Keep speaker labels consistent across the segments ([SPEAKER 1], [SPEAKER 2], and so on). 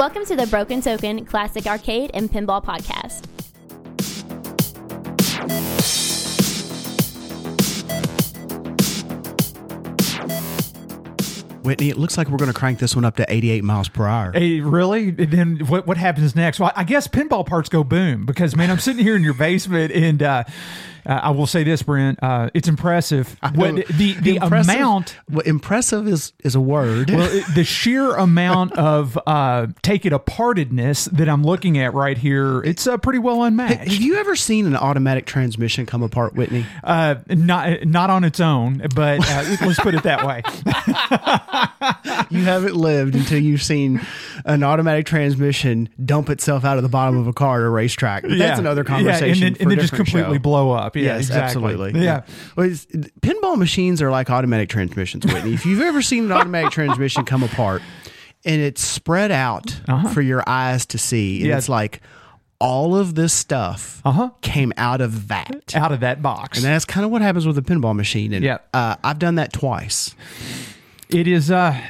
[SPEAKER 1] Welcome to the Broken Token Classic Arcade and Pinball Podcast.
[SPEAKER 2] Whitney, it looks like we're going to crank this one up to 88 miles per hour.
[SPEAKER 3] Hey, really? Then what? What happens next? Well, I guess pinball parts go boom because man, I'm sitting here in your basement, and uh, uh, I will say this, Brent, uh, it's impressive. What, the the
[SPEAKER 2] Impressive-
[SPEAKER 3] amount.
[SPEAKER 2] Well, impressive is is a word.
[SPEAKER 3] Well, it, the sheer amount of uh, take it apartedness that I'm looking at right here, it's uh, pretty well unmatched.
[SPEAKER 2] Have you ever seen an automatic transmission come apart, Whitney?
[SPEAKER 3] Uh, not not on its own, but uh, let's put it that way.
[SPEAKER 2] You haven't lived until you've seen an automatic transmission dump itself out of the bottom of a car at a racetrack. But that's
[SPEAKER 3] Yeah.
[SPEAKER 2] another
[SPEAKER 3] Yeah,
[SPEAKER 2] conversation.
[SPEAKER 3] and then,
[SPEAKER 2] for
[SPEAKER 3] and then just completely
[SPEAKER 2] show.
[SPEAKER 3] blow up. Yeah,
[SPEAKER 2] yes,
[SPEAKER 3] exactly.
[SPEAKER 2] absolutely.
[SPEAKER 3] Yeah.
[SPEAKER 2] Well, pinball machines are like automatic transmissions, Whitney. if you've ever seen an automatic transmission come apart and it's spread out for your eyes to see, and
[SPEAKER 3] Uh-huh.
[SPEAKER 2] It's like all of this stuff
[SPEAKER 3] Uh-huh.
[SPEAKER 2] came out of that.
[SPEAKER 3] Out of that box.
[SPEAKER 2] And that's kind of what happens with a pinball machine. And
[SPEAKER 3] Yeah.
[SPEAKER 2] uh, I've done that twice.
[SPEAKER 3] It is. Uh,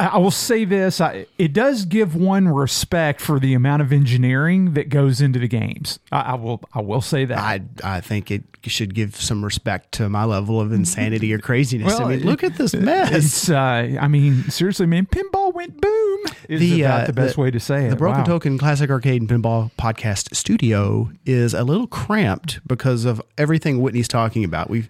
[SPEAKER 3] I will say this: I, it does give one respect for the amount of engineering that goes into the games. I, I will. I will say that.
[SPEAKER 2] I I think it should give some respect to my level of insanity or craziness.
[SPEAKER 3] Well,
[SPEAKER 2] I mean,
[SPEAKER 3] it-
[SPEAKER 2] look at this mess.
[SPEAKER 3] it's. Uh, I mean, seriously, man, pinball went boom. Is
[SPEAKER 2] The,
[SPEAKER 3] about
[SPEAKER 2] uh,
[SPEAKER 3] the best
[SPEAKER 2] the-
[SPEAKER 3] way to say it.
[SPEAKER 2] The Broken
[SPEAKER 3] Wow.
[SPEAKER 2] Token Classic Arcade and Pinball Podcast Studio is a little cramped because of everything Whitney's talking about. We've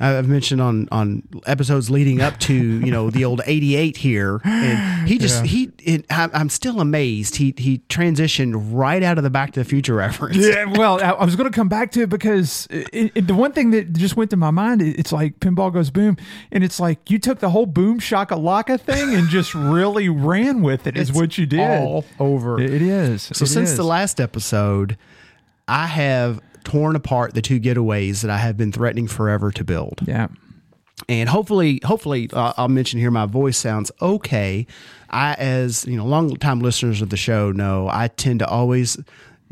[SPEAKER 2] I've mentioned on on episodes leading up to you know the old '88 here, and he just he it, I'm I'm still amazed he he transitioned right out of the Back to the Future reference.
[SPEAKER 3] Yeah, well, I, I was going to come back to it because it, it- the one thing that just went to my mind, it's like pinball goes boom, and it's like you took the whole boom shakalaka thing and just really ran with it. Is
[SPEAKER 2] It's
[SPEAKER 3] what you did.
[SPEAKER 2] all over.
[SPEAKER 3] It- it is.
[SPEAKER 2] So since the last episode, I have torn apart the two getaways that I have been threatening forever to build.
[SPEAKER 3] yeah.
[SPEAKER 2] and hopefully hopefully uh, i'll mention here my voice sounds okay i as you know long time listeners of the show know i tend to always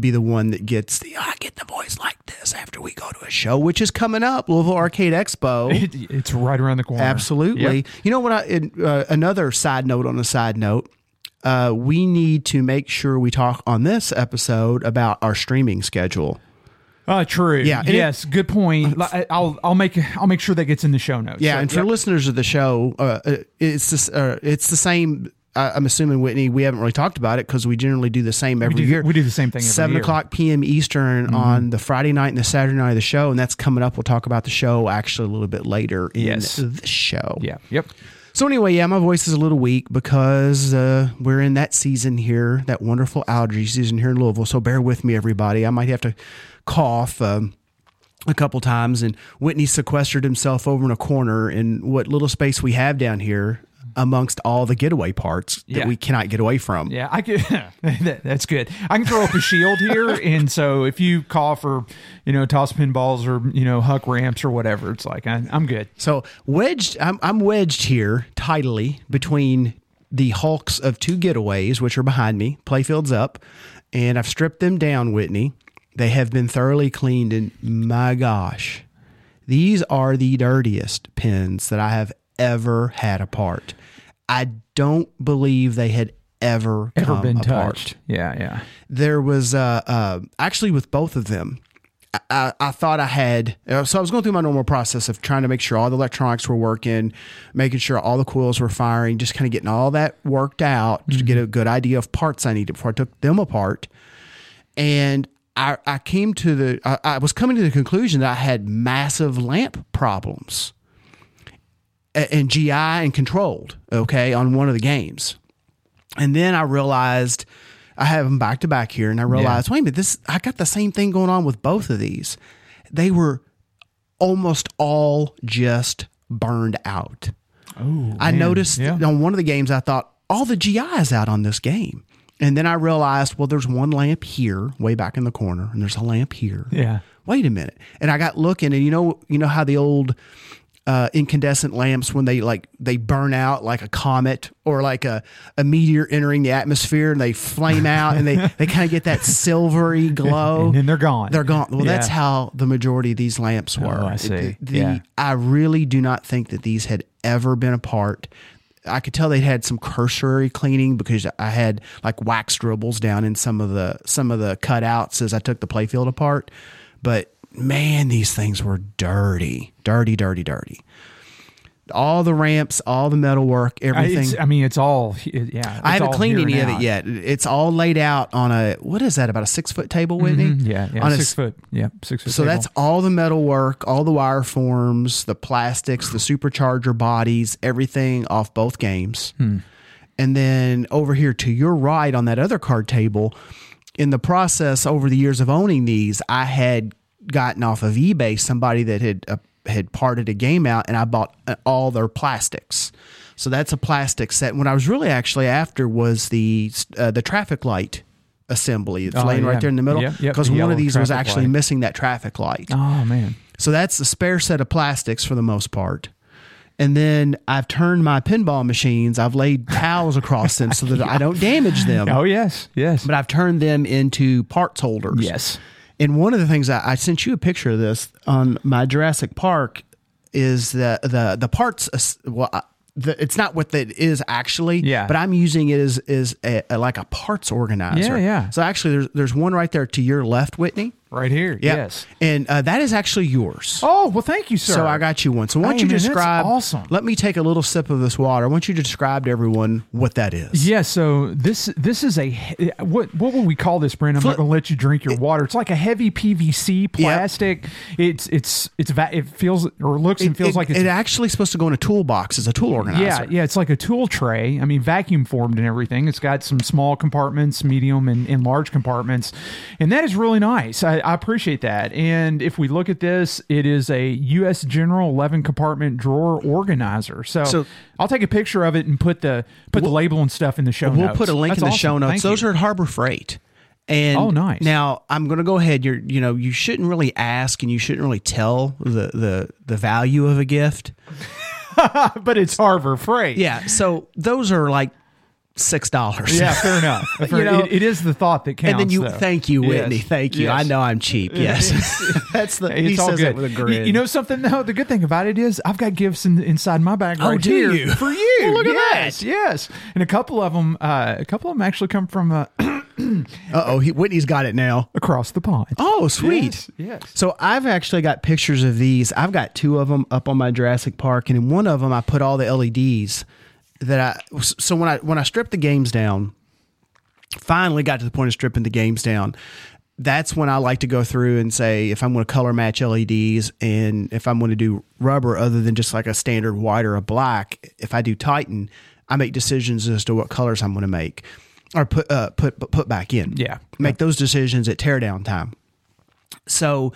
[SPEAKER 2] be the one that gets the i get the voice like this after we go to a show which is coming up louisville arcade expo
[SPEAKER 3] It, it's right around the corner.
[SPEAKER 2] absolutely
[SPEAKER 3] Yep.
[SPEAKER 2] you know what i uh, another side note on a side note uh, we need to make sure we talk on this episode about our streaming schedule
[SPEAKER 3] Uh, true.
[SPEAKER 2] Yeah, and it-
[SPEAKER 3] Yes. good point. I'll I'll make I'll make sure that gets in the show notes.
[SPEAKER 2] Yeah,
[SPEAKER 3] So,
[SPEAKER 2] and for listeners of the show, uh, uh, it's this, uh, it's the same. I'm assuming Whitney. We haven't really talked about it because we generally do the same every
[SPEAKER 3] do-
[SPEAKER 2] year.
[SPEAKER 3] we do the same thing every
[SPEAKER 2] Seven
[SPEAKER 3] year. Mm-hmm.
[SPEAKER 2] o'clock p.m. Eastern on the Friday night and the Saturday night of the show, and that's coming up. We'll talk about the show actually a little bit later in
[SPEAKER 3] Yes.
[SPEAKER 2] this show.
[SPEAKER 3] yeah. Yep.
[SPEAKER 2] So anyway, yeah, my voice is a little weak because uh, we're in that season here, that wonderful allergy season here in Louisville. So bear with me, everybody. I might have to cough. Um, a couple times, and Whitney sequestered himself over in a corner in what little space we have down here amongst all the getaway parts that
[SPEAKER 3] Yeah.
[SPEAKER 2] we cannot get away from.
[SPEAKER 3] Yeah, I could. that, that's good. I can throw up a shield here, and so if you cough or you know toss pinballs or you know huck ramps or whatever, it's like I, I'm good.
[SPEAKER 2] So wedged, I'm, I'm wedged here tidily between the hulks of two getaways, which are behind me. Playfield's up, and I've stripped them down. Whitney, they have been thoroughly cleaned, and my gosh, these are the dirtiest pins that I have ever had apart. I don't believe they had ever
[SPEAKER 3] Ever
[SPEAKER 2] come
[SPEAKER 3] been
[SPEAKER 2] apart
[SPEAKER 3] touched? Yeah, yeah.
[SPEAKER 2] there was uh, uh, actually with both of them. I, I, thought I had uh, so I was going through my normal process of trying to make sure all the electronics were working, making sure all the coils were firing, just kind of getting all that worked out to get a good idea of parts I needed before I took them apart. And I, I came to the I, I was coming to the conclusion that I had massive lamp problems and GI and controlled, okay, on one of the games. And then I realized I have them back to back here, and I realized, wait a minute, this I got the same thing going on with both of these. They were almost all just burned out.
[SPEAKER 3] Oh,
[SPEAKER 2] I noticed
[SPEAKER 3] yeah.
[SPEAKER 2] on one of the games, I thought all the GI is out on this game. And then I realized, well, there's one lamp here, way back in the corner, and there's a lamp here.
[SPEAKER 3] Yeah.
[SPEAKER 2] Wait a minute. And I got looking, and you know, you know how the old uh, incandescent lamps, when they like they burn out like a comet or like a, a meteor entering the atmosphere, and they flame out, and they they kind of get that silvery glow.
[SPEAKER 3] And then they're gone.
[SPEAKER 2] They're gone. Well, that's how the majority of these lamps were.
[SPEAKER 3] Oh, I see.
[SPEAKER 2] The- the-
[SPEAKER 3] Yeah.
[SPEAKER 2] I really do not think that these had ever been apart. I could tell they'd had some cursory cleaning because I had like wax dribbles down in some of the some of the cutouts as I took the playfield apart. But man, these things were dirty, dirty, dirty, dirty. All the ramps, all the metal work,
[SPEAKER 3] I,
[SPEAKER 2] everything.
[SPEAKER 3] it's, I mean, it's all it- yeah.
[SPEAKER 2] I haven't cleaned any of it yet. It's all laid out on a what is that? About a six foot table, Whitney?
[SPEAKER 3] Mhm, Yeah, yeah,
[SPEAKER 2] On
[SPEAKER 3] six
[SPEAKER 2] s-
[SPEAKER 3] foot. Yeah, six foot.
[SPEAKER 2] So
[SPEAKER 3] table.
[SPEAKER 2] that's all the metal work, all the wire forms, the plastics, the supercharger bodies, everything off both games.
[SPEAKER 3] Hmm.
[SPEAKER 2] And then over here to your right on that other card table, in the process over the years of owning these, I had gotten off of eBay somebody that had uh, had parted a game out, and I bought uh, all their plastics. So that's a plastic set. What I was really actually after was the uh, the traffic light assembly. It's
[SPEAKER 3] Oh,
[SPEAKER 2] laying
[SPEAKER 3] yeah.
[SPEAKER 2] right there in the middle
[SPEAKER 3] Yep, yep,
[SPEAKER 2] because one of these was actually
[SPEAKER 3] light.
[SPEAKER 2] missing that traffic light.
[SPEAKER 3] oh man.
[SPEAKER 2] So that's the spare set of plastics for the most part. And then I've turned my pinball machines, I've laid towels across them so that I don't damage them.
[SPEAKER 3] Oh yes, yes,
[SPEAKER 2] But I've turned them into parts holders.
[SPEAKER 3] yes.
[SPEAKER 2] And one of the things I, I sent you a picture of this on my Jurassic Park is the the the parts. uh, Well, I- the, it's not what that is actually.
[SPEAKER 3] Yeah.
[SPEAKER 2] But I'm using it as is like a parts organizer.
[SPEAKER 3] Yeah, yeah.
[SPEAKER 2] So actually, there's there's one right there to your left, Whitney.
[SPEAKER 3] Right here.
[SPEAKER 2] Yeah.
[SPEAKER 3] Yes.
[SPEAKER 2] And uh, that is actually yours.
[SPEAKER 3] Oh well, thank you, sir.
[SPEAKER 2] So I got you one. So why don't you describe?
[SPEAKER 3] awesome.
[SPEAKER 2] Let me take a little sip of this water. I want you to describe to everyone what that is.
[SPEAKER 3] Yeah, so this this is a what what would we call this, Brent? I'm
[SPEAKER 2] Flip-
[SPEAKER 3] not going to let you drink your water. It's like a heavy PVC plastic. It's it's it's va- it feels or looks and feels
[SPEAKER 2] it,
[SPEAKER 3] like it's
[SPEAKER 2] it actually supposed to go in a toolbox as a tool organizer.
[SPEAKER 3] yeah yeah. It's like a tool tray. I mean, vacuum formed and everything. It's got some small compartments, medium and, and large compartments, and that is really nice. I, I appreciate that. And if we look at this, it is a U.S. General 11 compartment drawer organizer. So,
[SPEAKER 2] So-
[SPEAKER 3] I'll take a picture of it and put the put the label and stuff in the show
[SPEAKER 2] We'll
[SPEAKER 3] notes.
[SPEAKER 2] put a link
[SPEAKER 3] That's
[SPEAKER 2] in the
[SPEAKER 3] awesome.
[SPEAKER 2] show notes.
[SPEAKER 3] Thank
[SPEAKER 2] Those
[SPEAKER 3] you.
[SPEAKER 2] are at Harbor Freight. And
[SPEAKER 3] Oh, nice.
[SPEAKER 2] Now I'm going to go ahead. You're, you know, you shouldn't really ask, and you shouldn't really tell the the the value of a gift.
[SPEAKER 3] but it's Harbor Freight.
[SPEAKER 2] Yeah. So those are like six dollars.
[SPEAKER 3] Yeah, fair enough.
[SPEAKER 2] You know,
[SPEAKER 3] it, it is the thought that counts.
[SPEAKER 2] And then you
[SPEAKER 3] though.
[SPEAKER 2] thank you, Whitney.
[SPEAKER 3] Yes.
[SPEAKER 2] Thank you. I know I'm cheap. Yes, that's the. he
[SPEAKER 3] It's all
[SPEAKER 2] says
[SPEAKER 3] good.
[SPEAKER 2] it with a
[SPEAKER 3] You-
[SPEAKER 2] grin.
[SPEAKER 3] You, know something though? The good thing about it is I've got gifts in, inside my bag
[SPEAKER 2] Oh,
[SPEAKER 3] right
[SPEAKER 2] do
[SPEAKER 3] here
[SPEAKER 2] you?
[SPEAKER 3] for you.
[SPEAKER 2] Well, look at
[SPEAKER 3] yes,
[SPEAKER 2] that.
[SPEAKER 3] Yes, and a couple of them, uh, a couple of them actually come from uh,
[SPEAKER 2] Uh oh, Whitney's got it now.
[SPEAKER 3] across the pond.
[SPEAKER 2] Oh, sweet.
[SPEAKER 3] Yes, yes.
[SPEAKER 2] So I've actually got pictures of these. I've got two of them up on my Jurassic Park, and in one of them, I put all the LEDs that I. So when I when I stripped the games down, finally got to the point of stripping the games down. That's when I like to go through and say if I'm going to color match LEDs and if I'm going to do rubber other than just like a standard white or a black. If I do Titan, I make decisions as to what colors I'm going to make or put uh, put put back in.
[SPEAKER 3] Yeah.
[SPEAKER 2] make those decisions at teardown time. So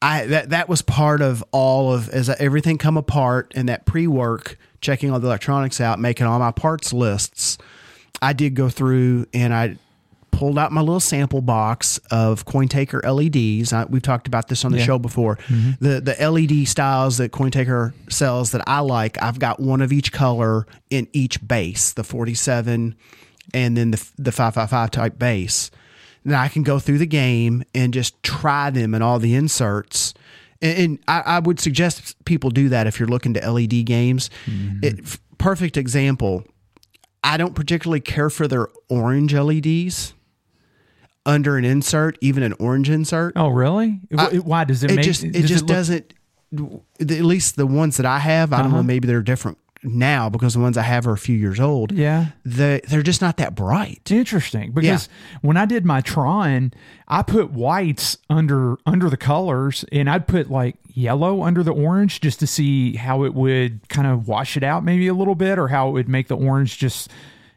[SPEAKER 2] I that that was part of all of as everything come apart and that pre work, checking all the electronics out, making all my parts lists. I did go through and I pulled out my little sample box of CoinTaker LEDs. I, we've talked about this on the
[SPEAKER 3] Yeah.
[SPEAKER 2] show before. Mm-hmm. The the LED styles that CoinTaker sells that I like, I've got one of each color in each base, the 47 and then the the 555 type base. Then I can go through the game and just try them in all the inserts. And, and I, I would suggest people do that if you're looking to LED games. It, f- perfect example. I don't particularly care for their orange LEDs under an insert, even an orange insert.
[SPEAKER 3] Oh, really? Wh- Why does it,
[SPEAKER 2] it
[SPEAKER 3] make
[SPEAKER 2] just it
[SPEAKER 3] does
[SPEAKER 2] just
[SPEAKER 3] look-
[SPEAKER 2] doesn't. At least the ones that I have, I don't
[SPEAKER 3] Uh-huh.
[SPEAKER 2] know. Maybe they're different now because the ones I have are a few years old.
[SPEAKER 3] Yeah.
[SPEAKER 2] they they're just not that bright.
[SPEAKER 3] Interesting, because when I did my Tron, I put whites under under the colors, and I'd put like yellow under the orange just to see how it would kind of wash it out, maybe a little bit, or how it would make the orange just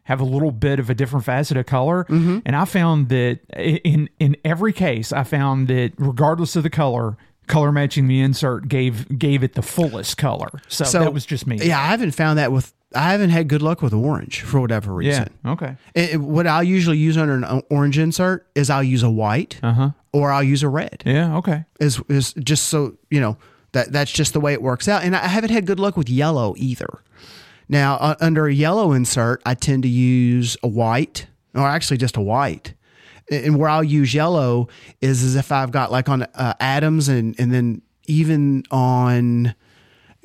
[SPEAKER 3] have a little bit of a different facet of color.
[SPEAKER 2] Mm-hmm.
[SPEAKER 3] And I found that in in every case, I found that regardless of the color. Color matching the insert gave gave it the fullest color, so, that was just me.
[SPEAKER 2] Yeah, I haven't found that with. I haven't had good luck with orange for whatever reason. yeah.
[SPEAKER 3] Okay.
[SPEAKER 2] It- what I'll usually use under an orange insert is I'll use a white
[SPEAKER 3] Uh-huh.
[SPEAKER 2] or I'll use a red.
[SPEAKER 3] Yeah. Okay.
[SPEAKER 2] Is is just so you know that that's just the way it works out. And I haven't had good luck with yellow either. Now uh, under a yellow insert, I tend to use a white or actually just a white. And where I'll use yellow is as if I've got like on uh, Addams and and then even on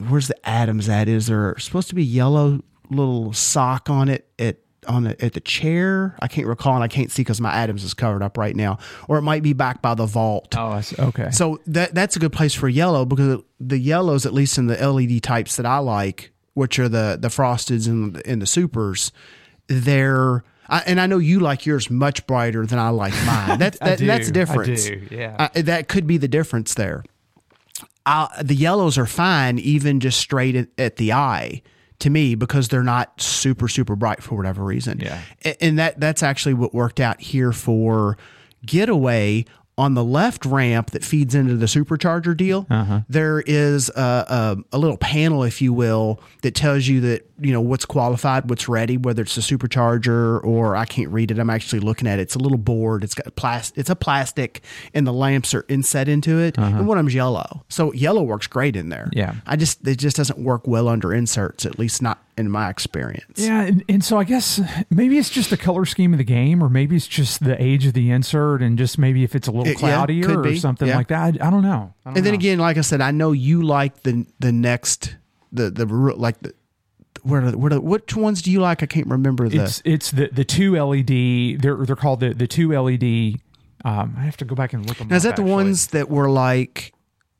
[SPEAKER 2] where's the Addams at? Is there supposed to be yellow little sock on it at on the, at the chair. I can't recall, and I can't see because my Addams is covered up right now. Or it might be back by the vault.
[SPEAKER 3] Oh, okay.
[SPEAKER 2] So that that's a good place for yellow because the yellows, at least in the LED types that I like, which are the the frosteds and the, and the supers, they're I, and I know you like yours much brighter than I like mine. That's that,
[SPEAKER 3] do.
[SPEAKER 2] that's
[SPEAKER 3] I
[SPEAKER 2] difference.
[SPEAKER 3] do, yeah.
[SPEAKER 2] That could be the difference there. Uh, the yellows are fine, even just straight at, at the eye to me because they're not super super bright for whatever reason.
[SPEAKER 3] Yeah.
[SPEAKER 2] A- and that that's actually what worked out here for getaway on the left ramp that feeds into the supercharger deal uh-huh. there is a, a, a little panel if you will that tells you that you know what's qualified what's ready whether it's a supercharger or i can't read it i'm actually looking at it. It's a little board. It's got plastic it's a plastic and the lamps are inset into it. Uh-huh. And one of them's yellow. So yellow works great in there.
[SPEAKER 3] Yeah.
[SPEAKER 2] i just it just doesn't work well under inserts at least not in my experience
[SPEAKER 3] Yeah, and, and so I guess maybe it's just the color scheme of the game, or maybe it's just the age of the insert, and just maybe if it's a little
[SPEAKER 2] It- yeah,
[SPEAKER 3] cloudier
[SPEAKER 2] could
[SPEAKER 3] or something
[SPEAKER 2] Yeah.
[SPEAKER 3] like that. I, I don't know. I don't
[SPEAKER 2] And then
[SPEAKER 3] know.
[SPEAKER 2] again, like I said, I know you like the the next the the like the where where the, which ones do you like? I can't remember the.
[SPEAKER 3] it's it's the the two LED. They're they're called the the two LED. Um, I have to go back and look them.
[SPEAKER 2] now, is that the
[SPEAKER 3] actually.
[SPEAKER 2] ones that were like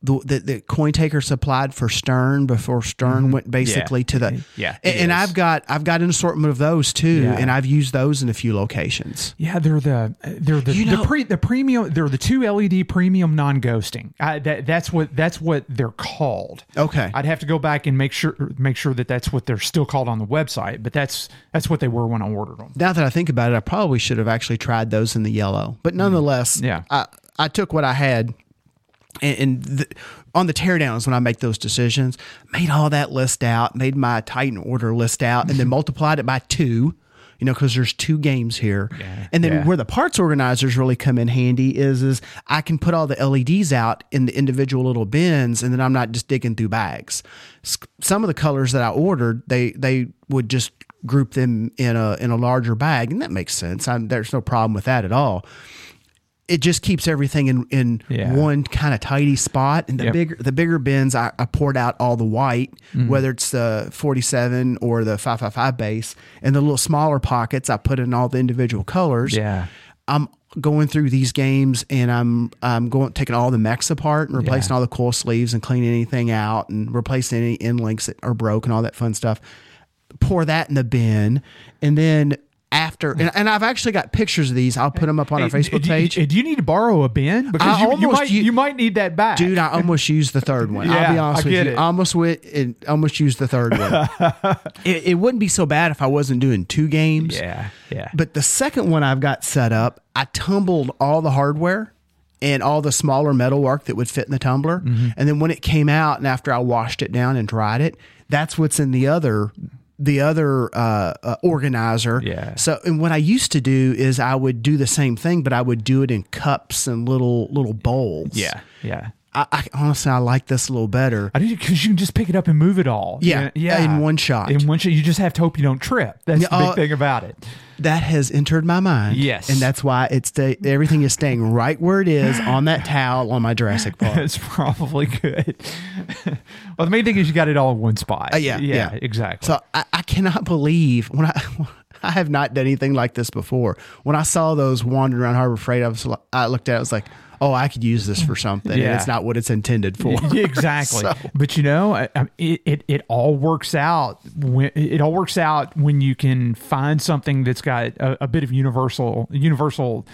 [SPEAKER 2] the the coin taker supplied for Stern before Stern went basically to the
[SPEAKER 3] Mm-hmm. Yeah,
[SPEAKER 2] and, and. I've got I've got an assortment of those too,
[SPEAKER 3] Yeah.
[SPEAKER 2] and I've used those in a few locations.
[SPEAKER 3] Yeah, they're the they're the
[SPEAKER 2] You
[SPEAKER 3] the, pre, the premium. They're the two LED premium non ghosting. That that's what that's what they're called.
[SPEAKER 2] Okay.
[SPEAKER 3] I'd have to go back and make sure make sure that that's what they're still called on the website. But that's that's what they were when I ordered them.
[SPEAKER 2] Now that I think about it, I probably should have actually tried those in the yellow, but nonetheless,
[SPEAKER 3] Mm-hmm. Yeah.
[SPEAKER 2] I I took what I had, and, and the, on the teardowns when I make those decisions, made all that list out, made my Titan order list out, and then multiplied it by two. You know, because there's two games here,
[SPEAKER 3] Yeah.
[SPEAKER 2] and then
[SPEAKER 3] Yeah.
[SPEAKER 2] where the parts organizers really come in handy is is I can put all the LEDs out in the individual little bins, and then I'm not just digging through bags. Some of the colors that I ordered, they they would just group them in a in a larger bag, and that makes sense. I'm, there's no problem with that at all. It just keeps everything in in
[SPEAKER 3] Yeah.
[SPEAKER 2] one kind of tidy spot. And the
[SPEAKER 3] Yep.
[SPEAKER 2] bigger the bigger bins, I, I poured out all the white,
[SPEAKER 3] Mm-hmm.
[SPEAKER 2] whether it's the 47 or the 555 base, and the little smaller pockets, I put in all the individual colors.
[SPEAKER 3] Yeah.
[SPEAKER 2] I'm going through these games and I'm I'm going taking all the mechs apart and replacing
[SPEAKER 3] Yeah.
[SPEAKER 2] all the coil sleeves and cleaning anything out and replacing any end links that are broke and all that fun stuff. Pour that in the bin, and then after, and, and I've actually got pictures of these. I'll put them up on our Facebook
[SPEAKER 3] do
[SPEAKER 2] page.
[SPEAKER 3] Do you need to borrow a bin? Because you, you
[SPEAKER 2] almost
[SPEAKER 3] might
[SPEAKER 2] u-
[SPEAKER 3] you might need that back,
[SPEAKER 2] Dude, I almost used the third one. I'll be honest
[SPEAKER 3] I
[SPEAKER 2] with you.
[SPEAKER 3] it.
[SPEAKER 2] I almost went and almost used the third one. it, it wouldn't be so bad if I wasn't doing two games.
[SPEAKER 3] Yeah, yeah.
[SPEAKER 2] But the second one I've got set up, I tumbled all the hardware and all the smaller metalwork that would fit in the tumbler.
[SPEAKER 3] Mm-hmm.
[SPEAKER 2] And then when it came out and after I washed it down and dried it, that's what's in the other the other uh, uh, organizer.
[SPEAKER 3] Yeah.
[SPEAKER 2] So and what I used to do is I would do the same thing, but I would do it in cups and little little bowls.
[SPEAKER 3] yeah, yeah.
[SPEAKER 2] I, I honestly I like this a little better.
[SPEAKER 3] I do because you can just pick it up and move it all.
[SPEAKER 2] Yeah,
[SPEAKER 3] yeah,
[SPEAKER 2] in one shot.
[SPEAKER 3] In one shot, you just have to hope you don't trip. That's
[SPEAKER 2] Yeah,
[SPEAKER 3] the big
[SPEAKER 2] uh,
[SPEAKER 3] thing about it.
[SPEAKER 2] that has entered my mind.
[SPEAKER 3] Yes.
[SPEAKER 2] and that's why it's everything is staying right where it is on that towel on my Jurassic Park.
[SPEAKER 3] It's probably good. well, the main thing is you got it all in one spot.
[SPEAKER 2] Uh, yeah,
[SPEAKER 3] yeah,
[SPEAKER 2] yeah.
[SPEAKER 3] exactly.
[SPEAKER 2] So I, I cannot believe when I I have not done anything like this before. When I saw those wandering around Harbor Freight, I was I looked at it, I was like, oh, I could use this for something. And it's not what it's intended for.
[SPEAKER 3] Exactly.
[SPEAKER 2] So-
[SPEAKER 3] But you know, I- I- it, it it all works out when it all works out when you can find something that's got a, a bit of universal universal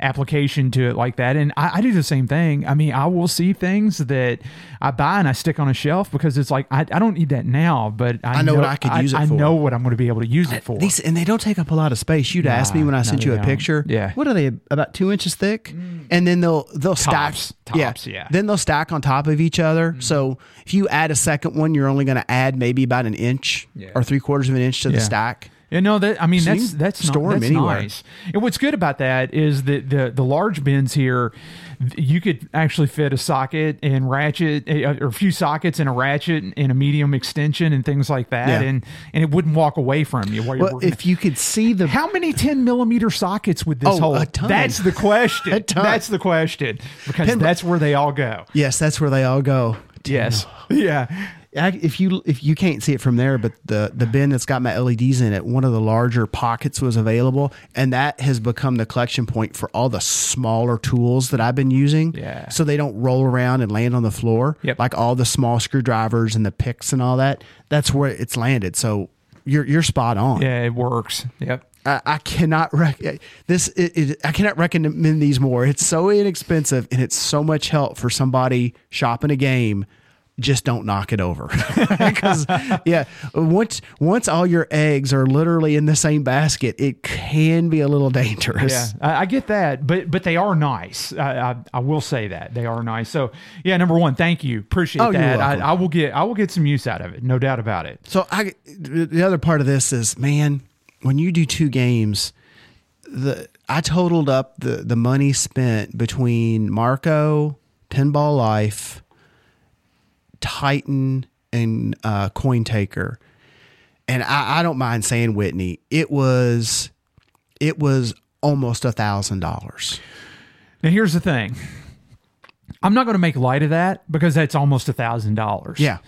[SPEAKER 3] application to it like that. And I, I do the same thing. I mean, I will see things that I buy and I stick on a shelf because it's like I, I don't need that now, but I,
[SPEAKER 2] I know what I could use it
[SPEAKER 3] I
[SPEAKER 2] for.
[SPEAKER 3] know what I'm going to be able to use it for.
[SPEAKER 2] These and they don't take up a lot of space. You'd ask me when I sent you a
[SPEAKER 3] don't.
[SPEAKER 2] picture.
[SPEAKER 3] Yeah.
[SPEAKER 2] what are they? About two inches thick, mm. and then they'll they'll stack.
[SPEAKER 3] Tops, tops, yeah.
[SPEAKER 2] Then they'll stack on top of each other. Mm. So if you add a second one, you're only going to add maybe about an inch
[SPEAKER 3] Yeah.
[SPEAKER 2] or three quarters of an inch to the
[SPEAKER 3] Yeah.
[SPEAKER 2] stack.
[SPEAKER 3] You know that I mean
[SPEAKER 2] So
[SPEAKER 3] that's that's
[SPEAKER 2] store
[SPEAKER 3] not, that's
[SPEAKER 2] anywhere.
[SPEAKER 3] nice. And what's good about that is that the the large bins here, you could actually fit a socket and ratchet uh, or a few sockets and a ratchet and a medium extension and things like that,
[SPEAKER 2] Yeah.
[SPEAKER 3] and and it wouldn't walk away from you while you're
[SPEAKER 2] Well, if you could see the
[SPEAKER 3] how many 10 millimeter sockets would this
[SPEAKER 2] Oh,
[SPEAKER 3] hold?
[SPEAKER 2] a ton.
[SPEAKER 3] That's the question.
[SPEAKER 2] A ton.
[SPEAKER 3] That's the question because that's where they all go.
[SPEAKER 2] yes, that's where they all go.
[SPEAKER 3] Yes. Yeah.
[SPEAKER 2] If you if you can't see it from there, but the the bin that's got my LEDs in it, one of the larger pockets was available, and that has become the collection point for all the smaller tools that I've been using.
[SPEAKER 3] Yeah.
[SPEAKER 2] So they don't roll around and land on the floor.
[SPEAKER 3] Yep.
[SPEAKER 2] Like all the small screwdrivers and the picks and all that. That's where it's landed. So you're you're spot on.
[SPEAKER 3] Yeah, it works. Yep.
[SPEAKER 2] I, I cannot rec- this. It, it, I cannot recommend these more. It's so inexpensive and it's so much help for somebody shopping a game. Just don't knock it over, because yeah, once once all your eggs are literally in the same basket, it can be a little dangerous.
[SPEAKER 3] Yeah, I, I get that, but but they are nice. I, I, I will say that they are nice. So yeah, number one, thank you, appreciate
[SPEAKER 2] Oh,
[SPEAKER 3] that. I. I will get I will get some use out of it, no doubt about it.
[SPEAKER 2] So I the other part of this is man, when you do two games, the I totaled up the the money spent between Marco, Pinball Life, Titan, and uh, Coin Taker, and I, I don't mind saying Whitney. It was it was almost a thousand dollars.
[SPEAKER 3] Now here's the thing. I'm not going to make light of that because that's almost a thousand dollars.
[SPEAKER 2] Yeah,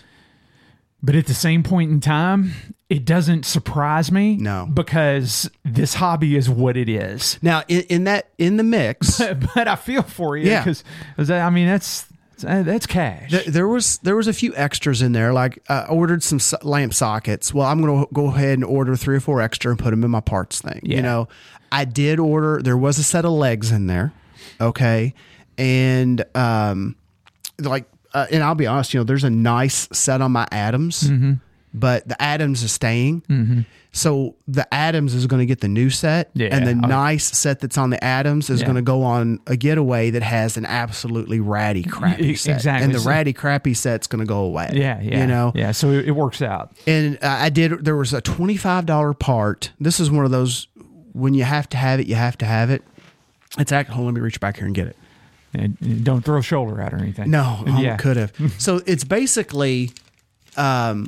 [SPEAKER 3] But at the same point in time, it doesn't surprise me.
[SPEAKER 2] No.
[SPEAKER 3] Because this hobby is what it is.
[SPEAKER 2] now in, in that in the mix.
[SPEAKER 3] but I feel for you
[SPEAKER 2] Yeah.
[SPEAKER 3] because I mean that's that's cash.
[SPEAKER 2] There, there was there was a few extras in there. Like uh, I ordered some so- lamp sockets. Well, I'm going to go ahead and order three or four extra and put them in my parts thing.
[SPEAKER 3] Yeah.
[SPEAKER 2] You know, I did order. There was a set of legs in there. Okay, and um, like, uh, and I'll be honest. You know, there's a nice set on my Addams,
[SPEAKER 3] Mm-hmm.
[SPEAKER 2] But the Addams is staying. So the Addams is going to get the new set,
[SPEAKER 3] Yeah.
[SPEAKER 2] and the
[SPEAKER 3] Oh.
[SPEAKER 2] nice set that's on the Addams is
[SPEAKER 3] Yeah.
[SPEAKER 2] going to go on a getaway that has an absolutely ratty crappy set.
[SPEAKER 3] exactly.
[SPEAKER 2] And the
[SPEAKER 3] So-
[SPEAKER 2] ratty crappy set's going to go away.
[SPEAKER 3] yeah, yeah.
[SPEAKER 2] You know,
[SPEAKER 3] Yeah, so it, works out.
[SPEAKER 2] and uh, I did, there was a $25 part. This is one of those, when you have to have it, you have to have it. It's act. Hold on, let me reach back here and get it.
[SPEAKER 3] And, don't throw a shoulder at or anything.
[SPEAKER 2] No, I
[SPEAKER 3] yeah.
[SPEAKER 2] could have. so it's basically um,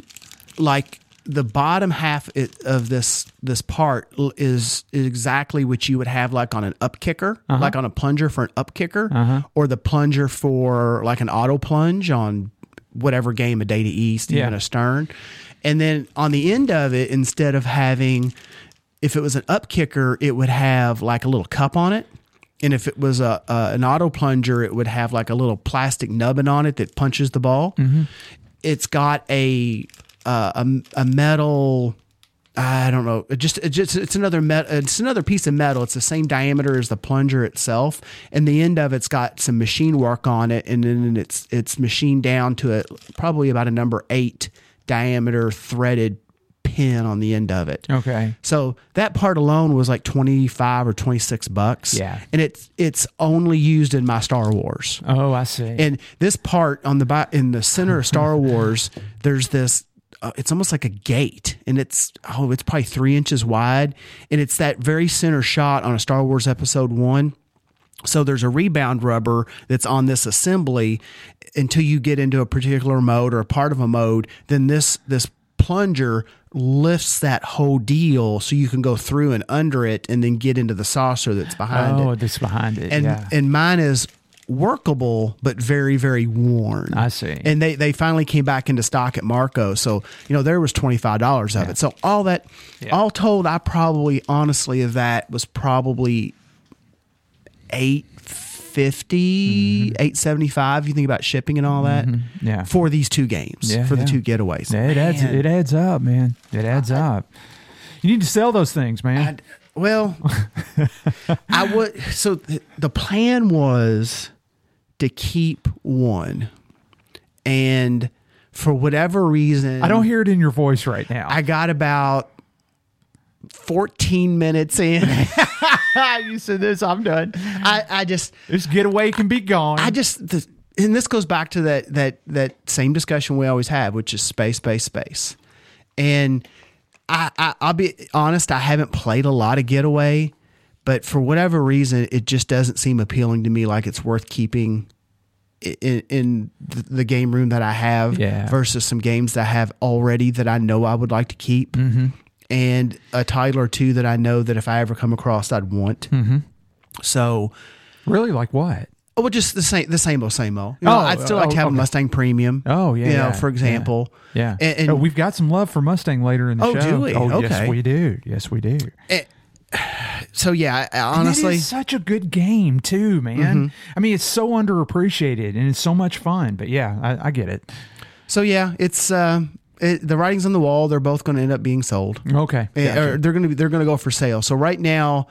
[SPEAKER 2] like the bottom half of this this part is, is exactly what you would have like on an up kicker,
[SPEAKER 3] Uh-huh.
[SPEAKER 2] like on a plunger for an up kicker, or the plunger for like an auto plunge on whatever game, a Data East, even
[SPEAKER 3] Yeah.
[SPEAKER 2] a Stern. And then on the end of it, instead of having, if it was an up kicker, it would have like a little cup on it. And if it was a, a an auto plunger, it would have like a little plastic nubbin on it that punches the ball. It's got a uh, a, a metal. I don't know. It just it just it's another met, It's another piece of metal. It's the same diameter as the plunger itself, and the end of it's got some machine work on it, and then it's it's machined down to a probably about a number eight diameter threaded pin on the end of it.
[SPEAKER 3] Okay.
[SPEAKER 2] So that part alone was like 25 or 26 bucks.
[SPEAKER 3] Yeah.
[SPEAKER 2] And it's it's only used in my Star Wars.
[SPEAKER 3] Oh, I see.
[SPEAKER 2] And this part on the in the center of Star Wars, there's this. Uh, it's almost like a gate, and it's oh, it's probably three inches wide, and it's that very center shot on a Star Wars Episode One. So there's a rebound rubber that's on this assembly until you get into a particular mode or a part of a mode. Then this this plunger lifts that whole deal so you can go through and under it and then get into the saucer that's behind it
[SPEAKER 3] oh, this behind it.
[SPEAKER 2] and
[SPEAKER 3] yeah.
[SPEAKER 2] and mine is workable but very very worn
[SPEAKER 3] I see.
[SPEAKER 2] and they they finally came back into stock at marco so you know there was $25 of it so all that
[SPEAKER 3] Yeah.
[SPEAKER 2] all told i probably honestly of that was probably 850 875 you think about shipping and all that
[SPEAKER 3] Mm-hmm. Yeah.
[SPEAKER 2] for these two games
[SPEAKER 3] Yeah,
[SPEAKER 2] for the two getaways
[SPEAKER 3] Yeah, it adds it adds up, man. It adds up. You need to sell those things, man.
[SPEAKER 2] Well, I would. So th- the plan was to keep one, and for whatever reason,
[SPEAKER 3] I don't hear it in your voice right now.
[SPEAKER 2] I got about fourteen minutes in.
[SPEAKER 3] you said this, I'm done.
[SPEAKER 2] I, I just,
[SPEAKER 3] This getaway can be gone.
[SPEAKER 2] I just, the, and this goes back to that that that same discussion we always have, which is space, space, space, and. I, I, I'll be honest. I haven't played a lot of Getaway, but for whatever reason, it just doesn't seem appealing to me. Like it's worth keeping in, in the game room that I have
[SPEAKER 3] Yeah.
[SPEAKER 2] versus some games that I have already that I know I would like to keep,
[SPEAKER 3] Mm-hmm.
[SPEAKER 2] and a title or two that I know that if I ever come across, I'd want.
[SPEAKER 3] Mm-hmm.
[SPEAKER 2] So,
[SPEAKER 3] really like what?
[SPEAKER 2] Oh, well, just the same, the same old, same old. You know,
[SPEAKER 3] Oh,
[SPEAKER 2] I'd still like
[SPEAKER 3] oh,
[SPEAKER 2] to have a. Mustang Premium.
[SPEAKER 3] Oh yeah,
[SPEAKER 2] you know,
[SPEAKER 3] yeah,
[SPEAKER 2] for example.
[SPEAKER 3] Yeah,
[SPEAKER 2] And, and
[SPEAKER 3] Oh, we've got some love for Mustang later in the
[SPEAKER 2] Oh,
[SPEAKER 3] show.
[SPEAKER 2] do we?
[SPEAKER 3] Oh,
[SPEAKER 2] Okay.
[SPEAKER 3] yes, we do. Yes, we do.
[SPEAKER 2] So yeah, I- I
[SPEAKER 3] And
[SPEAKER 2] honestly,
[SPEAKER 3] such a good game too, man.
[SPEAKER 2] Mm-hmm.
[SPEAKER 3] I mean, it's so underappreciated and it's so much fun. But yeah, I, I get it.
[SPEAKER 2] so yeah, it's uh, it, the writing's on the wall. They're both going to end up being sold.
[SPEAKER 3] Okay,
[SPEAKER 2] Eh,
[SPEAKER 3] gotcha.
[SPEAKER 2] they're going to be they're going to go for sale. So right now,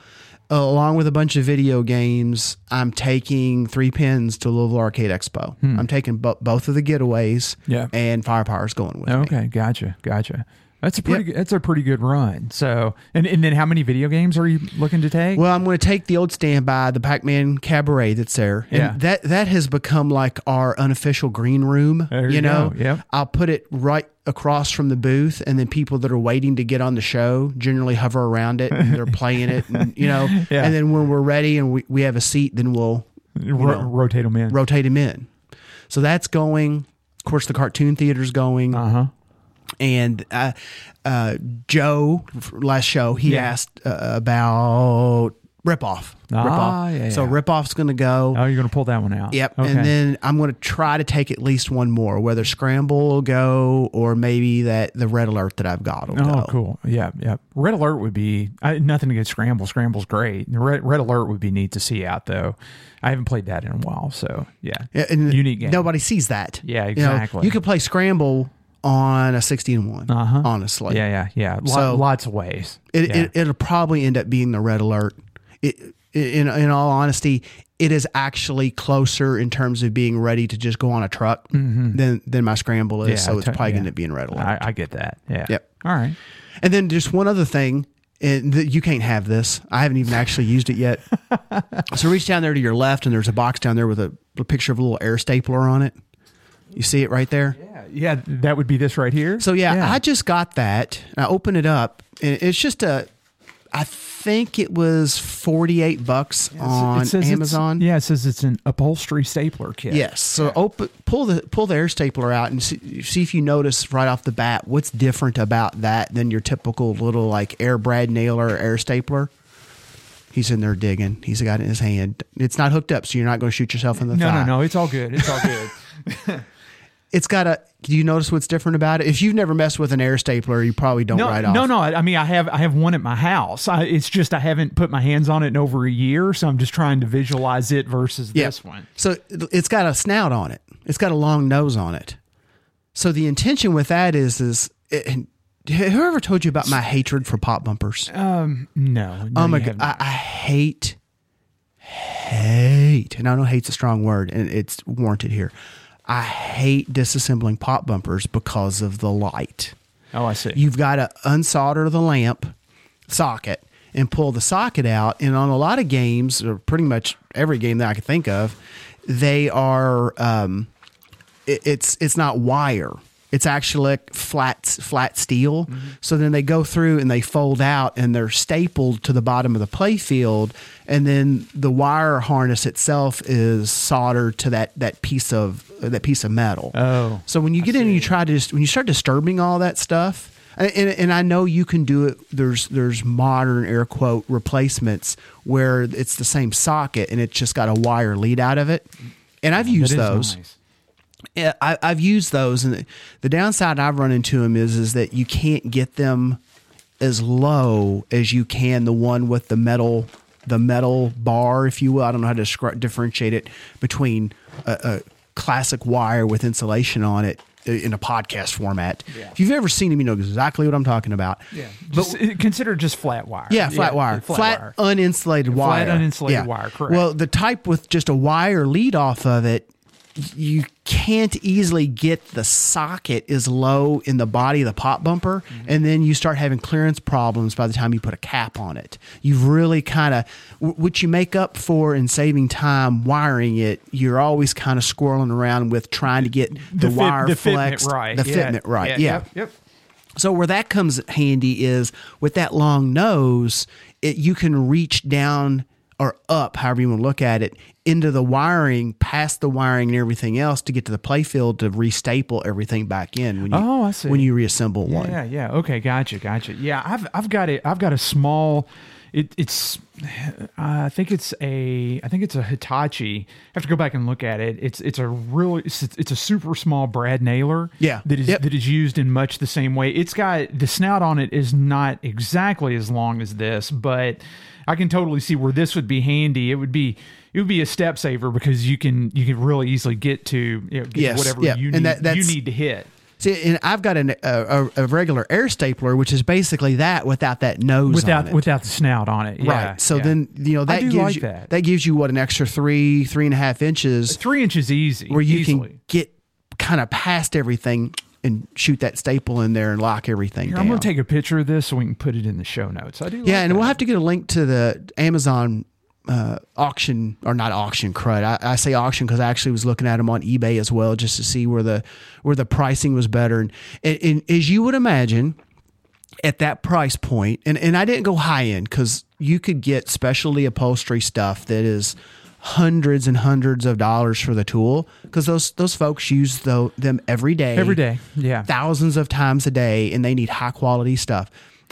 [SPEAKER 2] uh, along with a bunch of video games, I'm taking three pins to Louisville Arcade Expo. I'm taking bo- both of the getaways.
[SPEAKER 3] Hmm. Yeah.
[SPEAKER 2] and Firepower's going with me.
[SPEAKER 3] Okay, gotcha, gotcha. That's a pretty. good That's a pretty good run. So, and and then how many video games are you looking to take?
[SPEAKER 2] Well, I'm going to take the old standby, the Pac-Man Cabaret that's there. And
[SPEAKER 3] Yeah.
[SPEAKER 2] that that has become like our unofficial green room.
[SPEAKER 3] There you
[SPEAKER 2] you know,
[SPEAKER 3] yep.
[SPEAKER 2] I'll put it right across from the booth, and then people that are waiting to get on the show generally hover around it and they're playing it, and you know.
[SPEAKER 3] Yeah.
[SPEAKER 2] And then when we're ready and we, we have a seat, then we'll
[SPEAKER 3] Ro- rotate them in.
[SPEAKER 2] rotate them in. So that's going. Of course, the cartoon theater's going.
[SPEAKER 3] uh huh.
[SPEAKER 2] And uh, uh, Joe last show he
[SPEAKER 3] Yeah.
[SPEAKER 2] asked uh, about ripoff.
[SPEAKER 3] Ah,
[SPEAKER 2] ripoff.
[SPEAKER 3] yeah,
[SPEAKER 2] So
[SPEAKER 3] yeah.
[SPEAKER 2] ripoff's going to go.
[SPEAKER 3] Oh, you're gonna pull that one out.
[SPEAKER 2] Yep,
[SPEAKER 3] Okay.
[SPEAKER 2] and then I'm going to try to take at least one more, whether Scramble will go or maybe that the Red Alert that I've got will
[SPEAKER 3] Oh,
[SPEAKER 2] go.
[SPEAKER 3] cool. Yeah, yeah. Red Alert would be I, nothing against Scramble. Scramble's great. Red, Red Alert would be neat to see out though. I haven't played that in a while, so yeah.
[SPEAKER 2] Yeah, and
[SPEAKER 3] Unique game.
[SPEAKER 2] Nobody sees that.
[SPEAKER 3] Yeah,
[SPEAKER 2] You know,
[SPEAKER 3] exactly.
[SPEAKER 2] You, could play Scramble on a 60 and one.
[SPEAKER 3] Uh-huh.
[SPEAKER 2] Honestly,
[SPEAKER 3] Yeah, yeah, yeah. Lo-
[SPEAKER 2] So-
[SPEAKER 3] lots of ways.
[SPEAKER 2] It,
[SPEAKER 3] yeah.
[SPEAKER 2] it it'll probably end up being the red alert. It, in in all honesty, it is actually closer in terms of being ready to just go on a truck than than my scramble is.
[SPEAKER 3] Mm-hmm. Yeah,
[SPEAKER 2] so it's
[SPEAKER 3] t-
[SPEAKER 2] probably
[SPEAKER 3] yeah.
[SPEAKER 2] going to be in red alert.
[SPEAKER 3] I, I get that. Yeah.
[SPEAKER 2] Yep.
[SPEAKER 3] All right.
[SPEAKER 2] And then just one other thing. And th- you can't have this. I haven't even actually used it yet. so reach down there to your left, and there's a box down there with a, a picture of a little air stapler on it. You see it right there.
[SPEAKER 3] Yeah, yeah. That would be this right here.
[SPEAKER 2] So yeah, I just got that. I open it up, and it's just a. I think it was forty eight bucks on
[SPEAKER 3] It
[SPEAKER 2] Amazon.
[SPEAKER 3] Yeah, it says it's an upholstery stapler kit.
[SPEAKER 2] Yes. So open, pull the pull the air stapler out and see, see if you notice right off the bat what's different about that than your typical little like air brad nailer or air stapler. He's in there digging. He's got it in his hand. It's not hooked up, so you're not going to shoot yourself in the
[SPEAKER 3] No,
[SPEAKER 2] thigh.
[SPEAKER 3] no, no. It's all good. It's all good.
[SPEAKER 2] It's got a. Do you notice what's different about it? If you've never messed with an air stapler, you probably don't
[SPEAKER 3] no,
[SPEAKER 2] right off.
[SPEAKER 3] no, no. I I mean, I have I have one at my house. I, it's just I haven't put my hands on it in over a year, so I'm just trying to visualize it versus
[SPEAKER 2] Yeah.
[SPEAKER 3] this one.
[SPEAKER 2] So it's got a snout on it. It's got a long nose on it. So the intention with that is is and whoever told you about my hatred for pop bumpers?
[SPEAKER 3] Um, no. no
[SPEAKER 2] oh my god. I, I hate hate, and I know hate's a strong word, and it's warranted here. I hate disassembling pop bumpers because of the light.
[SPEAKER 3] oh, I see.
[SPEAKER 2] You've got to unsolder the lamp socket and pull the socket out. And on a lot of games, or pretty much every game that I can think of, they are um, it, it's it's not wire. It's actually like flat flat steel. So then they go through and they fold out and they're stapled to the bottom of the play field, and then the wire harness itself is soldered to that that piece of that piece of metal.
[SPEAKER 3] Oh,
[SPEAKER 2] So when you get in and you try to just when you start disturbing all that stuff, and, and, I know you can do it. There's there's modern air quote replacements where it's the same socket and it's just got a wire lead out of it. And I've used those.
[SPEAKER 3] nice.
[SPEAKER 2] Yeah, I, I've used those, and the, downside I've run into them is is that you can't get them as low as you can the one with the metal the metal bar, if you will. I don't know how to differentiate it between a, a classic wire with insulation on it uh, in a podcast format. If you've ever seen them, you know exactly what I'm talking about.
[SPEAKER 3] Yeah, just, uh, consider just flat wire.
[SPEAKER 2] Yeah, flat wire, flat,
[SPEAKER 3] wire.
[SPEAKER 2] uninsulated wire,
[SPEAKER 3] uninsulated wire, correct.
[SPEAKER 2] Well, the type with just a wire lead off of it, you can't easily get the socket as low in the body of the pop bumper,
[SPEAKER 3] Mm-hmm.
[SPEAKER 2] and then you start having clearance problems by the time you put a cap on it. You've really kind of, what you make up for in saving time wiring it, you're always kind of squirreling around with trying to get the,
[SPEAKER 3] fit-
[SPEAKER 2] wire
[SPEAKER 3] the fitment right.
[SPEAKER 2] the
[SPEAKER 3] Yeah,
[SPEAKER 2] fitment right.
[SPEAKER 3] yeah,
[SPEAKER 2] yeah.
[SPEAKER 3] Yep. yep.
[SPEAKER 2] So where that comes handy is with that long nose, it, you can reach down or up, however you want to look at it, into the wiring, past the wiring and everything else to get to the playfield to restaple everything back in when you
[SPEAKER 3] Oh, I see.
[SPEAKER 2] when you reassemble one.
[SPEAKER 3] Yeah, yeah. Okay, gotcha, gotcha. Yeah, I've I've got it. I've got a small. it, it's uh, I think it's a I think it's a Hitachi. I have to go back and look at it. It's it's a really it's, it's a super small brad nailer.
[SPEAKER 2] Yeah.
[SPEAKER 3] that is
[SPEAKER 2] Yep.
[SPEAKER 3] that is used in much the same way. It's got the snout on it is not exactly as long as this, but I can totally see where this would be handy. It would be it would be a step saver because you can you can really easily get to you know, get
[SPEAKER 2] Yes,
[SPEAKER 3] whatever
[SPEAKER 2] yeah.
[SPEAKER 3] you
[SPEAKER 2] And
[SPEAKER 3] need
[SPEAKER 2] that-
[SPEAKER 3] you need to hit.
[SPEAKER 2] See, and I've got an, a, a, regular air stapler, which is basically that without that nose on
[SPEAKER 3] Without
[SPEAKER 2] it.
[SPEAKER 3] without the snout on it, yeah,
[SPEAKER 2] right. So
[SPEAKER 3] yeah.
[SPEAKER 2] then you know that gives
[SPEAKER 3] like
[SPEAKER 2] you
[SPEAKER 3] that.
[SPEAKER 2] gives you what an extra three three and a half inches
[SPEAKER 3] three inches easy
[SPEAKER 2] where you
[SPEAKER 3] easily.
[SPEAKER 2] can get kind of past everything and shoot that staple in there and lock everything
[SPEAKER 3] Here,
[SPEAKER 2] down.
[SPEAKER 3] I'm going to take a picture of this so we can put it in the show notes. I do.
[SPEAKER 2] yeah,
[SPEAKER 3] like
[SPEAKER 2] and
[SPEAKER 3] that.
[SPEAKER 2] we'll have to get a link to the Amazon uh, auction or not auction crud. I, I say auction because I actually was looking at them on eBay as well just to see where the where the pricing was better. And, and, and as you would imagine, at that price point, and, and I didn't go high end because you could get specialty upholstery stuff that is hundreds and hundreds of dollars for the tool because those those folks use tho- them every day
[SPEAKER 3] every day. Yeah.
[SPEAKER 2] thousands of times a day and they need high quality stuff.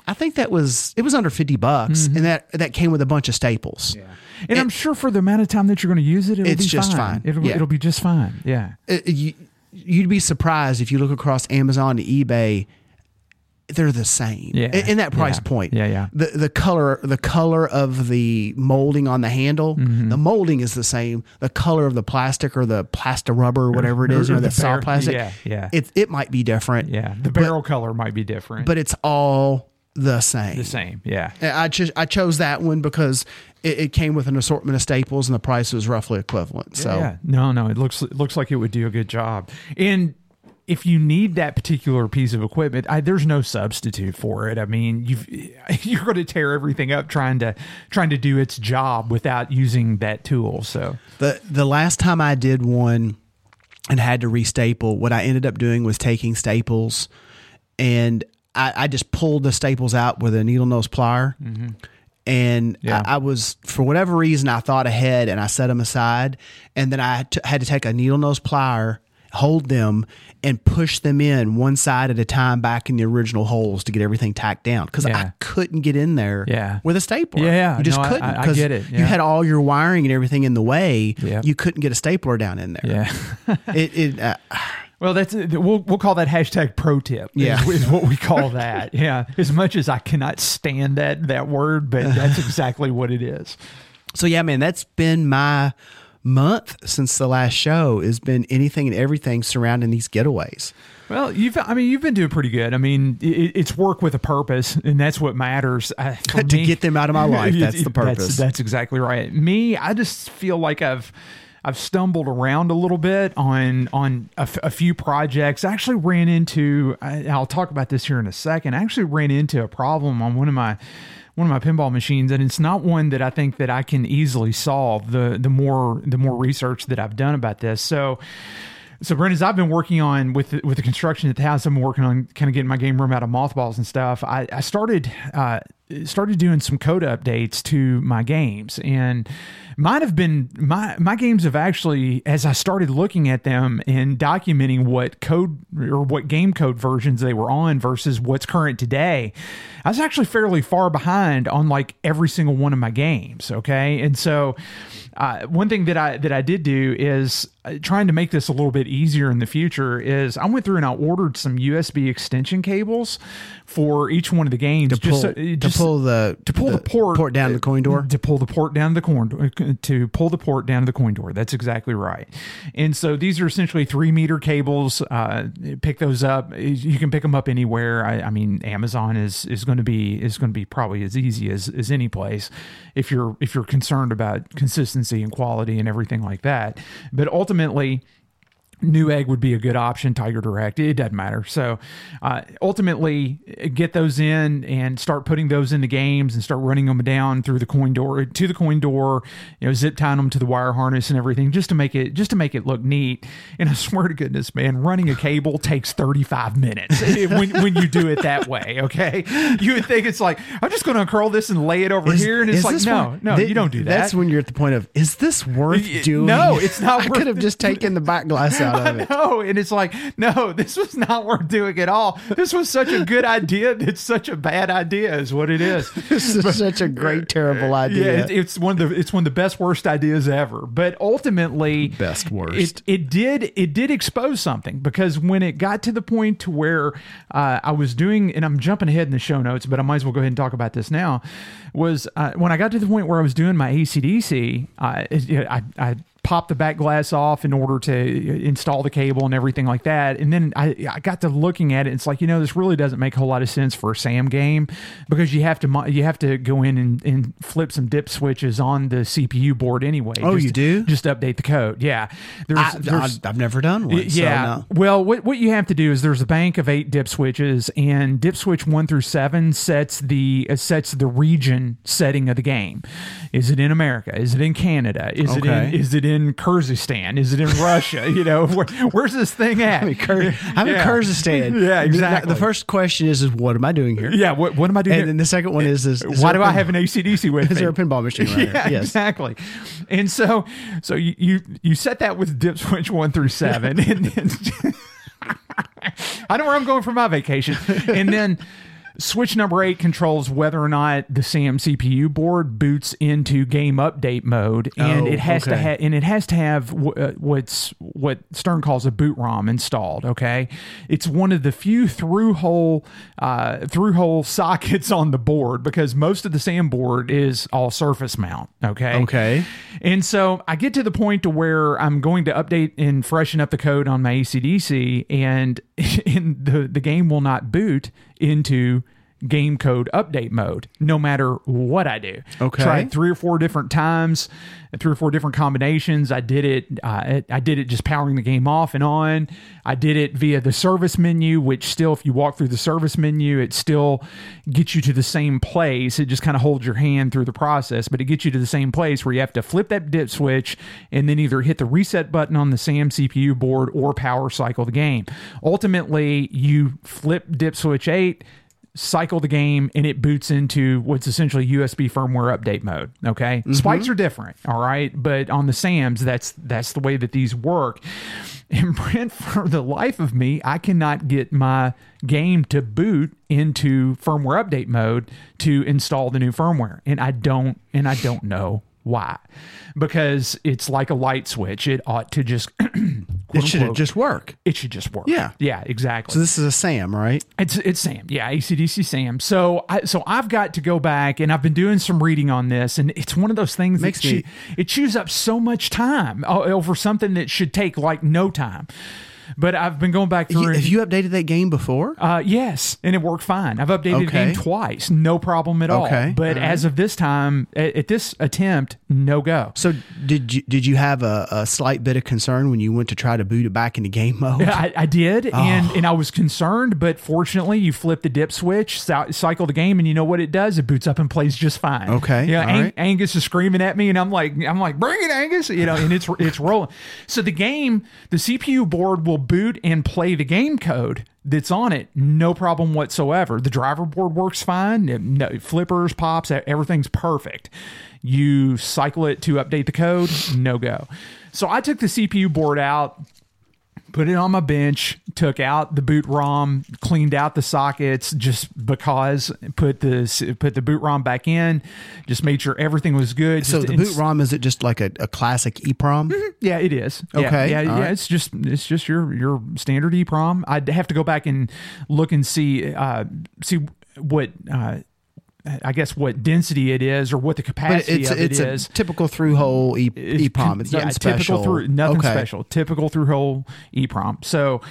[SPEAKER 2] I think that was it was under 50 bucks and that that came with a bunch of staples.
[SPEAKER 3] Mm-hmm. and I'm sure for the amount of time that you're going to use it, it'll
[SPEAKER 2] It's
[SPEAKER 3] be
[SPEAKER 2] just
[SPEAKER 3] fine.
[SPEAKER 2] fine.
[SPEAKER 3] It'll,
[SPEAKER 2] Yeah.
[SPEAKER 3] it'll be just fine. Yeah.
[SPEAKER 2] Uh, you, you'd be surprised if you look across Amazon and eBay they're the same
[SPEAKER 3] Yeah.
[SPEAKER 2] in, that price
[SPEAKER 3] Yeah.
[SPEAKER 2] point.
[SPEAKER 3] Yeah, yeah.
[SPEAKER 2] The the color the color of the molding on the handle,
[SPEAKER 3] Mm-hmm.
[SPEAKER 2] the molding is the same. The color of the plastic or the plastic rubber or whatever it is,
[SPEAKER 3] Or
[SPEAKER 2] know,
[SPEAKER 3] the
[SPEAKER 2] the soft plastic.
[SPEAKER 3] yeah, yeah.
[SPEAKER 2] It it might be different.
[SPEAKER 3] Yeah. The barrel color might be different,
[SPEAKER 2] But it's all the same.
[SPEAKER 3] the same. Yeah.
[SPEAKER 2] I cho- I chose that one because it, it came with an assortment of staples and the price was roughly equivalent. So
[SPEAKER 3] yeah. No, no. It looks it looks like it would do a good job. And if you need that particular piece of equipment, I, there's no substitute for it. I mean, you've, you're going to tear everything up trying to trying to do its job without using that tool. So
[SPEAKER 2] the the last time I did one and had to restaple, what I ended up doing was taking staples and I, I just pulled the staples out with a needle nose plier. Mm-hmm. And
[SPEAKER 3] Yeah.
[SPEAKER 2] I, I was, for whatever reason, I thought ahead and I set them aside. And then I t- had to take a needle nose plier, hold them, and push them in one side at a time back in the original holes to get everything tacked down because
[SPEAKER 3] Yeah.
[SPEAKER 2] I couldn't get in there
[SPEAKER 3] Yeah.
[SPEAKER 2] with a stapler.
[SPEAKER 3] Yeah, yeah.
[SPEAKER 2] you just
[SPEAKER 3] No,
[SPEAKER 2] couldn't.
[SPEAKER 3] I- I get it.
[SPEAKER 2] You had all your wiring and everything in the way.
[SPEAKER 3] Yeah.
[SPEAKER 2] You couldn't get a stapler down in there.
[SPEAKER 3] yeah.
[SPEAKER 2] It, it uh,
[SPEAKER 3] Well, that's we'll we'll call that hashtag pro tip. is-
[SPEAKER 2] Yeah.
[SPEAKER 3] is, what we call that. Yeah, as much as I cannot stand that that word, but that's exactly what it is.
[SPEAKER 2] so yeah, man, that's been my month since the last show. Has been anything and everything surrounding these getaways.
[SPEAKER 3] Well, you've I mean you've been doing pretty good. I mean it, it's work with a purpose, and that's what matters uh,
[SPEAKER 2] To
[SPEAKER 3] me.
[SPEAKER 2] get them out of my life, that's the purpose.
[SPEAKER 3] That's, that's exactly right. Me, I just feel like I've. I've stumbled around a little bit on on a, f- a few projects. I actually ran into. I, I'll talk about this here in a second. I actually ran into a problem on one of my one of my pinball machines, and it's not one that I think that I can easily solve. The the more the more research that I've done about this, so. So, Brendan, as I've been working on with the, with the construction at the house, been working on kind of getting my game room out of mothballs and stuff. I, I started uh, started doing some code updates to my games, and mine have been my my games have actually, as I started looking at them and documenting what code or what game code versions they were on versus what's current today, I was actually fairly far behind on like every single one of my games. Okay, and so uh, one thing that I that I did do is trying to make this a little bit easier in the future is I went through and I ordered some USB extension cables for each one of the games
[SPEAKER 2] To pull,
[SPEAKER 3] so-
[SPEAKER 2] to pull the
[SPEAKER 3] to pull the, port
[SPEAKER 2] port down the coin door.
[SPEAKER 3] to pull the port down to the coin door to pull the port down to the coin door. That's exactly right. And so these are essentially three meter cables. Uh, pick those up. You can pick them up anywhere. I, I mean amazon is is going to be is going to be probably as easy as as any place if you're if you're concerned about consistency and quality and everything like that. But ultimately ultimately Newegg would be a good option. Tiger Direct, it doesn't matter. So, uh, ultimately, get those in and start putting those into games and start running them down through the coin door to the coin door. You know, zip tying them to the wire harness and everything, just to make it just to make it look neat. And I swear to goodness, man, running a cable takes thirty five minutes when when you do it that way. Okay, you would think it's like I'm just going to uncurl this and lay it over
[SPEAKER 2] Is-
[SPEAKER 3] here, and it's like no,
[SPEAKER 2] one-
[SPEAKER 3] no,
[SPEAKER 2] th-
[SPEAKER 3] you don't do that.
[SPEAKER 2] That's when you're at the point of is this worth doing?
[SPEAKER 3] no, it's not
[SPEAKER 2] I could have just taken the back glass out out of it.
[SPEAKER 3] No, and it's like, no, this was not worth doing at all. This was such a good idea. It's such a bad idea, is what it is.
[SPEAKER 2] This is such a great, terrible idea.
[SPEAKER 3] Yeah, it, it's one of the it's one of the best worst ideas ever. But ultimately,
[SPEAKER 2] Best worst.
[SPEAKER 3] It it did it did expose something because when it got to the point to where uh, I was doing, and I'm jumping ahead in the show notes, but I might as well go ahead and talk about this now. Was uh, when I got to the point where I was doing my ACDC, uh, it- I I popped the back glass off in order to install the cable and everything like that. And then I, I got to looking at it. It's like, you know, this really doesn't make a whole lot of sense for a SAM game because you have to, you have to go in and, and flip some dip switches on the CPU board anyway.
[SPEAKER 2] Oh,
[SPEAKER 3] just-
[SPEAKER 2] you do?
[SPEAKER 3] Just update the code. Yeah. There's,
[SPEAKER 2] I,
[SPEAKER 3] there's-
[SPEAKER 2] have never done one. so
[SPEAKER 3] yeah.
[SPEAKER 2] no.
[SPEAKER 3] Well, what, what you have to do is there's a bank of eight dip switches, and dip switch one through seven sets the uh, sets the region setting of the game. Is it in America? Is it in Canada? Is it in is it in Kyrgyzstan? Is it in Russia? You know, where, where's this thing at?
[SPEAKER 2] I'm in, Kyr- I'm in Kyrgyzstan.
[SPEAKER 3] Yeah, exactly.
[SPEAKER 2] The, first question is, is what am I doing here?
[SPEAKER 3] Yeah. What, what am I doing?
[SPEAKER 2] And
[SPEAKER 3] here?
[SPEAKER 2] then the second one is, is, is
[SPEAKER 3] Why do I have an ACDC with
[SPEAKER 2] Is
[SPEAKER 3] me?
[SPEAKER 2] there a pinball machine right
[SPEAKER 3] yeah,
[SPEAKER 2] here? Yes.
[SPEAKER 3] exactly. And so, so you, you you set that with dip switch one through seven, and then I know where I'm going for my vacation, and then. Switch number eight controls whether or not the SAM CPU board boots into game update mode, and
[SPEAKER 2] Oh,
[SPEAKER 3] it has to
[SPEAKER 2] okay.
[SPEAKER 3] have and it has to have w- uh, what's what Stern calls a boot ROM installed. Okay, it's one of the few through hole uh, through hole sockets on the board because most of the SAM board is all surface mount. Okay,
[SPEAKER 2] Okay.
[SPEAKER 3] and so I get to the point to where I'm going to update and freshen up the code on my ACDC, and, and the, the game will not boot into game code update mode, no matter what I do.
[SPEAKER 2] Okay.
[SPEAKER 3] Tried three or four different times, three or four different combinations. I did it. Uh, I did it just powering the game off and on. I did it via the service menu, which still, if you walk through the service menu, it still gets you to the same place. It just kind of holds your hand through the process, but it gets you to the same place where you have to flip that dip switch and then either hit the reset button on the SAM CPU board or power cycle the game. Ultimately, you flip dip switch eight cycle the game and it boots into what's essentially USB firmware update mode. Okay, mm-hmm. spikes are different. All right, but on the Sams, that's that's the way that these work. And Brent, for the life of me, I cannot get my game to boot into firmware update mode to install the new firmware, and I don't and I don't know why. Because it's like a light switch. It ought to just
[SPEAKER 2] It should just work.
[SPEAKER 3] it should just work.
[SPEAKER 2] Yeah.
[SPEAKER 3] Yeah, exactly.
[SPEAKER 2] So this is a Sam, right?
[SPEAKER 3] It's it's Sam, yeah, ACDC Sam. So I so I've got to go back and I've been doing some reading on this, and it's one of those things
[SPEAKER 2] Makes
[SPEAKER 3] that
[SPEAKER 2] me-
[SPEAKER 3] it chews up so much time uh, over something that should take like no time. But I've been going back through.
[SPEAKER 2] You- have you updated that game before?
[SPEAKER 3] uh, yes, and it worked fine. I've updated the game twice, no problem at all.
[SPEAKER 2] Okay,
[SPEAKER 3] But
[SPEAKER 2] all right.
[SPEAKER 3] as of this time, at, at this attempt, no go.
[SPEAKER 2] So did you did you have a, a slight bit of concern when you went to try to boot it back into game mode?
[SPEAKER 3] I, I did,
[SPEAKER 2] Oh.
[SPEAKER 3] and and I was concerned, but fortunately, you flip the dip switch, cycle the game, and you know what it does? It boots up and plays just fine.
[SPEAKER 2] Okay,
[SPEAKER 3] yeah. Ang-
[SPEAKER 2] right.
[SPEAKER 3] Angus is screaming at me, and I'm like, I'm like, bring it, Angus, you know, and it's it's rolling. So the game, the CPU board will boot and play the game code that's on it, no problem whatsoever. The driver board works fine, no, flippers, pops, everything's perfect. You cycle it to update the code, no go. So I took the CPU board out put it on my bench, took out the boot ROM, cleaned out the sockets just because, put the put the boot ROM back in, just made sure everything was good.
[SPEAKER 2] so
[SPEAKER 3] Just
[SPEAKER 2] the boot ROM is it just like a, a classic EEPROM?
[SPEAKER 3] yeah, it is.
[SPEAKER 2] Okay,
[SPEAKER 3] yeah,
[SPEAKER 2] all
[SPEAKER 3] yeah.
[SPEAKER 2] right.
[SPEAKER 3] It's just it's just your your standard EEPROM. I'd have to go back and look and see uh, see what. Uh, I guess what density it is, or what the capacity
[SPEAKER 2] it's
[SPEAKER 3] of it
[SPEAKER 2] it's
[SPEAKER 3] is.
[SPEAKER 2] a typical through hole e-
[SPEAKER 3] It's
[SPEAKER 2] EEPROM. It's
[SPEAKER 3] yeah,
[SPEAKER 2] nothing special.
[SPEAKER 3] Typical through, nothing
[SPEAKER 2] Okay.
[SPEAKER 3] special. Typical through hole EEPROM. So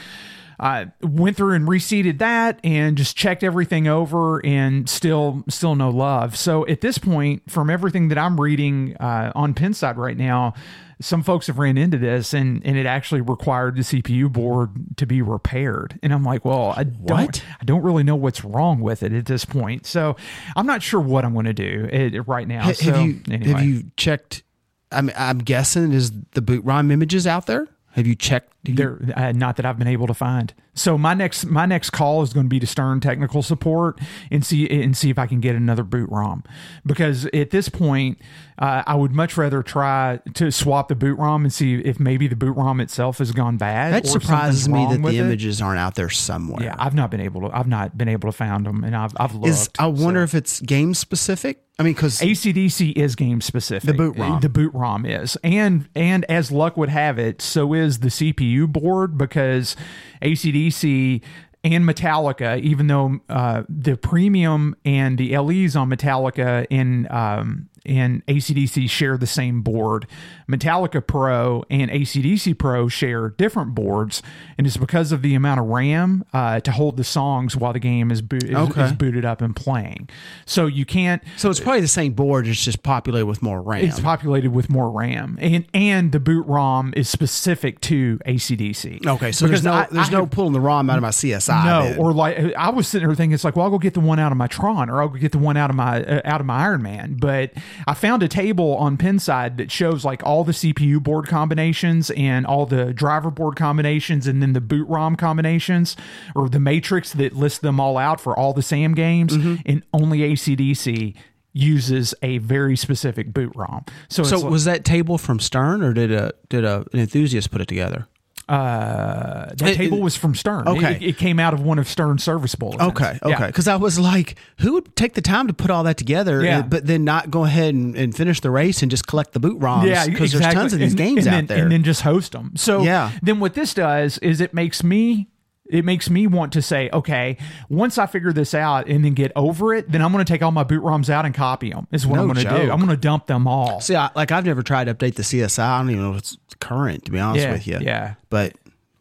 [SPEAKER 3] I went through and reseated that and just checked everything over and still still no love. So at this point, from everything that I'm reading uh, on Pinside right now, some folks have ran into this and, and it actually required the CPU board to be repaired. And I'm like, well, I don't,
[SPEAKER 2] What?
[SPEAKER 3] I don't really know what's wrong with it at this point. So I'm not sure what I'm going to do eh, right now.
[SPEAKER 2] Ha-
[SPEAKER 3] so
[SPEAKER 2] have you
[SPEAKER 3] anyway.
[SPEAKER 2] have you checked? I mean, I'm guessing is the boot ROM images out there. Have you checked
[SPEAKER 3] There, uh, not that I've been able to find. So my next my next call is going to be to Stern technical support and see and see if I can get another boot ROM because at this point uh, I would much rather try to swap the boot ROM and see if maybe the boot ROM itself has gone bad.
[SPEAKER 2] That surprises me that the
[SPEAKER 3] it.
[SPEAKER 2] images aren't out there somewhere.
[SPEAKER 3] Yeah, I've not been able to. I've not been able to find them, and I've I've looked.
[SPEAKER 2] Is I wonder
[SPEAKER 3] so.
[SPEAKER 2] if it's game specific. I mean, because
[SPEAKER 3] ACDC is game specific.
[SPEAKER 2] The boot ROM.
[SPEAKER 3] The boot ROM is. And and as luck would have it, so is the CPU board because ACDC and Metallica, even though uh, the premium and the LEs on Metallica in um, and ACDC share the same board, Metallica Pro and ACDC Pro share different boards, and it's because of the amount of RAM uh, to hold the songs while the game is, boot, is,
[SPEAKER 2] Okay.
[SPEAKER 3] is booted up and playing. So you can't
[SPEAKER 2] so it's probably the same board. It's just populated with more RAM.
[SPEAKER 3] it's populated with more RAM, and and the boot ROM is specific to ACDC.
[SPEAKER 2] okay, so there's no
[SPEAKER 3] I-
[SPEAKER 2] there's
[SPEAKER 3] I
[SPEAKER 2] no
[SPEAKER 3] have-
[SPEAKER 2] pulling the ROM out of my CSI.
[SPEAKER 3] no,
[SPEAKER 2] then.
[SPEAKER 3] or like I was sitting there thinking, it's like, well, I'll go get the one out of my Tron, or I'll go get the one out of my uh, out of my Iron Man. But I found a table on Pinside that shows like all the CPU board combinations and all the driver board combinations, and then the boot ROM combinations, or the matrix that lists them all out for all the SAM games,
[SPEAKER 2] Mm-hmm.
[SPEAKER 3] and only ACDC uses a very specific boot ROM. So,
[SPEAKER 2] so
[SPEAKER 3] like-
[SPEAKER 2] was that table from Stern, or did a did a, an enthusiast put it together?
[SPEAKER 3] Uh, that
[SPEAKER 2] It-
[SPEAKER 3] table was from Stern.
[SPEAKER 2] Okay.
[SPEAKER 3] It, it came out of one of Stern's service bulletins.
[SPEAKER 2] Okay, okay. Because I was like, who would take the time to put all that together,
[SPEAKER 3] Yeah.
[SPEAKER 2] and- but then not go ahead and, and finish the race and just collect the boot ROMs?
[SPEAKER 3] Yeah,
[SPEAKER 2] because
[SPEAKER 3] exactly.
[SPEAKER 2] there's tons of these
[SPEAKER 3] And-
[SPEAKER 2] games out
[SPEAKER 3] then,
[SPEAKER 2] there.
[SPEAKER 3] and then just host them. So
[SPEAKER 2] Yeah.
[SPEAKER 3] then what this does is it makes me it makes me want to say, okay, once I figure this out and then get over it, then I'm going to take all my boot ROMs out and copy them. Is what
[SPEAKER 2] No
[SPEAKER 3] I'm going to do. I'm going to dump them all.
[SPEAKER 2] See, I, like I've never tried to update the CSI. I don't even know if it's current, to be honest with you.
[SPEAKER 3] yeah.
[SPEAKER 2] but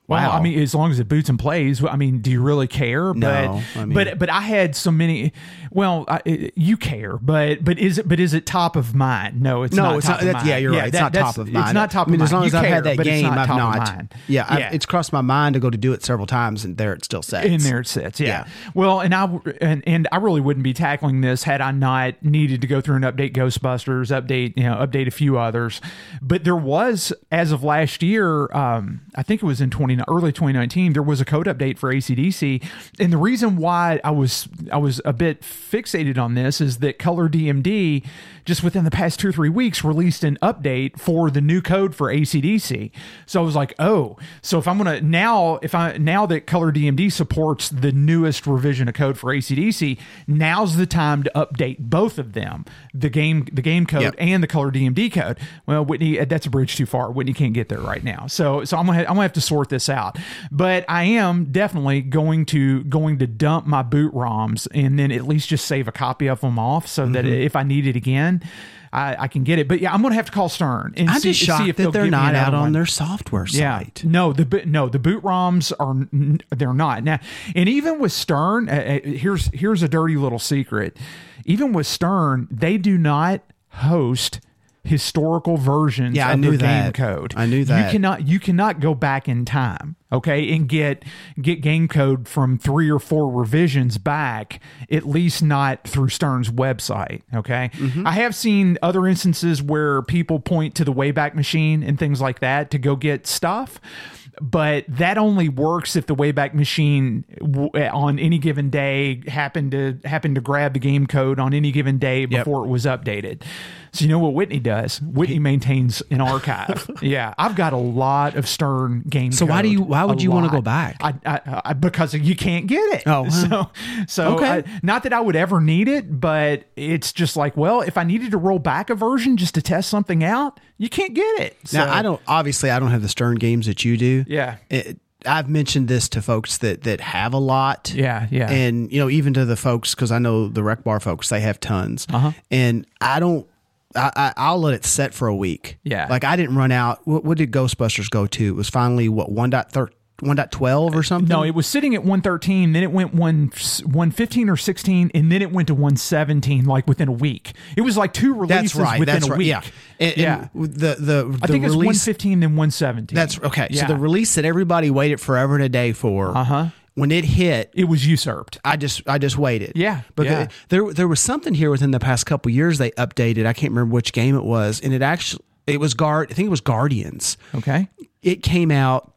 [SPEAKER 2] wow.
[SPEAKER 3] I mean, as long as it boots and plays, I mean, do you really care? But
[SPEAKER 2] No, I mean-
[SPEAKER 3] but but I had so many. Well, I, it- you care, but but is it but is it top of mind? No, it's
[SPEAKER 2] no,
[SPEAKER 3] not.
[SPEAKER 2] it's
[SPEAKER 3] top
[SPEAKER 2] not.
[SPEAKER 3] mind.
[SPEAKER 2] yeah, you're right. It's
[SPEAKER 3] that-
[SPEAKER 2] not top of mind.
[SPEAKER 3] It's not top
[SPEAKER 2] I mean,
[SPEAKER 3] of
[SPEAKER 2] as
[SPEAKER 3] mind.
[SPEAKER 2] long as
[SPEAKER 3] You
[SPEAKER 2] I've
[SPEAKER 3] care,
[SPEAKER 2] had that game,
[SPEAKER 3] not
[SPEAKER 2] I've not.
[SPEAKER 3] mind.
[SPEAKER 2] Yeah, I've, it's crossed my mind to go to do it several times, and there it still sits.
[SPEAKER 3] in there it sits. Yeah.
[SPEAKER 2] Yeah.
[SPEAKER 3] Well, and I and, and I really wouldn't be tackling this had I not needed to go through and update Ghostbusters, update you know, update a few others. But there was as of last year, um, I think it was in twenty early twenty nineteen, there was a code update for ACDC, and the reason why I was I was a bit fixated on this is that Color DMD just within the past two or three weeks released an update for the new code for ACDC. So I was like, oh, so if I'm gonna now if I now that Color DMD supports the newest revision of code for ACDC, now's the time to update both of them, the game the game code
[SPEAKER 2] Yep.
[SPEAKER 3] and the Color DMD code. Well, Whitney, uh, that's a bridge too far. Whitney can't get there right now. So so I'm gonna I'm gonna have to sort this out. But I am definitely going to going to dump my boot ROMs and then at least just save a copy of them off so that
[SPEAKER 2] Mm-hmm.
[SPEAKER 3] if I need it again. I, I can get it, but yeah, I'm gonna have to call Stern and
[SPEAKER 2] I'm
[SPEAKER 3] see,
[SPEAKER 2] just
[SPEAKER 3] see
[SPEAKER 2] shocked
[SPEAKER 3] if they'll
[SPEAKER 2] that they're not out on
[SPEAKER 3] one.
[SPEAKER 2] their software
[SPEAKER 3] Yeah,
[SPEAKER 2] site.
[SPEAKER 3] no, the no the boot ROMs are they're not now, and even with Stern, uh, uh, here's here's a dirty little secret. Even with Stern, they do not host historical versions
[SPEAKER 2] Yeah, I
[SPEAKER 3] of
[SPEAKER 2] knew
[SPEAKER 3] their game
[SPEAKER 2] that.
[SPEAKER 3] code.
[SPEAKER 2] I knew that.
[SPEAKER 3] You
[SPEAKER 2] that.
[SPEAKER 3] cannot you cannot go back in time, okay, and get get game code from three or four revisions back. At least not through Stern's website. Okay,
[SPEAKER 2] Mm-hmm.
[SPEAKER 3] I have seen other instances where people point to the Wayback Machine and things like that to go get stuff. But that only works if the Wayback Machine w- on any given day happened to happen to grab the game code on any given day before it was updated. So you know what Whitney does? Whitney maintains an archive. yeah, I've got a lot of Stern game.
[SPEAKER 2] So why do you- why would you wanna go back?
[SPEAKER 3] I, I, I, because you can't get it.
[SPEAKER 2] Oh,
[SPEAKER 3] so so
[SPEAKER 2] Okay.
[SPEAKER 3] I- not that I would ever need it, but it's just like, well, if I needed to roll back a version just to test something out, you can't get it. So,
[SPEAKER 2] Now I don't. Obviously, I don't have the Stern games that you do.
[SPEAKER 3] Yeah.
[SPEAKER 2] It, I've mentioned this to folks that that have a lot.
[SPEAKER 3] Yeah, yeah.
[SPEAKER 2] And you know, even to the folks because I know the Rec Bar folks, they have tons.
[SPEAKER 3] Uh-huh.
[SPEAKER 2] And I don't. I, I, I'll let it set for a week.
[SPEAKER 3] Yeah.
[SPEAKER 2] Like I didn't run out. What, what did Ghostbusters go to? It was finally what one dot thir- one dot twelve or something.
[SPEAKER 3] No, it was sitting at 113, then it went one 115 or 16, and then it went to 117 like within a week. It was like two releases
[SPEAKER 2] that's right.
[SPEAKER 3] within
[SPEAKER 2] That's
[SPEAKER 3] a
[SPEAKER 2] right.
[SPEAKER 3] week.
[SPEAKER 2] Yeah. And, and
[SPEAKER 3] yeah.
[SPEAKER 2] The the
[SPEAKER 3] I
[SPEAKER 2] the
[SPEAKER 3] think it's
[SPEAKER 2] release.
[SPEAKER 3] 115 then 117.
[SPEAKER 2] That's okay.
[SPEAKER 3] Yeah.
[SPEAKER 2] So the release that everybody waited forever and a day for. Uh
[SPEAKER 3] Uh-huh.
[SPEAKER 2] When it hit,
[SPEAKER 3] it was usurped.
[SPEAKER 2] I just I just waited.
[SPEAKER 3] Yeah,
[SPEAKER 2] But
[SPEAKER 3] yeah.
[SPEAKER 2] there there was something here within the past couple years they updated. I can't remember which game it was, and it actually it was guard. I think it was Guardians.
[SPEAKER 3] Okay.
[SPEAKER 2] It came out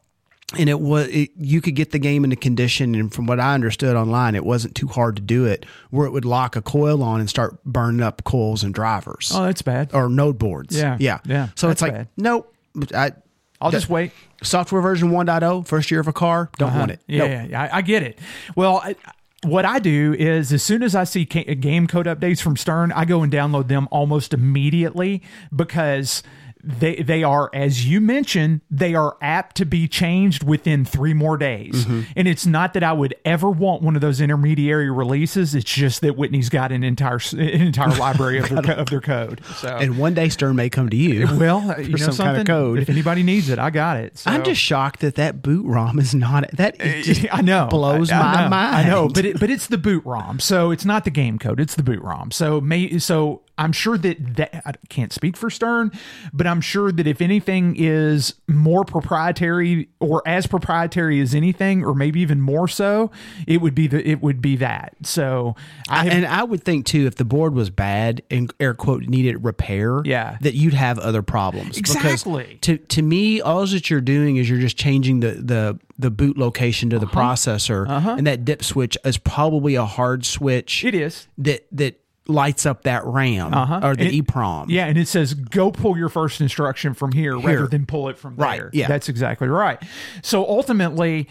[SPEAKER 2] and it was it, you could get the game into condition and from what i understood online it wasn't too hard to do it where it would lock a coil on and start burning up coils and drivers
[SPEAKER 3] Oh, that's bad.
[SPEAKER 2] or node boards
[SPEAKER 3] Yeah,
[SPEAKER 2] yeah
[SPEAKER 3] yeah,
[SPEAKER 2] so it's like
[SPEAKER 3] bad.
[SPEAKER 2] nope I,
[SPEAKER 3] I'll just wait.
[SPEAKER 2] software version 1.0 first year of a car don't want it
[SPEAKER 3] Uh-huh. Yeah,
[SPEAKER 2] Nope.
[SPEAKER 3] yeah. I, I get it. Well, I, what I do is as soon as I see game code updates from Stern, I go and download them almost immediately because they they are as you mentioned they are apt to be changed within three more days
[SPEAKER 2] Mm-hmm.
[SPEAKER 3] and it's not that i would ever want one of those intermediary releases it's just that whitney's got an entire an entire library of their, of their code so
[SPEAKER 2] and one day stern may come to you
[SPEAKER 3] well you know
[SPEAKER 2] some
[SPEAKER 3] something
[SPEAKER 2] kind of code.
[SPEAKER 3] if anybody needs it i got it
[SPEAKER 2] i'm just shocked that that boot rom is not that it just
[SPEAKER 3] I know
[SPEAKER 2] blows
[SPEAKER 3] I- I
[SPEAKER 2] my
[SPEAKER 3] know.
[SPEAKER 2] mind
[SPEAKER 3] I know, but it, but it's the boot ROM, so it's not the game code; it's the boot ROM. So may so I'm sure that that I can't speak for Stern, but I'm sure that if anything is more proprietary or as proprietary as anything, or maybe even more so, it would be the it would be that. So I have,
[SPEAKER 2] and I would think too, if the board was bad and air quote needed repair,
[SPEAKER 3] Yeah.
[SPEAKER 2] that you'd have other problems. Because
[SPEAKER 3] Exactly.
[SPEAKER 2] to to me, all that you're doing is you're just changing the the the boot location to the
[SPEAKER 3] Uh-huh.
[SPEAKER 2] processor, and that dip switch is probably a hard switch.
[SPEAKER 3] it is.
[SPEAKER 2] that that lights up that RAM
[SPEAKER 3] Uh-huh.
[SPEAKER 2] or the
[SPEAKER 3] it-
[SPEAKER 2] EEPROM.
[SPEAKER 3] Yeah, and it says go pull your first instruction from here, rather than pull it from
[SPEAKER 2] Right,
[SPEAKER 3] there.
[SPEAKER 2] yeah.
[SPEAKER 3] That's exactly right. So ultimately,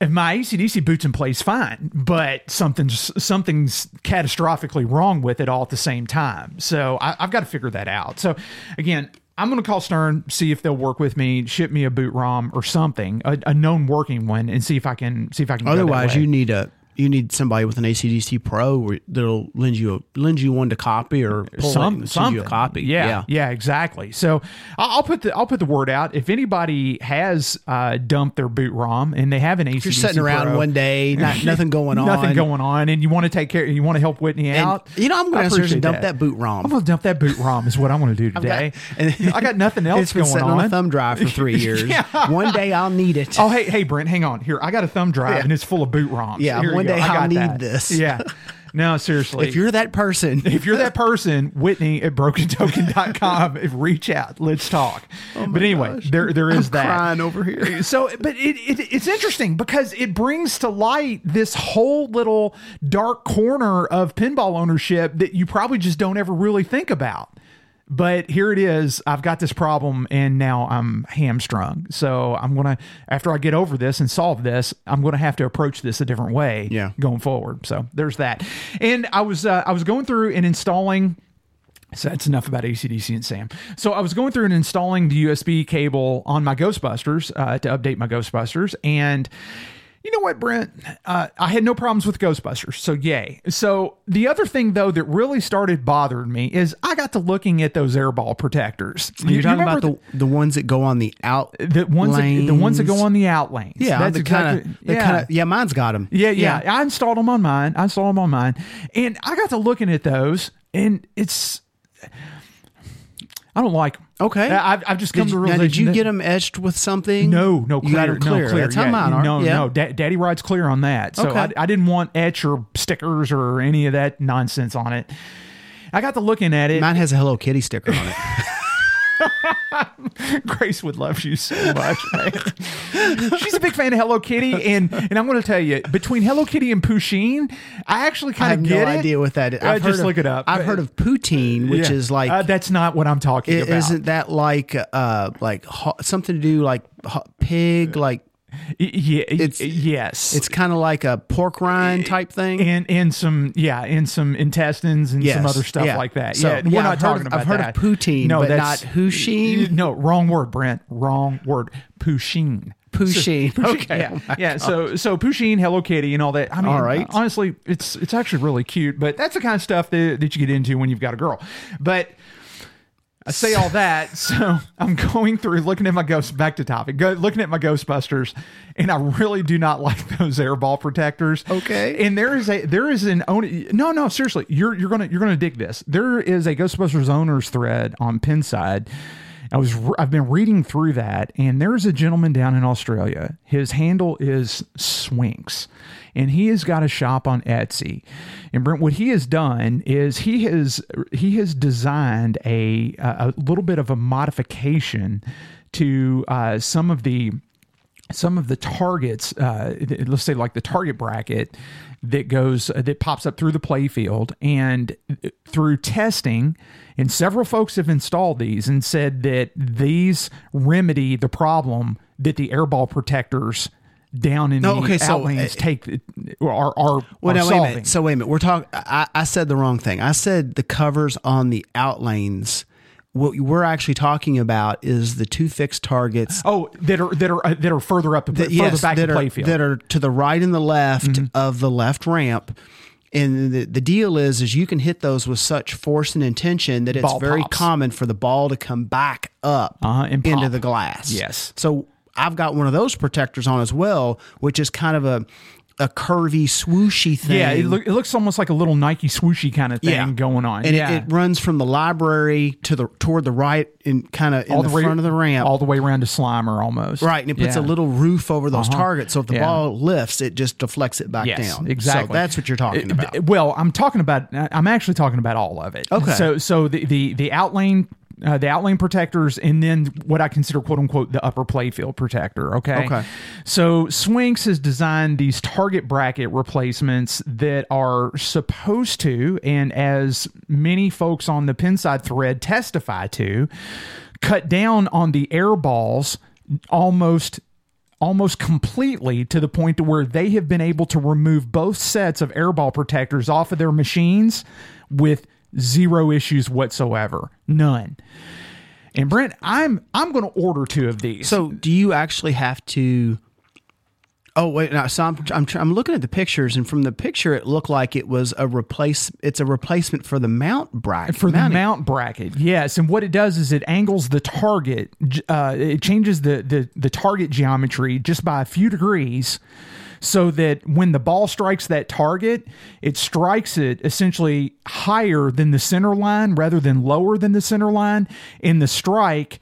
[SPEAKER 3] if my ACDC boots in place fine, but something's something's catastrophically wrong with it all at the same time. So I, I've got to figure that out. So again. I'm going to call Stern, see if they'll work with me, ship me a boot ROM or something, a, a known working one, and see if I can see if I can.
[SPEAKER 2] Otherwise, you need a you need somebody with an ACDC Pro that'll lend you a, lend you one to copy or
[SPEAKER 3] some something.
[SPEAKER 2] you a copy.
[SPEAKER 3] Yeah, yeah, exactly. So I'll put the I'll put the word out. If anybody has uh, dumped their boot ROM and they have an ACDC
[SPEAKER 2] If you're sitting around one day, not, nothing going on,
[SPEAKER 3] nothing going on, and you want to take care, you want to help Whitney
[SPEAKER 2] And,
[SPEAKER 3] out.
[SPEAKER 2] you know, I'm going to dump that, boot ROM.
[SPEAKER 3] I'm gonna dump that boot ROM is what I'm going to do today.
[SPEAKER 2] and-
[SPEAKER 3] I got nothing else
[SPEAKER 2] it's been
[SPEAKER 3] going
[SPEAKER 2] sitting
[SPEAKER 3] on.
[SPEAKER 2] on a thumb drive for three years.
[SPEAKER 3] Yeah.
[SPEAKER 2] One day I'll need it.
[SPEAKER 3] Oh, hey, hey, Brent, hang on. Here, I got a thumb drive
[SPEAKER 2] Yeah.
[SPEAKER 3] and it's full of boot ROMs.
[SPEAKER 2] Yeah,
[SPEAKER 3] Here
[SPEAKER 2] one
[SPEAKER 3] go.
[SPEAKER 2] day I'll need
[SPEAKER 3] that.
[SPEAKER 2] this.
[SPEAKER 3] Yeah. No, seriously.
[SPEAKER 2] if you're that person,
[SPEAKER 3] if you're that person, Whitney at brokentoken.com, reach out. Let's talk. Oh but anyway, there there is that.
[SPEAKER 2] crying over here.
[SPEAKER 3] So, but it, it it's interesting because it brings to light this whole little dark corner of pinball ownership that you probably just don't ever really think about. But here it is. I've got this problem and now I'm hamstrung. So I'm going to, after I get over this and solve this, I'm going to have to approach this a different way
[SPEAKER 2] Yeah.
[SPEAKER 3] going forward. So there's that. And I was, uh, I was going through and installing so that's enough about ACDC and Sam. So I was going through and installing the USB cable on my Ghostbusters uh, to update my Ghostbusters. And you know what, Brent? Uh, I had no problems with Ghostbusters. So yay. So the other thing, though, that really started bothering me is I got to looking at those airball protectors.
[SPEAKER 2] you're
[SPEAKER 3] You
[SPEAKER 2] talking
[SPEAKER 3] remember
[SPEAKER 2] about the, the ones that go on the out
[SPEAKER 3] the, ones that, the ones that go on the out lanes.
[SPEAKER 2] Yeah,
[SPEAKER 3] that's
[SPEAKER 2] the kind of
[SPEAKER 3] exactly-
[SPEAKER 2] yeah. Kinda, yeah, mine's got them.
[SPEAKER 3] yeah, yeah, I installed them on mine. I installed them on mine, and I got to looking at those, and it's I don't like 'em.
[SPEAKER 2] Okay.
[SPEAKER 3] I- I've, I've just come
[SPEAKER 2] Did,
[SPEAKER 3] to
[SPEAKER 2] now,
[SPEAKER 3] realization.
[SPEAKER 2] did you
[SPEAKER 3] that-
[SPEAKER 2] get them etched with something?
[SPEAKER 3] No, no, clear,
[SPEAKER 2] You got 'em clear.
[SPEAKER 3] no, clear.
[SPEAKER 2] That's how mine are.
[SPEAKER 3] No,
[SPEAKER 2] yeah.
[SPEAKER 3] no, Da- Daddy Ride's clear on that. So
[SPEAKER 2] Okay.
[SPEAKER 3] I, I didn't want etch or stickers or any of that nonsense on it. I got to looking at it.
[SPEAKER 2] Mine has a Hello Kitty sticker on it.
[SPEAKER 3] Grace would love you so much, man. She's a big fan of Hello Kitty, and and I'm going to tell you, between Hello Kitty and Pusheen, I actually kind
[SPEAKER 2] have
[SPEAKER 3] of
[SPEAKER 2] no
[SPEAKER 3] get it.
[SPEAKER 2] idea what that is. I've
[SPEAKER 3] just
[SPEAKER 2] of-
[SPEAKER 3] look it up.
[SPEAKER 2] I've heard of poutine, which
[SPEAKER 3] Yeah.
[SPEAKER 2] is like
[SPEAKER 3] Uh, that's not what I'm talking
[SPEAKER 2] i-
[SPEAKER 3] about.
[SPEAKER 2] isn't that like uh like ho- something to do like ho- pig like
[SPEAKER 3] Y- yeah,
[SPEAKER 2] it's-
[SPEAKER 3] yes.
[SPEAKER 2] it's kind of like a pork rind type thing.
[SPEAKER 3] and and some yeah, and some intestines and some other stuff
[SPEAKER 2] yeah.
[SPEAKER 3] like that.
[SPEAKER 2] So,
[SPEAKER 3] yeah,
[SPEAKER 2] yeah,
[SPEAKER 3] we're not
[SPEAKER 2] I've heard
[SPEAKER 3] talking
[SPEAKER 2] of-
[SPEAKER 3] about
[SPEAKER 2] I've heard of
[SPEAKER 3] that.
[SPEAKER 2] poutine, but
[SPEAKER 3] that's-
[SPEAKER 2] not Pusheen?
[SPEAKER 3] No, wrong word, Brent. Wrong word. Pusheen.
[SPEAKER 2] Pusheen. Okay.
[SPEAKER 3] Yeah,
[SPEAKER 2] Oh
[SPEAKER 3] yeah. So so Pusheen, Hello Kitty, and all that. I mean,
[SPEAKER 2] All right.
[SPEAKER 3] honestly, it's it's actually really cute. But that's the kind of stuff that, that you get into when you've got a girl. But I say all that, so I'm going through looking at my ghost. Back to topic. Go, looking at my Ghostbusters, and I really do not like those airball protectors.
[SPEAKER 2] Okay.
[SPEAKER 3] And there is a there is an own. No, no, seriously, you're you're gonna you're gonna dig this. There is a Ghostbusters owners thread on Pinside. I was I've been reading through that, and there's a gentleman down in Australia. His handle is Swinks, and he has got a shop on Etsy. And Brent, what he has done is he has he has designed a a little bit of a modification to uh, some of the some of the targets, uh, let's say like the target bracket that goes uh, that pops up through the playfield, and uh, through testing, and several folks have installed these and said that these remedy the problem that the airball protectors down in
[SPEAKER 2] No,
[SPEAKER 3] the
[SPEAKER 2] okay, so,
[SPEAKER 3] outlanes
[SPEAKER 2] uh,
[SPEAKER 3] take are are, are
[SPEAKER 2] Well, now, wait a
[SPEAKER 3] solving.
[SPEAKER 2] minute. So wait a minute. We're talking. I, I said the wrong thing. I said the covers on the outlanes. What we're actually talking about is the two fixed targets.
[SPEAKER 3] oh, that are that are uh, that are further up the
[SPEAKER 2] that,
[SPEAKER 3] further
[SPEAKER 2] yes,
[SPEAKER 3] back
[SPEAKER 2] that
[SPEAKER 3] the
[SPEAKER 2] are
[SPEAKER 3] playfield. Mm-hmm.
[SPEAKER 2] that are to the right and the left of the left ramp. And the, the deal is, is you can hit those with such force and intention that it's
[SPEAKER 3] Ball
[SPEAKER 2] very
[SPEAKER 3] pops.
[SPEAKER 2] common for the ball to come back up
[SPEAKER 3] Uh-huh,
[SPEAKER 2] into
[SPEAKER 3] pop.
[SPEAKER 2] the glass.
[SPEAKER 3] Yes.
[SPEAKER 2] So I've got one of those protectors on as well, which is kind of a a curvy, swooshy thing.
[SPEAKER 3] yeah, it, look, it looks almost like a little Nike swooshy kind of thing going on.
[SPEAKER 2] and
[SPEAKER 3] yeah.
[SPEAKER 2] it, it runs from the library to the toward the right and kind of in the, front of the ramp.
[SPEAKER 3] all the way around to Slimer almost.
[SPEAKER 2] Right, and it puts
[SPEAKER 3] Yeah.
[SPEAKER 2] a little roof over those uh-huh. targets, so if the
[SPEAKER 3] Yeah.
[SPEAKER 2] ball lifts, it just deflects it back
[SPEAKER 3] Yes,
[SPEAKER 2] down.
[SPEAKER 3] exactly.
[SPEAKER 2] So that's what you're talking about.
[SPEAKER 3] Well, I'm talking about. I'm actually talking about all of it.
[SPEAKER 2] Okay.
[SPEAKER 3] So, so the the the outlane. Uh, the outlane protectors, and then what I consider "quote unquote" the upper playfield protector. Okay.
[SPEAKER 2] Okay.
[SPEAKER 3] So Swinks has designed these target bracket replacements that are supposed to, and as many folks on the Pinside thread testify to, cut down on the air balls almost almost completely to the point to where they have been able to remove both sets of airball protectors off of their machines with zero issues whatsoever none and brent i'm i'm going to order two of these
[SPEAKER 2] So do you actually have to? Oh wait, no. So I'm, I'm I'm looking at the pictures, and from the picture, it looked like it was a replace. It's a replacement for the mount bracket
[SPEAKER 3] for the mount bracket yes and what it does is it angles the target uh, it changes the, the the target geometry just by a few degrees so that when the ball strikes that target it strikes it essentially higher than the center line rather than lower than the center line. And the strike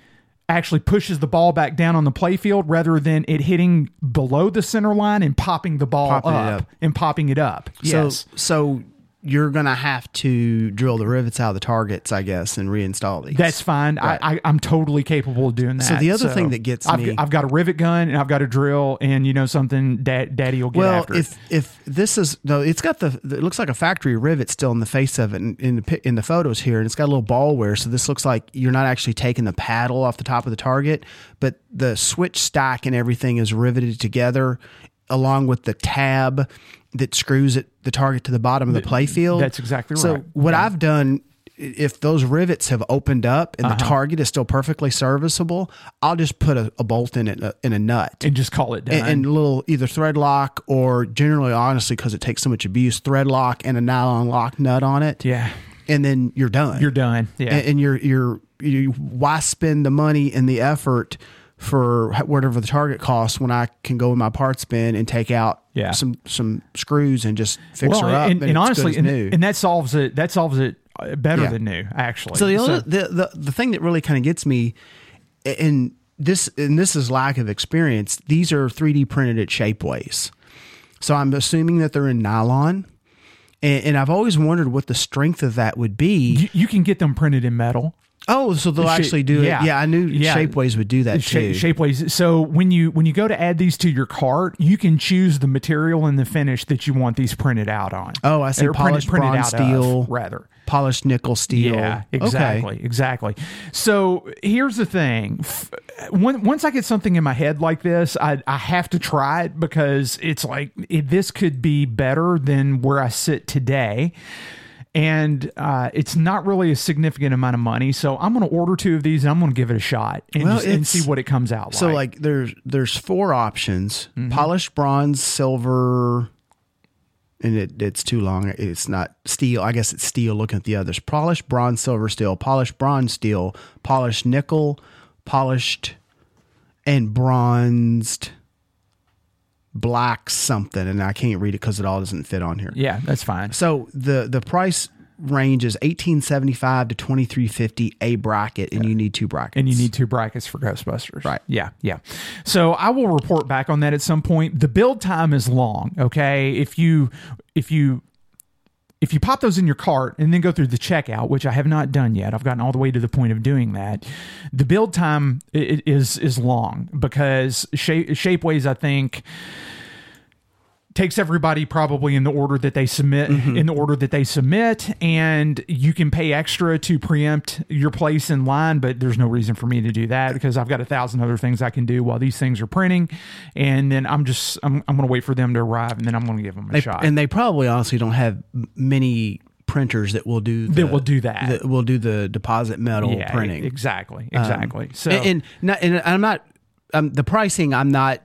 [SPEAKER 3] actually pushes the ball back down on the playfield rather than it hitting below the center line and popping the ball
[SPEAKER 2] Popping
[SPEAKER 3] up,
[SPEAKER 2] up.
[SPEAKER 3] and popping it up. Yes.
[SPEAKER 2] So so you're gonna have to drill the rivets out of the targets, I guess, and reinstall these.
[SPEAKER 3] That's fine. I, I, I'm totally capable of doing that.
[SPEAKER 2] So the other thing that gets
[SPEAKER 3] I've,
[SPEAKER 2] me-
[SPEAKER 3] I've got a rivet gun and I've got a drill, and you know something, Dad, Daddy will get it.
[SPEAKER 2] well,
[SPEAKER 3] after
[SPEAKER 2] if if this is no, it's got the it looks like a factory rivet still in the face of it in, in the in the photos here, and it's got a little ball wear. So this looks like you're not actually taking the paddle off the top of the target, but the switch stack and everything is riveted together, along with the tab that screws it the target to the bottom of the playfield.
[SPEAKER 3] that's exactly right.
[SPEAKER 2] so what I've done. If those rivets have opened up and
[SPEAKER 3] Uh-huh.
[SPEAKER 2] the target is still perfectly serviceable, I'll just put a, a bolt in it, uh, in a nut,
[SPEAKER 3] and just call it done.
[SPEAKER 2] and, little either thread lock or generally honestly because it takes so much abuse thread lock and a nylon lock nut on it
[SPEAKER 3] yeah,
[SPEAKER 2] and then you're done
[SPEAKER 3] you're done. Yeah,
[SPEAKER 2] and, and you're you're you why spend the money and the effort for whatever the target costs when I can go in my parts bin and take out
[SPEAKER 3] Yeah.
[SPEAKER 2] some some screws and just fix
[SPEAKER 3] well,
[SPEAKER 2] her up
[SPEAKER 3] and,
[SPEAKER 2] and,
[SPEAKER 3] and honestly, and, and that solves it. That solves it uh, better
[SPEAKER 2] Yeah.
[SPEAKER 3] than new, actually.
[SPEAKER 2] So the, other, the the the thing that really kind of gets me, and this and this is lack of experience. These are 3D printed at Shapeways, so I'm assuming that they're in nylon, and, and I've always wondered what the strength of that would be.
[SPEAKER 3] you, you can get them printed in metal.
[SPEAKER 2] Oh, so they'll
[SPEAKER 3] Shape-
[SPEAKER 2] actually do
[SPEAKER 3] yeah.
[SPEAKER 2] it. Yeah, I knew
[SPEAKER 3] Yeah.
[SPEAKER 2] Shapeways would do that too.
[SPEAKER 3] Shapeways. So when you when you go to add these to your cart, you can choose the material and the finish that you want these printed out on.
[SPEAKER 2] Oh, I see.
[SPEAKER 3] Or
[SPEAKER 2] Polished bronze
[SPEAKER 3] of,
[SPEAKER 2] steel.
[SPEAKER 3] rather.
[SPEAKER 2] Polished nickel steel.
[SPEAKER 3] Yeah,
[SPEAKER 2] Okay.
[SPEAKER 3] exactly, exactly. So here's the thing: when, once I get something in my head like this, I, I have to try it because it's like it, this could be better than where I sit today. And uh, it's not really a significant amount of money, so I'm going to order two of these and I'm going to give it a shot and,
[SPEAKER 2] Well,
[SPEAKER 3] just, and see what it comes out
[SPEAKER 2] So
[SPEAKER 3] like.
[SPEAKER 2] like there's there's four options:
[SPEAKER 3] Mm-hmm.
[SPEAKER 2] polished bronze, silver, and it, it's too long. It's not steel. I guess it's steel. Looking at the others: polished bronze, silver, steel, polished bronze, steel, polished nickel, polished and bronzed black something, and I can't read it because it all doesn't fit on here.
[SPEAKER 3] yeah, that's fine.
[SPEAKER 2] So the the price range is eighteen seventy five to twenty three fifty a bracket, and you need two brackets.
[SPEAKER 3] and you need two brackets for Ghostbusters.
[SPEAKER 2] Right.
[SPEAKER 3] Yeah. Yeah. So I will report back on that at some point. The build time is long. Okay. If you, if you, if you pop those in your cart and then go through the checkout, which I have not done yet, I've gotten all the way to the point of doing that. The build time is is long because Shapeways, I think, takes everybody probably in the order that they submit in the order that they submit and you can pay extra to preempt your place in line but there's no reason for me to do that because i've got a thousand other things i can do while these things are printing and then i'm just i'm, I'm going to wait for them to arrive and then i'm going to give them a
[SPEAKER 2] They-
[SPEAKER 3] shot
[SPEAKER 2] and they probably honestly don't have many printers that will do the,
[SPEAKER 3] That will do that.
[SPEAKER 2] that will do the deposit metal
[SPEAKER 3] yeah
[SPEAKER 2] printing.
[SPEAKER 3] exactly exactly so
[SPEAKER 2] and, and not, and I'm not um, the pricing. I'm not.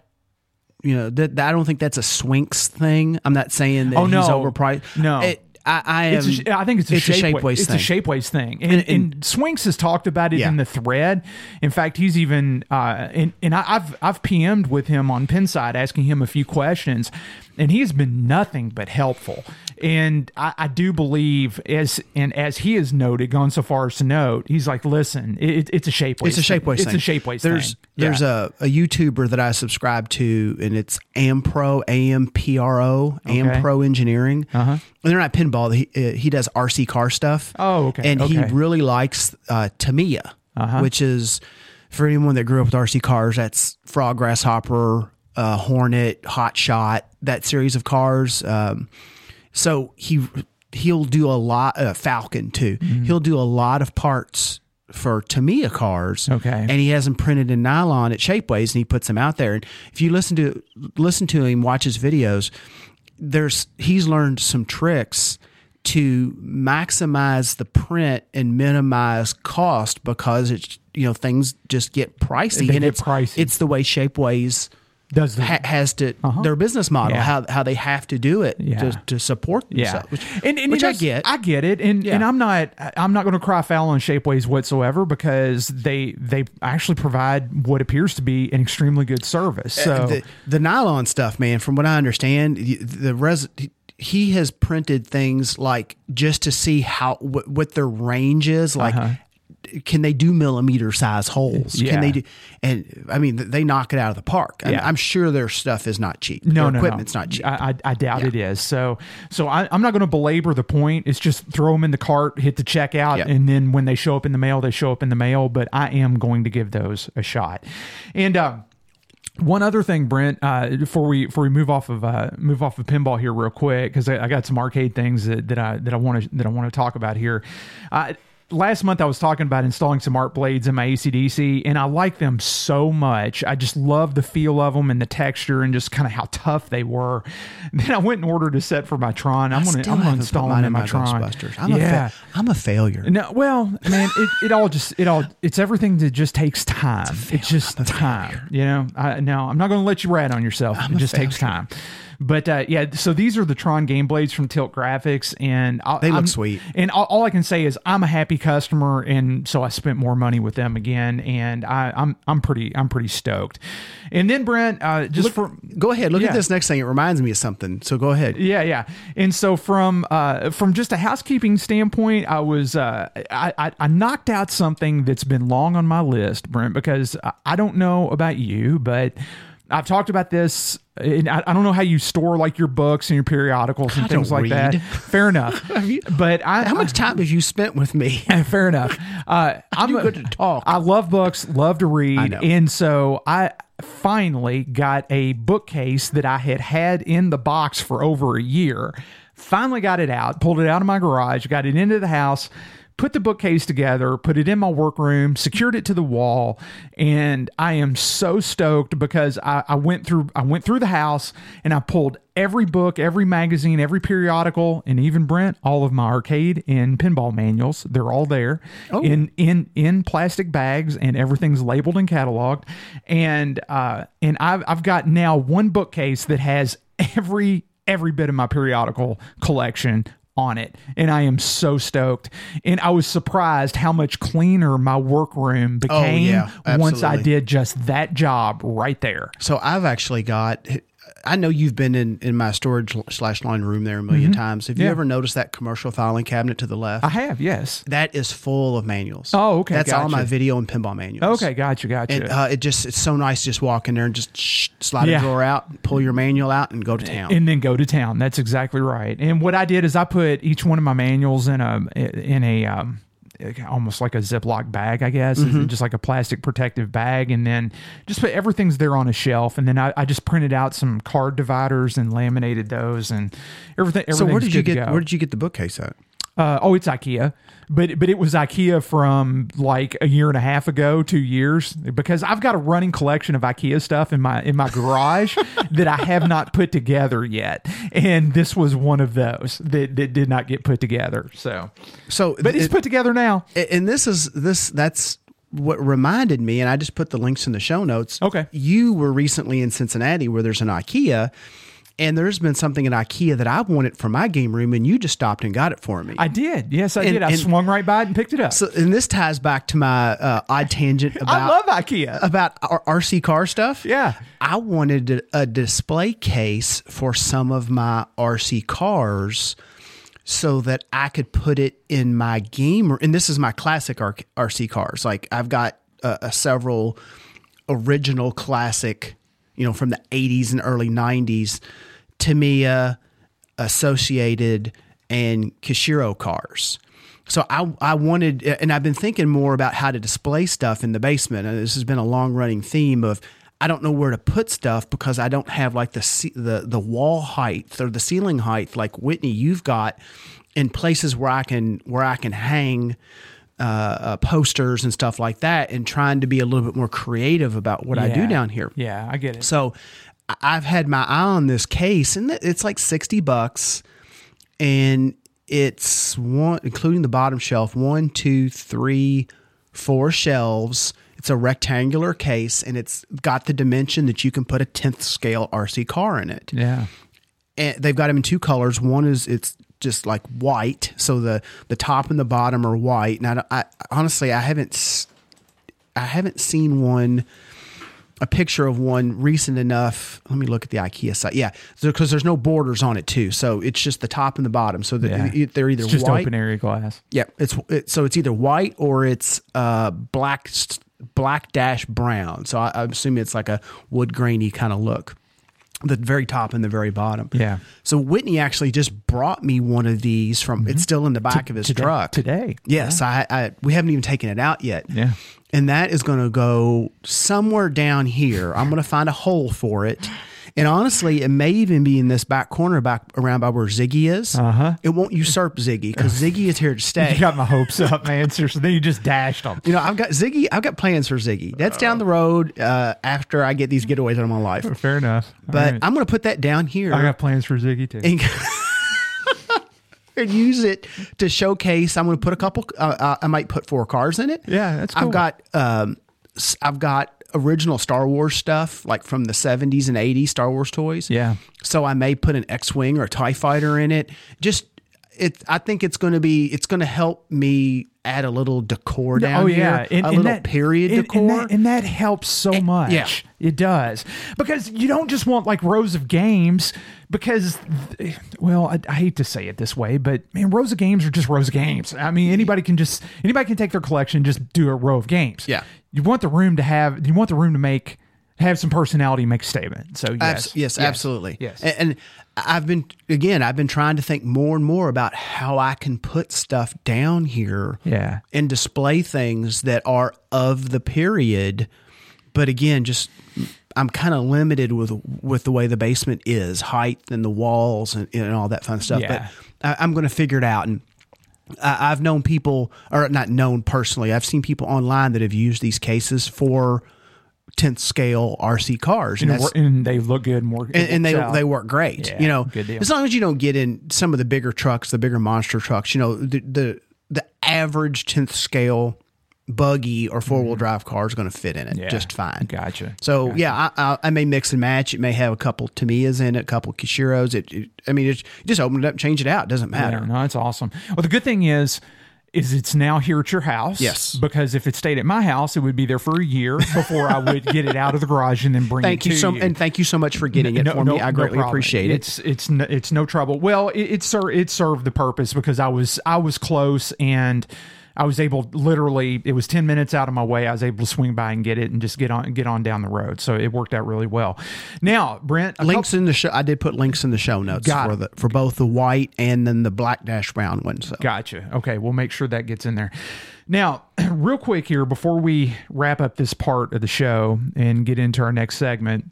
[SPEAKER 2] You know that, that I don't think that's a Swinks thing. I'm not saying that
[SPEAKER 3] Oh,
[SPEAKER 2] he's
[SPEAKER 3] no.
[SPEAKER 2] overpriced.
[SPEAKER 3] No.
[SPEAKER 2] It, I, I am.
[SPEAKER 3] It's a, think it's a,
[SPEAKER 2] it's a.
[SPEAKER 3] Shapeways It's
[SPEAKER 2] thing.
[SPEAKER 3] a shapeways thing, and,
[SPEAKER 2] And-
[SPEAKER 3] and,
[SPEAKER 2] and-
[SPEAKER 3] Swinks has talked about it
[SPEAKER 2] Yeah.
[SPEAKER 3] in the thread. In fact, he's even uh, and and I, I've I've PM'd with him on Pinside, asking him a few questions, and he has been nothing but helpful. And I, I do believe, as and as he has noted, gone so far as to note, he's like, listen, it, it's a shapeways.
[SPEAKER 2] It's a. Shapeways
[SPEAKER 3] It's a shapeways
[SPEAKER 2] There's
[SPEAKER 3] thing.
[SPEAKER 2] there's
[SPEAKER 3] Yeah.
[SPEAKER 2] a, a YouTuber that I subscribe to, and it's Ampro A M P R O Ampro Engineering. Uh-huh. And they're not pinball. He uh, he does RC car stuff.
[SPEAKER 3] Oh, okay,
[SPEAKER 2] And he really likes uh, Tamiya,
[SPEAKER 3] Uh-huh.
[SPEAKER 2] which is for anyone that grew up with RC cars. That's Frog Grasshopper, uh, Hornet, Hot Shot, that series of cars. Um, so he he'll do a lot. Uh, Falcon too.
[SPEAKER 3] Mm-hmm.
[SPEAKER 2] He'll do a lot of parts for Tamiya cars.
[SPEAKER 3] Okay.
[SPEAKER 2] and he has them printed in nylon at Shapeways, and he puts them out there. And if you listen to listen to him, watch his videos, there's he's learned some tricks to maximize the print and minimize cost because it's you know things just get pricey and
[SPEAKER 3] get
[SPEAKER 2] it's
[SPEAKER 3] pricey.
[SPEAKER 2] it's the way Shapeways
[SPEAKER 3] does the,
[SPEAKER 2] ha- has to their business model
[SPEAKER 3] Yeah.
[SPEAKER 2] how how they have to do it
[SPEAKER 3] Yeah.
[SPEAKER 2] to, to support
[SPEAKER 3] Yeah,
[SPEAKER 2] themselves which,
[SPEAKER 3] and, and
[SPEAKER 2] which
[SPEAKER 3] you
[SPEAKER 2] I get
[SPEAKER 3] I get it, and
[SPEAKER 2] Yeah.
[SPEAKER 3] and I'm not I'm not going to cry foul on Shapeways whatsoever because they they actually provide what appears to be an extremely good service. So
[SPEAKER 2] Uh, the, the nylon stuff, man. From what I understand, the res he has printed things like just to see how what, what their range is. Like, can they do millimeter size holes?
[SPEAKER 3] Yeah.
[SPEAKER 2] Can they do? And I mean, they knock it out of the park. I'm, I'm sure their stuff is not cheap.
[SPEAKER 3] no,
[SPEAKER 2] their
[SPEAKER 3] no,
[SPEAKER 2] equipment's
[SPEAKER 3] no.
[SPEAKER 2] not cheap.
[SPEAKER 3] I, I, I doubt it is. So, so I, I'm not going to belabor the point. It's just throw them in the cart, hit the checkout,
[SPEAKER 2] Yeah.
[SPEAKER 3] and then when they show up in the mail, they show up in the mail. But I am going to give those a shot. And um, one other thing, Brent, uh, before we before we move off of uh, move off of pinball here real quick, because I, I got some arcade things that, that I that I want to that I want to talk about here. Uh, last month I was talking about installing some art blades in my ACDC, and I like them so much. I just love the feel of them and the texture and just kind of how tough they were. Then I went and ordered a set for my Tron. I'm gonna
[SPEAKER 2] Still
[SPEAKER 3] I'm gonna
[SPEAKER 2] haven't put
[SPEAKER 3] install
[SPEAKER 2] mine
[SPEAKER 3] in my, Tron.
[SPEAKER 2] Ghostbusters. I'm, a
[SPEAKER 3] yeah.
[SPEAKER 2] fa- I'm a failure.
[SPEAKER 3] No, well, man, it, it all just it all it's everything that just takes time. It's, just time, you know. I, no, I'm not going to let you rat on yourself. it just takes time. But uh, yeah, so these are the Tron game blades from Tilt Graphics, and I'll,
[SPEAKER 2] They look
[SPEAKER 3] I'm-
[SPEAKER 2] sweet.
[SPEAKER 3] And all, all I can say is I'm a happy customer, and so I spent more money with them again, and I, I'm I'm pretty I'm pretty stoked. And then Brent, uh, just for
[SPEAKER 2] Go ahead. Look
[SPEAKER 3] Yeah.
[SPEAKER 2] at this next thing. It reminds me of something. So go ahead.
[SPEAKER 3] yeah, yeah. And so from uh, from just a housekeeping standpoint, I was uh, I, I I knocked out something that's been long on my list, Brent, because I- I don't know about you, but I've talked about this. And I, I don't know how you store like your books and your periodicals and
[SPEAKER 2] I
[SPEAKER 3] things like that. Fair enough. but I,
[SPEAKER 2] How much time have you spent with me?
[SPEAKER 3] Fair enough. Uh, I'm
[SPEAKER 2] good to talk.
[SPEAKER 3] I love books, love to read,
[SPEAKER 2] know.
[SPEAKER 3] and so I finally got a bookcase that I had had in the box for over a year. Finally got it out, pulled it out of my garage, got it into the house. Put the bookcase together, put it in my workroom, secured it to the wall, and I am so stoked because I, I went through I went through the house and I pulled every book, every magazine, every periodical, and even Brent, all of my arcade and pinball manuals. They're all there in in in plastic bags, and everything's labeled and cataloged. And uh, and I've I've got now one bookcase that has every every bit of my periodical collection on it and i am so stoked. And i was surprised how much cleaner my workroom oh, became
[SPEAKER 2] yeah,
[SPEAKER 3] once i did just that job right there.
[SPEAKER 2] So I've actually got I know you've been in, in my storage slash line room there a 1000000 times. Have you
[SPEAKER 3] Mm-hmm.
[SPEAKER 2] Ever noticed that commercial filing cabinet to the left?
[SPEAKER 3] I have, yes.
[SPEAKER 2] that is full of manuals.
[SPEAKER 3] Oh, okay,
[SPEAKER 2] That's all my video and pinball manuals.
[SPEAKER 3] Okay, gotcha, gotcha.
[SPEAKER 2] And uh, it just it's so nice to just walk in there and just shh, slide
[SPEAKER 3] Yeah.
[SPEAKER 2] a drawer out, pull your manual out, and go to town.
[SPEAKER 3] and then go to town. That's exactly right. And what I did is I put each one of my manuals in a in a um, almost like a Ziploc bag, I guess,
[SPEAKER 2] Mm-hmm.
[SPEAKER 3] just like a plastic protective bag, and then just put everything's there on a shelf. And then I, I just printed out some card dividers and laminated those, and everything.
[SPEAKER 2] so where did you get where did you get the bookcase at?
[SPEAKER 3] Uh, oh, it's IKEA, but but it was IKEA from like a year and a half ago, two years, because I've got a running collection of IKEA stuff in my in my garage that I have not put together yet, and this was one of those that, that did not get put together. So,
[SPEAKER 2] So,
[SPEAKER 3] but it's
[SPEAKER 2] it-
[SPEAKER 3] put together now.
[SPEAKER 2] and this is this that's what reminded me, and I just put the links in the show notes.
[SPEAKER 3] Okay.
[SPEAKER 2] you were recently in Cincinnati where there's an IKEA. And there's been something at IKEA that I wanted for my game room, and you just stopped and got it for me.
[SPEAKER 3] I did, yes, I
[SPEAKER 2] And-
[SPEAKER 3] did. I
[SPEAKER 2] and-
[SPEAKER 3] swung right by it and picked it up.
[SPEAKER 2] So, and this ties back to my uh, odd tangent about
[SPEAKER 3] I love IKEA.
[SPEAKER 2] about R- RC car stuff.
[SPEAKER 3] Yeah.
[SPEAKER 2] I wanted a- a display case for some of my RC cars so that I could put it in my game. Room. And this is my classic RC cars. Like I've got uh, uh, several original classic, you know, from the 80s and early 90s, Tamiya, Associated, and Kyosho cars. So I I wanted, and I've been thinking more about how to display stuff in the basement. And this has been a long running theme of I don't know where to put stuff because I don't have like the the the wall height or the ceiling height like Whitney you've got in places where I can where I can hang uh, uh, posters and stuff like that, and trying to be a little bit more creative about what I do down here.
[SPEAKER 3] Yeah, I get it.
[SPEAKER 2] So I've had my eye on this case, and it's like sixty bucks, and it's one, including the bottom shelf, one, two, three, four shelves. It's a rectangular case, and it's got the dimension that you can put a tenth scale RC car in it
[SPEAKER 3] yeah.
[SPEAKER 2] and they've got them in two colors. One is it's just like white, so the the top and the bottom are white. Now, I, honestly, I haven't I haven't seen one a picture of one recent enough. Let me look at the IKEA site. Yeah, because there's no borders on it too, so it's just the top and the bottom. So the,
[SPEAKER 3] Yeah.
[SPEAKER 2] they're either
[SPEAKER 3] It's just
[SPEAKER 2] white.
[SPEAKER 3] open area glass.
[SPEAKER 2] Yeah, it's it, so it's either white or it's uh black black dash brown. So I, I'm assuming it's like a wood grainy kind of look. The very top and the very bottom.
[SPEAKER 3] Yeah.
[SPEAKER 2] So Whitney actually just brought me one of these from. It's mm-hmm. still in the back of his
[SPEAKER 3] Today-
[SPEAKER 2] truck
[SPEAKER 3] today.
[SPEAKER 2] Yes, I, I we haven't even taken it out yet.
[SPEAKER 3] Yeah.
[SPEAKER 2] And that is going to go somewhere down here. I'm going to find a hole for it. And honestly, it may even be in this back corner, back around by where Ziggy is. Uh-huh. It won't usurp Ziggy because Ziggy is here to stay.
[SPEAKER 3] You got my hopes up, man. Seriously, then you just dashed them.
[SPEAKER 2] You know, I've got Ziggy. I've got plans for Ziggy. That's down the road uh, after I get these getaways out of my life.
[SPEAKER 3] Fair enough. All
[SPEAKER 2] But
[SPEAKER 3] right.
[SPEAKER 2] I'm going to put that down here
[SPEAKER 3] I got plans for Ziggy too.
[SPEAKER 2] and, and use it to showcase. I'm going to put a couple. Uh, uh, I might put four cars in it.
[SPEAKER 3] Yeah, that's cool.
[SPEAKER 2] I've got. Um, I've got original Star Wars stuff, like from the 70s and 80s Star Wars toys.
[SPEAKER 3] Yeah.
[SPEAKER 2] So I may put an X-wing or a Tie Fighter in it. Just it. I think it's going to be. It's going to help me add a little decor down
[SPEAKER 3] oh yeah,
[SPEAKER 2] here. a little period
[SPEAKER 3] and,
[SPEAKER 2] decor.
[SPEAKER 3] and that, and that helps so much.
[SPEAKER 2] yeah.
[SPEAKER 3] it does because you don't just want like rows of games. Because, well, I, I hate to say it this way, but man, rows of games are just rows of games. I mean, anybody can just anybody can take their collection, and just do a row of games.
[SPEAKER 2] Yeah.
[SPEAKER 3] You want the room to have you want the room to make have some personality, make a statement. So yes,
[SPEAKER 2] Abs- yes, absolutely.
[SPEAKER 3] yes.
[SPEAKER 2] And, and I've been again, I've been trying to think more and more about how I can put stuff down here,
[SPEAKER 3] Yeah.
[SPEAKER 2] and display things that are of the period. But again, just I'm kind of limited with with the way the basement is, height and the walls and, and all that fun stuff.
[SPEAKER 3] Yeah.
[SPEAKER 2] But I, I'm going to figure it out and. I- I've known people, or not known personally. I've seen people online that have used these cases for tenth scale RC cars,
[SPEAKER 3] and, wor- and they look good and work,
[SPEAKER 2] and, and they
[SPEAKER 3] out.
[SPEAKER 2] they work great.
[SPEAKER 3] Yeah,
[SPEAKER 2] you know, as long as you don't get in some of the bigger trucks, the bigger monster trucks. You know, the the, the average tenth scale buggy or four wheel drive car is going to fit in it
[SPEAKER 3] Mm-hmm. Yeah.
[SPEAKER 2] just fine.
[SPEAKER 3] Gotcha.
[SPEAKER 2] So yeah, I, I, I may mix and match. It may have a couple Tamiyas in it, a couple Kyoshos. It, it I mean, it's, just open it up, change it out. It doesn't matter.
[SPEAKER 3] Yeah, no, it's awesome. Well, the good thing is, is it's now here at your house.
[SPEAKER 2] Yes.
[SPEAKER 3] Because if it stayed at my house, it would be there for a year before I would get it out of the garage and then bring
[SPEAKER 2] Thank
[SPEAKER 3] it
[SPEAKER 2] you
[SPEAKER 3] to
[SPEAKER 2] so
[SPEAKER 3] you.
[SPEAKER 2] and thank you so much for getting it for me. I greatly appreciate it.
[SPEAKER 3] It's it's no, it's no trouble. Well, it it, ser- it served the purpose because I was I was close and I was able literally it was 10 minutes out of my way. I was able to swing by and get it and just get on get on down the road. So it worked out really well. Now, Brent,
[SPEAKER 2] links in the show. I did put links in the show notes for
[SPEAKER 3] it.
[SPEAKER 2] the for both the white and then the black dash brown one. So
[SPEAKER 3] Gotcha. Okay, we'll make sure that gets in there. Now, real quick here before we wrap up this part of the show and get into our next segment,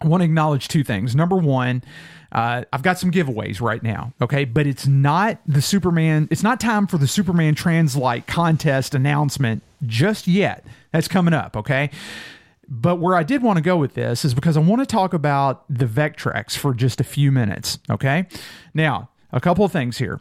[SPEAKER 3] I want to acknowledge two things. Number one, uh, I've got some giveaways right now, okay, but it's not the Superman. It's not time for the Superman Translite contest announcement just yet. That's coming up, okay. But where I did want to go with this is because I want to talk about the Vectrex for just a few minutes, okay. Now, a couple of things here.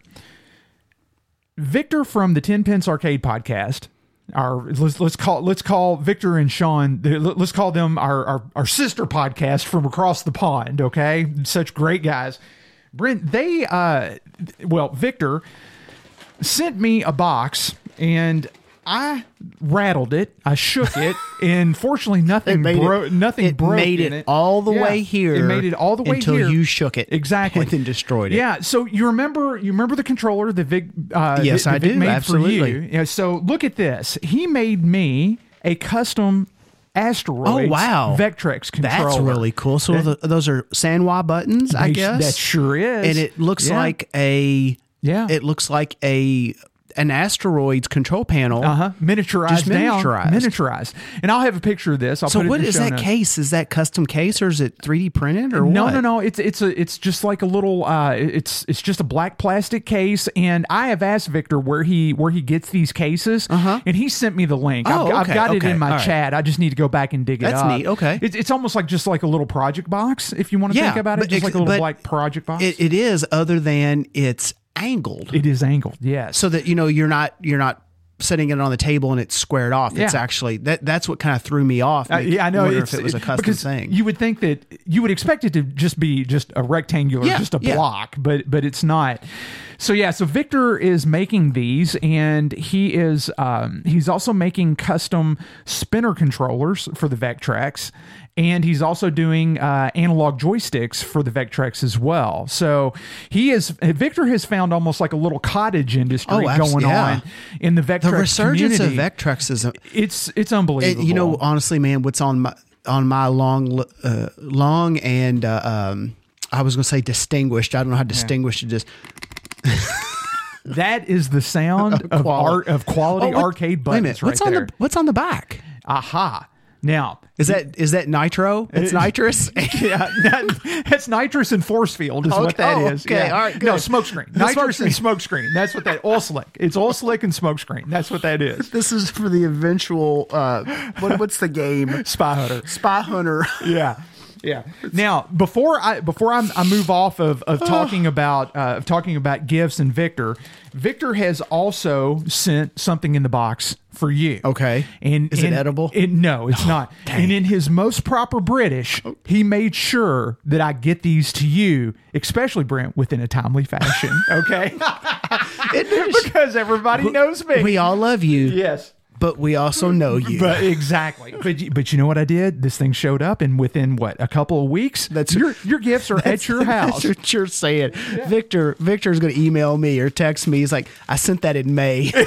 [SPEAKER 3] Victor from the Ten Pence Arcade podcast, our let's let's call let's call Victor and Sean let's call them our, our our sister podcast from across the pond. Okay, such great guys. Brent, they uh, well, Victor sent me a box and I rattled it, I shook it, and fortunately nothing
[SPEAKER 2] it-
[SPEAKER 3] broke. Nothing
[SPEAKER 2] it
[SPEAKER 3] broke
[SPEAKER 2] made it all the
[SPEAKER 3] Yeah,
[SPEAKER 2] way here
[SPEAKER 3] It made it all the way here.
[SPEAKER 2] until
[SPEAKER 3] here
[SPEAKER 2] you shook it.
[SPEAKER 3] exactly
[SPEAKER 2] and then destroyed it.
[SPEAKER 3] Yeah. So you remember you remember the controller that Vic? Uh,
[SPEAKER 2] Yes,
[SPEAKER 3] that-
[SPEAKER 2] I
[SPEAKER 3] that Vic
[SPEAKER 2] do,
[SPEAKER 3] Made
[SPEAKER 2] absolutely.
[SPEAKER 3] For you. Yeah. So look at this. He made me a custom asteroid.
[SPEAKER 2] Oh, wow.
[SPEAKER 3] Vectrex controller.
[SPEAKER 2] That's really cool. So the, those are Sanwa buttons, I
[SPEAKER 3] They-
[SPEAKER 2] guess.
[SPEAKER 3] that sure is.
[SPEAKER 2] And it looks
[SPEAKER 3] Yeah.
[SPEAKER 2] like a
[SPEAKER 3] Yeah.
[SPEAKER 2] It looks like a an asteroid's control panel.
[SPEAKER 3] Uh huh. Miniaturized
[SPEAKER 2] Just
[SPEAKER 3] down.
[SPEAKER 2] miniaturized.
[SPEAKER 3] Miniaturized. And I'll have a picture of this. I'll
[SPEAKER 2] So
[SPEAKER 3] put it
[SPEAKER 2] what
[SPEAKER 3] show
[SPEAKER 2] that
[SPEAKER 3] notes.
[SPEAKER 2] case? Is that custom case or is it 3D printed or
[SPEAKER 3] No,
[SPEAKER 2] what?
[SPEAKER 3] no, no. It's it's a it's just like a little. Uh, it's it's just a black plastic case, and I have asked Victor where he where he gets these cases, uh-huh. and he sent me the link. I've,
[SPEAKER 2] Oh,
[SPEAKER 3] I've
[SPEAKER 2] okay,
[SPEAKER 3] got it in my
[SPEAKER 2] all right.
[SPEAKER 3] chat. I just need to go back and dig it
[SPEAKER 2] That's
[SPEAKER 3] up.
[SPEAKER 2] neat, okay.
[SPEAKER 3] it's it's almost like just like a little project box, if you want to
[SPEAKER 2] Yeah,
[SPEAKER 3] think about it, just like a little black project box.
[SPEAKER 2] It, it is other than it's angled.
[SPEAKER 3] it is angled, yes.
[SPEAKER 2] so that you know you're not you're not setting it on the table and it's squared off. It's actually that that's what kind of threw me off.
[SPEAKER 3] Uh, yeah, I know. It's,
[SPEAKER 2] if it was a custom thing.
[SPEAKER 3] You would think that you would expect it to just be just a rectangular,
[SPEAKER 2] Yeah,
[SPEAKER 3] just a
[SPEAKER 2] yeah.
[SPEAKER 3] block, but but it's not. So yeah, so Victor is making these, and he is um, he's also making custom spinner controllers for the Vectrex, and he's also doing uh, analog joysticks for the Vectrex as well. So he is Victor has found almost like a little cottage industry
[SPEAKER 2] Oh,
[SPEAKER 3] going
[SPEAKER 2] yeah.
[SPEAKER 3] on in the Vectrex
[SPEAKER 2] the resurgence
[SPEAKER 3] community.
[SPEAKER 2] of Vectrex is
[SPEAKER 3] it's it's
[SPEAKER 2] it,
[SPEAKER 3] unbelievable.
[SPEAKER 2] you know honestly man what's on my on my long uh, long and uh, um I was going to say distinguished. I don't know how distinguished it is.
[SPEAKER 3] That is the sound of
[SPEAKER 2] Quali-
[SPEAKER 3] art of quality
[SPEAKER 2] Oh, what-
[SPEAKER 3] arcade buttons right
[SPEAKER 2] What's on
[SPEAKER 3] there.
[SPEAKER 2] the what's on the back?
[SPEAKER 3] Aha! Now,
[SPEAKER 2] Is that is that nitro? It's nitrous.
[SPEAKER 3] yeah, that, that's nitrous and force field is what
[SPEAKER 2] Okay.
[SPEAKER 3] that
[SPEAKER 2] Oh,
[SPEAKER 3] is.
[SPEAKER 2] okay.
[SPEAKER 3] Yeah.
[SPEAKER 2] All right,
[SPEAKER 3] No,
[SPEAKER 2] good.
[SPEAKER 3] smoke screen. Nitrous
[SPEAKER 2] smoke
[SPEAKER 3] and smoke screen. That's what that. All slick. It's all slick and smoke screen. That's what that is.
[SPEAKER 2] this is for the eventual. Uh, what, what's the game?
[SPEAKER 3] Spy hunter.
[SPEAKER 2] Spy Hunter.
[SPEAKER 3] yeah yeah. Now before i before i, I move off of, of talking about uh, of talking about gifts and victor victor has also sent something in the box for you.
[SPEAKER 2] Okay.
[SPEAKER 3] and
[SPEAKER 2] Is it edible?
[SPEAKER 3] it, no it's not. And in his most proper british he made sure that i get these to you especially brent within a timely fashion okay? Because everybody knows me.
[SPEAKER 2] We all love you,
[SPEAKER 3] yes
[SPEAKER 2] but we also know you.
[SPEAKER 3] but exactly. But you- but you know what I did? This thing showed up, and within what a couple of weeks,
[SPEAKER 2] That's-
[SPEAKER 3] your your gifts are at your house.
[SPEAKER 2] That's what you're saying. Victor Victor's going to email me or text me. He's like, I sent that in May.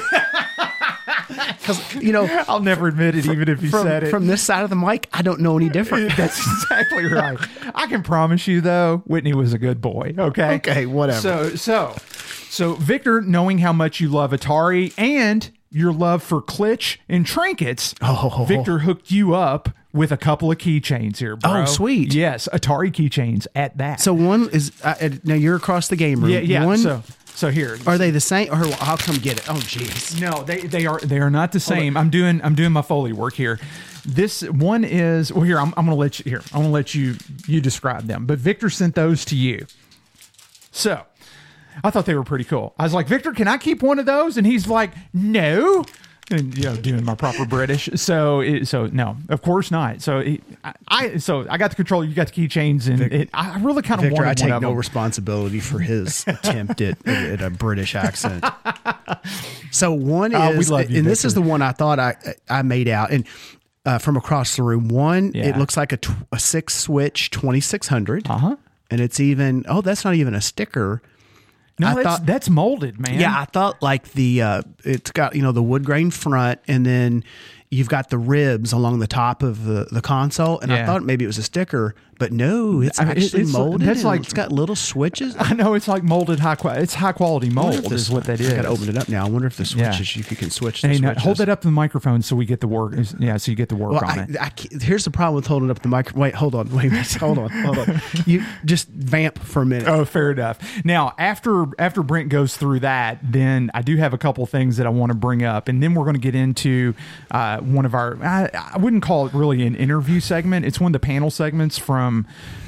[SPEAKER 2] Because, you know,
[SPEAKER 3] I'll never admit it, even if you
[SPEAKER 2] from,
[SPEAKER 3] said it.
[SPEAKER 2] from this side of the mic, I don't know any different.
[SPEAKER 3] That's exactly right. I can promise you, though, Whitney was a good boy. Okay.
[SPEAKER 2] Okay, whatever.
[SPEAKER 3] So so so Victor, knowing how much you love Atari and your love for Klitsch and trinkets,
[SPEAKER 2] Oh.
[SPEAKER 3] Victor hooked you up with a couple of keychains here, bro.
[SPEAKER 2] Oh, sweet.
[SPEAKER 3] Yes, Atari keychains at that.
[SPEAKER 2] So one is, uh, uh, now you're across the game room.
[SPEAKER 3] yeah, yeah.
[SPEAKER 2] One,
[SPEAKER 3] so so here.
[SPEAKER 2] are they the same? Or I'll come get it. Oh, jeez.
[SPEAKER 3] No, they they are they are not the same. I'm doing I'm doing my foley work here. This one is well here I'm, I'm gonna let you here I'm gonna let you you describe them. But Victor sent those to you. So I thought they were pretty cool. I was like, Victor, can I keep one of those? And he's like, No. And you know, doing my proper British. So it, so no, of course not. So it, I, I so I got the controller, you got the keychains, and it, I really kind of
[SPEAKER 2] Victor,
[SPEAKER 3] wanted
[SPEAKER 2] I take no
[SPEAKER 3] them.
[SPEAKER 2] responsibility for his attempt at, at a British accent. So one
[SPEAKER 3] Oh, we
[SPEAKER 2] is,
[SPEAKER 3] love you,
[SPEAKER 2] and this is the one I thought I I made out, and uh, from across the room, one
[SPEAKER 3] Yeah.
[SPEAKER 2] it looks like a, tw- a six switch twenty six hundred,
[SPEAKER 3] Uh huh.
[SPEAKER 2] and it's even oh that's not even a sticker.
[SPEAKER 3] No,
[SPEAKER 2] I
[SPEAKER 3] that's
[SPEAKER 2] thought-
[SPEAKER 3] that's molded, man.
[SPEAKER 2] Yeah, I thought like the uh, it's got you know the wood grain front, and then you've got the ribs along the top of the, the console, and I thought maybe it was a sticker, but no, it's
[SPEAKER 3] I mean,
[SPEAKER 2] actually
[SPEAKER 3] it's-
[SPEAKER 2] molded. and
[SPEAKER 3] like-
[SPEAKER 2] it's got little switches.
[SPEAKER 3] I know it's like molded high quality. It's high quality
[SPEAKER 2] I
[SPEAKER 3] mold
[SPEAKER 2] this-
[SPEAKER 3] is what that
[SPEAKER 2] I
[SPEAKER 3] is.
[SPEAKER 2] got to open it up now. I wonder if the
[SPEAKER 3] Yeah.
[SPEAKER 2] switches, if you can switch the
[SPEAKER 3] Hey, now, hold that up to the microphone so we get the work. Yeah, so you get the work
[SPEAKER 2] Well,
[SPEAKER 3] on
[SPEAKER 2] I,
[SPEAKER 3] it.
[SPEAKER 2] I here's the problem with holding up the mic. Wait, hold on. Wait, a minute. hold on. Hold on. You just vamp for a minute.
[SPEAKER 3] Oh, fair enough. Now, after after Brent goes through that, then I do have a couple things that I want to bring up, and then we're going to get into uh, one of our. I, I wouldn't call it really an interview segment. It's one of the panel segments from.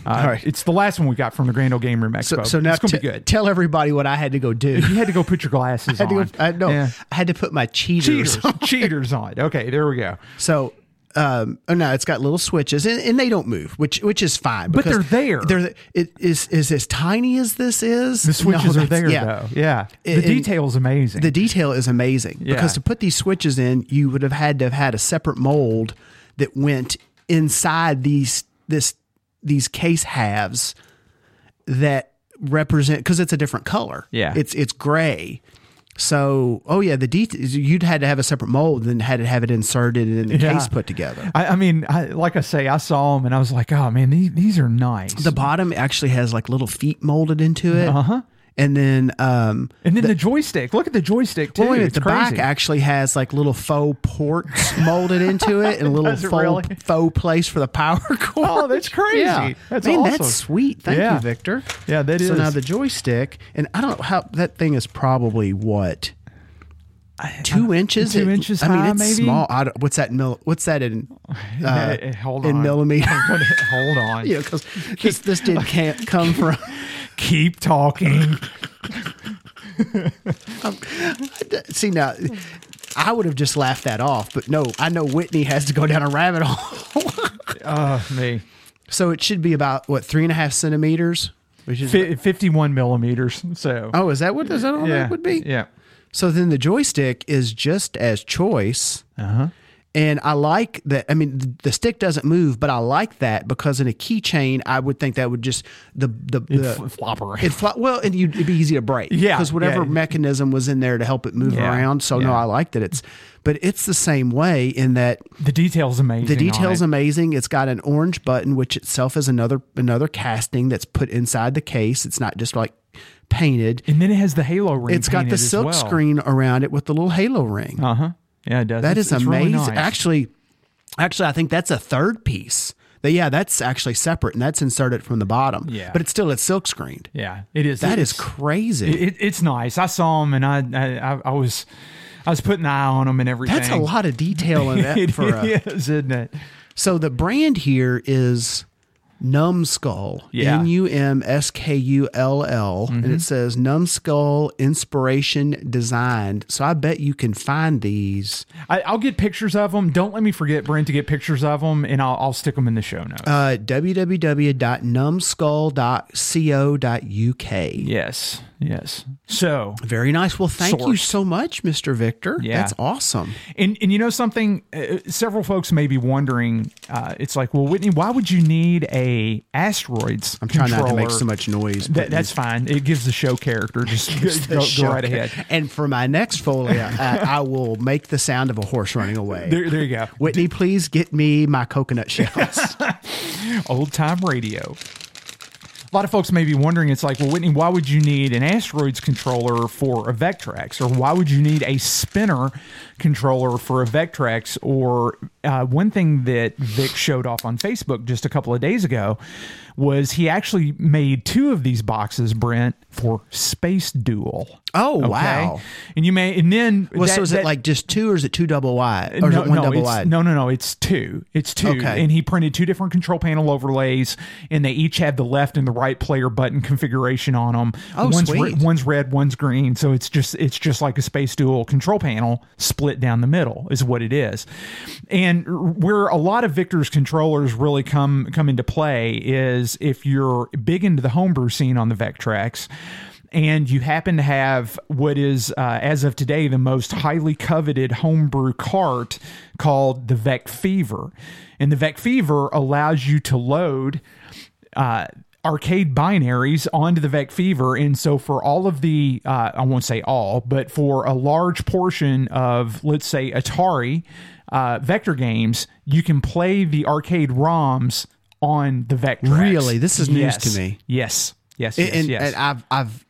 [SPEAKER 3] Uh,
[SPEAKER 2] All right.
[SPEAKER 3] It's the last one we got from the Grand Ole Game Room Expo.
[SPEAKER 2] So, so now
[SPEAKER 3] it's going to
[SPEAKER 2] t-
[SPEAKER 3] be good.
[SPEAKER 2] tell everybody what I had to go do.
[SPEAKER 3] you had to go put your glasses
[SPEAKER 2] I had to
[SPEAKER 3] on.
[SPEAKER 2] go, I, no,
[SPEAKER 3] Yeah.
[SPEAKER 2] I had to put my cheaters.
[SPEAKER 3] cheaters,
[SPEAKER 2] on.
[SPEAKER 3] cheaters on. Okay, there we go.
[SPEAKER 2] So, um, oh no, it's got little switches, and, and they don't move, which which is fine.
[SPEAKER 3] But they're there.
[SPEAKER 2] They're it is is as tiny as this is.
[SPEAKER 3] The switches
[SPEAKER 2] No,
[SPEAKER 3] are there
[SPEAKER 2] yeah.
[SPEAKER 3] though. Yeah, the
[SPEAKER 2] And-
[SPEAKER 3] is amazing.
[SPEAKER 2] The detail is amazing
[SPEAKER 3] Yeah.
[SPEAKER 2] because to put these switches in, you would have had to have had a separate mold that went inside these this these case halves that represent because it's a different color.
[SPEAKER 3] Yeah.
[SPEAKER 2] it's it's gray. So, oh yeah, the details you'd had to have a separate mold, then had to have it inserted and then the
[SPEAKER 3] Yeah.
[SPEAKER 2] case put together.
[SPEAKER 3] I, I mean, I, like I say, I saw them and I was like, oh man, these, these are nice.
[SPEAKER 2] The bottom actually has like little feet molded into it.
[SPEAKER 3] Uh huh.
[SPEAKER 2] And then, um,
[SPEAKER 3] And then the, joystick. Look at the joystick too.
[SPEAKER 2] well, wait minute,
[SPEAKER 3] it's
[SPEAKER 2] the
[SPEAKER 3] crazy.
[SPEAKER 2] back actually has like little faux ports molded into it and a little faux,
[SPEAKER 3] really?
[SPEAKER 2] faux place for the power cord.
[SPEAKER 3] Oh, that's crazy.
[SPEAKER 2] Yeah.
[SPEAKER 3] That's
[SPEAKER 2] Man,
[SPEAKER 3] awesome.
[SPEAKER 2] that's sweet. Thank
[SPEAKER 3] Yeah.
[SPEAKER 2] you, Victor.
[SPEAKER 3] Yeah, that
[SPEAKER 2] So now the joystick, and I don't know how that thing is probably what two inches.
[SPEAKER 3] two
[SPEAKER 2] It-
[SPEAKER 3] inches
[SPEAKER 2] I mean, it's
[SPEAKER 3] maybe?
[SPEAKER 2] small. I don't, what's that in mil? What's that in? Uh,
[SPEAKER 3] hold
[SPEAKER 2] in
[SPEAKER 3] on.
[SPEAKER 2] millimeter.
[SPEAKER 3] Hold on.
[SPEAKER 2] know, because this this did can't come from.
[SPEAKER 3] Keep talking.
[SPEAKER 2] See now, I would have just laughed that off, but no, I know Whitney has to go down a rabbit hole.
[SPEAKER 3] uh, me.
[SPEAKER 2] so it should be about what three and a half centimeters, which is
[SPEAKER 3] Fi 51 millimeters. So,
[SPEAKER 2] oh, is that what is that all
[SPEAKER 3] yeah.
[SPEAKER 2] that would be?
[SPEAKER 3] Yeah.
[SPEAKER 2] So then the joystick is just as choice.
[SPEAKER 3] Uh huh.
[SPEAKER 2] And I like that. I mean, the stick doesn't move, but I like that because in a keychain, I would think that would just the the, the
[SPEAKER 3] flop around.
[SPEAKER 2] It flop well, and you'd, it'd be easy to break.
[SPEAKER 3] Yeah,
[SPEAKER 2] because whatever
[SPEAKER 3] yeah.
[SPEAKER 2] mechanism was in there to help it move
[SPEAKER 3] Yeah,
[SPEAKER 2] around. So no. I like that it's, but it's the same way in that
[SPEAKER 3] The detail's amazing.
[SPEAKER 2] the detail's
[SPEAKER 3] it.
[SPEAKER 2] amazing. It's got an orange button, which itself is another another casting that's put inside the case. It's not just like painted.
[SPEAKER 3] And then it has the halo ring.
[SPEAKER 2] It's got the silk screen around it with the little halo ring.
[SPEAKER 3] Uh huh. Yeah, it does.
[SPEAKER 2] That
[SPEAKER 3] It's-
[SPEAKER 2] is
[SPEAKER 3] it's really
[SPEAKER 2] amazing.
[SPEAKER 3] nice.
[SPEAKER 2] Actually, actually, I think that's a third piece. That yeah, that's actually separate and that's inserted from the bottom.
[SPEAKER 3] Yeah.
[SPEAKER 2] but it's still it's silk screened.
[SPEAKER 3] yeah, it is.
[SPEAKER 2] That is
[SPEAKER 3] It's-
[SPEAKER 2] crazy.
[SPEAKER 3] It, it's nice. I saw them and I, I, I, I was, I was putting an eye on them and everything.
[SPEAKER 2] that's a lot of detail in that
[SPEAKER 3] It
[SPEAKER 2] for a,
[SPEAKER 3] is, isn't it?
[SPEAKER 2] So the brand here is Numskull.
[SPEAKER 3] Yeah. Mm-hmm.
[SPEAKER 2] N U M S K U L L. And it says Numskull Inspiration Designed. So I bet you can find these.
[SPEAKER 3] I, I'll get pictures of them. Don't let me forget, Brent, to get pictures of them, and I'll, I'll stick them in the show notes.
[SPEAKER 2] Uh, www.numskull.co.uk.
[SPEAKER 3] yes, yes. So,
[SPEAKER 2] Very nice. Well, thank you so much, Mr. Victor.
[SPEAKER 3] Yeah.
[SPEAKER 2] That's awesome.
[SPEAKER 3] and and you know something, uh, several folks may be wondering. Uh, it's like, well, Whitney, why would you need a asteroids?
[SPEAKER 2] I'm trying not to make so much noise.
[SPEAKER 3] That,
[SPEAKER 2] but
[SPEAKER 3] that's fine. It gives the show character. Just go, go right ahead.
[SPEAKER 2] And for my next foley, uh, I will make the sound of a horse running away.
[SPEAKER 3] There, there you go.
[SPEAKER 2] Whitney, please get me my coconut shells.
[SPEAKER 3] old time radio. A lot of folks may be wondering, it's like, well, Whitney, why would you need an asteroids controller for a Vectrex? Or why would you need a spinner controller for a Vectrex? Or uh, one thing that Vic showed off on Facebook just a couple of days ago was he actually made two of these boxes, Brent, for Space Duel.
[SPEAKER 2] Oh,
[SPEAKER 3] Okay?
[SPEAKER 2] wow.
[SPEAKER 3] And you may, and then.
[SPEAKER 2] Well,
[SPEAKER 3] that-
[SPEAKER 2] so is it like just two or is it two double wide? Or is it one
[SPEAKER 3] no,
[SPEAKER 2] double wide?
[SPEAKER 3] No, no, no. It's two. It's two.
[SPEAKER 2] Okay.
[SPEAKER 3] And he printed two different control panel overlays, and they each have the left and the right player button configuration on them.
[SPEAKER 2] Oh,
[SPEAKER 3] one's
[SPEAKER 2] sweet.
[SPEAKER 3] one's red, one's green. So it's just it's just like a Space Duel control panel split down the middle is what it is. And where a lot of Victor's controllers really come come into play is if you're big into the homebrew scene on the Vectrex and you happen to have what is, uh, as of today, the most highly coveted homebrew cart called the Vec Fever. And the Vec Fever allows you to load uh, arcade binaries onto the Vec Fever. And so, for all of the, uh, I won't say all, but for a large portion of, let's say, Atari uh, vector games, you can play the arcade ROMs on the Vectrex.
[SPEAKER 2] Really? This is news
[SPEAKER 3] Yes.
[SPEAKER 2] to me.
[SPEAKER 3] Yes. Yes. Yes.
[SPEAKER 2] and,
[SPEAKER 3] yes.
[SPEAKER 2] and I've I've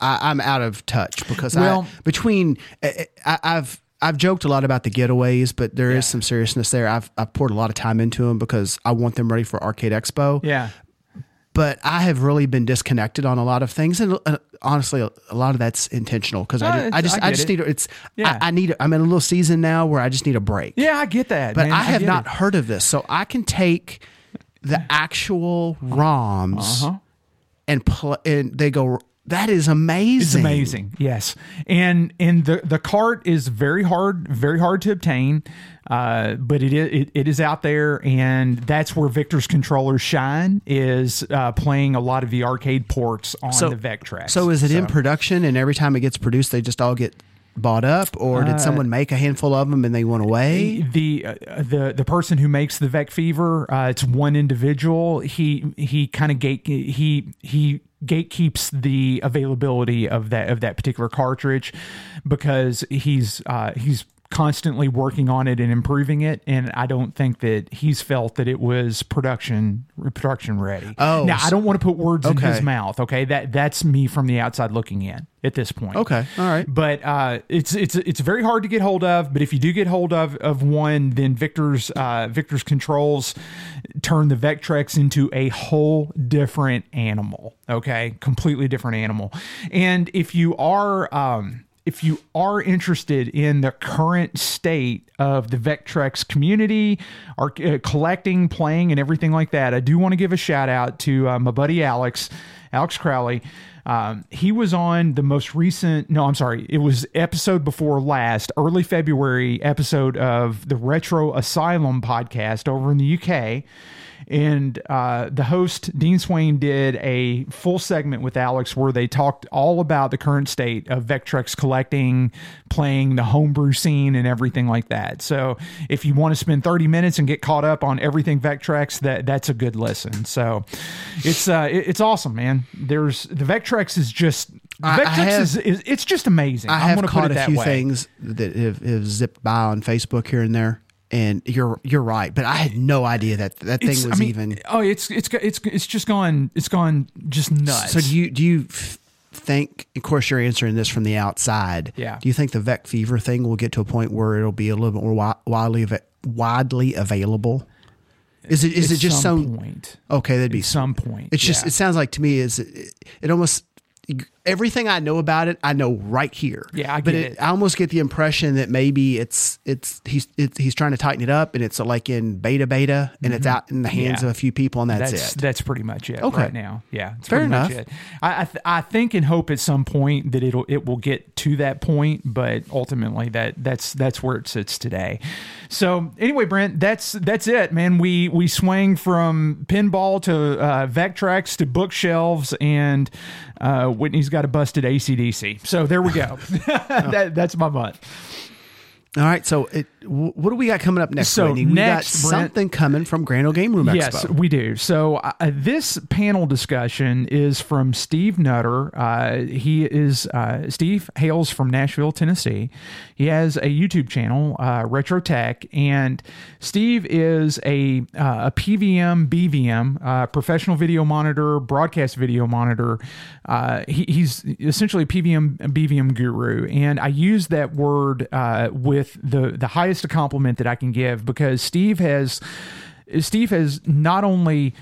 [SPEAKER 2] I, I'm out of touch because
[SPEAKER 3] Well-
[SPEAKER 2] I between I, I- I've I've joked a lot about the getaways, but there is
[SPEAKER 3] Yeah.
[SPEAKER 2] some seriousness there. I've I've poured a lot of time into them because I want them ready for Arcade Expo.
[SPEAKER 3] yeah.
[SPEAKER 2] But I have really been disconnected on a lot of things, and uh, honestly, a, a lot of that's intentional because
[SPEAKER 3] Uh,
[SPEAKER 2] I, I just
[SPEAKER 3] I
[SPEAKER 2] I, just
[SPEAKER 3] it.
[SPEAKER 2] need it's
[SPEAKER 3] Yeah.
[SPEAKER 2] I, I need I'm in a little season now where I just need a break.
[SPEAKER 3] Yeah, I get that.
[SPEAKER 2] But
[SPEAKER 3] man.
[SPEAKER 2] I have not
[SPEAKER 3] it.
[SPEAKER 2] heard of this, so I can take the actual ROMs
[SPEAKER 3] Uh-huh.
[SPEAKER 2] and pl- and they go. That is amazing.
[SPEAKER 3] It's amazing. Yes, and and the the cart is very hard, very hard to obtain, uh, but it is it, it is out there, and that's where Victor's controllers shine. Is uh, playing a lot of the arcade ports on
[SPEAKER 2] So-
[SPEAKER 3] the Vectrex.
[SPEAKER 2] So is it in production, and every time it gets produced, they just all get bought up, or
[SPEAKER 3] Uh,
[SPEAKER 2] did someone make a handful of them and they went away?
[SPEAKER 3] the uh, the the person who makes the Vec Fever, uh, it's one individual. He he kind of gate he he gatekeeps the availability of that of that particular cartridge because he's uh, he's constantly working on it and improving it and I don't think that he's felt that it was production production ready.
[SPEAKER 2] Oh,
[SPEAKER 3] now I don't want to put words in his mouth, okay? That that's me from the outside looking in at this point
[SPEAKER 2] Okay, all right.
[SPEAKER 3] but uh, it's it's it's very hard to get hold of. But if you do get hold of of one, then Victor's uh, Victor's controls turn the Vectrex into a whole different animal. Okay, completely different animal. And if you are um, if you are interested in the current state of the Vectrex community, or uh, collecting, playing, and everything like that, I do want to give a shout out to uh, my buddy Alex, Alex Crowley. Um, he was on the most recent, no, I'm sorry, it was episode before last, early February episode of the Retro Asylum podcast over in the UK. And uh, the host, Dean Swain, did a full segment with Alex where they talked all about the current state of Vectrex collecting, playing the homebrew scene, and everything like that. So if you want to spend 30 minutes and get caught up on everything Vectrex, that that's a good listen. So it's uh, it- it's awesome, man. There's the Vectrex is just the
[SPEAKER 2] I- I
[SPEAKER 3] Vectrex
[SPEAKER 2] have-
[SPEAKER 3] is, is it's just amazing.
[SPEAKER 2] I
[SPEAKER 3] I'm
[SPEAKER 2] have caught
[SPEAKER 3] put it
[SPEAKER 2] a few
[SPEAKER 3] way.
[SPEAKER 2] things that have, have zipped by on Facebook here and there, and you're you're right. But I had no idea that that thing
[SPEAKER 3] It's-
[SPEAKER 2] was
[SPEAKER 3] I mean,
[SPEAKER 2] even.
[SPEAKER 3] oh, it's it's it's it's just gone it's gone just nuts.
[SPEAKER 2] So do you do you think? Of course, you're answering this from the outside.
[SPEAKER 3] Yeah.
[SPEAKER 2] Do you think the Vec Fever thing will get to a point where it'll be a little bit more widely widely available? Is it is
[SPEAKER 3] At
[SPEAKER 2] it just
[SPEAKER 3] some
[SPEAKER 2] so
[SPEAKER 3] point?
[SPEAKER 2] okay? That'd be
[SPEAKER 3] At some point,
[SPEAKER 2] It's just it sounds like to me is it, it almost everything I know about it I know right here.
[SPEAKER 3] Yeah, I
[SPEAKER 2] but
[SPEAKER 3] get it.
[SPEAKER 2] I almost get the impression that maybe it's it's he's it's, he's trying to tighten it up and it's like in beta beta and it's out in the hands
[SPEAKER 3] Mm-hmm. Yeah.
[SPEAKER 2] of a few people and that's,
[SPEAKER 3] that's
[SPEAKER 2] it.
[SPEAKER 3] that's pretty much it
[SPEAKER 2] Okay.
[SPEAKER 3] right now. Yeah, it's
[SPEAKER 2] Fair
[SPEAKER 3] pretty
[SPEAKER 2] enough.
[SPEAKER 3] much it. I I, th- I think and hope at some point that it'll it will get to that point, but ultimately that that's that's where it sits today. So anyway, Brent, that's that's it, man. We we swang from pinball to uh, Vectrex to bookshelves, and uh, Whitney's got a busted ACDC. So there we go. that, that's my month.
[SPEAKER 2] All right, so it, what do we got coming up next?
[SPEAKER 3] So
[SPEAKER 2] Whitney? we
[SPEAKER 3] next,
[SPEAKER 2] got
[SPEAKER 3] Brent-
[SPEAKER 2] something coming from Grand Ole Game Room Expo.
[SPEAKER 3] Yes, we do. So uh, this panel discussion is from Steve Nutter. Uh, he is uh, Steve hails from Nashville, Tennessee. He has a YouTube channel, uh, Retro Tech, and Steve is a uh, a PVM BVM uh, professional video monitor, broadcast video monitor. Uh, he, he's essentially a PVM BVM guru, and I use that word uh, with the the highest compliment that I can give because Steve has Steve has not only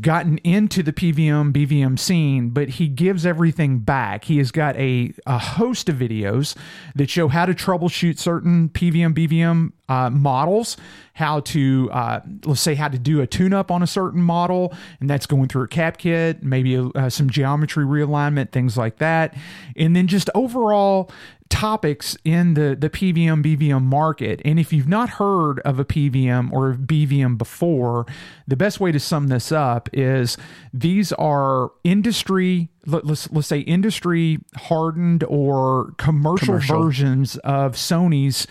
[SPEAKER 3] gotten into the PVM BVM scene, but he gives everything back. He has got a, a host of videos that show how to troubleshoot certain PVM BVM uh, models, how to uh, let's say how to do a tune-up on a certain model, and that's going through a cap kit, maybe uh, some geometry realignment, things like that, and then just overall topics in the the PVM BVM market. And if you've not heard of a PVM or a BVM before, the best way to sum this up is these are industry let, us let's say industry hardened or commercial,
[SPEAKER 2] Commercial.
[SPEAKER 3] versions of Sony's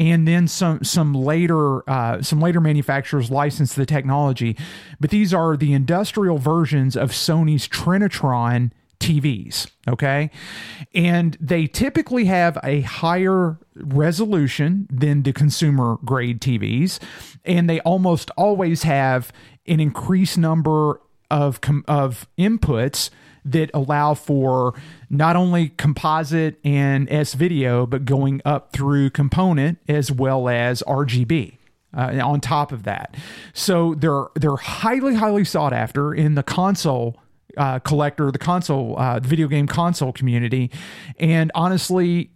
[SPEAKER 3] and then some some later uh, some later manufacturers license the technology but these are the industrial versions of Sony's Trinitron TVs, okay? And they typically have a higher resolution than the consumer grade TVs, and they almost always have an increased number of com- of inputs that allow for not only composite and S video, but going up through component as well as RGB. Uh, on top of that, so they're they're highly highly sought after in the console uh, collector, the console, uh, video game console community, and honestly,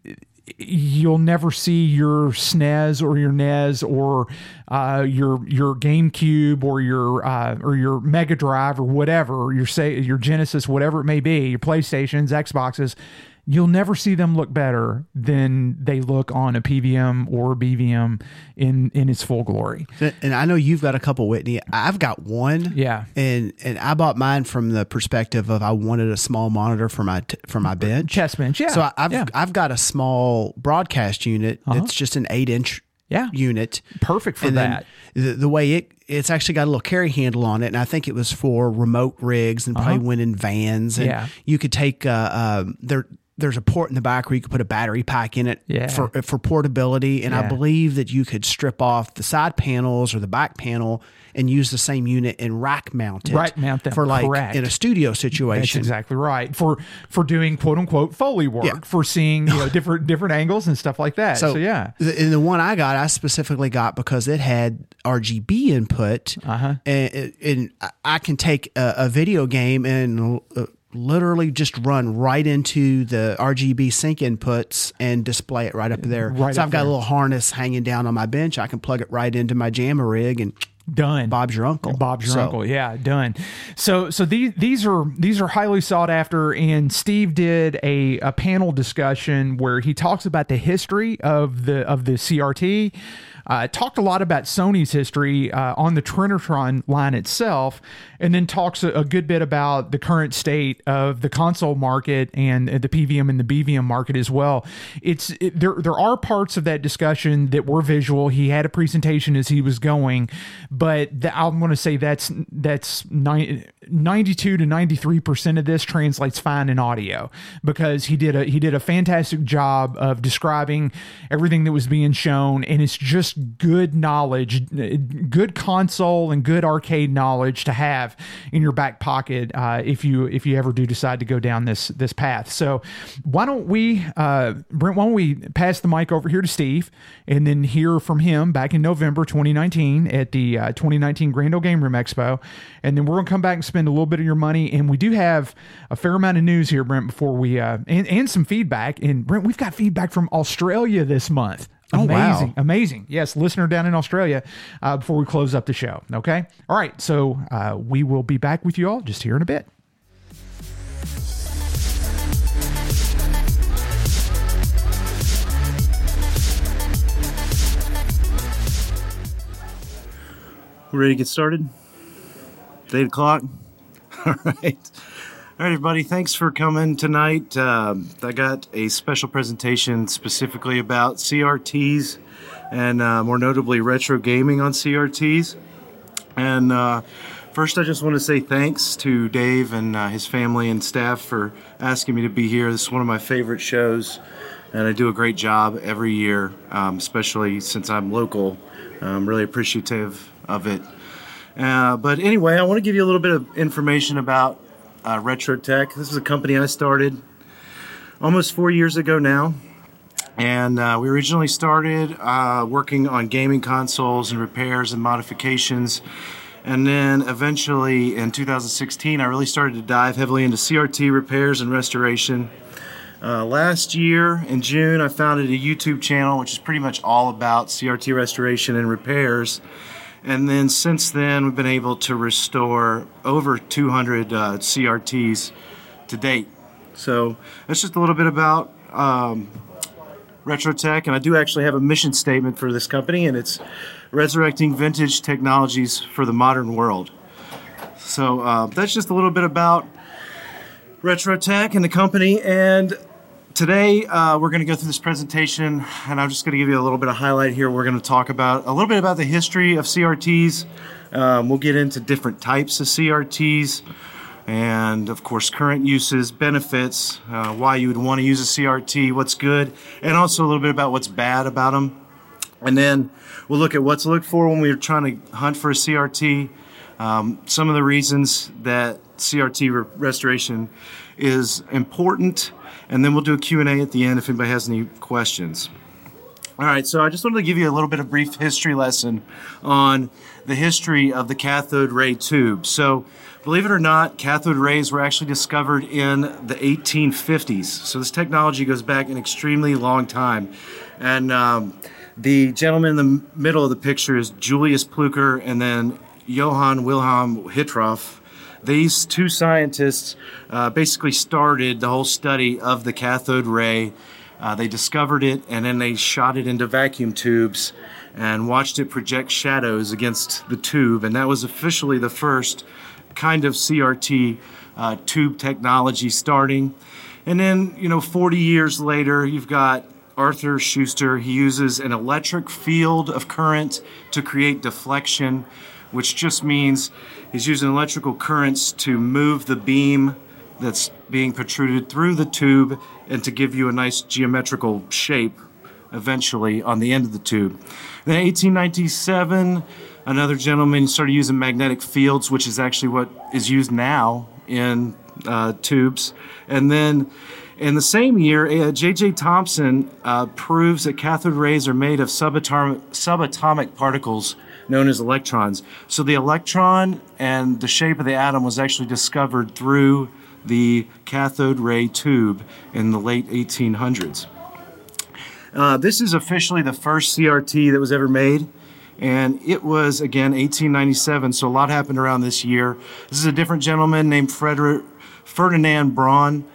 [SPEAKER 3] you'll never see your SNES or your NES or uh, your your GameCube or your uh, or your Mega Drive or whatever your say your Genesis, whatever it may be, your PlayStations, Xboxes. You'll never see them look better than they look on a PVM or BVM in in its full glory.
[SPEAKER 2] And I know you've got a couple, Whitney. I've got one.
[SPEAKER 3] Yeah.
[SPEAKER 2] And and I bought mine from the perspective of I wanted a small monitor for my t- for my bench.
[SPEAKER 3] Chest bench, yeah.
[SPEAKER 2] So I've
[SPEAKER 3] yeah.
[SPEAKER 2] I've got a small broadcast unit. It's just an eight inch
[SPEAKER 3] Yeah.
[SPEAKER 2] unit.
[SPEAKER 3] Perfect for
[SPEAKER 2] and
[SPEAKER 3] that.
[SPEAKER 2] The, the way it it's actually got a little carry handle on it, and I think it was for remote rigs and probably went in vans. And
[SPEAKER 3] Uh-huh. Yeah.
[SPEAKER 2] you could take uh, um, there. There's a port in the back where you could put a battery pack in it
[SPEAKER 3] Yeah.
[SPEAKER 2] for for portability, and I believe that you could strip off the side panels or the back panel and use the same unit and rack mount it.
[SPEAKER 3] Rack mount them,
[SPEAKER 2] for like
[SPEAKER 3] correct.
[SPEAKER 2] in a studio
[SPEAKER 3] That's
[SPEAKER 2] situation.
[SPEAKER 3] exactly right for for doing quote unquote foley work
[SPEAKER 2] Yeah.
[SPEAKER 3] for seeing you know different different angles and stuff like that. So, yeah,
[SPEAKER 2] the, and the one I got, I specifically got because it had RGB input,
[SPEAKER 3] Uh-huh.
[SPEAKER 2] and, and I can take a, a video game and uh, literally just run right into the RGB sync inputs and display it right up there.
[SPEAKER 3] Right
[SPEAKER 2] so I've got
[SPEAKER 3] there.
[SPEAKER 2] a little harness hanging down on my bench. I can plug it right into my jammer rig, and
[SPEAKER 3] done.
[SPEAKER 2] Bob's your uncle.
[SPEAKER 3] Bob's your
[SPEAKER 2] So-
[SPEAKER 3] uncle. Yeah, done. So so these these are these are highly sought after and Steve did a, a panel discussion where he talks about the history of the of the CRT. Uh, talked a lot about Sony's history uh, on the Trinitron line itself, and then talks a, a good bit about the current state of the console market and the PVM and the BVM market as well. It's it, there. There are parts of that discussion that were visual. He had a presentation as he was going, but the, I'm going to say that's that's nine, 92 to 93 percent of this translates fine in audio because he did a he did a fantastic job of describing everything that was being shown, and it's just good knowledge, good console and good arcade knowledge to have in your back pocket uh, if you if you ever do decide to go down this this path. So why don't we, uh, Brent? Why don't we pass the mic over here to Steve and then hear from him back in November 2019 at the uh, 2019 Grand Ole Game Room Expo, and then we're gonna come back and spend a little bit of your money. And we do have a fair amount of news here, Brent, before we uh, and and some feedback. And Brent, we've got feedback from Australia this month.
[SPEAKER 2] Oh, wow.
[SPEAKER 3] Amazing, amazing. Yes, listener down in Australia. Uh, before we close up the show, okay. All right, so uh, we will be back with you all just here in a bit.
[SPEAKER 4] We ready to get started? It's eight o'clock. All right. All right, everybody. Thanks for coming tonight. Um, I got a special presentation specifically about CRTs and uh, more notably retro gaming on CRTs. And uh, first, I just want to say thanks to Dave and uh, his family and staff for asking me to be here. This is one of my favorite shows, and I do a great job every year, um, especially since I'm local. I'm really appreciative of it. Uh, but anyway, I want to give you a little bit of information about uh, Retro Tech. This is a company I started almost four years ago now. And uh, we originally started uh, working on gaming consoles and repairs and modifications. And then eventually in 2016, I really started to dive heavily into CRT repairs and restoration. Uh, last year in June, I founded a YouTube channel, which is pretty much all about CRT restoration and repairs. And then since then, we've been able to restore over 200 uh, CRTs to date. So that's just a little bit about um, Retrotech, and I do actually have a mission statement for this company, and it's resurrecting vintage technologies for the modern world. So uh, that's just a little bit about Retrotech and the company. And today uh, we're going to go through this presentation, and I'm just going to give you a little bit of highlight here. We're going to talk about a little bit about the history of CRTs. Um, we'll get into different types of CRTs and of course current uses benefits uh, why you would want to use a crt what's good and also a little bit about what's bad about them and then we'll look at what to look for when we're trying to hunt for a crt um, some of the reasons that crt re- restoration is important and then we'll do a q&a at the end if anybody has any questions all right, so I just wanted to give you a little bit of brief history lesson on the history of the cathode ray tube. So, believe it or not, cathode rays were actually discovered in the 1850s. So, this technology goes back an extremely long time. And um, the gentleman in the middle of the picture is Julius Plücker and then Johann Wilhelm Hittorf. These two scientists uh, basically started the whole study of the cathode ray uh, they discovered it and then they shot it into vacuum tubes and watched it project shadows against the tube. And that was officially the first kind of CRT uh, tube technology starting. And then, you know, 40 years later, you've got Arthur Schuster. He uses an electric field of current to create deflection, which just means he's using electrical currents to move the beam that's being protruded through the tube and to give you a nice geometrical shape eventually on the end of the tube. Then 1897, another gentleman started using magnetic fields, which is actually what is used now in uh, tubes. And then in the same year, J.J. Uh, Thomson uh, proves that cathode rays are made of subatomic, subatomic particles known as electrons. So the electron and the shape of the atom was actually discovered through the cathode ray tube in the late 1800s. Uh, this is officially the first CRT that was ever made, and it was again 1897. So a lot happened around this year. This is a different gentleman named Frederick Ferdinand Braun.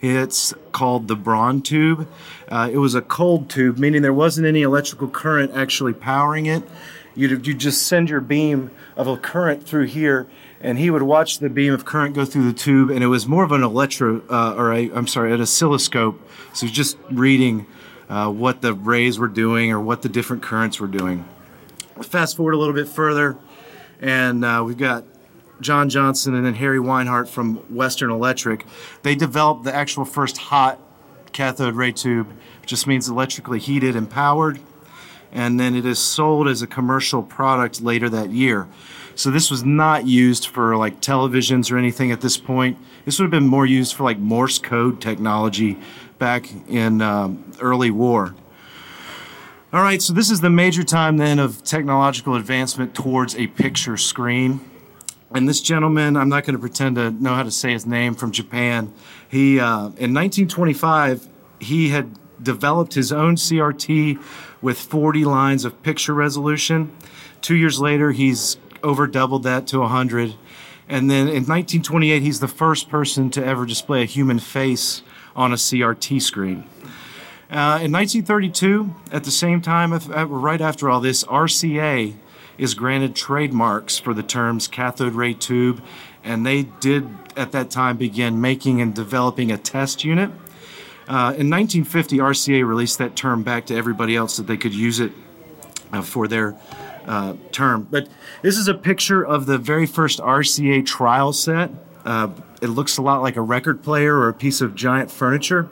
[SPEAKER 4] It's called the Braun tube. Uh, it was a cold tube, meaning there wasn't any electrical current actually powering it. You'd, you'd just send your beam of a current through here, and he would watch the beam of current go through the tube, and it was more of an electro, uh, or I'm sorry, an oscilloscope. So just reading uh, what the rays were doing or what the different currents were doing. Fast forward a little bit further, and uh, we've got John Johnson and then Harry Weinhart from Western Electric. They developed the actual first hot cathode ray tube, which just means electrically heated and powered, and then it is sold as a commercial product later that year. So this was not used for like televisions or anything at this point. This would have been more used for like Morse code technology back in um, early war. All right, so this is the major time then of technological advancement towards a picture screen. And this gentleman, I'm not going to pretend to know how to say his name from Japan. He, uh, in 1925, he had developed his own CRT with 40 lines of picture resolution. Two years later, he's over doubled that to 100. And then in 1928, he's the first person to ever display a human face on a CRT screen. Uh, in 1932, at the same time, uh, right after all this, RCA is granted trademarks for the terms cathode ray tube, and they did at that time begin making and developing a test unit. Uh, in 1950, RCA released that term back to everybody else that they could use it uh, for their uh, term. But this is a picture of the very first RCA trial set. Uh, it looks a lot like a record player or a piece of giant furniture.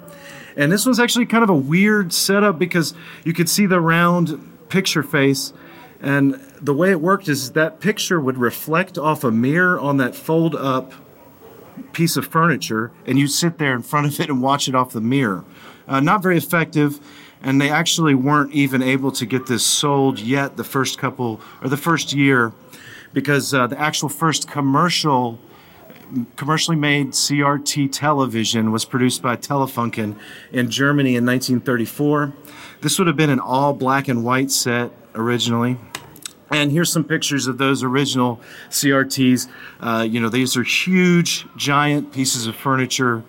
[SPEAKER 4] And this was actually kind of a weird setup because you could see the round picture face. And the way it worked is that picture would reflect off a mirror on that fold up piece of furniture, and you'd sit there in front of it and watch it off the mirror. Uh, not very effective and they actually weren't even able to get this sold yet the first couple or the first year because uh, the actual first commercial commercially made CRT television was produced by Telefunken in Germany in 1934. This would have been an all black and white set originally. And here's some pictures of those original CRTs. Uh, you know, these are huge, giant pieces of furniture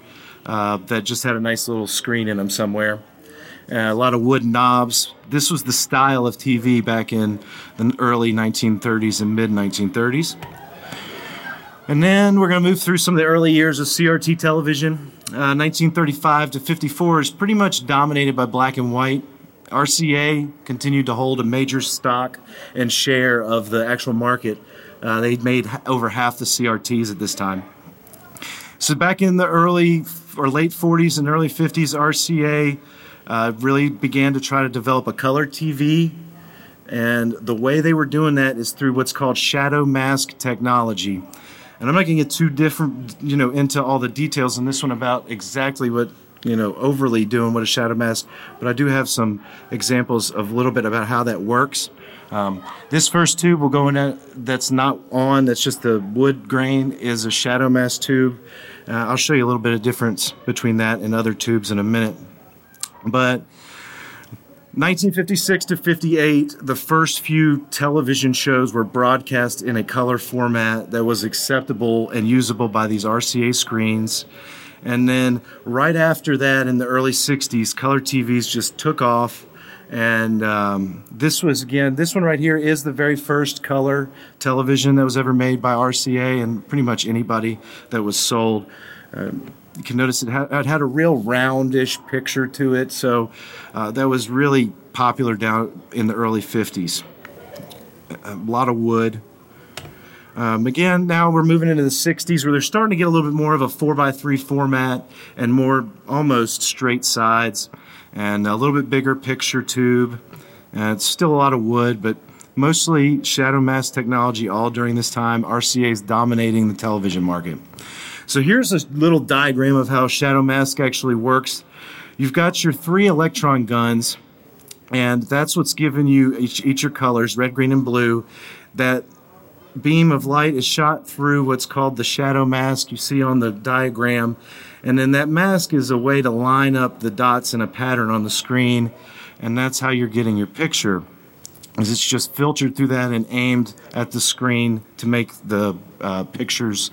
[SPEAKER 4] uh, that just had a nice little screen in them somewhere. Uh, a lot of wood knobs. This was the style of TV back in the early 1930s and mid 1930s. And then we're going to move through some of the early years of CRT television. Uh, 1935 to 54 is pretty much dominated by black and white. RCA continued to hold a major stock and share of the actual market. Uh, they made over half the CRTs at this time. So back in the early or late 40s and early 50s, RCA uh, really began to try to develop a color TV. And the way they were doing that is through what's called shadow mask technology. And I'm not going to get too different, you know, into all the details in this one about exactly what, you know, overly doing what a shadow mask, but I do have some examples of a little bit about how that works. Um, this first tube will go in that, that's not on, that's just the wood grain, is a shadow mask tube. Uh, I'll show you a little bit of difference between that and other tubes in a minute. But 1956 to 58, the first few television shows were broadcast in a color format that was acceptable and usable by these RCA screens. And then right after that, in the early 60s, color TVs just took off. And um, this was, again, this one right here is the very first color television that was ever made by RCA and pretty much anybody that was sold. Um, you can notice it had, it had a real roundish picture to it, so uh, that was really popular down in the early 50s. A lot of wood. Um, again, now we're moving into the 60s where they're starting to get a little bit more of a 4x3 format and more almost straight sides and a little bit bigger picture tube. And it's still a lot of wood, but mostly shadow mask technology all during this time. RCA is dominating the television market. So here's a little diagram of how Shadow Mask actually works. You've got your three electron guns, and that's what's giving you each, each your colors, red, green, and blue. That beam of light is shot through what's called the shadow mask you see on the diagram. And then that mask is a way to line up the dots in a pattern on the screen, and that's how you're getting your picture. Is it's just filtered through that and aimed at the screen to make the uh, pictures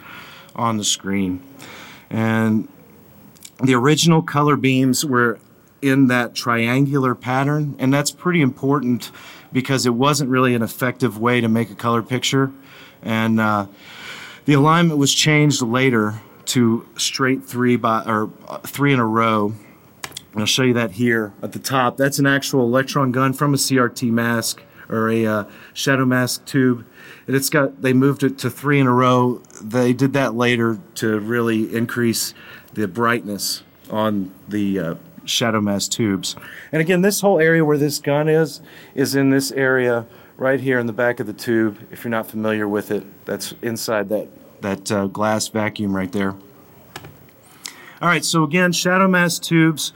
[SPEAKER 4] on the screen. And the original color beams were in that triangular pattern, and that's pretty important because it wasn't really an effective way to make a color picture. And uh, the alignment was changed later to straight three by or uh, three in a row. And I'll show you that here at the top. That's an actual electron gun from a CRT mask or a uh, shadow mask tube and it's got they moved it to three in a row. They did that later to really increase the brightness on the uh, shadow mask tubes. And again, this whole area where this gun is is in this area right here in the back of the tube. If you're not familiar with it, that's inside that that uh, glass vacuum right there. All right, so again, shadow mask tubes.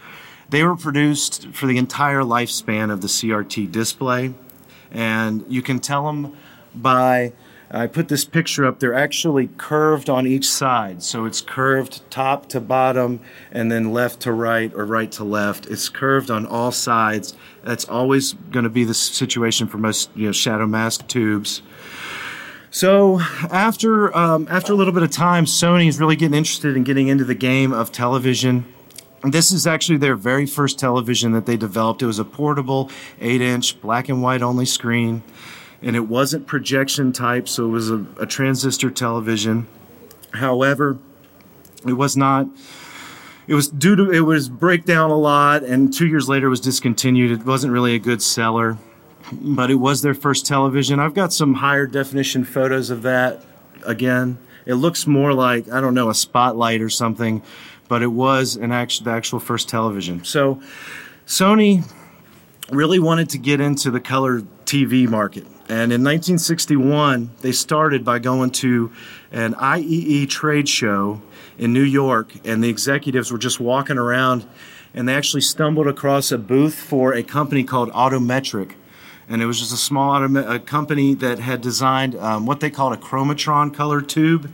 [SPEAKER 4] They were produced for the entire lifespan of the CRT display, and you can tell them by I put this picture up. They're actually curved on each side. So it's curved top to bottom and then left to right or right to left. It's curved on all sides. That's always going to be the situation for most you know, shadow mask tubes. So after um, after a little bit of time, Sony is really getting interested in getting into the game of television. This is actually their very first television that they developed. It was a portable, eight-inch, black and white only screen and it wasn't projection type, so it was a, a transistor television. However, it was not. It was due to it was breakdown a lot, and two years later it was discontinued. It wasn't really a good seller, but it was their first television. I've got some higher definition photos of that. Again, it looks more like I don't know a spotlight or something, but it was an actual the actual first television. So, Sony really wanted to get into the color TV market. And in 1961, they started by going to an IEE trade show in New York, and the executives were just walking around, and they actually stumbled across a booth for a company called Autometric. and it was just a small automa- a company that had designed um, what they called a chromatron color tube.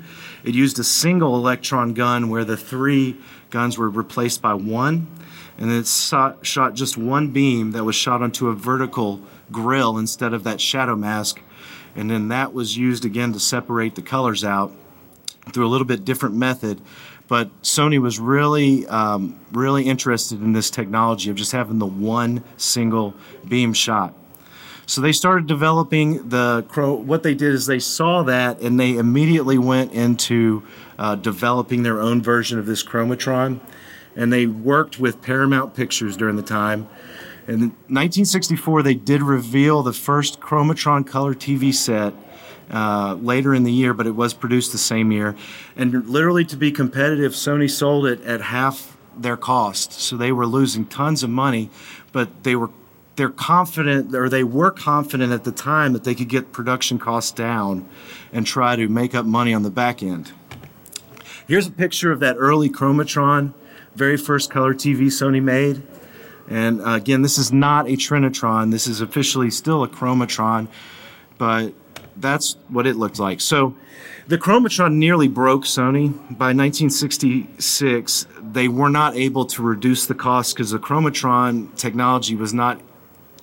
[SPEAKER 4] It used a single electron gun where the three guns were replaced by one, and it shot, shot just one beam that was shot onto a vertical grill instead of that shadow mask, and then that was used again to separate the colors out through a little bit different method. But Sony was really, um, really interested in this technology of just having the one single beam shot. So they started developing the crow. What they did is they saw that and they immediately went into uh, developing their own version of this chromatron. And they worked with Paramount Pictures during the time. In 1964, they did reveal the first chromatron color TV set uh, later in the year, but it was produced the same year. And literally, to be competitive, Sony sold it at half their cost. So they were losing tons of money, but they were they're confident or they were confident at the time that they could get production costs down and try to make up money on the back end. Here's a picture of that early Chromatron, very first color TV Sony made. And uh, again, this is not a Trinitron. This is officially still a Chromatron, but that's what it looked like. So the Chromatron nearly broke Sony. By 1966, they were not able to reduce the cost because the Chromatron technology was not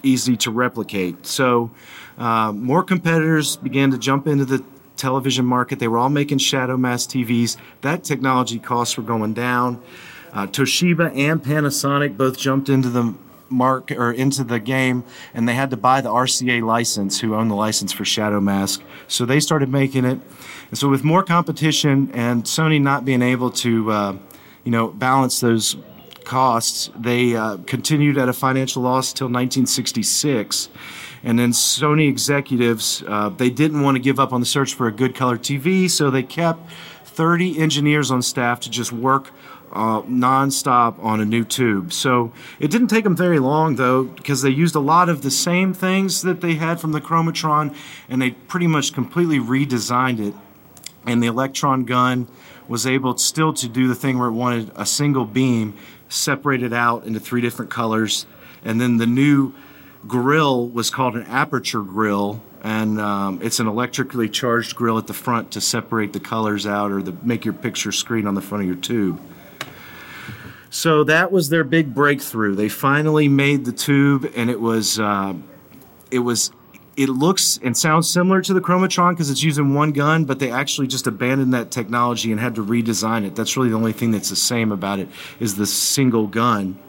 [SPEAKER 4] easy to replicate. So uh, more competitors began to jump into the television market. They were all making shadow mask TVs. That technology costs were going down. Uh, Toshiba and Panasonic both jumped into the mark or into the game, and they had to buy the RCA license, who owned the license for Shadow Mask. So they started making it. And so with more competition and Sony not being able to, uh, you know, balance those costs, they uh, continued at a financial loss till 1966. And then Sony executives, uh, they didn't want to give up on the search for a good color TV, so they kept 30 engineers on staff to just work uh, nonstop on a new tube. So it didn't take them very long, though, because they used a lot of the same things that they had from the Chromatron, and they pretty much completely redesigned it. And the electron gun was able still to do the thing where it wanted a single beam separated out into three different colors. And then the new grill was called an aperture grill, and um, it's an electrically charged grill at the front to separate the colors out or the, make your picture screen on the front of your tube. So that was their big breakthrough. They finally made the tube, and it was uh, it was it looks and sounds similar to the Chromatron because it's using one gun, but they actually just abandoned that technology and had to redesign it. That's really the only thing that's the same about it is the single gun,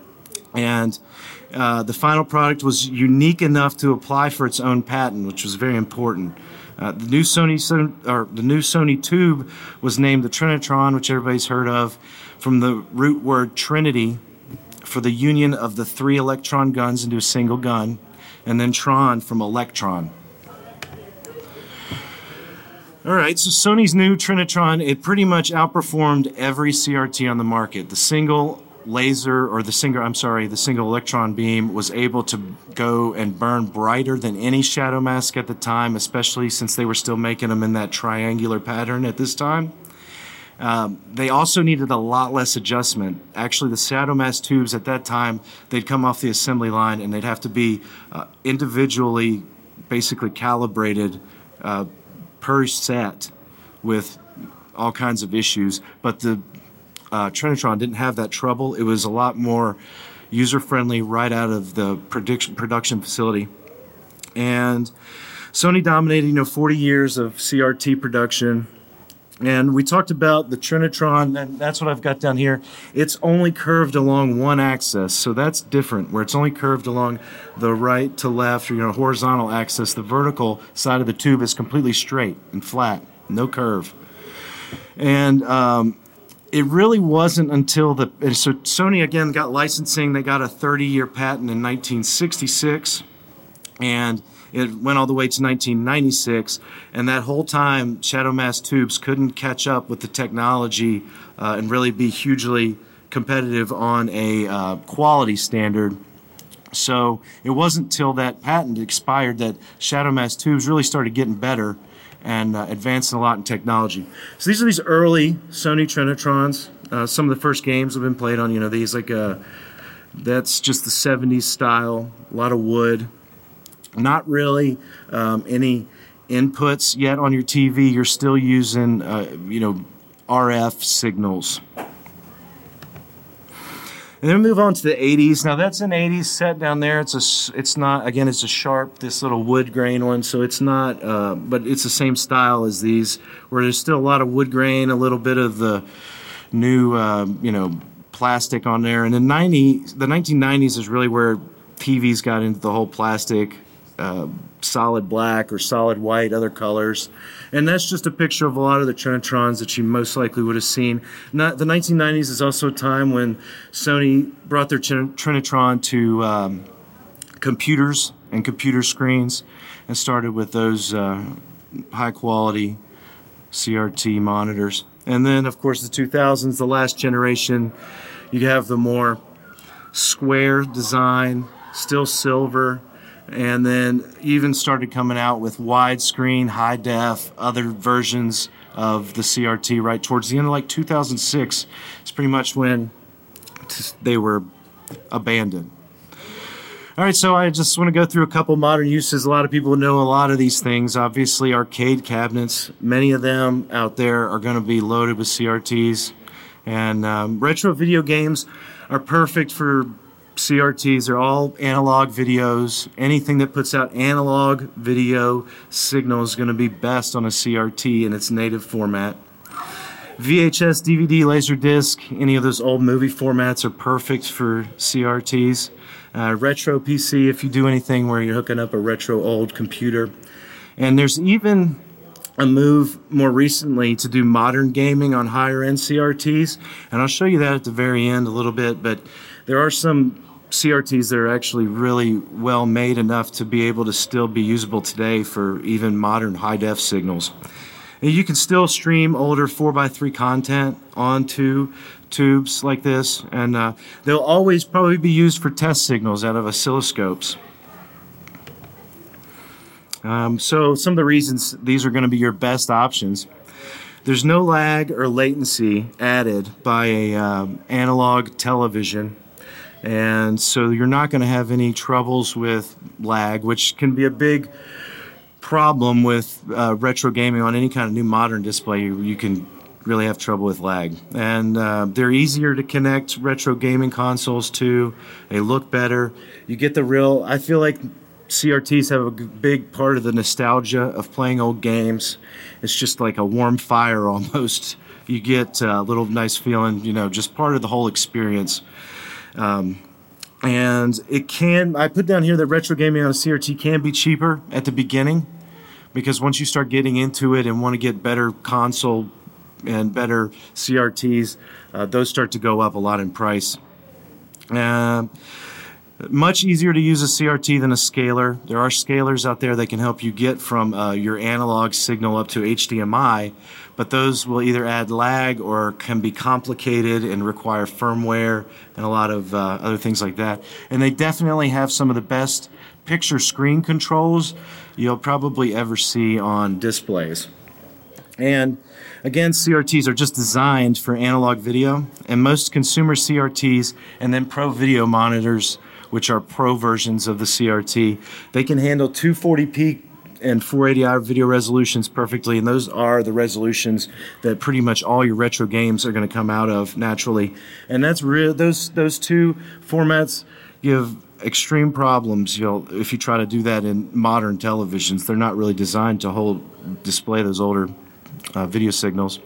[SPEAKER 4] and. Uh, the final product was unique enough to apply for its own patent, which was very important. Uh, the new Sony or the new Sony tube was named the Trinitron, which everybody's heard of, from the root word Trinity for the union of the three electron guns into a single gun, and then Tron from electron. All right, so Sony's new Trinitron, it pretty much outperformed every CRT on the market. The single laser or the single I'm sorry, the single electron beam was able to go and burn brighter than any shadow mask at the time, especially since they were still making them in that triangular pattern at this time. Um, they also needed a lot less adjustment. Actually, the shadow mask tubes at that time, they'd come off the assembly line and they'd have to be uh, individually basically calibrated uh, per set with all kinds of issues. But the uh, Trinitron didn't have that trouble. It was a lot more user friendly right out of the production facility. And Sony dominated, you know, 40 years of CRT production. And we talked about the Trinitron, and that's what I've got down here. It's only curved along one axis, so that's different, where it's only curved along the right to left or you know horizontal axis. The vertical side of the tube is completely straight and flat, no curve. And um, it really wasn't until the so Sony again got licensing. They got a 30-year patent in 1966, and it went all the way to 1996. And that whole time, Shadow Mask tubes couldn't catch up with the technology uh, and really be hugely competitive on a uh, quality standard. So it wasn't till that patent expired that Shadow Mask tubes really started getting better and uh, advancing a lot in technology. So these are these early Sony Trinitrons. Uh, some of the first games have been played on, you know, these like uh, that's just the 70s style, a lot of wood. Not really um, any inputs yet on your TV. You're still using, uh, you know, RF signals. And then move on to the 80s. Now that's an 80s set down there. It's a, it's not again. It's a sharp, this little wood grain one. So it's not, uh, but it's the same style as these, where there's still a lot of wood grain, a little bit of the new, uh, you know, plastic on there. And the 90, the 1990s is really where TVs got into the whole plastic uh, solid black or solid white, other colors. And that's just a picture of a lot of the Trinitrons that you most likely would have seen. Not, the 1990s is also a time when Sony brought their Trinitron to um, computers and computer screens and started with those uh, high quality CRT monitors. And then, of course, the 2000s, the last generation, you have the more square design, still silver, and then even started coming out with widescreen, high def, other versions of the CRT right towards the end of like 2006. It's pretty much when they were abandoned. All right, so I just want to go through a couple modern uses. A lot of people know a lot of these things. Obviously, arcade cabinets, many of them out there are going to be loaded with CRTs. And um, retro video games are perfect for CRTs are all analog videos. Anything that puts out analog video signal is going to be best on a CRT in its native format. VHS, DVD, Laserdisc, any of those old movie formats are perfect for CRTs. Uh, retro PC, if you do anything where you're hooking up a retro old computer. And there's even a move more recently to do modern gaming on higher end CRTs. And I'll show you that at the very end a little bit. But there are some CRTs that are actually really well made enough to be able to still be usable today for even modern high def signals. And you can still stream older 4x3 content onto tubes like this, and uh, they'll always probably be used for test signals out of oscilloscopes. Um, so, some of the reasons these are going to be your best options there's no lag or latency added by a um, analog television and so you're not going to have any troubles with lag, which can be a big problem with uh, retro gaming on any kind of new modern display. You, you can really have trouble with lag. And uh, they're easier to connect retro gaming consoles to. They look better. You get the real, I feel like CRTs have a big part of the nostalgia of playing old games. It's just like a warm fire almost. You get a little nice feeling, you know, just part of the whole experience. Um, and it can, I put down here that retro gaming on a CRT can be cheaper at the beginning because once you start getting into it and want to get better console and better CRTs, uh, those start to go up a lot in price. Uh, much easier to use a CRT than a scaler. There are scalers out there that can help you get from uh, your analog signal up to HDMI, but those will either add lag or can be complicated and require firmware and a lot of uh, other things like that. And they definitely have some of the best picture screen controls you'll probably ever see on displays. And again, CRTs are just designed for analog video, and most consumer CRTs and then pro video monitors which are pro versions of the CRT. They can handle 240p and 480i video resolutions perfectly, and those are the resolutions that pretty much all your retro games are going to come out of naturally. And that's real. Those those two formats give extreme problems. You know, if you try to do that in modern televisions, they're not really designed to hold display those older uh, video signals.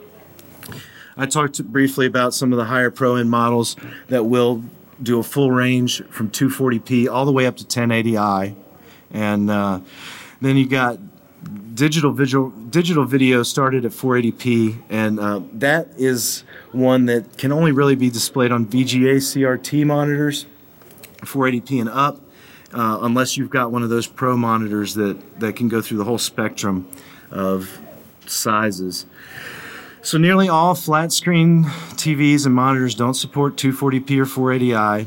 [SPEAKER 4] I talked briefly about some of the higher pro end models that will do a full range from 240p all the way up to 1080i, and uh, then you got digital visual digital video started at 480p, and uh, that is one that can only really be displayed on VGA CRT monitors, 480p and up. Uh, unless you've got one of those pro monitors that, that can go through the whole spectrum of sizes. So nearly all flat screen TVs and monitors don't support 240p or 480i.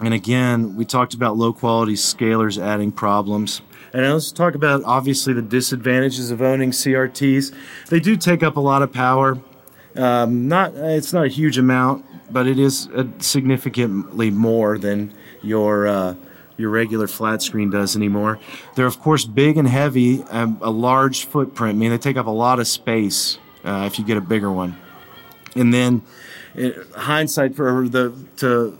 [SPEAKER 4] And again, we talked about low quality scalers adding problems. And let's talk about obviously the disadvantages of owning CRTs. They do take up a lot of power. Um, not it's not a huge amount, but it is significantly more than your uh, your regular flat screen does anymore. They're of course big and heavy, um, a large footprint. I mean, they take up a lot of space uh, if you get a bigger one. And then, uh, hindsight for the to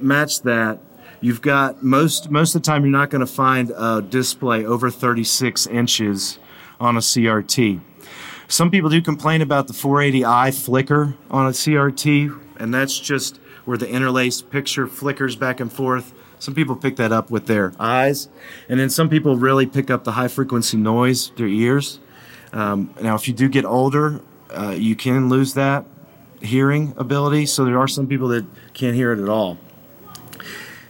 [SPEAKER 4] match that, you've got most most of the time you're not going to find a display over 36 inches on a CRT. Some people do complain about the 480i flicker on a CRT, and that's just where the interlaced picture flickers back and forth. Some people pick that up with their eyes, and then some people really pick up the high frequency noise their ears. Um, now, if you do get older, uh, you can lose that hearing ability. So there are some people that can't hear it at all.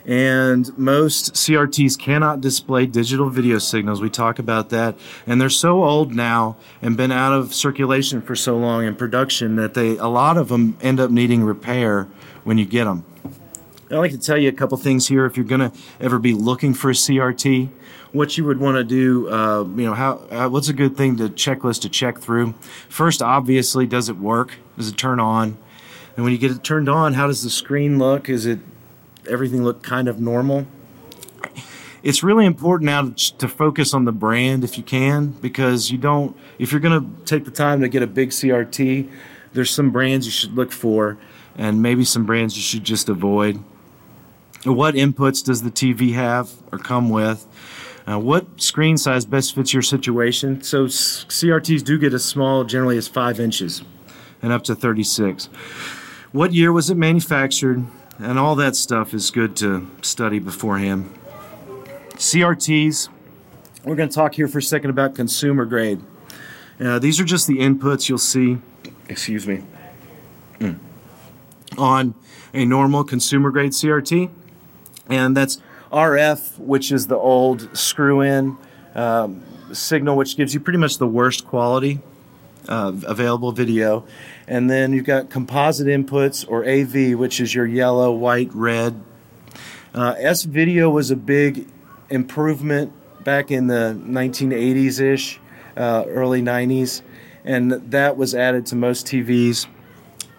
[SPEAKER 4] And most CRTs cannot display digital video signals. We talk about that. And they're so old now and been out of circulation for so long in production that they a lot of them end up needing repair when you get them. I'd like to tell you a couple things here if you're going to ever be looking for a CRT. What you would want to do, uh, you know, how uh, what's a good thing to checklist to check through? First, obviously, does it work? Does it turn on? And when you get it turned on, how does the screen look? Is it everything look kind of normal? It's really important now to, to focus on the brand if you can, because you don't. If you're going to take the time to get a big CRT, there's some brands you should look for, and maybe some brands you should just avoid. What inputs does the TV have or come with? Uh, what screen size best fits your situation? So CRTs do get as small, generally as five inches, and up to 36. What year was it manufactured? And all that stuff is good to study beforehand. CRTs. We're going to talk here for a second about consumer grade. Uh, these are just the inputs you'll see. Excuse me. On a normal consumer grade CRT, and that's RF, which is the old screw in um, signal, which gives you pretty much the worst quality uh, available video. And then you've got composite inputs or AV, which is your yellow, white, red. Uh, S video was a big improvement back in the 1980s ish, uh, early 90s, and that was added to most TVs.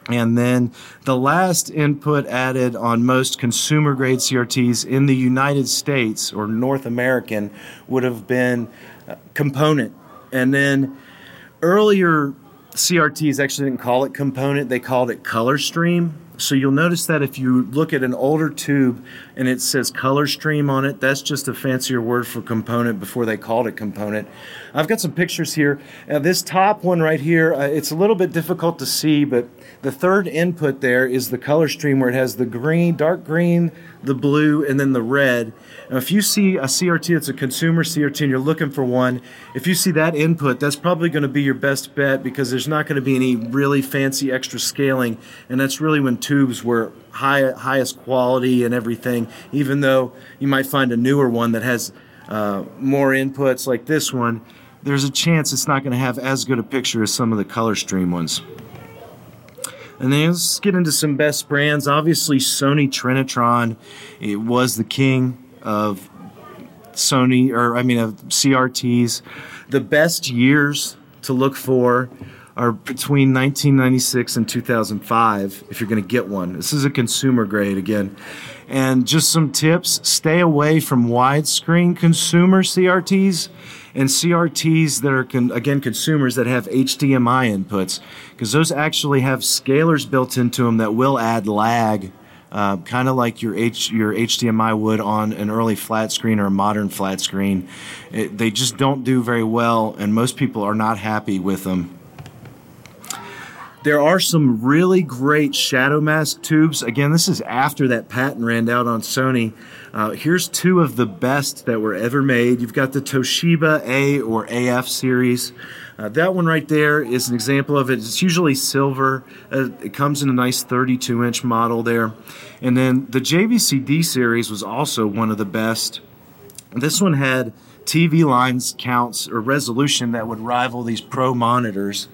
[SPEAKER 4] And then the last input added on most consumer grade CRTs in the United States or North American would have been uh, component. And then earlier CRTs actually didn't call it component, they called it color stream. So you'll notice that if you look at an older tube and it says color stream on it, that's just a fancier word for component before they called it component. I've got some pictures here. Uh, this top one right here, uh, it's a little bit difficult to see, but the third input there is the color stream where it has the green, dark green, the blue, and then the red. Now, if you see a CRT that's a consumer CRT and you're looking for one, if you see that input, that's probably going to be your best bet because there's not going to be any really fancy extra scaling, and that's really when tubes were high, highest quality and everything. Even though you might find a newer one that has uh, more inputs like this one, there's a chance it's not going to have as good a picture as some of the color stream ones. And then let's get into some best brands. Obviously, Sony Trinitron, it was the king of Sony, or I mean, of CRTs. The best years to look for are between 1996 and 2005 if you're going to get one. This is a consumer grade again. And just some tips stay away from widescreen consumer CRTs and CRTs that are, con- again, consumers that have HDMI inputs because those actually have scalers built into them that will add lag uh, kind of like your H, your HDMI would on an early flat screen or a modern flat screen. It, they just don't do very well, and most people are not happy with them. There are some really great shadow mask tubes. Again, this is after that patent ran out on Sony. Uh, here's two of the best that were ever made. You've got the Toshiba A or AF series. Uh, that one right there is an example of it. It's usually silver. Uh, it comes in a nice 32 inch model there. And then the JVC-D series was also one of the best. This one had TV lines counts or resolution that would rival these pro monitors.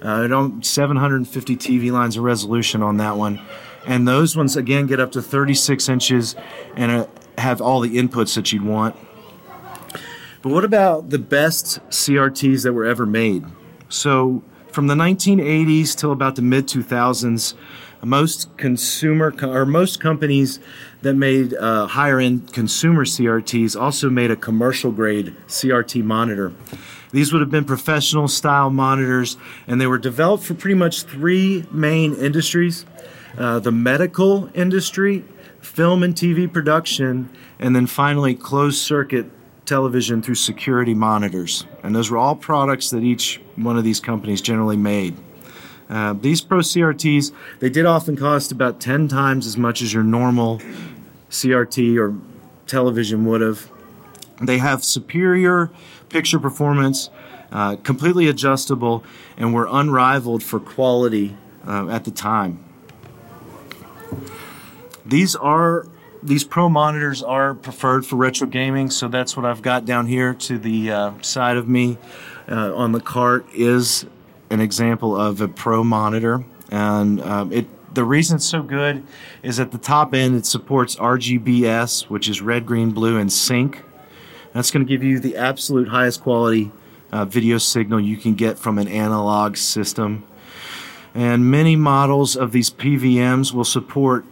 [SPEAKER 4] Uh, 750 TV lines of resolution on that one. And those ones, again, get up to 36 inches and uh, have all the inputs that you'd want. But what about the best CRTs that were ever made? So, from the 1980s till about the mid 2000s, most consumer co- or most companies that made uh, higher end consumer CRTs also made a commercial grade CRT monitor. These would have been professional style monitors, and they were developed for pretty much three main industries uh, the medical industry, film and TV production, and then finally closed circuit television through security monitors. And those were all products that each one of these companies generally made. Uh, these Pro CRTs, they did often cost about 10 times as much as your normal CRT or television would have. They have superior picture performance, uh, completely adjustable, and were unrivaled for quality uh, at the time. These are these pro monitors are preferred for retro gaming, so that's what I've got down here to the uh, side of me uh, on the cart is an example of a pro monitor, and um, it. The reason it's so good is at the top end it supports RGBS, which is red, green, blue, and sync. That's going to give you the absolute highest quality uh, video signal you can get from an analog system. And many models of these PVMs will support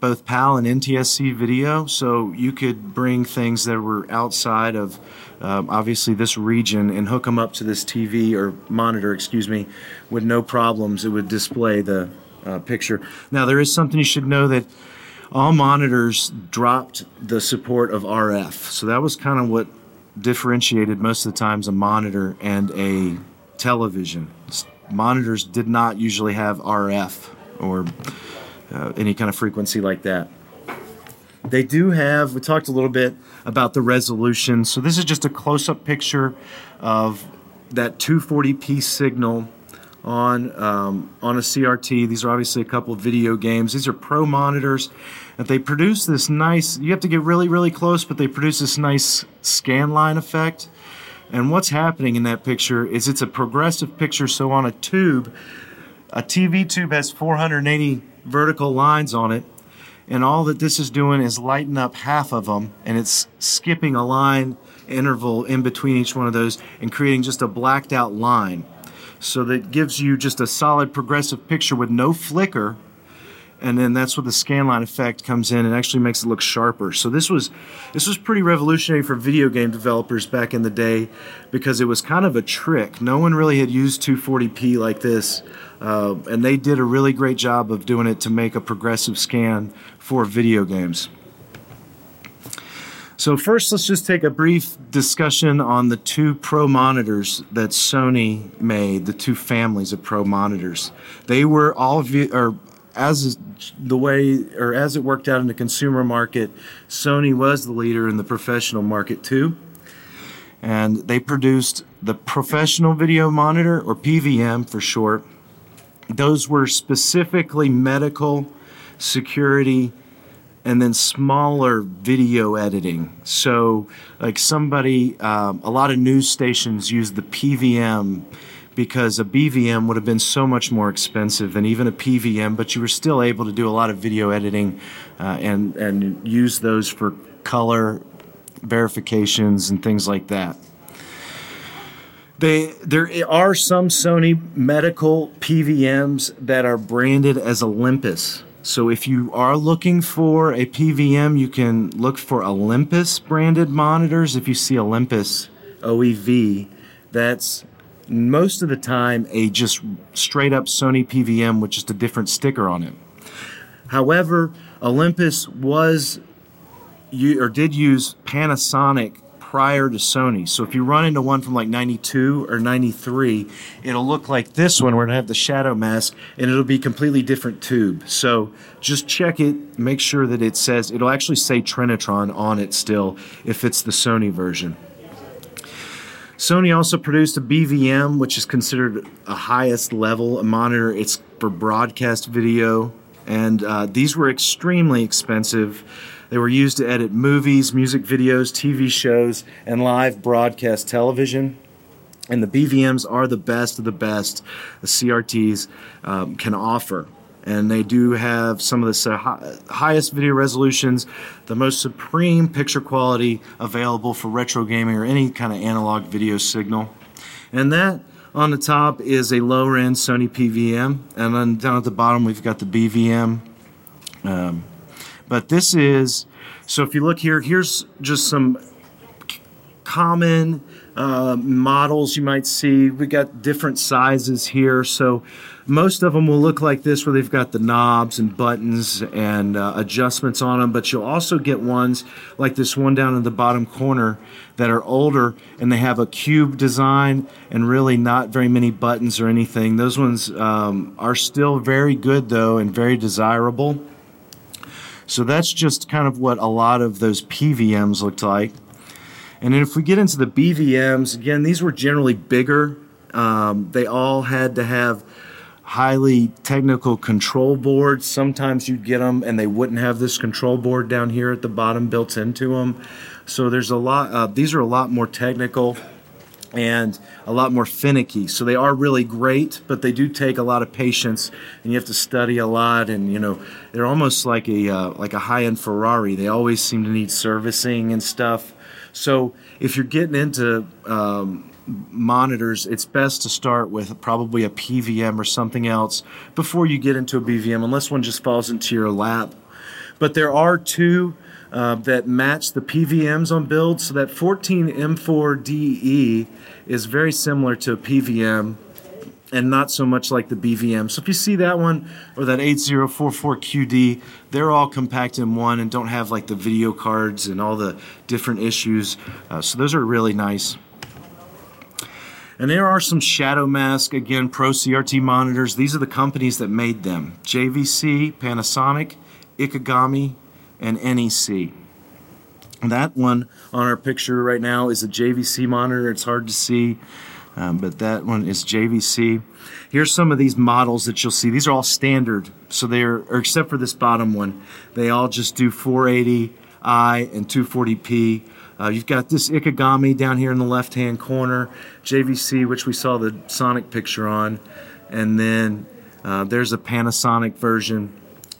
[SPEAKER 4] both PAL and NTSC video, so you could bring things that were outside of um, obviously this region and hook them up to this TV or monitor, excuse me, with no problems. It would display the uh, picture. Now, there is something you should know that all monitors dropped the support of RF, so that was kind of what differentiated most of the times a monitor and a television. Monitors did not usually have RF or uh, any kind of frequency like that. They do have, we talked a little bit about the resolution. So this is just a close up picture of that 240p signal on um, on a CRT. These are obviously a couple of video games. These are pro monitors, and they produce this nice. You have to get really really close, but they produce this nice scan line effect. And what's happening in that picture is it's a progressive picture. So on a tube, a TV tube has 480 vertical lines on it, and all that this is doing is lighting up half of them, and it's skipping a line interval in between each one of those and creating just a blacked out line. So that gives you just a solid progressive picture with no flicker. And then that's where the scanline effect comes in and actually makes it look sharper. So this was this was pretty revolutionary for video game developers back in the day because it was kind of a trick. No one really had used 240p like this uh, and they did a really great job of doing it to make a progressive scan for video games. So, first, let's just take a brief discussion on the two Pro monitors that Sony made, the two families of Pro monitors. They were all, or as the way, or as it worked out in the consumer market, Sony was the leader in the professional market too. And they produced the professional video monitor, or PVM for short, those were specifically medical, security, and then smaller video editing. So, like somebody, um, a lot of news stations use the PVM because a BVM would have been so much more expensive than even a PVM, but you were still able to do a lot of video editing uh, and and use those for color verifications and things like that. They, there are some Sony medical PVMs that are branded as Olympus. So if you are looking for a PVM, you can look for Olympus branded monitors. If you see Olympus OEV, that's most of the time a just straight up Sony PVM with just a different sticker on it. However, Olympus was you or did use Panasonic prior to Sony. So if you run into one from like 92 or 93, it'll look like this one where it'll have the shadow mask and it'll be completely different tube. So just check it, make sure that it says, it'll actually say Trinitron on it still if it's the Sony version. Sony also produced a BVM, which is considered a highest level a monitor. It's for broadcast video, and uh, these were extremely expensive. They were used to edit movies, music videos, TV shows, and live broadcast television. And the BVMs are the best of the best the CRTs um, can offer. And they do have some of the highest video resolutions, the most supreme picture quality available for retro gaming or any kind of analog video signal. And that on the top is a lower end Sony PVM, and then down at the bottom we've got the BVM. Um, but this is so if you look here, here's just some common uh, models you might see. We got different sizes here, so most of them will look like this, where they've got the knobs and buttons and uh, adjustments on them. But you'll also get ones like this one down in the bottom corner that are older and they have a cube design and really not very many buttons or anything. Those ones um, are still very good though and very desirable. So that's just kind of what a lot of those PVMs looked like. And then if we get into the BVMs, again, these were generally bigger. Um, they all had to have highly technical control boards. Sometimes you'd get them and they wouldn't have this control board down here at the bottom built into them. So there's a lot, uh, these are a lot more technical and a lot more finicky. So they are really great, but they do take a lot of patience, and you have to study a lot. And you know, they're almost like a uh, like a high end Ferrari. They always seem to need servicing and stuff. So if you're getting into um, monitors, it's best to start with probably a PVM or something else before you get into a BVM, unless one just falls into your lap. But there are two uh, that match the PVMs on build. So that 14M4DE is very similar to a PVM and not so much like the BVM. So if you see that one or that 8044QD, they're all compact in one and don't have like the video cards and all the different issues. Uh, so those are really nice. And there are some Shadow Mask, again, Pro CRT monitors. These are the companies that made them JVC, Panasonic, Ikegami, and NEC. That one on our picture right now is a JVC monitor. It's hard to see um, but that one is JVC. Here's some of these models that you'll see. These are all standard, so they're, except for this bottom one, they all just do 480i and 240p. Uh, you've got this Ikegami down here in the left hand corner, JVC, which we saw the Sonic picture on, and then uh, there's a Panasonic version.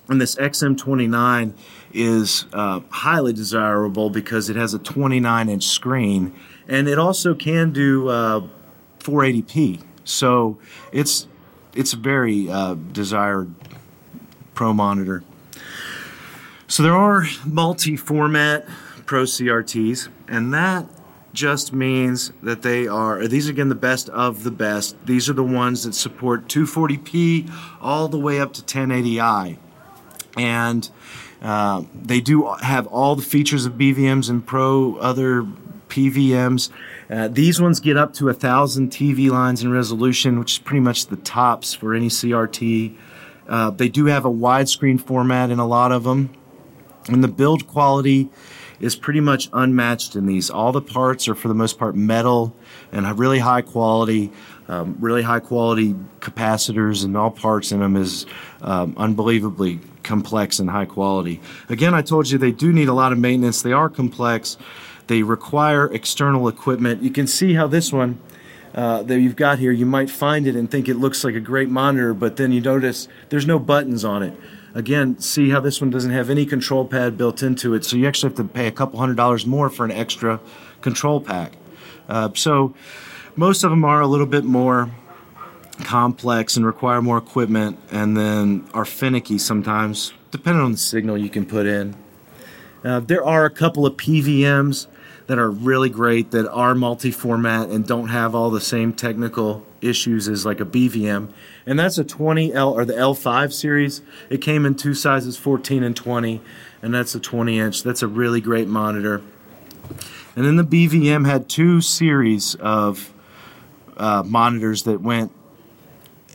[SPEAKER 4] And this XM29 is uh, highly desirable because it has a 29 inch screen and it also can do uh, 480p. So it's it's a very uh, desired pro monitor. So there are multi-format pro CRTs, and that just means that they are these are again the best of the best. These are the ones that support 240p all the way up to 1080i, and uh, they do have all the features of BVMs and pro other PVMs. Uh, these ones get up to a thousand TV lines in resolution, which is pretty much the tops for any CRT. Uh, they do have a widescreen format in a lot of them, and the build quality is pretty much unmatched in these. All the parts are for the most part metal and have really high quality. Um, really high quality capacitors and all parts in them is um, unbelievably complex and high quality. Again, I told you they do need a lot of maintenance. They are complex. They require external equipment. You can see how this one uh, that you've got here, you might find it and think it looks like a great monitor, but then you notice there's no buttons on it. Again, see how this one doesn't have any control pad built into it, so you actually have to pay a couple hundred dollars more for an extra control pack. Uh, so most of them are a little bit more complex and require more equipment and then are finicky sometimes, depending on the signal you can put in. Uh, there are a couple of PVMs that are really great that are multi-format and don't have all the same technical issues as like a BVM. And that's a 20L or the L5 series. It came in two sizes, 14 and 20, and that's a 20 inch. That's a really great monitor. And then the BVM had two series of uh, monitors that went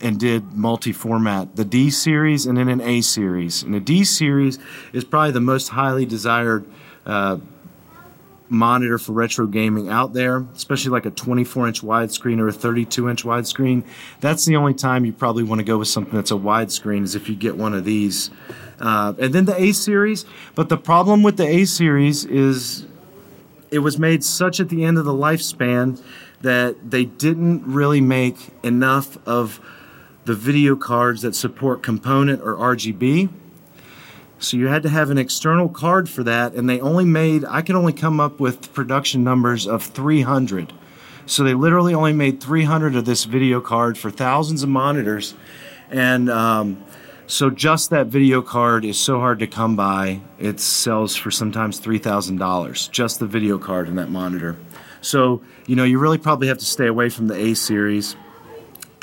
[SPEAKER 4] and did multi-format the D series and then an A series. And the D series is probably the most highly desired uh, monitor for retro gaming out there, especially like a 24 inch widescreen or a 32 inch widescreen. That's the only time you probably want to go with something that's a widescreen is if you get one of these. Uh, and then the A series. But the problem with the A series is it was made such at the end of the lifespan that they didn't really make enough of the video cards that support component or RGB. So you had to have an external card for that, and they only made, I could only come up with production numbers of 300. So they literally only made 300 of this video card for thousands of monitors. And um, so just that video card is so hard to come by. It sells for sometimes $3,000, just the video card in that monitor. So, you know, you really probably have to stay away from the A series.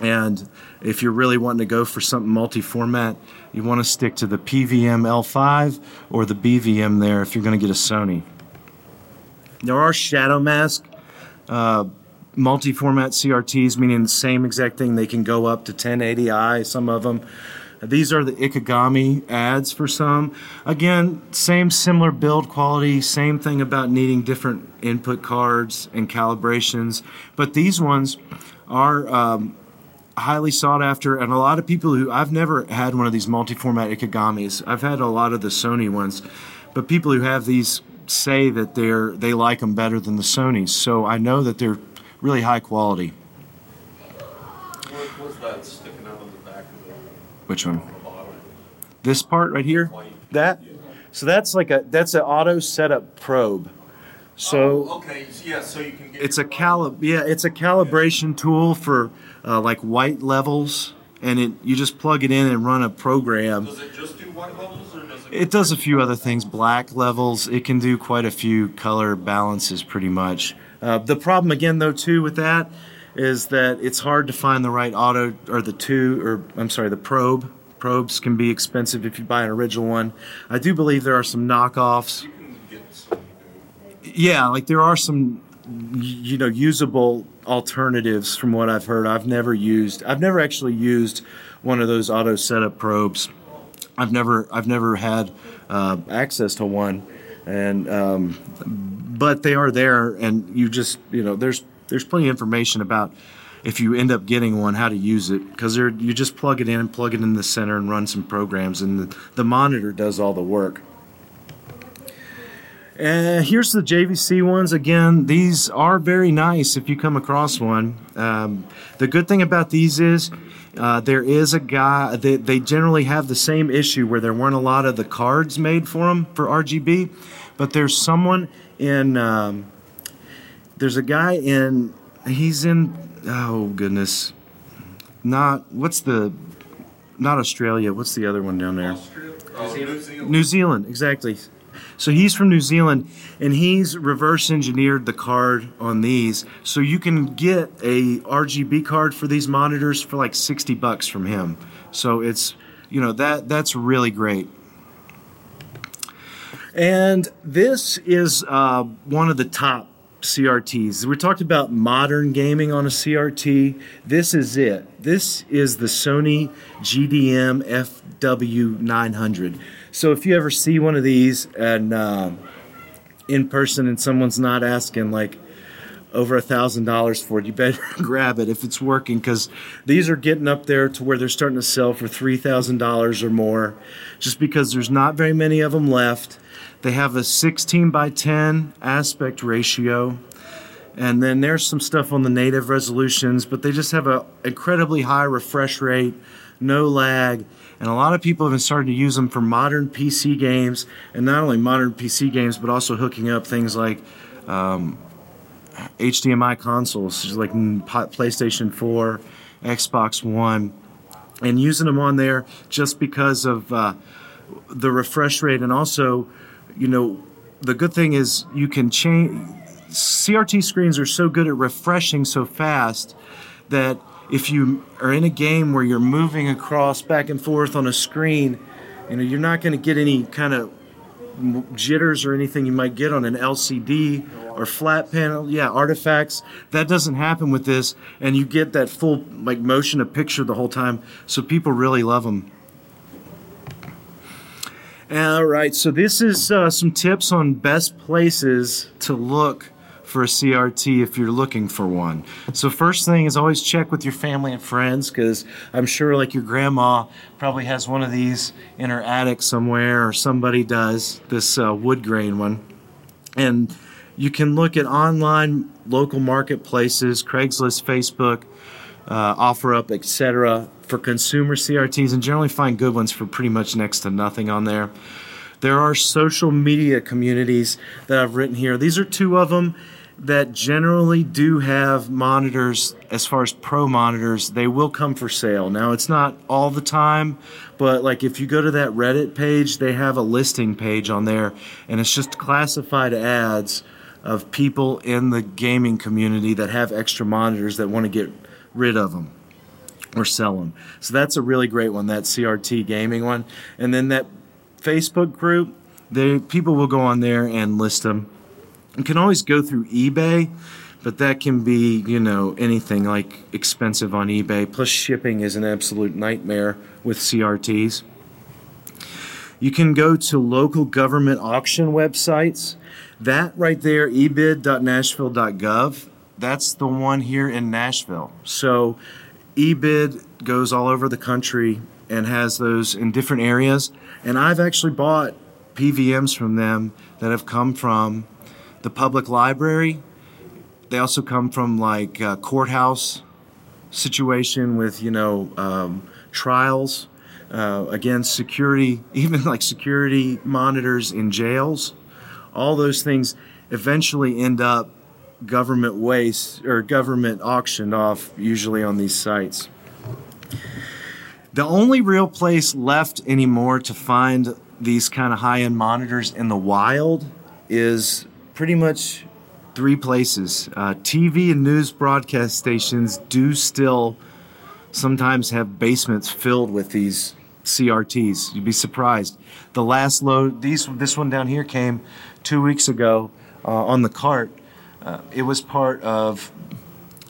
[SPEAKER 4] And if you're really wanting to go for something multi format, you want to stick to the PVM L5 or the BVM there if you're going to get a Sony. There are Shadow Mask uh, multi format CRTs, meaning the same exact thing. They can go up to 1080i, some of them. These are the Ikegami ads for some. Again, same similar build quality, same thing about needing different input cards and calibrations. But these ones are um, highly sought after, and a lot of people who I've never had one of these multi format Ikegamis. I've had a lot of the Sony ones, but people who have these say that they're they like them better than the Sonys. So I know that they're really high quality.
[SPEAKER 5] What that sticking out of the back of the
[SPEAKER 4] Which one? This part right here. That. So that's like a that's an auto setup probe. So.
[SPEAKER 5] Oh, okay, yeah, so you can get.
[SPEAKER 4] it's a calib. yeah it's a calibration tool for uh, like white levels and it you just plug it in and run a program.
[SPEAKER 5] Does it just do white levels or does it?
[SPEAKER 4] it does a few other things black levels. It can do quite a few color balances pretty much. Uh, the problem again though too with that is that it's hard to find the right auto or the two or i'm sorry the probe. Probes can be expensive if you buy an original one. I do believe there are some knockoffs.
[SPEAKER 5] You can get some.
[SPEAKER 4] yeah, like there are some you know usable alternatives from what I've heard. I've never used I've never actually used one of those auto setup probes. I've never I've never had uh, access to one, and um, but they are there, and you just you know there's there's plenty of information about if you end up getting one how to use it because you just plug it in and plug it in the center and run some programs, and the, the monitor does all the work. Uh, here's the JVC ones. Again, these are very nice if you come across one. Um, the good thing about these is uh, there is a guy, they, they generally have the same issue where there weren't a lot of the cards made for them for RGB, but there's someone in, um, there's a guy in, he's in, oh goodness, not, what's the, not Australia, what's the other one down there?
[SPEAKER 5] Austria? Oh, New Zealand.
[SPEAKER 4] New Zealand, exactly. So he's from New Zealand, and he's reverse engineered the card on these, so you can get a RGB card for these monitors for like sixty bucks from him. So it's you know that that's really great. And this is uh, one of the top CRTs. We talked about modern gaming on a CRT. This is it. This is the Sony GDM FW900. So if you ever see one of these and uh, in person and someone's not asking like over a thousand dollars for it, you better grab it if it's working because these are getting up there to where they're starting to sell for three thousand dollars or more, just because there's not very many of them left. They have a 16 by 10 aspect ratio, and then there's some stuff on the native resolutions, but they just have an incredibly high refresh rate, no lag, and a lot of people have been starting to use them for modern PC games, and not only modern PC games, but also hooking up things like um, HDMI consoles, like PlayStation 4, Xbox One, and using them on there just because of uh, the refresh rate, and also, you know, the good thing is you can change. CRT screens are so good at refreshing so fast that if you are in a game where you're moving across back and forth on a screen, you know, you're not going to get any kind of jitters or anything you might get on an LCD or flat panel. Yeah, artifacts. That doesn't happen with this, and you get that full like motion of picture the whole time. So people really love them. All right, so this is uh, some tips on best places to look for a CRT if you're looking for one. So first thing is always check with your family and friends because I'm sure like your grandma probably has one of these in her attic somewhere or somebody does this uh, wood grain one. And you can look at online local marketplaces, Craigslist, Facebook, uh, OfferUp, etc. for consumer CRTs and generally find good ones for pretty much next to nothing on there. There are social media communities that I've written here. These are two of them. That generally do have monitors as far as pro monitors they will come for sale. Now it's not all the time but like if you go to that reddit page they have a listing page on there and it's just classified ads of people in the gaming community that have extra monitors that want to get rid of them or sell them so that's a really great one that crt gaming one. And then that facebook group they people will go on there and list them you can always go through eBay, but that can be, you know, anything like expensive on eBay. Plus, shipping is an absolute nightmare with CRTs. You can go to local government auction websites. That right there, ebid.nashville.gov, that's the one here in Nashville. So, eBid goes all over the country and has those in different areas. And I've actually bought PVMs from them that have come from the public library. They also come from like uh, courthouse situation with you know um, trials. Uh, again, security, even like security monitors in jails. All those things eventually end up government waste or government auctioned off, usually on these sites. The only real place left anymore to find these kind of high end monitors in the wild is pretty much three places. Uh, TV and news broadcast stations do still sometimes have basements filled with these CRTs. You'd be surprised. The last load, these this one down here came two weeks ago uh, on the cart. Uh, it was part of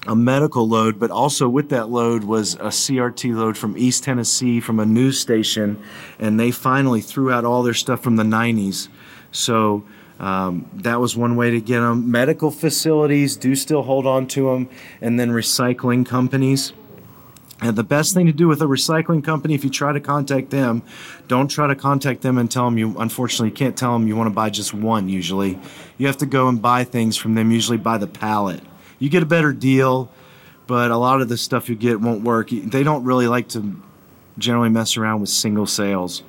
[SPEAKER 4] a medical load, but also with that load was a CRT load from East Tennessee from a news station, and they finally threw out all their stuff from the 90s. So um, that was one way to get them. Medical facilities do still hold on to them, and then recycling companies. And the best thing to do with a recycling company, if you try to contact them, don't try to contact them and tell them you, unfortunately, you can't tell them you want to buy just one usually. You have to go and buy things from them, usually by the pallet. You get a better deal, but a lot of the stuff you get won't work. They don't really like to generally mess around with single sales.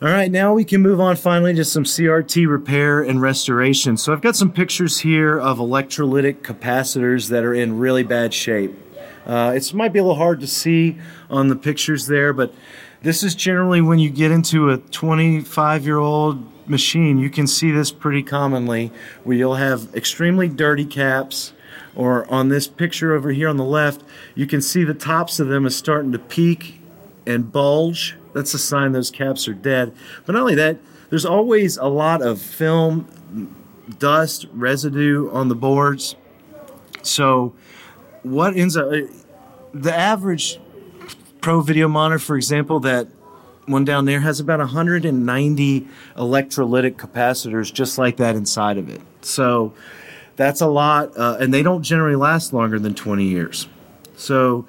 [SPEAKER 4] All right, now we can move on finally to some CRT repair and restoration. So I've got some pictures here of electrolytic capacitors that are in really bad shape. Uh, it might be a little hard to see on the pictures there, but this is generally when you get into a 25 year old machine, you can see this pretty commonly where you'll have extremely dirty caps. Or on this picture over here on the left, you can see the tops of them is starting to peak and bulge that's a sign those caps are dead. But not only that, there's always a lot of film, dust, residue on the boards. So, what ends up the average pro video monitor, for example, that one down there has about 190 electrolytic capacitors just like that inside of it. So, that's a lot, uh, and they don't generally last longer than 20 years. So,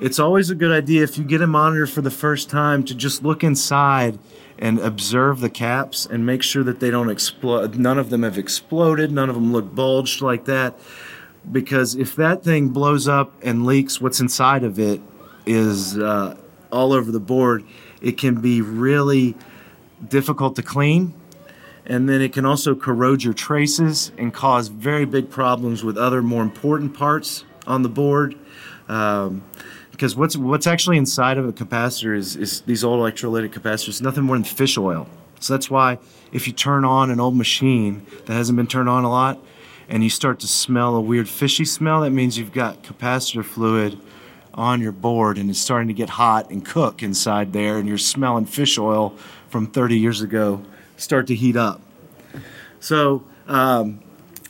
[SPEAKER 4] it's always a good idea if you get a monitor for the first time to just look inside and observe the caps and make sure that they don't explode. None of them have exploded, none of them look bulged like that. Because if that thing blows up and leaks, what's inside of it is uh, all over the board. It can be really difficult to clean. And then it can also corrode your traces and cause very big problems with other more important parts on the board. Um, because what's what's actually inside of a capacitor is, is these old electrolytic capacitors nothing more than fish oil. So that's why if you turn on an old machine that hasn't been turned on a lot and you start to smell a weird fishy smell that means you've got capacitor fluid on your board and it's starting to get hot and cook inside there and you're smelling fish oil from 30 years ago start to heat up. So um,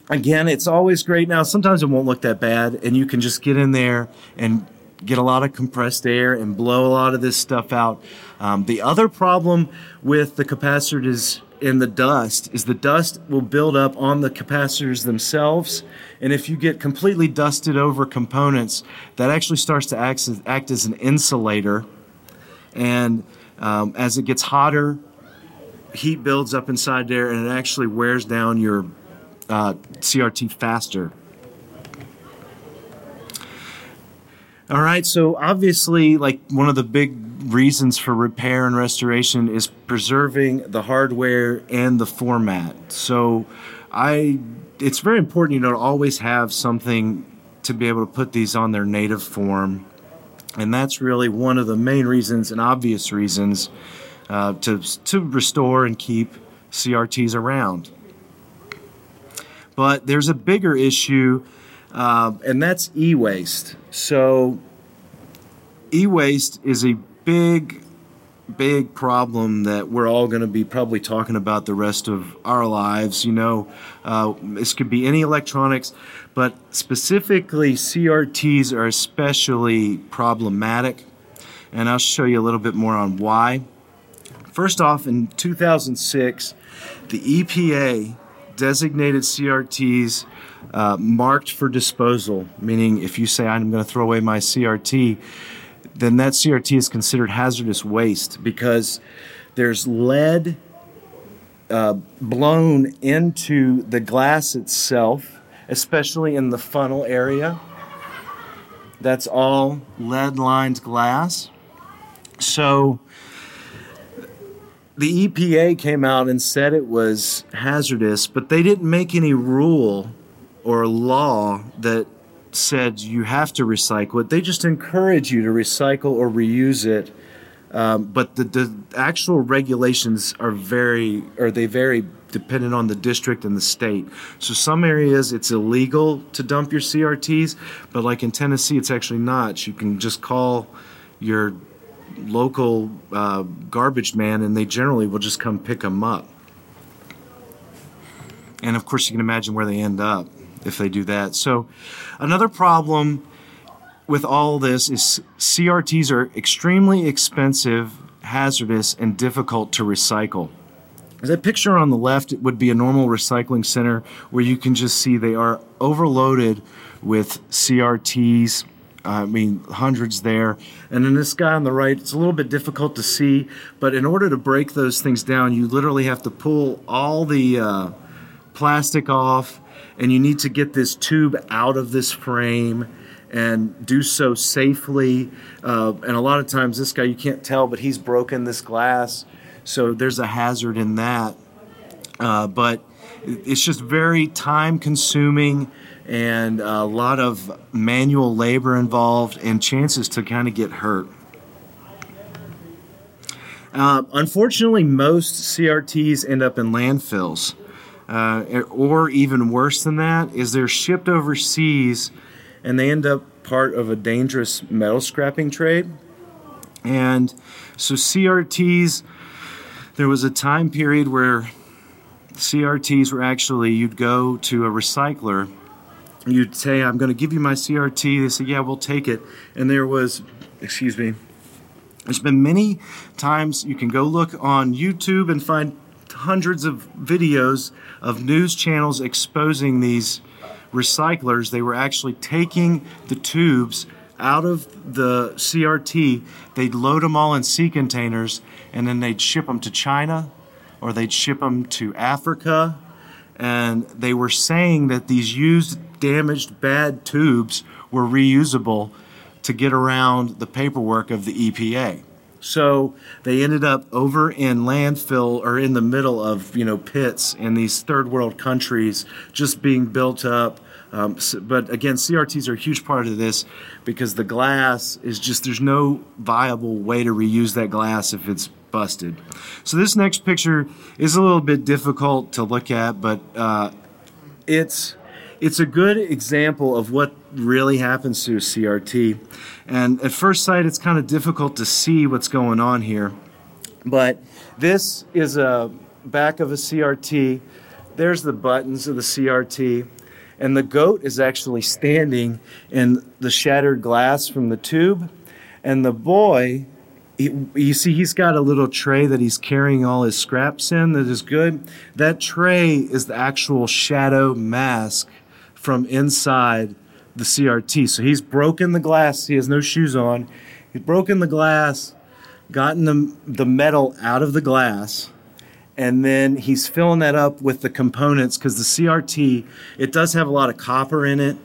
[SPEAKER 4] again it's always great. Now sometimes it won't look that bad and you can just get in there and get a lot of compressed air and blow a lot of this stuff out. Um, the other problem with the capacitors in the dust is the dust will build up on the capacitors themselves. And if you get completely dusted over components, that actually starts to act as, act as an insulator. And um, as it gets hotter, heat builds up inside there and it actually wears down your uh, CRT faster. All right, so obviously, like one of the big reasons for repair and restoration is preserving the hardware and the format. So, I it's very important, you know, to always have something to be able to put these on their native form, and that's really one of the main reasons and obvious reasons uh, to to restore and keep CRTs around. But there's a bigger issue, uh, and that's e-waste. So e-waste is a big big problem that we're all going to be probably talking about the rest of our lives you know? Uh, this could be any electronics but specifically crts are especially problematic and i'll show you a little bit more on why. First off in 2006 the epa designated crts uh, marked for disposal meaning if you say i'm going to throw away my crt then that CRT is considered hazardous waste because there's lead uh, blown into the glass itself, especially in the funnel area. That's all lead lined glass. So the EPA came out and said it was hazardous, but they didn't make any rule or a law that said you have to recycle it. They just encourage you to recycle or reuse it. Um, but the, the actual regulations are very, or they vary dependent on the district and the state. So some areas it's illegal to dump your CRTs, but like in Tennessee, it's actually not. You can just call your local uh, garbage man, and they generally will just come pick them up. And of course, you can imagine where they end up if they do that. So, another problem with all this is CRTs are extremely expensive, hazardous, and difficult to recycle. As that picture on the left it would be a normal recycling center where you can just see they are overloaded with CRTs. I mean, hundreds there. And then this guy on the right, it's a little bit difficult to see, but in order to break those things down, you literally have to pull all the uh, plastic off and you need to get this tube out of this frame and do so safely. Uh, and a lot of times, this guy, you can't tell, but he's broken this glass. So there's a hazard in that. Uh, but it's just very time consuming and a lot of manual labor involved and chances to kind of get hurt. Uh, unfortunately, most CRTs end up in landfills. Uh, or even worse than that, is they're shipped overseas and they end up part of a dangerous metal scrapping trade. And so CRTs, there was a time period where CRTs were actually, you'd go to a recycler, you'd say, I'm going to give you my CRT. They say, Yeah, we'll take it. And there was, excuse me, there's been many times you can go look on YouTube and find hundreds of videos of news channels exposing these recyclers. They were actually taking the tubes out of the CRT, they'd load them all in sea containers, and then they'd ship them to China or they'd ship them to Africa. And they were saying that these used, damaged, bad tubes were reusable to get around the paperwork of the EPA. So they ended up over in landfill or in the middle of you know pits in these third world countries, just being built up. Um, but again, CRTs are a huge part of this because the glass is just there's no viable way to reuse that glass if it's busted. So this next picture is a little bit difficult to look at, but uh, it's it's a good example of what really happens to a CRT. And at first sight, it's kind of difficult to see what's going on here. But this is a back of a CRT. There's the buttons of the CRT. And the goat is actually standing in the shattered glass from the tube. And the boy, he, you see, he's got a little tray that he's carrying all his scraps in that is good. That tray is the actual shadow mask from inside the CRT. So he's broken the glass. He has no shoes on. He's broken the glass, gotten the, the metal out of the glass, and then he's filling that up with the components because the CRT, it does have a lot of copper in it.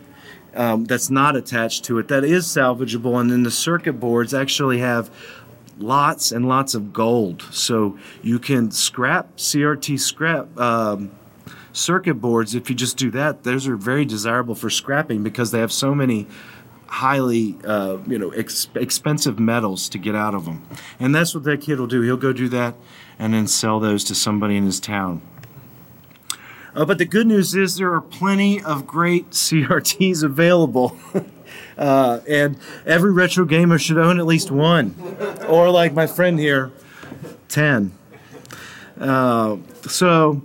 [SPEAKER 4] Um, that's not attached to it that is salvageable and then the circuit boards actually have lots and lots of gold so you can scrap crt scrap um, circuit boards, if you just do that, those are very desirable for scrapping because they have so many highly, uh, you know, ex- expensive metals to get out of them. And that's what that kid will do. He'll go do that and then sell those to somebody in his town. Uh, but the good news is there are plenty of great CRTs available. uh, and every retro gamer should own at least one. Or, like my friend here, 10. Uh, so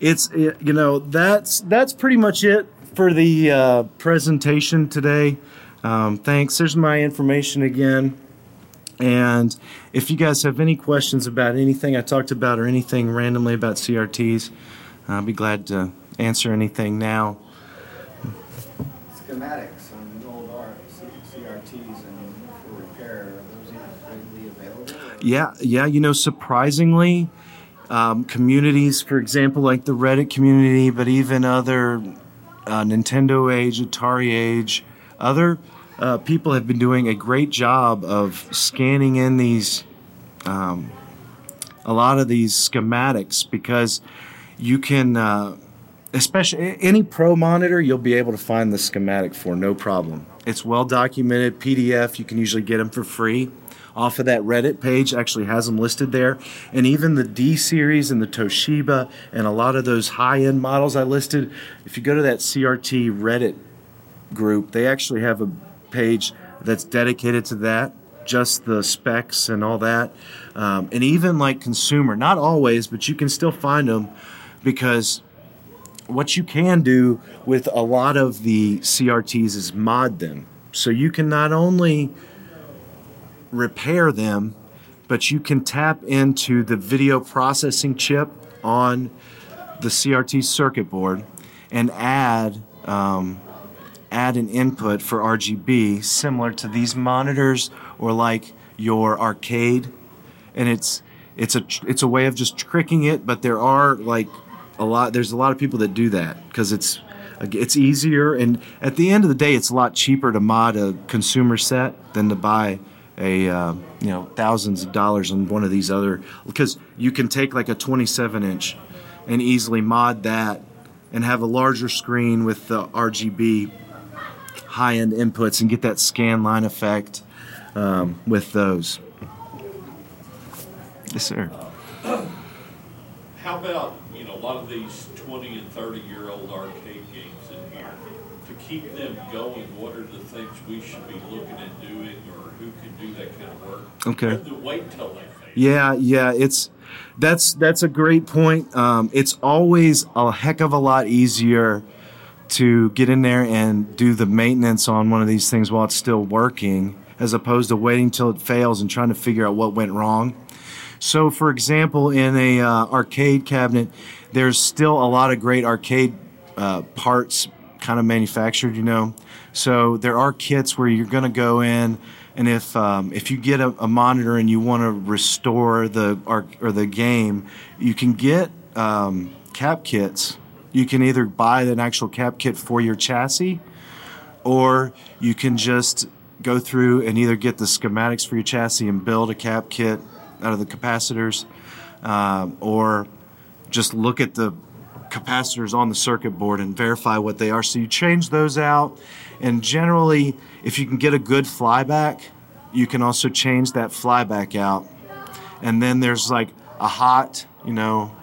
[SPEAKER 4] it's it, you know that's that's pretty much it for the uh, presentation today. Um, thanks. There's my information again. And if you guys have any questions about anything I talked about or anything randomly about CRTs, I'll be glad to answer anything now.
[SPEAKER 6] schematics on old R- CRTs and for repair, are those even readily available?
[SPEAKER 4] Yeah, yeah. You know, surprisingly, um, communities, for example, like the Reddit community, but even other uh, NintendoAge, Atari Age, other uh, people have been doing a great job of scanning in these, um, a lot of these schematics because you can. Uh, especially any pro monitor you'll be able to find the schematic for no problem it's well documented pdf you can usually get them for free off of that reddit page actually has them listed there and even the d series and the toshiba and a lot of those high end models i listed if you go to that crt reddit group they actually have a page that's dedicated to that just the specs and all that um, and even like consumer not always but you can still find them because what you can do with a lot of the CRTs is mod them. So you can not only repair them, but you can tap into the video processing chip on the CRT circuit board and add um, add an input for RGB similar to these monitors or like your arcade, and it's it's a it's a way of just tricking it. But there are like a lot. There's a lot of people that do that because it's it's easier and at the end of the day, it's a lot cheaper to mod a consumer set than to buy a uh, you know thousands of dollars on one of these other because you can take like a 27 inch and easily mod that and have a larger screen with the RGB high end inputs and get that scan line effect um, with those. Yes, sir.
[SPEAKER 7] How about, you know, a lot of these twenty and thirty year old arcade games in here? To keep them going, what are the things we should be looking at doing or who can do that kind of work?
[SPEAKER 4] Okay.
[SPEAKER 7] Wait they fail.
[SPEAKER 4] Yeah, yeah, it's that's that's a great point. Um, it's always a heck of a lot easier to get in there and do the maintenance on one of these things while it's still working, as opposed to waiting till it fails and trying to figure out what went wrong. So, for example, in a uh, arcade cabinet, there's still a lot of great arcade uh, parts kind of manufactured. You know, so there are kits where you're going to go in, and if um, if you get a, a monitor and you want to restore the arc or the game, you can get um, cap kits. You can either buy an actual cap kit for your chassis, or you can just go through and either get the schematics for your chassis and build a cap kit out of the capacitors, um, or just look at the capacitors on the circuit board and verify what they are. So you change those out, and generally, if you can get a good flyback, you can also change that flyback out. And then there's like a hot, you know,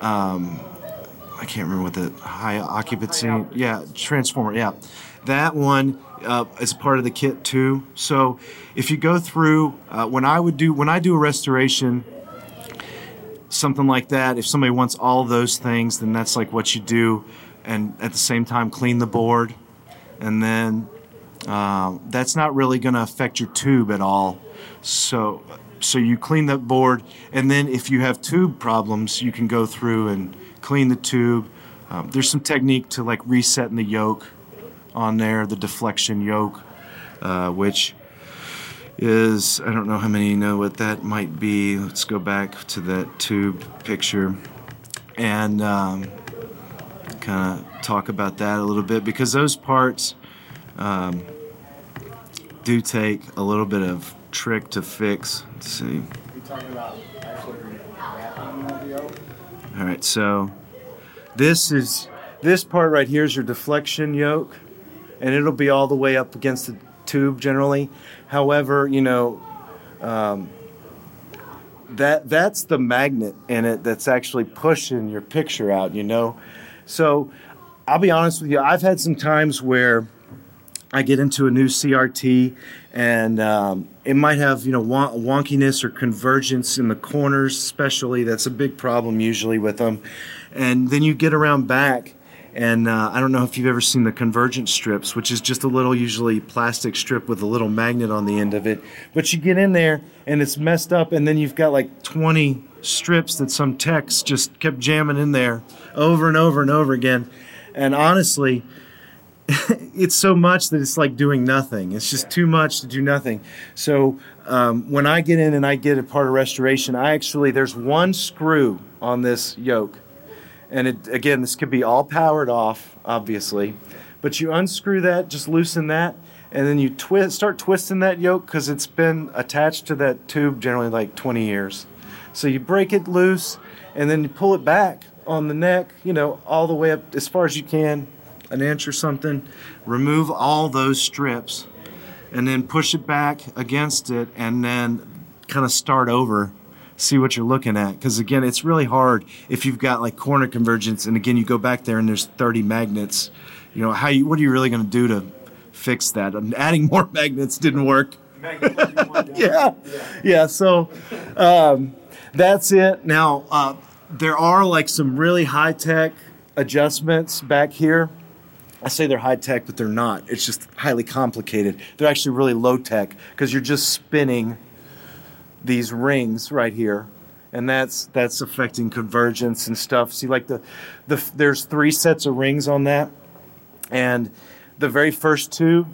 [SPEAKER 4] um, I can't remember what the high occupancy, yeah, transformer, yeah. That one uh, is part of the kit too. So if you go through, uh, when I would do, when I do a restoration, something like that, if somebody wants all those things, then that's like what you do, and at the same time clean the board, and then uh, that's not really going to affect your tube at all. So, so you clean that board, and then if you have tube problems, you can go through and clean the tube. Um, there's some technique to like resetting the yoke on there, the deflection yoke, uh, which is I don't know how many know what that might be. Let's go back to that tube picture and um, kind of talk about that a little bit because those parts um, do take a little bit of trick to fix. Let's see.
[SPEAKER 6] You talking about actually wrapping the yoke?
[SPEAKER 4] All right, so This is this part right here is your deflection yoke, and it'll be all the way up against the tube generally. However, you know, um, that that's the magnet in it that's actually pushing your picture out. You know, so I'll be honest with you. I've had some times where I get into a new CRT and um, it might have you know won- wonkiness or convergence in the corners, especially. That's a big problem usually with them. And then you get around back, and uh, I don't know if you've ever seen the convergent strips, which is just a little usually plastic strip with a little magnet on the end of it. But you get in there and it's messed up, and then you've got like 20 strips that some techs just kept jamming in there over and over and over again. And honestly, it's so much that it's like doing nothing. It's just too much to do nothing. So um, when I get in and I get a part of restoration, I actually there's one screw on this yoke, and it again this could be all powered off, obviously, but you unscrew that, just loosen that, and then you twist start twisting that yoke because it's been attached to that tube generally like 20 years. So you break it loose, and then you pull it back on the neck, you know, all the way up as far as you can, an inch or something, remove all those strips, and then push it back against it, and then kind of start over, see what you're looking at. Because again, it's really hard if you've got like corner convergence, and again, you go back there and there's 30 magnets. You know, how you, what are you really going to do to fix that? And adding more magnets didn't work. yeah, yeah. So um, that's it. Now uh, there are like some really high tech adjustments back here. I say they're high tech, but they're not. It's just highly complicated. They're actually really low tech because you're just spinning these rings right here, and that's that's affecting convergence and stuff. See, like the the there's three sets of rings on that, and the very first two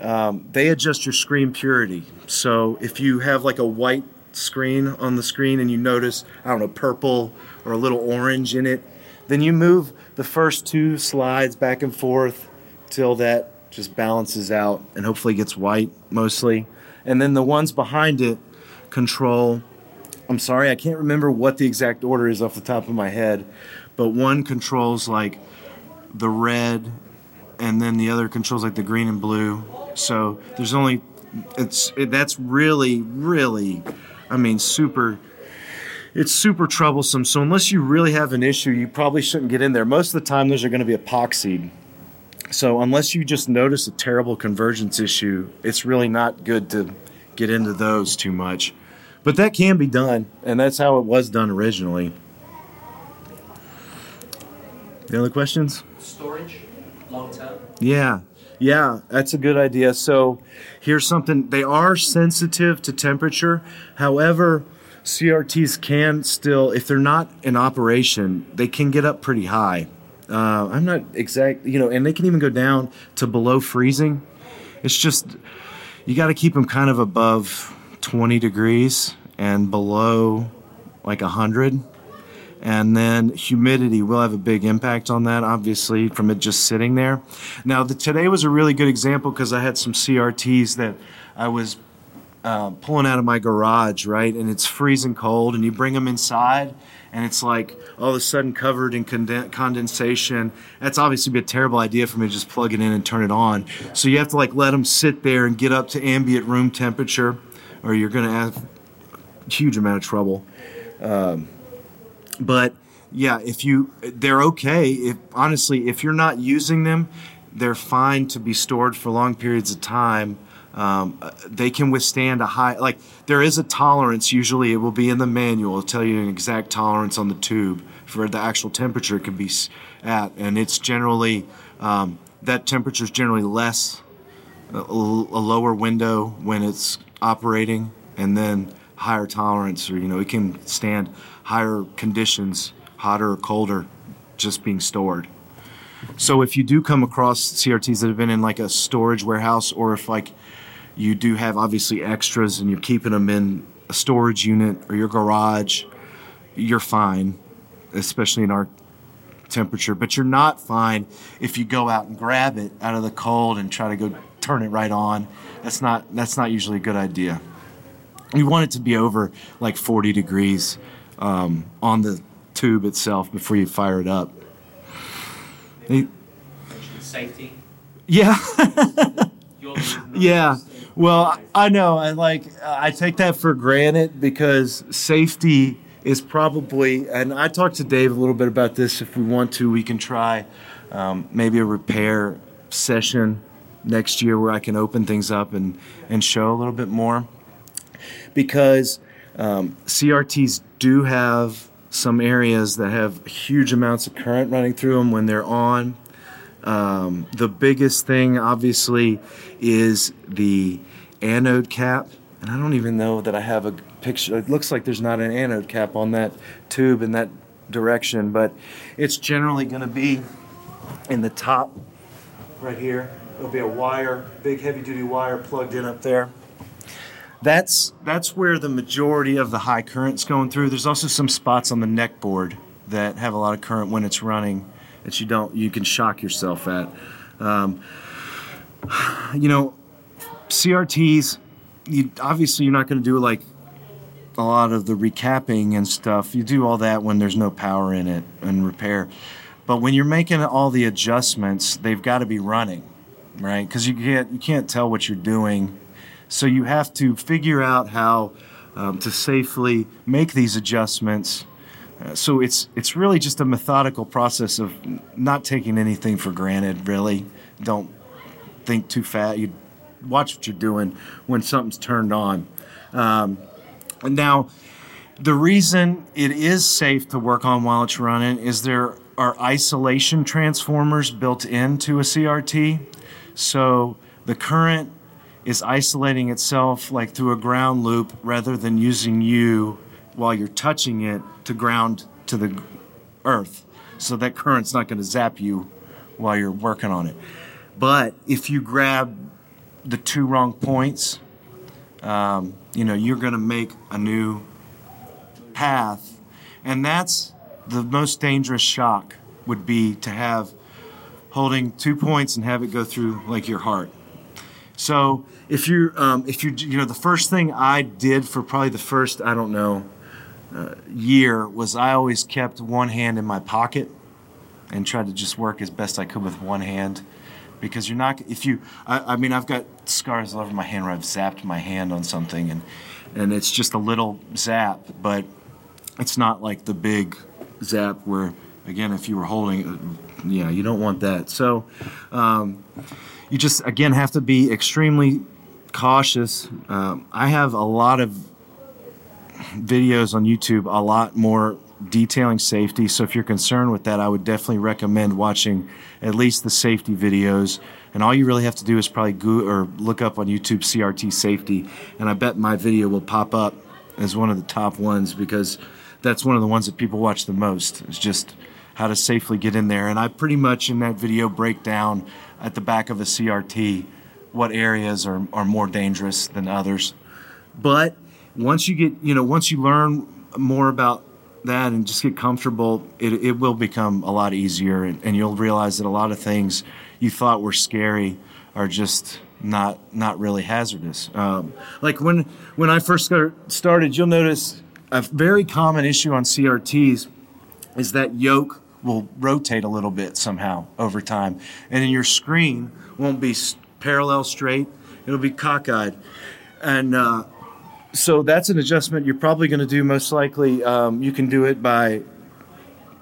[SPEAKER 4] um, they adjust your screen purity. So if you have like a white screen on the screen and you notice I don't know purple or a little orange in it, then you move the first two slides back and forth till that just balances out and hopefully gets white mostly. And then the ones behind it control. I'm sorry, I can't remember what the exact order is off the top of my head, but one controls like the red and then the other controls like the green and blue. So there's only it's it, that's really really I mean super it's super troublesome. So unless you really have an issue, you probably shouldn't get in there. Most of the time those are going to be epoxied. So unless you just notice a terrible convergence issue, it's really not good to get into those too much. But that can be done, and that's how it was done originally. Any other questions?
[SPEAKER 8] Storage, long term.
[SPEAKER 4] Yeah, yeah, that's a good idea. So here's something they are sensitive to temperature. However, CRTs can still, if they're not in operation, they can get up pretty high. Uh, I'm not exact, you know, and they can even go down to below freezing. It's just, you got to keep them kind of above 20 degrees and below like 100 and then humidity will have a big impact on that obviously from it just sitting there now the, today was a really good example because i had some crts that i was uh, pulling out of my garage right and it's freezing cold and you bring them inside and it's like all of a sudden covered in conden- condensation that's obviously be a terrible idea for me to just plug it in and turn it on so you have to like let them sit there and get up to ambient room temperature or you're going to have a huge amount of trouble um, but yeah, if you they're okay. If honestly, if you're not using them, they're fine to be stored for long periods of time. Um, they can withstand a high like there is a tolerance. Usually, it will be in the manual. It'll tell you an exact tolerance on the tube for the actual temperature it can be at, and it's generally um, that temperature is generally less a, a lower window when it's operating, and then higher tolerance, or you know, it can stand higher conditions, hotter or colder, just being stored. So if you do come across CRTs that have been in like a storage warehouse, or if like you do have obviously extras and you're keeping them in a storage unit or your garage, you're fine, especially in our temperature. But you're not fine if you go out and grab it out of the cold and try to go turn it right on. That's not that's not usually a good idea. You want it to be over like 40 degrees um, on the tube itself before you fire it up.
[SPEAKER 8] Safety.
[SPEAKER 4] yeah. Yeah. Well, I know. I like. I take that for granted because safety is probably. And I talked to Dave a little bit about this. If we want to, we can try um, maybe a repair session next year where I can open things up and and show a little bit more because um, CRTs do have some areas that have huge amounts of current running through them when they're on. Um, the biggest thing, obviously, is the anode cap. And I don't even know that I have a picture. It looks like there's not an anode cap on that tube in that direction, but it's generally going to be in the top right here. There'll be a wire, big heavy duty wire plugged in up there. That's that's where the majority of the high current's going through. There's also some spots on the neck board that have a lot of current when it's running that you don't you can shock yourself at. Um, you know, CRTs. You obviously you're not going to do like a lot of the recapping and stuff. You do all that when there's no power in it and repair. But when you're making all the adjustments, they've got to be running, right? Because you can't you can't tell what you're doing, so you have to figure out how um, to safely make these adjustments. Uh, so it's it's really just a methodical process of not taking anything for granted. Really, don't think too fast. You watch what you're doing when something's turned on. Um, now, the reason it is safe to work on while it's running is there are isolation transformers built into a CRT. So the current is isolating itself like through a ground loop rather than using you while you're touching it to ground to the earth. So that current's not going to zap you while you're working on it. But if you grab the two wrong points, um, you know, you're going to make a new path. And that's the most dangerous shock would be to have holding two points and have it go through like your heart. So if you um, if you you know the first thing I did for probably the first I don't know uh, year was I always kept one hand in my pocket and tried to just work as best I could with one hand because you're not if you I, I mean I've got scars all over my hand where I've zapped my hand on something and and it's just a little zap but it's not like the big zap where again if you were holding uh, yeah you don't want that. So um, you just again have to be extremely cautious. Um, i have a lot of videos on youtube a lot more detailing safety. So if you're concerned with that i would definitely recommend watching at least the safety videos. And all you really have to do is probably go or look up on youtube crt safety. And i bet my video will pop up as one of the top ones because that's one of the ones that people watch the most It's just how to safely get in there. And i pretty much in that video break down at the back of a crt what areas are, are more dangerous than others. But once you get you know once you learn more about that and just get comfortable it, it will become a lot easier. And, and you'll realize that a lot of things you thought were scary are just not not really hazardous. Um, like when when i first started you'll notice a very common issue on crts is that yoke will rotate a little bit somehow over time. And then your screen won't be parallel straight. It'll be cockeyed. And uh, so that's an adjustment you're probably going to do most likely um, you can do it by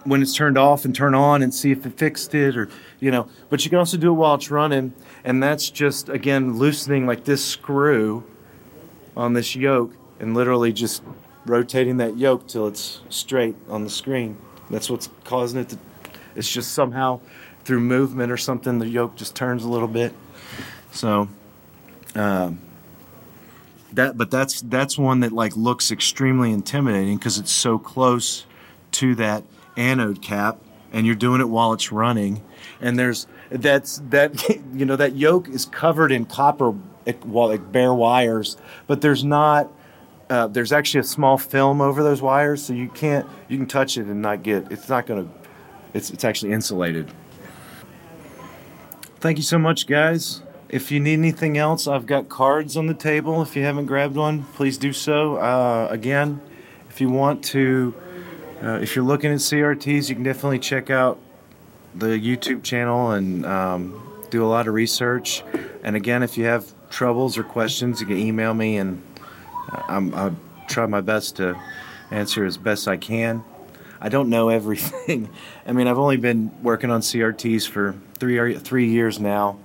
[SPEAKER 4] when it's turned off and turn on and see if it fixed it or you know but you can also do it while it's running and that's just again loosening like this screw on this yoke and literally just rotating that yoke till it's straight on the screen. That's what's causing it to it's just somehow through movement or something the yoke just turns a little bit. So um, that but that's that's one that like looks extremely intimidating because it's so close to that anode cap and you're doing it while it's running. And there's that's that you know that yoke is covered in copper well, like bare wires but there's not uh, there's actually a small film over those wires so you can't you can touch it and not get it's not going to it's it's actually insulated. Thank you so much guys if you need anything else i've got cards on the table if you haven't grabbed one please do so uh, again if you want to uh, if you're looking at crts you can definitely check out the YouTube channel and um, do a lot of research. And again, if you have troubles or questions, you can email me, and I'm, I'll try my best to answer as best I can. I don't know everything. I mean, I've only been working on CRTs for three three years now,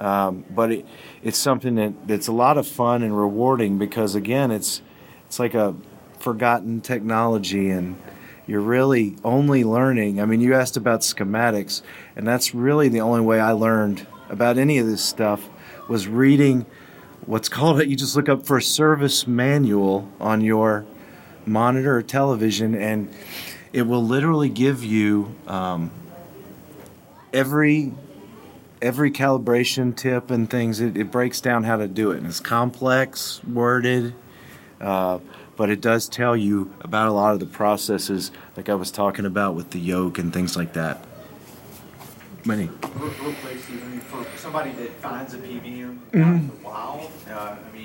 [SPEAKER 4] um, but it, it's something that, that's a lot of fun and rewarding because again, it's it's like a forgotten technology and you're really only learning. I mean, you asked about schematics, and that's really the only way I learned about any of this stuff was reading what's called it. You just look up for a service manual on your monitor or television, and it will literally give you um, every every calibration tip and things. It, it breaks down how to do it, and it's complex, worded. Uh, but it does tell you about a lot of the processes, like I was talking about with the yoke and things like that. Many.
[SPEAKER 9] Real, real quick, Stephen, for somebody that finds a PVM
[SPEAKER 4] Mhm.
[SPEAKER 9] the wild, uh, I mean,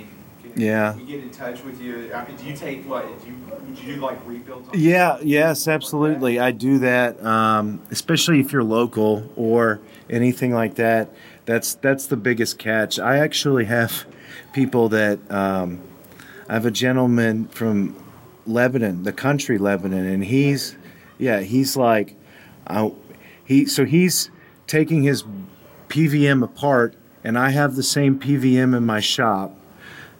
[SPEAKER 4] Yeah.
[SPEAKER 9] we get in touch with you? I mean, do you take what? Do you, would you do like rebuilds? On
[SPEAKER 4] Yeah, yes, absolutely. I do that, um, especially if you're local or anything like that. That's that's the biggest catch. I actually have people that um, I have a gentleman from Lebanon, the country Lebanon, and he's yeah, he's like, I, he so he's taking his PVM apart, and I have the same PVM in my shop.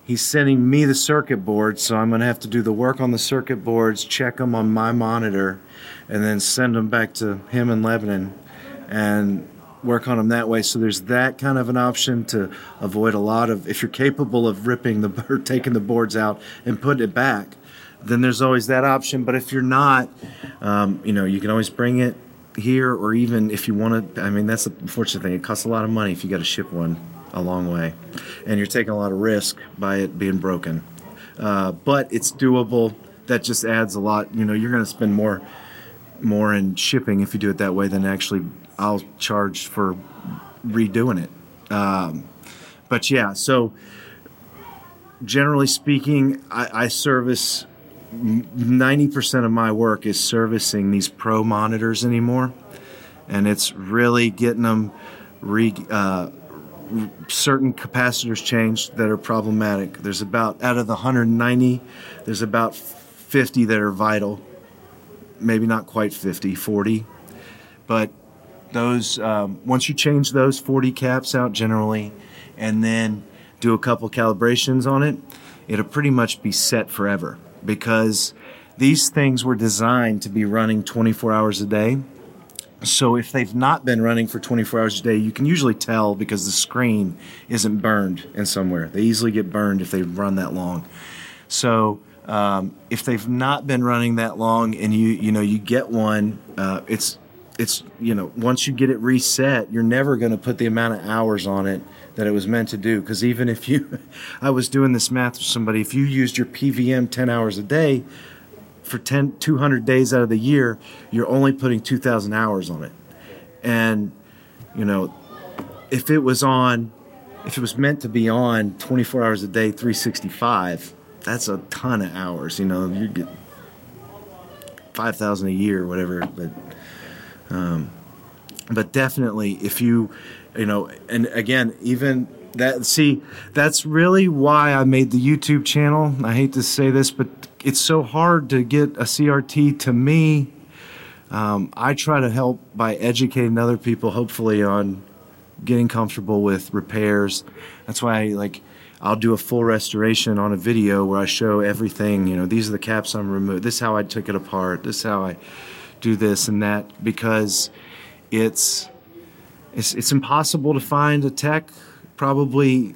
[SPEAKER 4] He's sending me the circuit boards, so I'm going to have to do the work on the circuit boards, check them on my monitor, and then send them back to him in Lebanon and work on them that way. So there's that kind of an option to avoid a lot of, if you're capable of ripping the or taking the boards out and putting it back, then there's always that option. But if you're not, um, you know, you can always bring it here, or even if you want to. I mean, that's the unfortunate thing. It costs a lot of money if you got to ship one a long way, and you're taking a lot of risk by it being broken. Uh, but it's doable. That just adds a lot. You know, you're going to spend more more in shipping if you do it that way than actually I'll charge for redoing it. Um, but yeah, so generally speaking, I, I service 90% of my work is servicing these pro monitors anymore. And it's really getting them re, uh, certain capacitors changed that are problematic. There's about, out of the 190, there's about 50 that are vital. Maybe not quite 50, 40. But those, um, once you change those 40 caps out generally, and then do a couple calibrations on it, it'll pretty much be set forever because these things were designed to be running 24 hours a day. So if they've not been running for 24 hours a day, you can usually tell because the screen isn't burned in somewhere. They easily get burned if they run that long. So um, if they've not been running that long and you you know you get one, uh, it's it's you know once you get it reset, you're never going to put the amount of hours on it that it was meant to do. Because even if you, I was doing this math with somebody, if you used your PVM 10 hours a day for 10, 200 days out of the year, you're only putting 2,000 hours on it. And, you know, if it was on, if it was meant to be on 24 hours a day, 365, that's a ton of hours. You know, you get 5,000 a year or whatever. But, um, but definitely if you, you know, and again, even that, see, that's really why I made the YouTube channel. I hate to say this, but it's so hard to get a CRT to me. Um, I try to help by educating other people, hopefully, on getting comfortable with repairs. That's why, I, like, I'll do a full restoration on a video where I show everything. You know, these are the caps I'm removed. This is how I took it apart. This is how I do this and that because it's it's it's impossible to find a tech probably.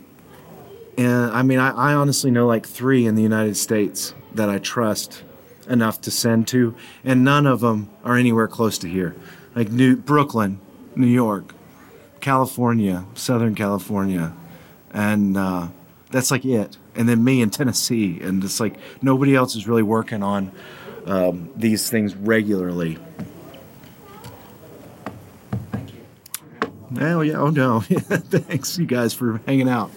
[SPEAKER 4] And I mean, I, I honestly know like three in the United States that I trust enough to send to, and none of them are anywhere close to here. Like New Brooklyn, New York, California, Southern California, and uh, that's like it. And then me in Tennessee, and it's like nobody else is really working on um, these things regularly. Thank you. Oh yeah, oh no. Thanks you guys for hanging out.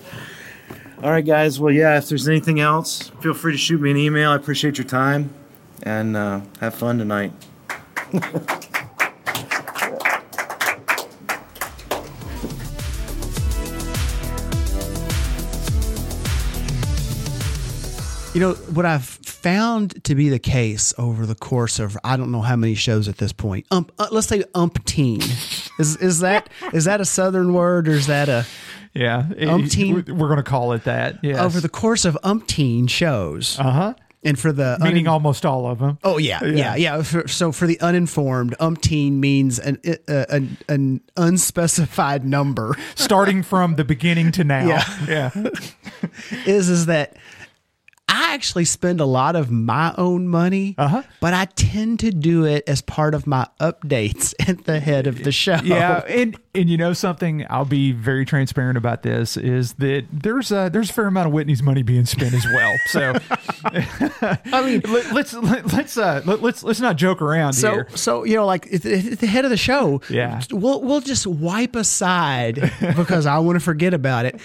[SPEAKER 4] All right, guys. Well, yeah, if there's anything else, feel free to shoot me an email. I appreciate your time and uh, have fun tonight.
[SPEAKER 2] You know, what I've found to be the case over the course of I don't know how many shows at this point. Um, uh, let's say umpteen. Is is that is that a southern word or is that a
[SPEAKER 3] yeah,
[SPEAKER 2] Umpteen-
[SPEAKER 3] We're going to call it that. Yes.
[SPEAKER 2] over the course of umpteen shows?
[SPEAKER 3] uh huh.
[SPEAKER 2] And for the
[SPEAKER 3] Meaning
[SPEAKER 2] unin-
[SPEAKER 3] almost all of them.
[SPEAKER 2] oh yeah yeah yeah. For, so for the uninformed, umpteen means an uh, an, an unspecified number.
[SPEAKER 3] starting from the beginning to now.
[SPEAKER 2] Yeah.
[SPEAKER 3] yeah.
[SPEAKER 2] is is that I actually spend a lot of my own money,
[SPEAKER 3] Uh-huh.
[SPEAKER 2] but I tend to do it as part of my updates at the head of the show.
[SPEAKER 3] Yeah, and and you know something, I'll be very transparent about this is that there's a there's a fair amount of Whitney's money being spent as well. So I mean, let, let's let, let's uh let, let's let's not joke around
[SPEAKER 2] So,
[SPEAKER 3] here.
[SPEAKER 2] so you know, like at the, head of the show,
[SPEAKER 3] Yeah.
[SPEAKER 2] we'll we'll just wipe aside because I want to forget about it.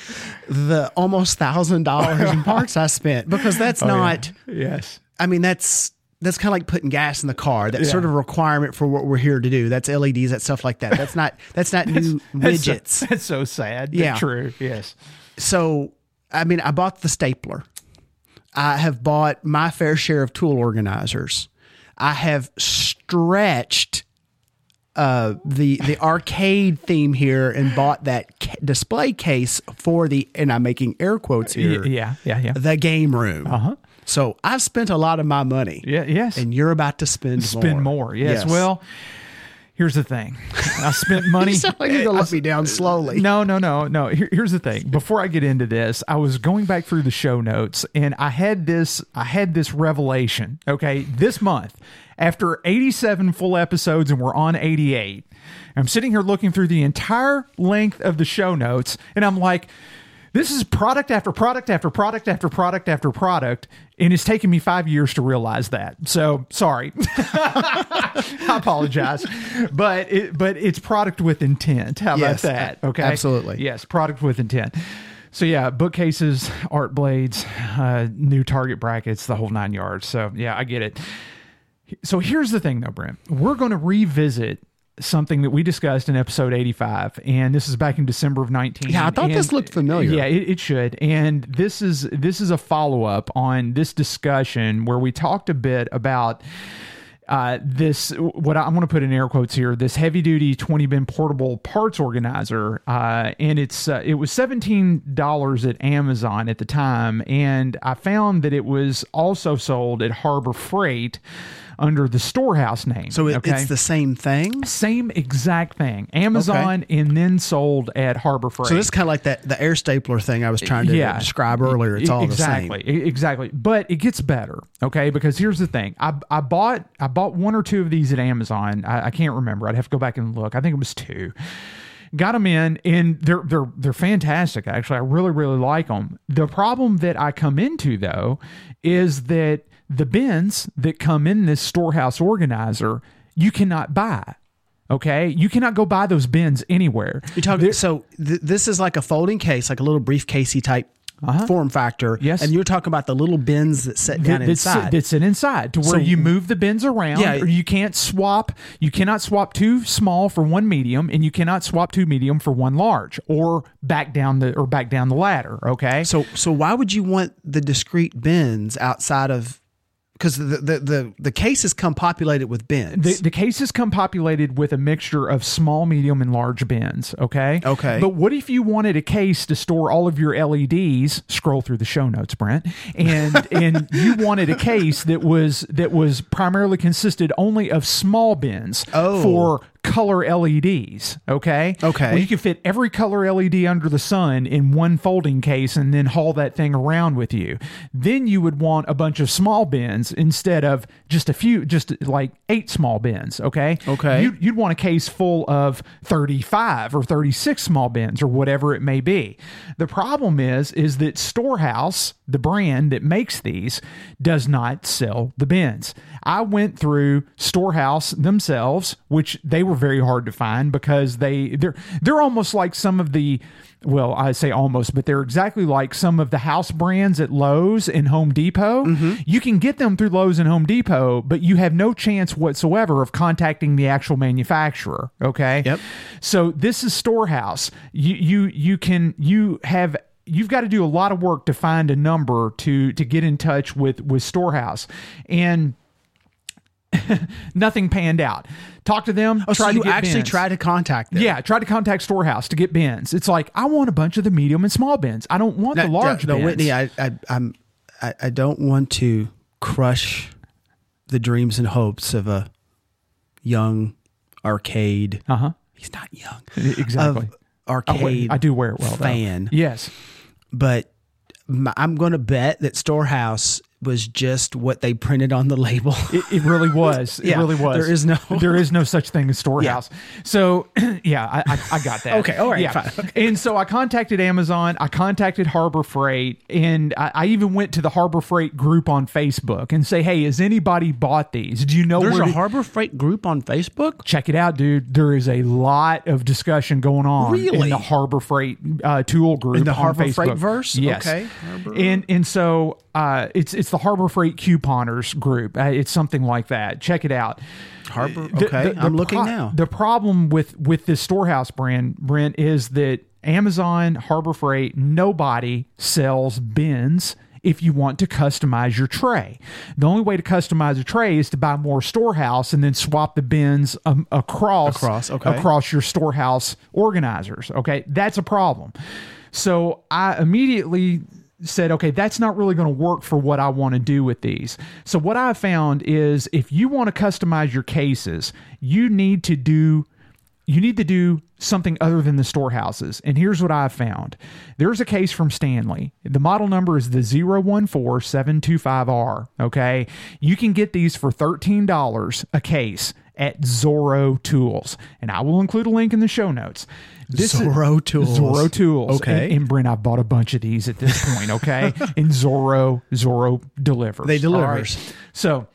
[SPEAKER 2] The almost thousand dollars in parts I spent because that's
[SPEAKER 3] Oh, yeah.
[SPEAKER 2] not.
[SPEAKER 3] Yes.
[SPEAKER 2] I mean, that's that's kind of like putting gas in the car. That's sort of a requirement for what we're here to do. That's LEDs, that stuff like that. That's not that's not new
[SPEAKER 3] That's so-
[SPEAKER 2] widgets.
[SPEAKER 3] That's so sad.
[SPEAKER 2] Yeah.
[SPEAKER 3] True. Yes.
[SPEAKER 2] so I mean, I bought the stapler. I have bought my fair share of tool organizers. I have stretched uh, the the arcade theme here and bought that ca- display case for the and I'm making air quotes here.
[SPEAKER 3] Yeah. Yeah. Yeah.
[SPEAKER 2] The game room.
[SPEAKER 3] Uh-huh.
[SPEAKER 2] So I've spent a lot of my money.
[SPEAKER 3] Yeah. Yes.
[SPEAKER 2] And you're about to spend more.
[SPEAKER 3] spend more. Yes. Well, here's the thing. I spent money.
[SPEAKER 2] you sound like you're gonna let me down slowly.
[SPEAKER 3] No, no, no, no. Here, here's the thing. Before I get into this, I was going back through the show notes and I had this I had this revelation, okay? This month, after 87 full episodes and we're on 88. I'm sitting here looking through the entire length of the show notes and I'm like this is product after product after product after product after product, and it's taken me five years to realize that. So sorry, I apologize, but it, but it's product with intent. How
[SPEAKER 2] Yes,
[SPEAKER 3] about that? Okay,
[SPEAKER 2] absolutely.
[SPEAKER 3] Yes, product with intent. So yeah, bookcases, art blades, uh, new target brackets, the whole nine yards. So yeah, I get it. So here's the thing, though, Brent. We're going to revisit something that we discussed in episode 85 and this is back in december of 19
[SPEAKER 2] Yeah, I thought this looked familiar.
[SPEAKER 3] yeah it, it should and this is this is a follow-up on this discussion where we talked a bit about uh, this what I, I'm going to put in air quotes here this heavy duty 20 bin portable parts organizer uh, and it's uh, it was $17 at Amazon at the time and I found that it was also sold at Harbor Freight under the storehouse name
[SPEAKER 2] So it,
[SPEAKER 3] okay?
[SPEAKER 2] it's the same thing.
[SPEAKER 3] same exact thing Amazon and then sold at Harbor Freight
[SPEAKER 2] So this is kind of like that the air stapler thing I was trying to describe earlier. It's all
[SPEAKER 3] exactly,
[SPEAKER 2] the same.
[SPEAKER 3] exactly. But it gets better, okay? Because here's the thing: I, I bought I bought one or two of these at Amazon. I, I can't remember. I'd have to go back and look. I think it was two. Got them in, and they're they're they're fantastic. Actually, I really really like them. The problem that I come into though is that the bins that come in this storehouse organizer you cannot buy. Okay, you cannot go buy those bins anywhere.
[SPEAKER 2] You're talking. so th- this is like a folding case, like a little briefcasey type form factor.
[SPEAKER 3] Uh-huh. Yes.
[SPEAKER 2] And you're talking about the little bins that sit down
[SPEAKER 3] that,
[SPEAKER 2] inside.
[SPEAKER 3] that sit inside to where
[SPEAKER 2] So-
[SPEAKER 3] you move the bins around
[SPEAKER 2] Yeah.
[SPEAKER 3] or you can't swap you cannot swap two small for one medium and you cannot swap two medium for one large or back down the or back down the ladder okay
[SPEAKER 2] so so why would you want the discrete bins outside of? Because the, the the the cases come populated with bins.
[SPEAKER 3] the, the cases come populated with a mixture of small, medium, and large bins. Okay.
[SPEAKER 2] Okay.
[SPEAKER 3] But what if you wanted a case to store all of your LEDs? Scroll through the show notes, Brent, and and you wanted a case that was that was primarily consisted only of small bins
[SPEAKER 2] Oh.
[SPEAKER 3] for color LEDs. Okay.
[SPEAKER 2] Okay.
[SPEAKER 3] Well, you can fit every color LED under the sun in one folding case and then haul that thing around with you. Then you would want a bunch of small bins instead of just a few, just like eight small bins. Okay.
[SPEAKER 2] Okay.
[SPEAKER 3] You'd, you'd want a case full of 35 or 36 small bins or whatever it may be. The problem is, is that Storehouse, the brand that makes these, does not sell the bins. I went through Storehouse themselves, which they were very hard to find because they they're they're almost like some of the well, I say almost, but they're exactly like some of the house brands at Lowe's and Home Depot. Mm-hmm. You can get them through Lowe's and Home Depot, but you have no chance whatsoever of contacting the actual manufacturer. Okay.
[SPEAKER 2] Yep.
[SPEAKER 3] So this is Storehouse. You you you can you have you've got to do a lot of work to find a number to to get in touch with with Storehouse, and nothing panned out. Talk to them.
[SPEAKER 2] Oh, so
[SPEAKER 3] try to
[SPEAKER 2] you actually
[SPEAKER 3] bins.
[SPEAKER 2] tried to contact them?
[SPEAKER 3] Yeah, try to contact Storehouse to get bins. It's like I want a bunch of the medium and small bins. I don't want the large
[SPEAKER 2] no,
[SPEAKER 3] bins.
[SPEAKER 2] Whitney, I, I, I'm, I, I don't want to crush the dreams and hopes of a young arcade.
[SPEAKER 3] uh huh.
[SPEAKER 2] He's not young.
[SPEAKER 3] Exactly.
[SPEAKER 2] Arcade.
[SPEAKER 3] I do wear it well. though.
[SPEAKER 2] fan.
[SPEAKER 3] Yes.
[SPEAKER 2] but I'm going to bet that Storehouse was just what they printed on the label.
[SPEAKER 3] It, it really was. It
[SPEAKER 2] Yeah,
[SPEAKER 3] really was.
[SPEAKER 2] there is no-
[SPEAKER 3] there is no such thing as storehouse. So yeah, I, I, I got that.
[SPEAKER 2] Okay, all right,
[SPEAKER 3] yeah.
[SPEAKER 2] fine,
[SPEAKER 3] And so I contacted Amazon. I contacted Harbor Freight, and I, I even went to the Harbor Freight group on Facebook and say, "Hey, has anybody bought these? Do you know
[SPEAKER 2] There's
[SPEAKER 3] where
[SPEAKER 2] a
[SPEAKER 3] to-
[SPEAKER 2] Harbor Freight group on Facebook.
[SPEAKER 3] Check it out, dude. There is a lot of discussion going on
[SPEAKER 2] really?
[SPEAKER 3] in the Harbor Freight uh, tool group
[SPEAKER 2] In the Harbor
[SPEAKER 3] Facebook.
[SPEAKER 2] Freight verse?
[SPEAKER 3] Yes.
[SPEAKER 2] Okay.
[SPEAKER 3] And and so uh, it's it's the Harbor Freight couponers group. Uh, it's something like that. Check it out.
[SPEAKER 2] Harbor.
[SPEAKER 3] The-
[SPEAKER 2] Okay,
[SPEAKER 3] the- the
[SPEAKER 2] I'm looking
[SPEAKER 3] pro-
[SPEAKER 2] now.
[SPEAKER 3] The problem with with this storehouse brand, Brent, is that Amazon, Harbor Freight, nobody sells bins. If you want to customize your tray, the only way to customize a tray is to buy more storehouse and then swap the bins um, across
[SPEAKER 2] Across, okay.
[SPEAKER 3] across your storehouse organizers. Okay, that's a problem. So I immediately said, okay, that's not really going to work for what I want to do with these. So what I found is if you want to customize your cases, you need to do you need to do something other than the storehouses. And here's what I found. There's a case from Stanley. The model number is the 014725R, okay? You can get these for $13 a case at Zoro Tools. And I will include a link in the show notes. This is-
[SPEAKER 2] Zoro Tools.
[SPEAKER 3] Zoro Tools.
[SPEAKER 2] Okay.
[SPEAKER 3] And, and Brent, I've bought a bunch of these at this point, okay? and Zoro, Zoro delivers.
[SPEAKER 2] They delivers.
[SPEAKER 3] right? So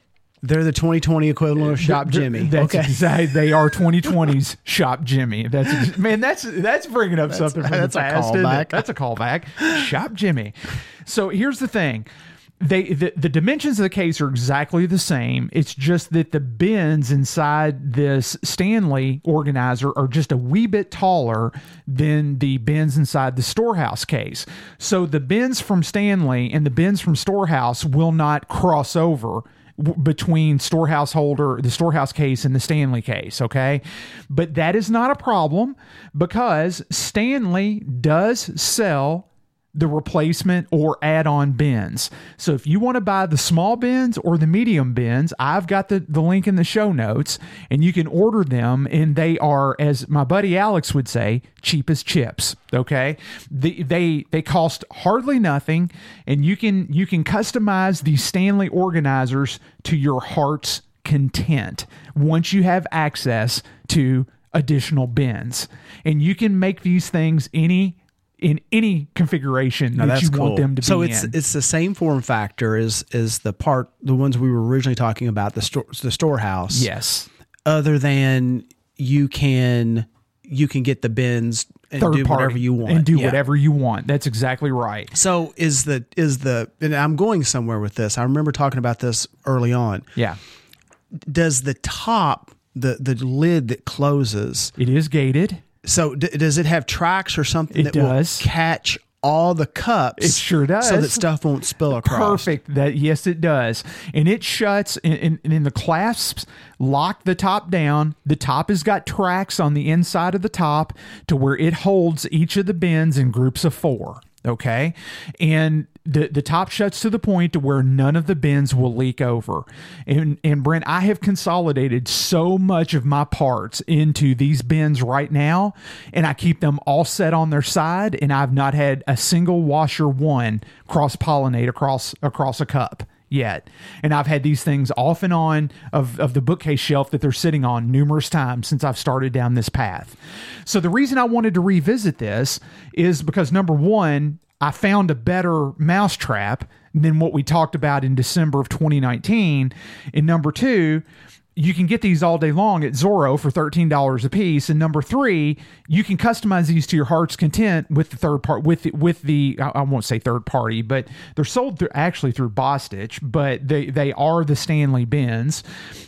[SPEAKER 2] They're the 2020 equivalent of Shop Jimmy.
[SPEAKER 3] That's
[SPEAKER 2] okay.
[SPEAKER 3] exactly. They are 2020's Shop Jimmy. That's man. That's that's bringing up something from
[SPEAKER 2] that's
[SPEAKER 3] the
[SPEAKER 2] a
[SPEAKER 3] past. it?
[SPEAKER 2] callback.
[SPEAKER 3] That's a callback. Shop Jimmy. So here's the thing. They the, the dimensions of the case are exactly the same. It's just that the bins inside this Stanley organizer are just a wee bit taller than the bins inside the storehouse case. So the bins from Stanley and the bins from storehouse will not cross over between storehouse holder, the storehouse case, and the Stanley case. Okay. But that is not a problem because Stanley does sell the replacement or add on bins. So if you want to buy the small bins or the medium bins, I've got the, the link in the show notes and you can order them. And they are, as my buddy Alex would say, cheap as chips. Okay. The, they, they cost hardly nothing and you can, you can customize these Stanley organizers to your heart's content once you have access to additional bins. And you can make these things any in any configuration
[SPEAKER 2] Now,
[SPEAKER 3] that you
[SPEAKER 2] cool.
[SPEAKER 3] want them to
[SPEAKER 2] so
[SPEAKER 3] be
[SPEAKER 2] it's
[SPEAKER 3] in.
[SPEAKER 2] it's the same form factor as as the part the ones we were originally talking about the store the storehouse.
[SPEAKER 3] yes.
[SPEAKER 2] Other than you can you can get the bins and
[SPEAKER 3] Third
[SPEAKER 2] do
[SPEAKER 3] party
[SPEAKER 2] whatever you want
[SPEAKER 3] and do
[SPEAKER 2] Yeah.
[SPEAKER 3] whatever you want. That's exactly right.
[SPEAKER 2] So is the is the and I'm going somewhere with this. I remember talking about this early on.
[SPEAKER 3] Yeah.
[SPEAKER 2] Does the top the the lid that closes
[SPEAKER 3] It is gated.
[SPEAKER 2] So d- does it have tracks or something
[SPEAKER 3] It
[SPEAKER 2] that
[SPEAKER 3] does.
[SPEAKER 2] will catch all the cups?
[SPEAKER 3] It sure does.
[SPEAKER 2] So that stuff won't spill across.
[SPEAKER 3] Perfect. That yes, it does, and it shuts. And, and, and in the clasps, lock the top down. The top has got tracks on the inside of the top to where it holds each of the bins in groups of four. Okay, and the the top shuts to the point to where none of the bins will leak over. And and Brent, I have consolidated so much of my parts into these bins right now, and I keep them all set on their side, and I've not had a single washer one cross pollinate across across a cup yet. And I've had these things off and on of, of the bookcase shelf that they're sitting on numerous times since I've started down this path. So the reason I wanted to revisit this is because number one, I found a better mousetrap than what we talked about in December of 2019. And number two, you can get these all day long at Zoro for thirteen dollars a piece. And number three, you can customize these to your heart's content with the third part with the, with the I, I won't say third party, but they're sold through, actually through Bostitch, but they they are the Stanley bins.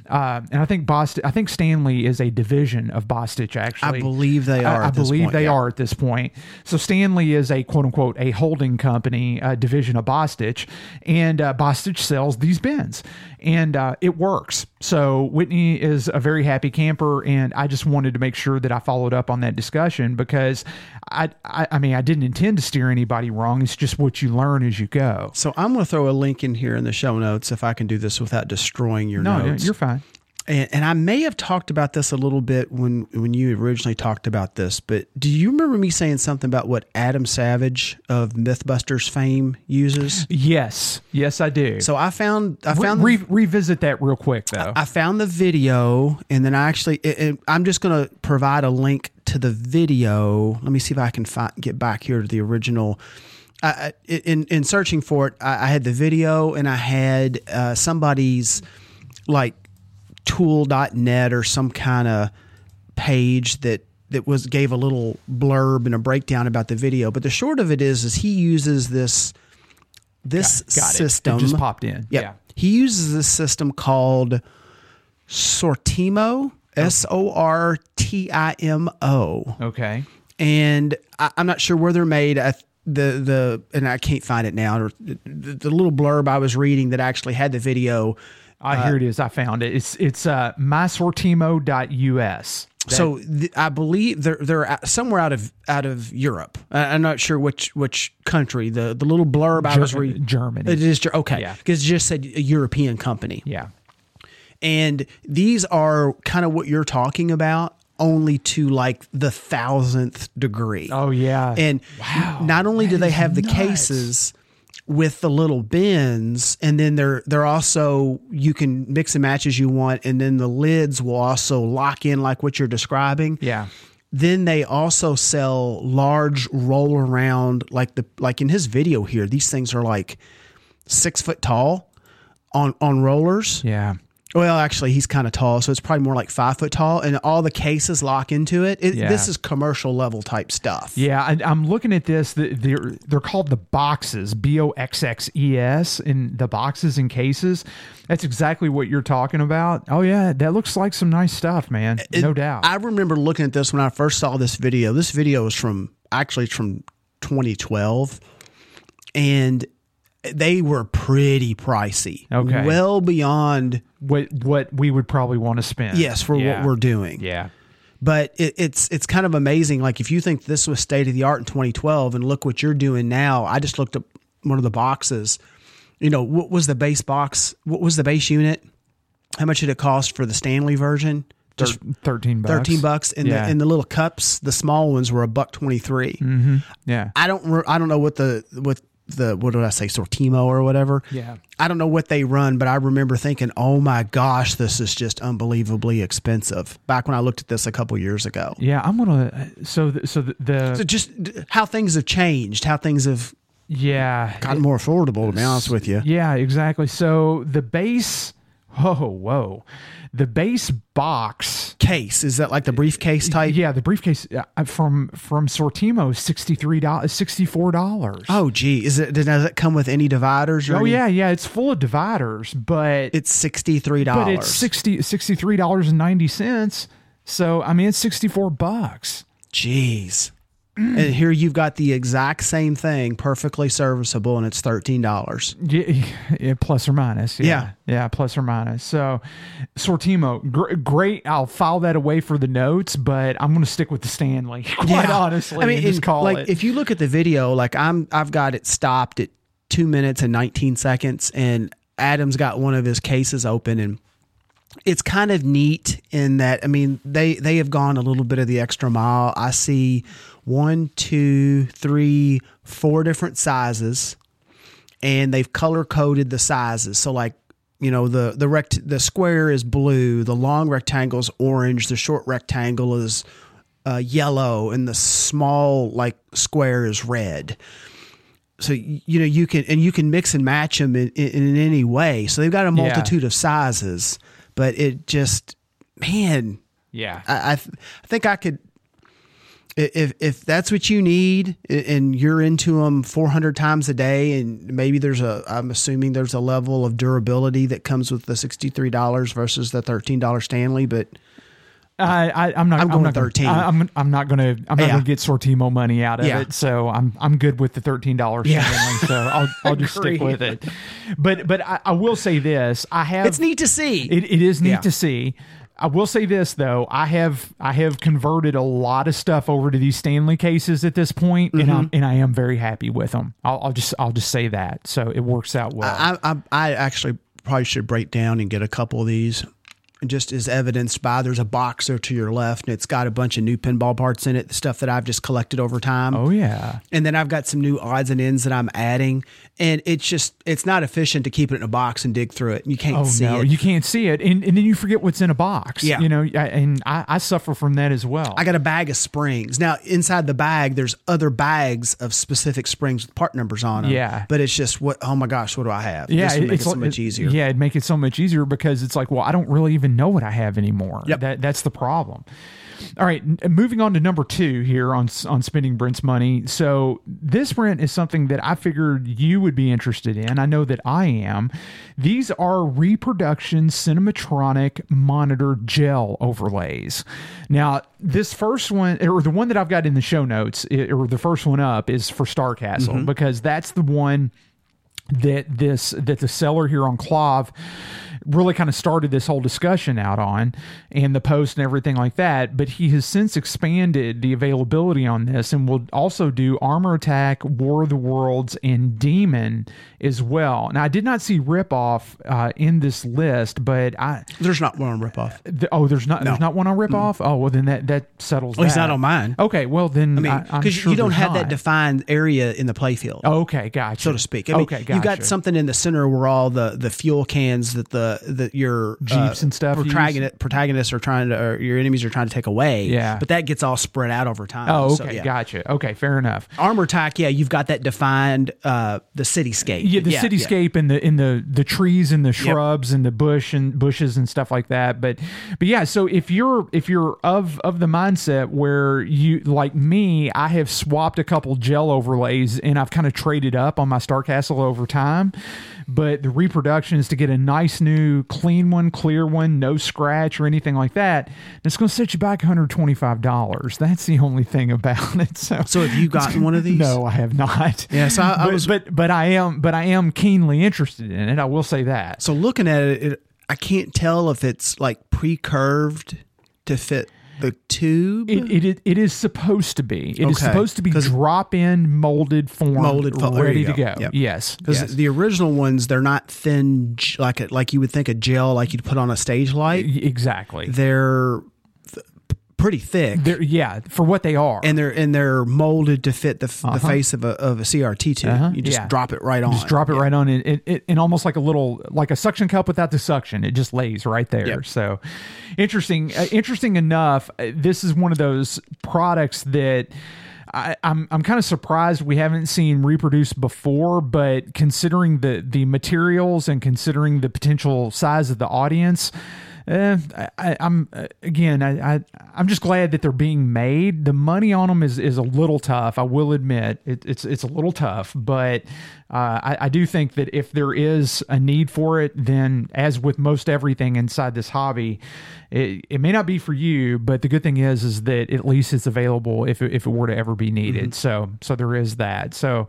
[SPEAKER 3] Uh, and I think Bostitch, I think Stanley is a division of Bostitch. Actually,
[SPEAKER 2] I believe they are
[SPEAKER 3] I,
[SPEAKER 2] at this
[SPEAKER 3] believe
[SPEAKER 2] point,
[SPEAKER 3] they
[SPEAKER 2] yeah.
[SPEAKER 3] are at this point. So Stanley is a quote unquote a holding company, a division of Bostitch, and uh, Bostitch sells these bins, and uh, it works. So Whitney is a very happy camper, and I just wanted to make sure that I followed up on that discussion because I, I, I mean, I didn't intend to steer anybody wrong. It's just what you learn as you go.
[SPEAKER 2] So I'm going to throw a link in here in the show notes if I can do this without destroying your
[SPEAKER 3] No,
[SPEAKER 2] notes.
[SPEAKER 3] you're fine.
[SPEAKER 2] And, and I may have talked about this a little bit when when you originally talked about this, but do you remember me saying something about what Adam Savage of MythBusters fame uses?
[SPEAKER 3] Yes, yes, I do.
[SPEAKER 2] So I found I found
[SPEAKER 3] re- revisit that real quick though.
[SPEAKER 2] I found the video, and then I actually it, it- I'm just going to provide a link to the video. Let me see if I can find, get back here to the original. I, I- in in searching for it, I, I had the video, and I had uh, somebody's like tool.net or some kind of page that that was gave a little blurb and a breakdown about the video. But the short of it is, is he uses this this
[SPEAKER 3] Got- got it. It
[SPEAKER 2] system
[SPEAKER 3] just popped in.
[SPEAKER 2] Yep.
[SPEAKER 3] Yeah.
[SPEAKER 2] He uses this system called Sortimo, oh. S O R T I M O,
[SPEAKER 3] okay.
[SPEAKER 2] and I, I'm not sure where they're made. I, the the and I can't find it now. Or the, the little blurb I was reading that actually had the video.
[SPEAKER 3] Uh, here it is. I found it. It's it's uh, mysortimo.us.
[SPEAKER 2] so th- I believe they're they're somewhere out of out of Europe. I, I'm not sure which which country. The the little blurb I
[SPEAKER 3] Ger-
[SPEAKER 2] was reading.
[SPEAKER 3] Germany.
[SPEAKER 2] It is okay
[SPEAKER 3] Yeah.
[SPEAKER 2] because it just said a European company.
[SPEAKER 3] Yeah.
[SPEAKER 2] And these are kind of what you're talking about, only to like the thousandth degree.
[SPEAKER 3] Oh yeah.
[SPEAKER 2] And wow, not only do they have the
[SPEAKER 3] nuts.
[SPEAKER 2] cases with the little bins, and then they're they're also you can mix and match as you want, and then the lids will also lock in like what you're describing.
[SPEAKER 3] yeah.
[SPEAKER 2] Then they also sell large roll around like the like in his video here, these things are like six foot tall on on rollers.
[SPEAKER 3] Yeah.
[SPEAKER 2] Well, actually, he's kind of tall, so it's probably more like five foot tall, and all the cases lock into it. it
[SPEAKER 3] Yeah.
[SPEAKER 2] This is commercial level type stuff.
[SPEAKER 3] Yeah, I, I'm looking at this. the- They're they're called the boxes, B O X X E S, in the boxes and cases. That's exactly what you're talking about. Oh yeah, that looks like some nice stuff, man. no doubt.
[SPEAKER 2] I remember looking at this when I first saw this video. This video is from actually it's from 2012, and they were pretty pricey.
[SPEAKER 3] Okay.
[SPEAKER 2] well beyond
[SPEAKER 3] what what we would probably want to spend.
[SPEAKER 2] yes for
[SPEAKER 3] Yeah.
[SPEAKER 2] what we're doing.
[SPEAKER 3] Yeah.
[SPEAKER 2] But it, it's it's kind of amazing. Like if you think this was state of the art in 2012, and look what you're doing now. I just looked up one of the boxes. You know, what was the base box? What was the base unit? How much did it cost for the Stanley version? Just
[SPEAKER 3] thirteen bucks.
[SPEAKER 2] 13 bucks and
[SPEAKER 3] Yeah.
[SPEAKER 2] the and the little cups the small ones were a buck 23 mm-hmm.
[SPEAKER 3] Yeah.
[SPEAKER 2] i don't i don't know what the what the what did i say sortimo or whatever
[SPEAKER 3] Yeah.
[SPEAKER 2] i don't know what they run but i remember thinking oh my gosh this is just unbelievably expensive back when i looked at this a couple years ago
[SPEAKER 3] Yeah, I'm gonna. So the, so the, the
[SPEAKER 2] so just how things have changed how things have
[SPEAKER 3] yeah
[SPEAKER 2] gotten more affordable to be honest with you
[SPEAKER 3] Yeah, exactly. So the base, whoa, whoa, the base box.
[SPEAKER 2] case is that like the briefcase type
[SPEAKER 3] Yeah, the briefcase uh, from from Sortimo is sixty three dollars, sixty four dollars.
[SPEAKER 2] oh gee is it does it come with any dividers or
[SPEAKER 3] oh
[SPEAKER 2] any-
[SPEAKER 3] yeah, yeah. It's full of dividers, but
[SPEAKER 2] it's 63
[SPEAKER 3] but it's 60 63 dollars and ninety cents. So I mean, it's sixty four bucks.
[SPEAKER 2] Jeez. And here you've got the exact same thing, perfectly serviceable, and it's thirteen dollars.
[SPEAKER 3] Yeah, yeah, plus or minus. Yeah.
[SPEAKER 2] Yeah.
[SPEAKER 3] yeah, plus or minus. So, Sortimo, gr- great. I'll file that away for the notes, but I'm going to stick with the Stanley. Quite honestly,
[SPEAKER 2] I mean,
[SPEAKER 3] just call
[SPEAKER 2] like
[SPEAKER 3] it.
[SPEAKER 2] if you look at the video, like I'm, I've got it stopped at two minutes and nineteen seconds, and Adam's got one of his cases open, and it's kind of neat in that I mean they they have gone a little bit of the extra mile. I see one, two, three, four different sizes, and they've color coded the sizes. So like you know the the rect the square is blue, the long rectangle is orange, the short rectangle is uh, yellow, and the small like square is red so you know you can and you can mix and match them in, in, in any way so they've got a multitude of sizes but it just, man,
[SPEAKER 3] Yeah.
[SPEAKER 2] I I, th- I think I could. If if that's what you need and you're into them 400 times a day and maybe there's a I'm assuming there's a level of durability that comes with the $63 versus the $13 Stanley but
[SPEAKER 3] I, I, I'm not.
[SPEAKER 2] I'm going
[SPEAKER 3] not gonna-
[SPEAKER 2] 13.
[SPEAKER 3] I, am I'm not going to. I'm not
[SPEAKER 2] Yeah.
[SPEAKER 3] going to get Sortimo money out of
[SPEAKER 2] Yeah.
[SPEAKER 3] it. So I'm. I'm good with the thirteen dollars.
[SPEAKER 2] Yeah.
[SPEAKER 3] So I'll. I'll just stick with it. But but I, I will say this. I have.
[SPEAKER 2] it's neat to see.
[SPEAKER 3] It, it is neat to see. I will say this though, I have I have converted a lot of stuff over to these Stanley cases at this point, and
[SPEAKER 2] Mm-hmm.
[SPEAKER 3] I'm and I am very happy with them. I'll, I'll just I'll just say that. So it works out well.
[SPEAKER 2] I, I I actually probably should break down and get a couple of these. Just as evidenced by there's a box there to your left, and it's got a bunch of new pinball parts in it, the stuff that I've just collected over time.
[SPEAKER 3] oh yeah.
[SPEAKER 2] And then I've got some new odds and ends that I'm adding, and it's just it's not efficient to keep it in a box and dig through it. You can't
[SPEAKER 3] Oh
[SPEAKER 2] see
[SPEAKER 3] no,
[SPEAKER 2] it.
[SPEAKER 3] you can't see it, and, and then you forget what's in a box.
[SPEAKER 2] Yeah.
[SPEAKER 3] you know, I- and I, I suffer from that as well.
[SPEAKER 2] I got a bag of springs. Now inside the bag, there's other bags of specific springs with part numbers on them.
[SPEAKER 3] Yeah.
[SPEAKER 2] but it's just what? Oh my gosh, what do I have?
[SPEAKER 3] yeah,
[SPEAKER 2] this would make it so much easier.
[SPEAKER 3] Yeah, it'd make it so much easier because it's like, well, I don't really even know what I have anymore.
[SPEAKER 2] Yep.
[SPEAKER 3] That that's the problem. All right, moving on to number two here on on spending Brent's money. So this Brent is something that I figured you would be interested in. I know that I am. These are reproduction cinematronic monitor gel overlays. Now, this first one, or the one that I've got in the show notes, or the first one up, is for Starcastle
[SPEAKER 2] Mm-hmm.
[SPEAKER 3] because that's the one that this that the seller here on KLOV really kind of started this whole discussion out on and the post and everything like that but he has since expanded the availability on this and will also do armor attack war of the worlds and demon as well now i did not see ripoff uh, in this list but i
[SPEAKER 2] There's not one on ripoff.
[SPEAKER 3] th- oh there's not there's not one on ripoff oh well then that that settles
[SPEAKER 2] Well, he's not on mine.
[SPEAKER 3] okay well then
[SPEAKER 2] I mean, because
[SPEAKER 3] sure
[SPEAKER 2] you don't have that defined area in the playfield.
[SPEAKER 3] okay gotcha
[SPEAKER 2] so to speak. I mean,
[SPEAKER 3] okay gotcha.
[SPEAKER 2] you got something in the center where all the, the fuel cans that the that your
[SPEAKER 3] Jeeps and stuff
[SPEAKER 2] protagonist, protagonists are trying to or your enemies are trying to take away.
[SPEAKER 3] Yeah.
[SPEAKER 2] but that gets all spread out over time.
[SPEAKER 3] oh
[SPEAKER 2] So,
[SPEAKER 3] okay
[SPEAKER 2] yeah.
[SPEAKER 3] gotcha okay fair enough
[SPEAKER 2] Armor attack, yeah, you've got that defined uh, the cityscape.
[SPEAKER 3] yeah the cityscape and the in the the trees and the shrubs and the bush and bushes and stuff like that but but yeah so if you're if you're of of the mindset where you like me i have swapped a couple gel overlays and i've kind of traded up on my star castle over time but the reproduction is to get a nice new clean one clear one no scratch or anything like that and it's going to set you back $125 that's the only thing about it so
[SPEAKER 2] So have you gotten one of these?
[SPEAKER 3] no, I have not.
[SPEAKER 2] Yeah, so I- I
[SPEAKER 3] but,
[SPEAKER 2] was-
[SPEAKER 3] but but I am but I am keenly interested in it. I will say that.
[SPEAKER 2] So looking at it, it, I can't tell if it's like pre-curved to fit the tube.
[SPEAKER 3] It, it, it, is supposed to be. It is
[SPEAKER 2] Okay.
[SPEAKER 3] supposed to be drop in molded form,
[SPEAKER 2] Molded fo-
[SPEAKER 3] ready
[SPEAKER 2] you
[SPEAKER 3] to
[SPEAKER 2] go.
[SPEAKER 3] go.
[SPEAKER 2] Yep.
[SPEAKER 3] Yes,
[SPEAKER 2] because
[SPEAKER 3] yes.
[SPEAKER 2] the original ones, they're not thin like a, like you would think a gel like you'd put on a stage light.
[SPEAKER 3] Exactly.
[SPEAKER 2] They're th- pretty thick,
[SPEAKER 3] They're, yeah, for what they are.
[SPEAKER 2] and they're and they're molded to fit the, f the face of a of a CRT tube.
[SPEAKER 3] Uh-huh.
[SPEAKER 2] You just
[SPEAKER 3] Yeah.
[SPEAKER 2] drop it right on.
[SPEAKER 3] just drop it right on it, it and almost like a little like a suction cup without the suction it just lays right there
[SPEAKER 2] Yep.
[SPEAKER 3] so interesting uh, interesting enough uh, this is one of those products that I, I'm I'm kind of surprised we haven't seen reproduced before, but considering the the materials and considering the potential size of the audience, eh, I, I, I'm uh, again I, I I'm just glad that they're being made. The money on them is is a little tough. I will admit it, it's it's a little tough, but uh, I, I do think that if there is a need for it, then as with most everything inside this hobby, it, it may not be for you, but the good thing is is that at least it's available if it, if it were to ever be needed. So so there is that. So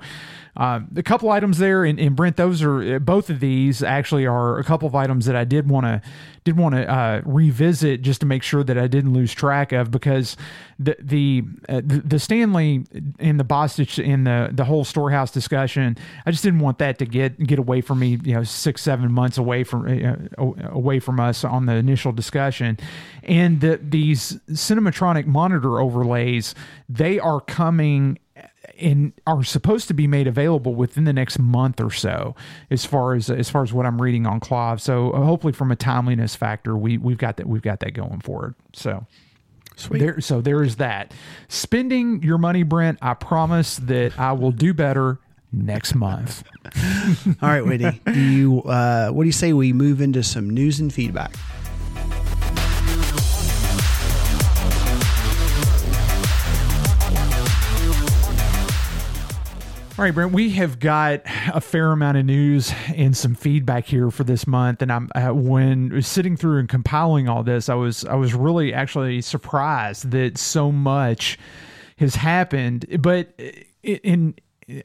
[SPEAKER 3] um, a couple items there, and, and Brent, those are both of these actually are a couple of items that I did want to did want to uh, revisit just to make sure that I didn't lose track of because the the uh, the, Stanley and the Bostitch and the the whole storehouse discussion, I just didn't want that to get get away from me. You know, six seven months away from uh, away from us on the initial discussion, and the, these cinematronic monitor overlays they are coming and are supposed to be made available within the next month or so as far as as far as what I'm reading on KLOV. so uh, hopefully from a timeliness factor we we've got that we've got that going forward so
[SPEAKER 2] Sweet.
[SPEAKER 3] there so there is that spending your money Brent I promise that I will do better next month
[SPEAKER 2] All right, Whitney. do you uh, what do you say we move into some news and feedback?
[SPEAKER 3] All right, Brent, we have got a fair amount of news and some feedback here for this month. And I'm uh, when sitting through and compiling all this, I was I was really actually surprised that so much has happened. But in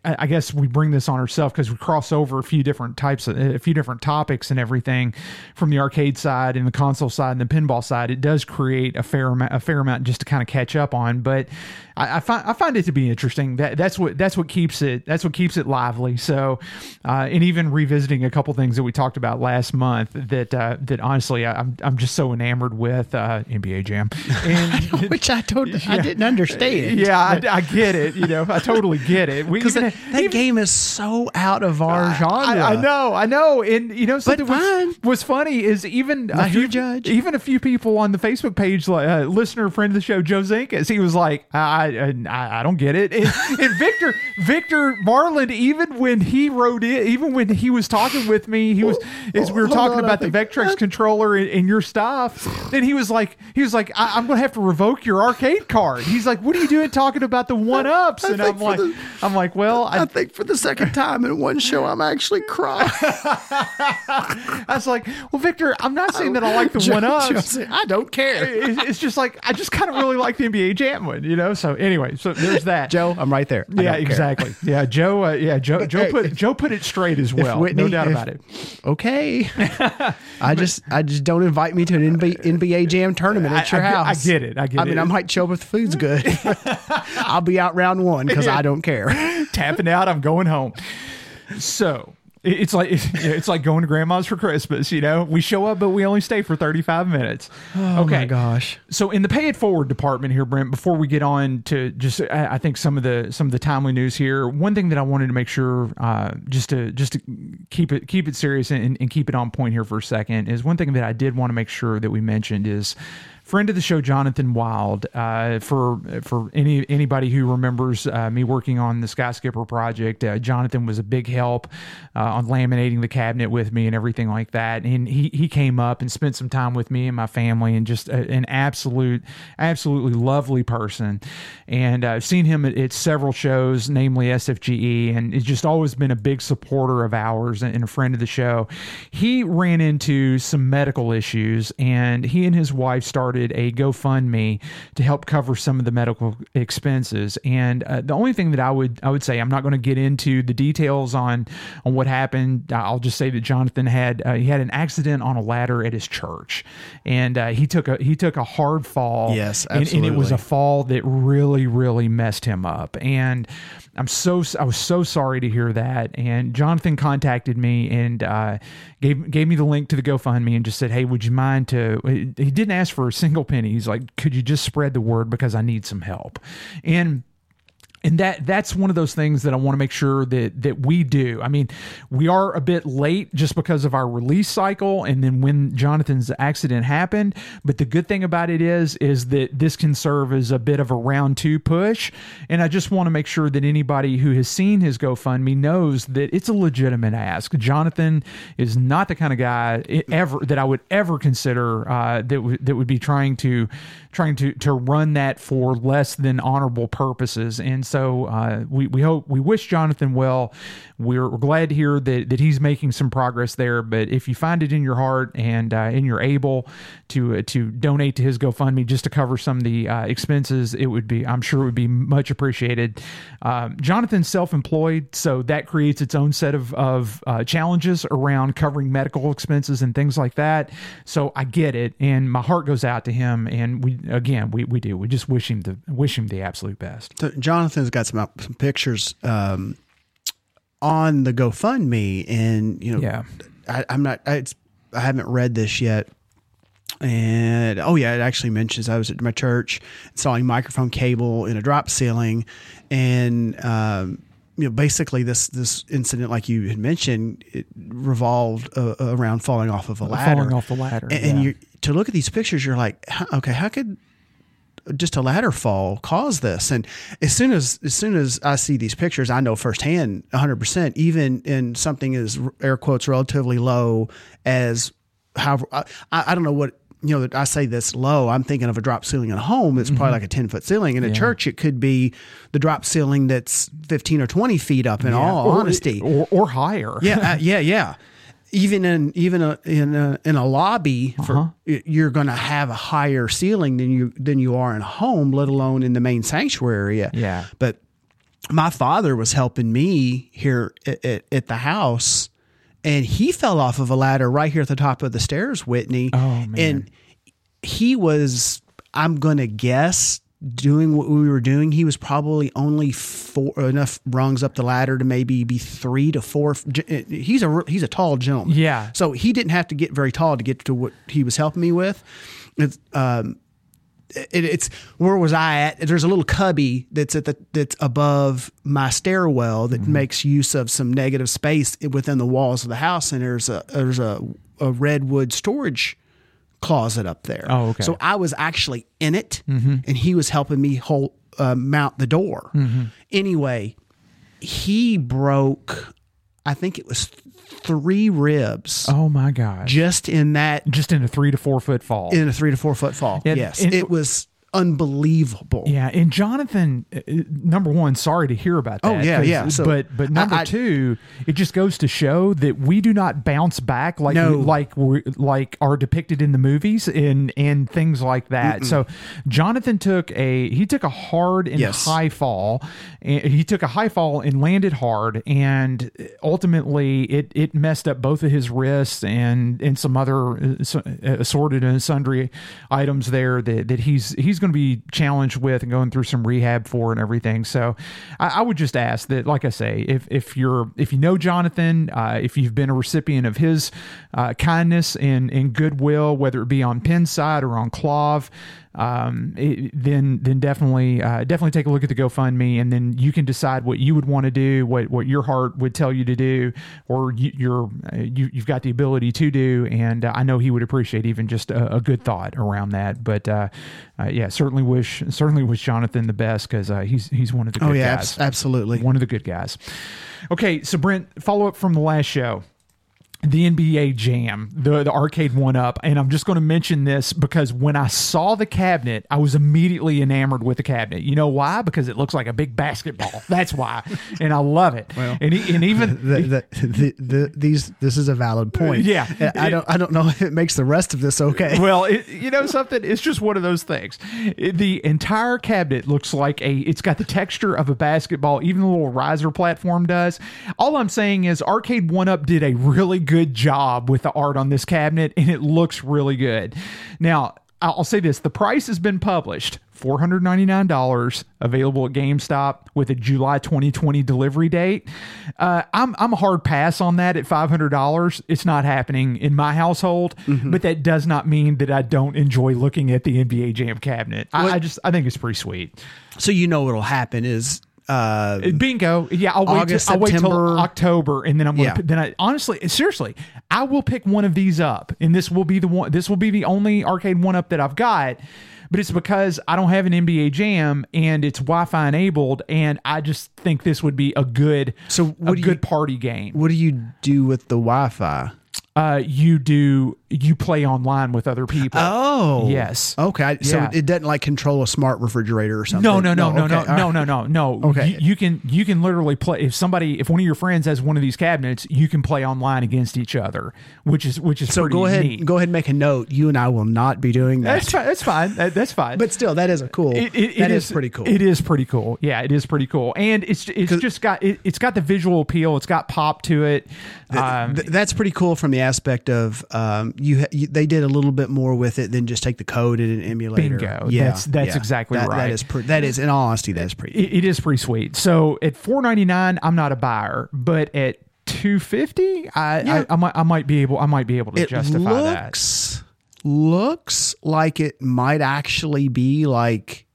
[SPEAKER 3] I I guess we bring this on ourselves because we cross over a few different types of a few different topics and everything from the arcade side and the console side and the pinball side. It does create a fair amount, a fair amount just to kind of catch up on. But I, I find I find it to be interesting. That that's what that's what keeps it that's what keeps it lively. So, uh, and even revisiting a couple things that we talked about last month that uh, that honestly I, I'm I'm just so enamored with uh, NBA Jam, and
[SPEAKER 2] Which I don't, I didn't understand.
[SPEAKER 3] yeah, I, I get it. You know, I totally get it. We
[SPEAKER 2] because that, that
[SPEAKER 3] even-
[SPEAKER 2] game is so out of our genre.
[SPEAKER 3] I, I know, I know, and you know something
[SPEAKER 2] fine.
[SPEAKER 3] was, was funny is even a few
[SPEAKER 2] judge.
[SPEAKER 3] even a few people on the Facebook page, like uh, listener friend of the show, Joe Zinkas, he was like, I I, I, I don't get it, and, and Victor Victor Marlin, even when he wrote it, even when he was talking with me, he was as we were talking
[SPEAKER 2] on, I
[SPEAKER 3] about the
[SPEAKER 2] think-
[SPEAKER 3] Vectrex controller and, and your stuff, then he was like, he was like, I, I'm gonna have to revoke your arcade card. He's like, what are you doing talking about the one ups? And I'm like,
[SPEAKER 2] the-
[SPEAKER 3] I'm like, well,
[SPEAKER 2] I
[SPEAKER 3] I,
[SPEAKER 2] think for the second time in one show, I'm actually crying.
[SPEAKER 3] I was like, well, Victor, I'm not saying that I like the one ups.
[SPEAKER 2] I don't care.
[SPEAKER 3] It's it's just like I just kind of really like the NBA Jam one, you know. So anyway, so there's that.
[SPEAKER 2] Joe, I'm right there. I
[SPEAKER 3] yeah, exactly. Yeah, Joe. Uh, yeah, Joe. Joe
[SPEAKER 2] hey,
[SPEAKER 3] put Joe put it straight as well.
[SPEAKER 2] Whitney-
[SPEAKER 3] no doubt
[SPEAKER 2] if-
[SPEAKER 3] about it.
[SPEAKER 2] Okay. I just I just don't invite me to an NBA, NBA Jam tournament at
[SPEAKER 3] I-
[SPEAKER 2] your
[SPEAKER 3] I get- I
[SPEAKER 2] house.
[SPEAKER 3] get it. I get it.
[SPEAKER 2] I mean,
[SPEAKER 3] it.
[SPEAKER 2] I might show up if the food's good. I'll be out round one because I don't care.
[SPEAKER 3] Tapping out. I'm going home. So. It- It's like it's like going to grandma's for Christmas, you know. We show up, but we only stay for thirty five minutes.
[SPEAKER 2] Oh
[SPEAKER 3] okay,
[SPEAKER 2] my gosh.
[SPEAKER 3] So in the pay it forward department here, Brent, before we get on to just, I I think some of the some of the timely news here. One thing that I wanted to make sure, uh, just to just to keep it keep it serious and, and keep it on point here for a second, is one thing that I did want to make sure that we mentioned is friend of the show, Jonathan Wild. Uh, for for any anybody who remembers uh, me working on the Skyskipper project, uh, Jonathan was a big help uh, on laminating the cabinet with me and everything like that. And he he came up and spent some time with me and my family, and just a, an absolute absolutely lovely person. And uh, I've seen him at, at several shows, namely SFGE, and he's just always been a big supporter of ours and, and a friend of the show. He ran into some medical issues, and he and his wife started a GoFundMe to help cover some of the medical expenses. And uh, the only thing that I would I would say I'm not going to get into the details on on what happened. I'll just say that Jonathan had uh, he had an accident on a ladder at his church, and uh, he took a he took a hard fall.
[SPEAKER 2] Yes,
[SPEAKER 3] and, and it was a fall that really really messed him up and i'm so i was so sorry to hear that and jonathan contacted me and uh, gave gave me the link to the gofundme and just said hey would you mind to he didn't ask for a single penny. He's like could you just spread the word because i need some help? And and that that's one of those things that I want to make sure that that we do. I mean, we are a bit late just because of our release cycle and then when Jonathan's accident happened, but the good thing about it is is that this can serve as a bit of a round 2 push, and I just want to make sure that anybody who has seen his GoFundMe knows that it's a legitimate ask. Jonathan is not the kind of guy ever that I would ever consider uh, that would that would be trying to trying to to run that for less than honorable purposes. And so uh, we we hope we wish Jonathan well. We're, we're glad to hear that that he's making some progress there. But if you find it in your heart and uh, and you're able to uh, to donate to his GoFundMe just to cover some of the uh, expenses, it would be I'm sure it would be much appreciated. Um, Jonathan's self-employed, so that creates its own set of of uh, challenges around covering medical expenses and things like that. So I get it, and my heart goes out to him. And we again we, we do we just wish him the wish him the absolute best.
[SPEAKER 2] So Jonathan's got some, some pictures um, on the GoFundMe, and you know,
[SPEAKER 3] Yeah.
[SPEAKER 2] I, I'm not. I, it's, I haven't read this yet. And oh yeah, it actually mentions I was at my church installing microphone cable in a drop ceiling, and um, you know basically this this incident, like you had mentioned, it revolved uh, around falling off of a ladder.
[SPEAKER 3] Falling off the ladder,
[SPEAKER 2] and, and you to look at these pictures, you're like, okay, how could just a ladder fall cause this and as soon as as soon as i see these pictures i know firsthand 100% even in something as air quotes relatively low as how i, I don't know what you know, I say this low. I'm thinking of a drop ceiling in a home. It's probably like a 10 foot ceiling. In a
[SPEAKER 3] Mm-hmm. Yeah.
[SPEAKER 2] church, it could be the drop ceiling that's 15 or 20 feet up. In all
[SPEAKER 3] Or-
[SPEAKER 2] honesty,
[SPEAKER 3] or, or higher.
[SPEAKER 2] yeah, uh, yeah, yeah. Even in even a, in a in a lobby, for
[SPEAKER 3] Uh-huh.
[SPEAKER 2] you're going to have a higher ceiling than you than you are in a home, let alone in the main sanctuary area.
[SPEAKER 3] Yeah.
[SPEAKER 2] But my father was helping me here at, at, at the house, and he fell off of a ladder right here at the top of the stairs, Whitney.
[SPEAKER 3] Oh, man.
[SPEAKER 2] And he was, I'm going to guess, doing what we were doing. He was probably only four enough rungs up the ladder to maybe be three to four. He's a he's a tall gentleman.
[SPEAKER 3] Yeah.
[SPEAKER 2] So he didn't have to get very tall to get to what he was helping me with. It's, um, it, it's where was I at? There's a little cubby that's at the that's above my stairwell that
[SPEAKER 3] Mm-hmm.
[SPEAKER 2] makes use of some negative space within the walls of the house, and there's a there's a, a redwood storage closet up there.
[SPEAKER 3] Oh, okay.
[SPEAKER 2] So I was actually in it,
[SPEAKER 3] Mm-hmm.
[SPEAKER 2] and he was helping me hold uh, mount the door.
[SPEAKER 3] Mm-hmm.
[SPEAKER 2] Anyway, he broke. I think it was three ribs
[SPEAKER 3] Oh my God.
[SPEAKER 2] just in that
[SPEAKER 3] Just in a three to four foot fall.
[SPEAKER 2] in a three to four foot fall.
[SPEAKER 3] And-
[SPEAKER 2] yes,
[SPEAKER 3] and-
[SPEAKER 2] it was unbelievable.
[SPEAKER 3] Yeah, and Jonathan, uh, number one, sorry to hear about that.
[SPEAKER 2] Oh, yeah, yeah. So,
[SPEAKER 3] but but number
[SPEAKER 2] I- I-
[SPEAKER 3] two, it just goes to show that we do not bounce back like
[SPEAKER 2] No.
[SPEAKER 3] like we like are depicted in the movies and and things like that. So Jonathan took a he took a hard and
[SPEAKER 2] Yes.
[SPEAKER 3] high fall. And he took a high fall and landed hard, and ultimately it it messed up both of his wrists and and some other uh, uh, assorted and sundry items there that, that he's he's going to be challenged with and going through some rehab for and everything. So I, I would just ask that, like I say, if if you're if you know Jonathan, uh, if you've been a recipient of his uh, kindness and and goodwill, whether it be on Pinside or on KLOV, um, it, then then definitely uh, definitely take a look at the GoFundMe, and then you can decide what you would want to do, what what your heart would tell you to do, or you, you're uh, you, you've got the ability to do. And uh, I know he would appreciate even just a, a good thought around that. But uh, uh, yeah, certainly wish certainly wish Jonathan the best because uh, he's he's one of the good
[SPEAKER 2] Oh yeah,
[SPEAKER 3] guys.
[SPEAKER 2] abs- absolutely.
[SPEAKER 3] One of the good guys. Okay, so Brent, follow up from the last show. The NBA Jam, the the arcade one up, and I'm just going to mention this because when I saw the cabinet, I was immediately enamored with the cabinet. You know why? Because it looks like a big basketball. That's why, and I love it. Well, and, and even
[SPEAKER 2] the, the, the, the, these this is a valid point.
[SPEAKER 3] Yeah.
[SPEAKER 2] I don't I don't know if it makes the rest of this okay.
[SPEAKER 3] well, it, you know something. It's just one of those things. It- the entire cabinet looks like a. It's got the texture of a basketball. Even the little riser platform does. All I'm saying is, Arcade One Up did a really good job with the art on this cabinet, and it looks really good. Now, I'll say this: the price has been published. $499 available at GameStop with a July 2020 delivery date. Uh, I'm, I'm a hard pass on that at $500. It's not happening in my household, but that does not mean that I don't enjoy looking at the NBA Jam cabinet. I, I just, I think it's pretty sweet.
[SPEAKER 2] so you know what'll happen is uh,
[SPEAKER 3] Bingo. Yeah, I'll wait.
[SPEAKER 2] August,
[SPEAKER 3] till, I'll wait till. October, and then I'm gonna.
[SPEAKER 2] Yeah.
[SPEAKER 3] Then I honestly, seriously, I will pick one of these up, and this will be the one. This will be the only arcade one up that I've got. But it's because I don't have an NBA Jam and it's Wi-Fi enabled, and I just think this would be a good,
[SPEAKER 2] So
[SPEAKER 3] a
[SPEAKER 2] what you-
[SPEAKER 3] good party game.
[SPEAKER 2] what do you do with the Wi-Fi?
[SPEAKER 3] Uh, you do you play online with other people?
[SPEAKER 2] Oh,
[SPEAKER 3] yes.
[SPEAKER 2] Okay, so
[SPEAKER 3] Yeah.
[SPEAKER 2] it doesn't like control a smart refrigerator or something.
[SPEAKER 3] No, no, no, no,
[SPEAKER 2] okay,
[SPEAKER 3] no,
[SPEAKER 2] all
[SPEAKER 3] no, no, no, no.
[SPEAKER 2] Okay.
[SPEAKER 3] You, you can you can literally play if somebody if one of your friends has one of these cabinets, you can play online against each other, which is which is
[SPEAKER 2] So go ahead,
[SPEAKER 3] neat.
[SPEAKER 2] go ahead and make a note. You and I will not be doing that.
[SPEAKER 3] That's fine. That's fine. That- that's fine.
[SPEAKER 2] But still, that is a cool.
[SPEAKER 3] it, it,
[SPEAKER 2] that
[SPEAKER 3] it
[SPEAKER 2] is, pretty cool.
[SPEAKER 3] It is pretty cool. Yeah, it is pretty cool, and it's it's just got it, it's got the visual appeal. It's got pop to it. Um,
[SPEAKER 2] Th- that's pretty cool from the aspect of um, you, you, they did a little bit more with it than just take the code in an emulator.
[SPEAKER 3] Bingo.
[SPEAKER 2] Yeah,
[SPEAKER 3] That's- that's
[SPEAKER 2] yeah.
[SPEAKER 3] exactly
[SPEAKER 2] That-
[SPEAKER 3] right.
[SPEAKER 2] That is. Pre- that is. In all honesty, that is pretty.
[SPEAKER 3] it, it is pretty sweet. So at four ninety nine, I'm not a buyer, but at two fifty, I,
[SPEAKER 2] Yeah.
[SPEAKER 3] I I might I might be able I might be able to
[SPEAKER 2] it
[SPEAKER 3] justify that.
[SPEAKER 2] looks looks like it might actually be like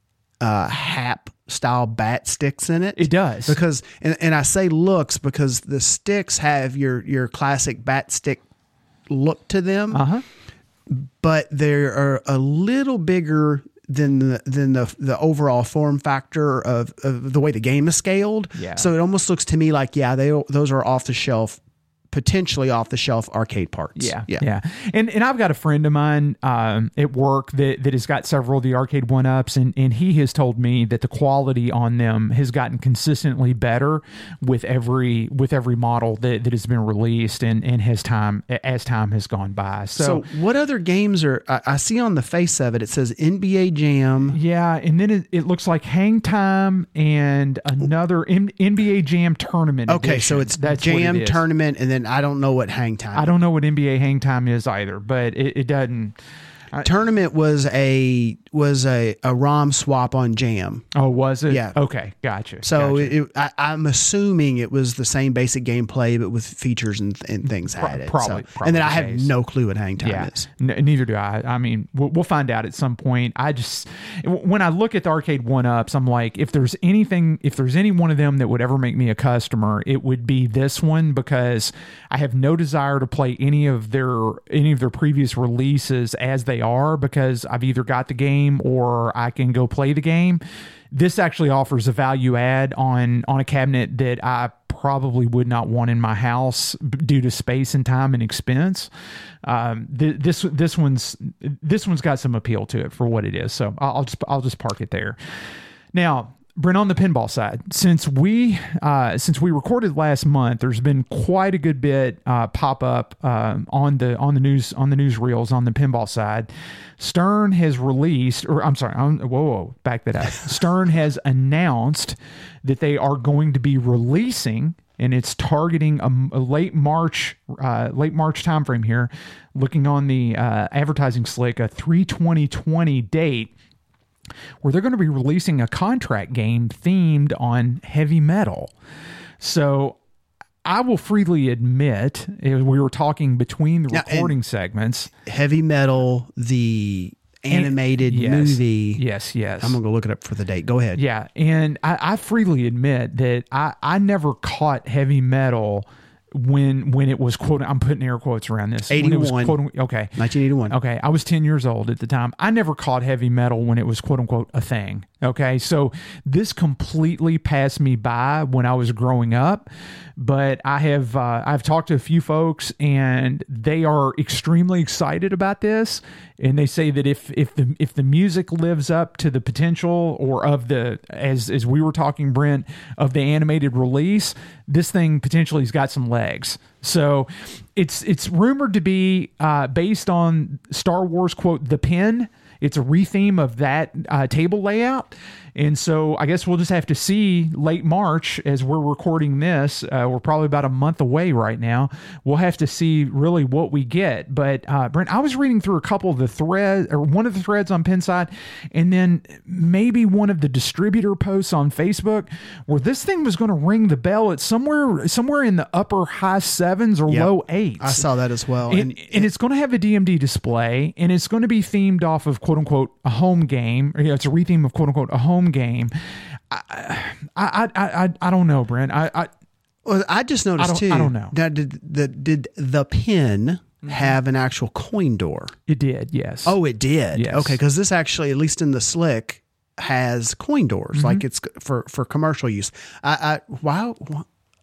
[SPEAKER 2] uh Happ style bat sticks in it
[SPEAKER 3] It does.
[SPEAKER 2] because and, and i say looks because the sticks have your your classic bat stick look to them
[SPEAKER 3] Uh huh.
[SPEAKER 2] but they are a little bigger than the than the the overall form factor of, of the way the game is scaled
[SPEAKER 3] Yeah.
[SPEAKER 2] so it almost looks to me like yeah they those are off the shelf potentially off the shelf arcade parts.
[SPEAKER 3] Yeah,
[SPEAKER 2] yeah,
[SPEAKER 3] yeah, And and I've got a friend of mine um, at work that, that has got several of the arcade one ups, and and he has told me that the quality on them has gotten consistently better with every with every model that, that has been released, and and has time as time has gone by. So,
[SPEAKER 2] So, what other games are I, I see on the face of it? It says NBA Jam.
[SPEAKER 3] yeah, and then it, it looks like Hang Time and another M- NBA Jam tournament.
[SPEAKER 2] Okay, so it's
[SPEAKER 3] That's what it
[SPEAKER 2] Jam tournament, and then I don't know what hang time.
[SPEAKER 3] I don't know what NBA Hang Time is either, but it, it doesn't.
[SPEAKER 2] Tournament was a was a, a ROM swap on Jam.
[SPEAKER 3] Oh, was it?
[SPEAKER 2] Yeah.
[SPEAKER 3] Okay, gotcha.
[SPEAKER 2] So
[SPEAKER 3] gotcha.
[SPEAKER 2] it, I, I'm assuming it was the same basic gameplay, but with features and, and things added.
[SPEAKER 3] probably-
[SPEAKER 2] So-
[SPEAKER 3] probably
[SPEAKER 2] and then I have
[SPEAKER 3] case.
[SPEAKER 2] no clue what hang time
[SPEAKER 3] yeah,
[SPEAKER 2] is.
[SPEAKER 3] N- neither do I. I mean, we'll, we'll find out at some point. I just when I look at the arcade one ups, I'm like, if there's anything, if there's any one of them that would ever make me a customer, it would be this one because I have no desire to play any of their any of their previous releases as they are because I've either got the game or I can go play the game. This actually offers a value add on on a cabinet that I probably would not want in my house due to space and time and expense. Um, th- this this one's this one's got some appeal to it for what it is. So I'll, just I'll just park it there. Now, Brent, on the pinball side, since we uh, since we recorded last month, there's been quite a good bit uh, pop up um on the on the news on the newsreels on the pinball side. Stern has released, or I'm sorry, I'm, whoa, whoa, back that up. Stern has announced that they are going to be releasing, and it's targeting a, a late March, uh, late March timeframe here. Looking on the uh, advertising slick, a 32020 date where they're going to be releasing a contract game themed on heavy metal. So I will freely admit, we were talking between the
[SPEAKER 2] and-
[SPEAKER 3] recording segments.
[SPEAKER 2] Heavy Metal, the animated
[SPEAKER 3] Yes.
[SPEAKER 2] movie.
[SPEAKER 3] Yes, yes.
[SPEAKER 2] I'm gonna go look it up for the date. Go ahead.
[SPEAKER 3] Yeah, and I, I freely admit that I, I never caught heavy metal when when it was quote I'm putting air quotes around this. When it was
[SPEAKER 2] 81.
[SPEAKER 3] quote, okay.
[SPEAKER 2] 1981.
[SPEAKER 3] Okay, I was 10 years old at the time. I never caught heavy metal when it was quote unquote a thing. Okay, so this completely passed me by when I was growing up, but I have uh, I've talked to a few folks and they are extremely excited about this, and they say that if if the if the music lives up to the potential or of the as as we were talking Brent of the animated release, this thing potentially has got some legs. So it's it's rumored to be uh, based on Star Wars quote the pin. It's a retheme of that uh, table layout, and so I guess we'll just have to see late March as we're recording this. Uh, we're probably about a month away right now. We'll have to see really what we get. But uh, Brent, I was reading through a couple of the threads or one of the threads on Pinside, and then maybe one of the distributor posts on Facebook where this thing was going to ring the bell at somewhere somewhere in the upper high sevens or
[SPEAKER 2] Yep.
[SPEAKER 3] low eights.
[SPEAKER 2] I saw that as well.
[SPEAKER 3] And, and it's going to have a DMD display, and it's going to be themed off of quote unquote a home game. Or, know, it's a retheme of quote unquote a home game. I I I I, I don't know, Brent. I, I
[SPEAKER 2] Well, I just noticed
[SPEAKER 3] don't-
[SPEAKER 2] too.
[SPEAKER 3] I don't know.
[SPEAKER 2] Now, did the did the pin
[SPEAKER 3] Mm-hmm.
[SPEAKER 2] have an actual coin door?
[SPEAKER 3] it did, yes.
[SPEAKER 2] Oh, it did.
[SPEAKER 3] Yes.
[SPEAKER 2] Okay, because this actually, at least in the slick, has coin doors.
[SPEAKER 3] Mm-hmm.
[SPEAKER 2] Like it's for for commercial use. I, I why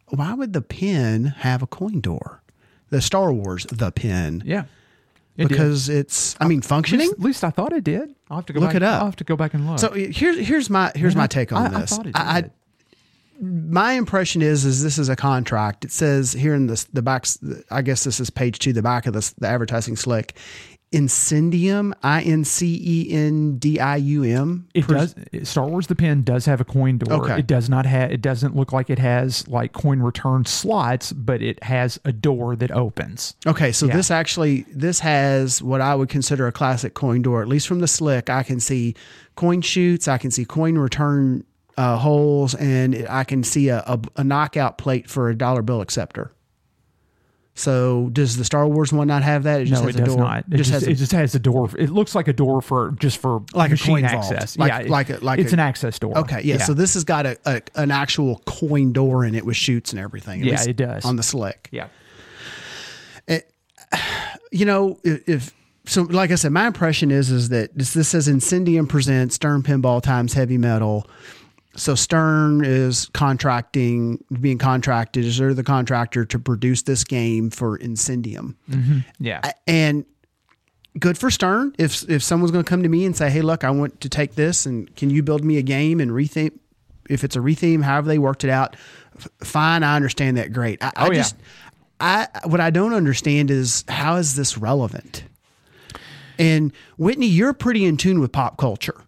[SPEAKER 2] why would the pin have a coin door? The Star Wars the pin
[SPEAKER 3] yeah. It did.
[SPEAKER 2] because it's I mean
[SPEAKER 3] At
[SPEAKER 2] functioning.
[SPEAKER 3] least, at least I thought it did. I'll have to go
[SPEAKER 2] Look
[SPEAKER 3] back,
[SPEAKER 2] it up.
[SPEAKER 3] I'll have to go back and look.
[SPEAKER 2] So here's here's my here's my take on
[SPEAKER 3] I- I
[SPEAKER 2] this.
[SPEAKER 3] thought it
[SPEAKER 2] I, my impression is is this is a contract. It says here in this the back. I guess this is page two, the back of this the advertising slick. Incendium, I N C E N D I U M.
[SPEAKER 3] It does. Star Wars: The Pen does have a coin door.
[SPEAKER 2] Okay.
[SPEAKER 3] It does not have. It doesn't look like it has like coin return slots, but it has a door that opens.
[SPEAKER 2] Okay, so
[SPEAKER 3] Yeah.
[SPEAKER 2] this actually this has what I would consider a classic coin door. At least from the slick, I can see coin shoots. I can see coin return uh, holes, and I can see a, a, a knockout plate for a dollar bill acceptor. So does the Star Wars one not have that? It just
[SPEAKER 3] no,
[SPEAKER 2] has
[SPEAKER 3] it
[SPEAKER 2] a
[SPEAKER 3] does
[SPEAKER 2] door.
[SPEAKER 3] not. It
[SPEAKER 2] just
[SPEAKER 3] just,
[SPEAKER 2] has a-
[SPEAKER 3] it just has a door. It looks like a door for just for
[SPEAKER 2] Like a
[SPEAKER 3] machine
[SPEAKER 2] coin vault.
[SPEAKER 3] access.
[SPEAKER 2] Like-
[SPEAKER 3] yeah,
[SPEAKER 2] like a- like
[SPEAKER 3] it's
[SPEAKER 2] a-
[SPEAKER 3] an access door.
[SPEAKER 2] Okay, yeah, So this has got a, a an actual coin door in it with chutes and everything.
[SPEAKER 3] Yeah, it does.
[SPEAKER 2] on the slick.
[SPEAKER 3] yeah.
[SPEAKER 2] Eh, you know, if, if so, like I said, my impression is is that this, this says Incendium presents Stern Pinball times Heavy Metal. So Stern is contracting, being contracted, is they're the contractor to produce this game for Incendium. Mm-hmm.
[SPEAKER 3] Yeah.
[SPEAKER 2] And good for Stern. If if someone's going to come to me and say, "Hey, look, I want to take this, and can you build me a game and retheme?" If it's a retheme, however they worked it out, f- fine. I understand that. Great. I, I
[SPEAKER 3] Oh, yeah.
[SPEAKER 2] just, I what I don't understand is how is this relevant? And Whitney, you're pretty in tune with pop culture.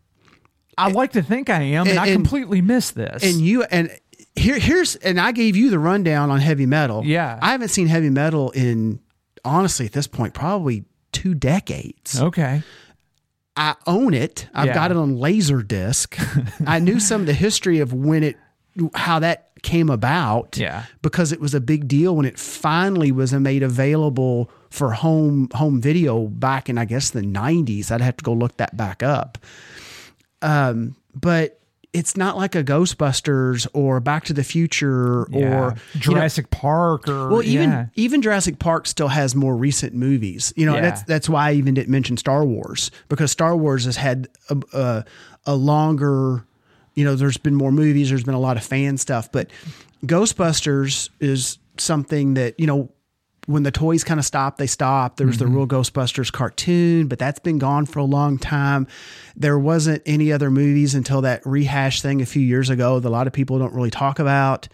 [SPEAKER 3] I like to think I am, and, I completely missed this.
[SPEAKER 2] and you and here here's and I gave you the rundown on heavy metal.
[SPEAKER 3] Yeah.
[SPEAKER 2] I haven't seen heavy metal in honestly at this point probably two decades.
[SPEAKER 3] okay.
[SPEAKER 2] I own it. I've
[SPEAKER 3] Yeah.
[SPEAKER 2] got it on laser disc. I knew some of the history of when it how that came about.
[SPEAKER 3] Yeah.
[SPEAKER 2] Because it was a big deal when it finally was made available for home home video back in I guess the 90s. I'd have to go look that back up. Um but it's not like a Ghostbusters or Back to the Future
[SPEAKER 3] Yeah.
[SPEAKER 2] or you know,
[SPEAKER 3] Jurassic Park or
[SPEAKER 2] well, even
[SPEAKER 3] yeah.
[SPEAKER 2] even Jurassic Park still has more recent movies. You know,
[SPEAKER 3] Yeah.
[SPEAKER 2] that's that's why I even didn't mention Star Wars because Star Wars has had a, a, a longer. You know, there's been more movies. There's been a lot of fan stuff, but Ghostbusters is something that you know. When the toys kind of stopped, they stopped. There was the real Ghostbusters cartoon, but that's been gone for a long time. There wasn't any other movies until that rehash thing a few years ago that a lot of people don't really talk about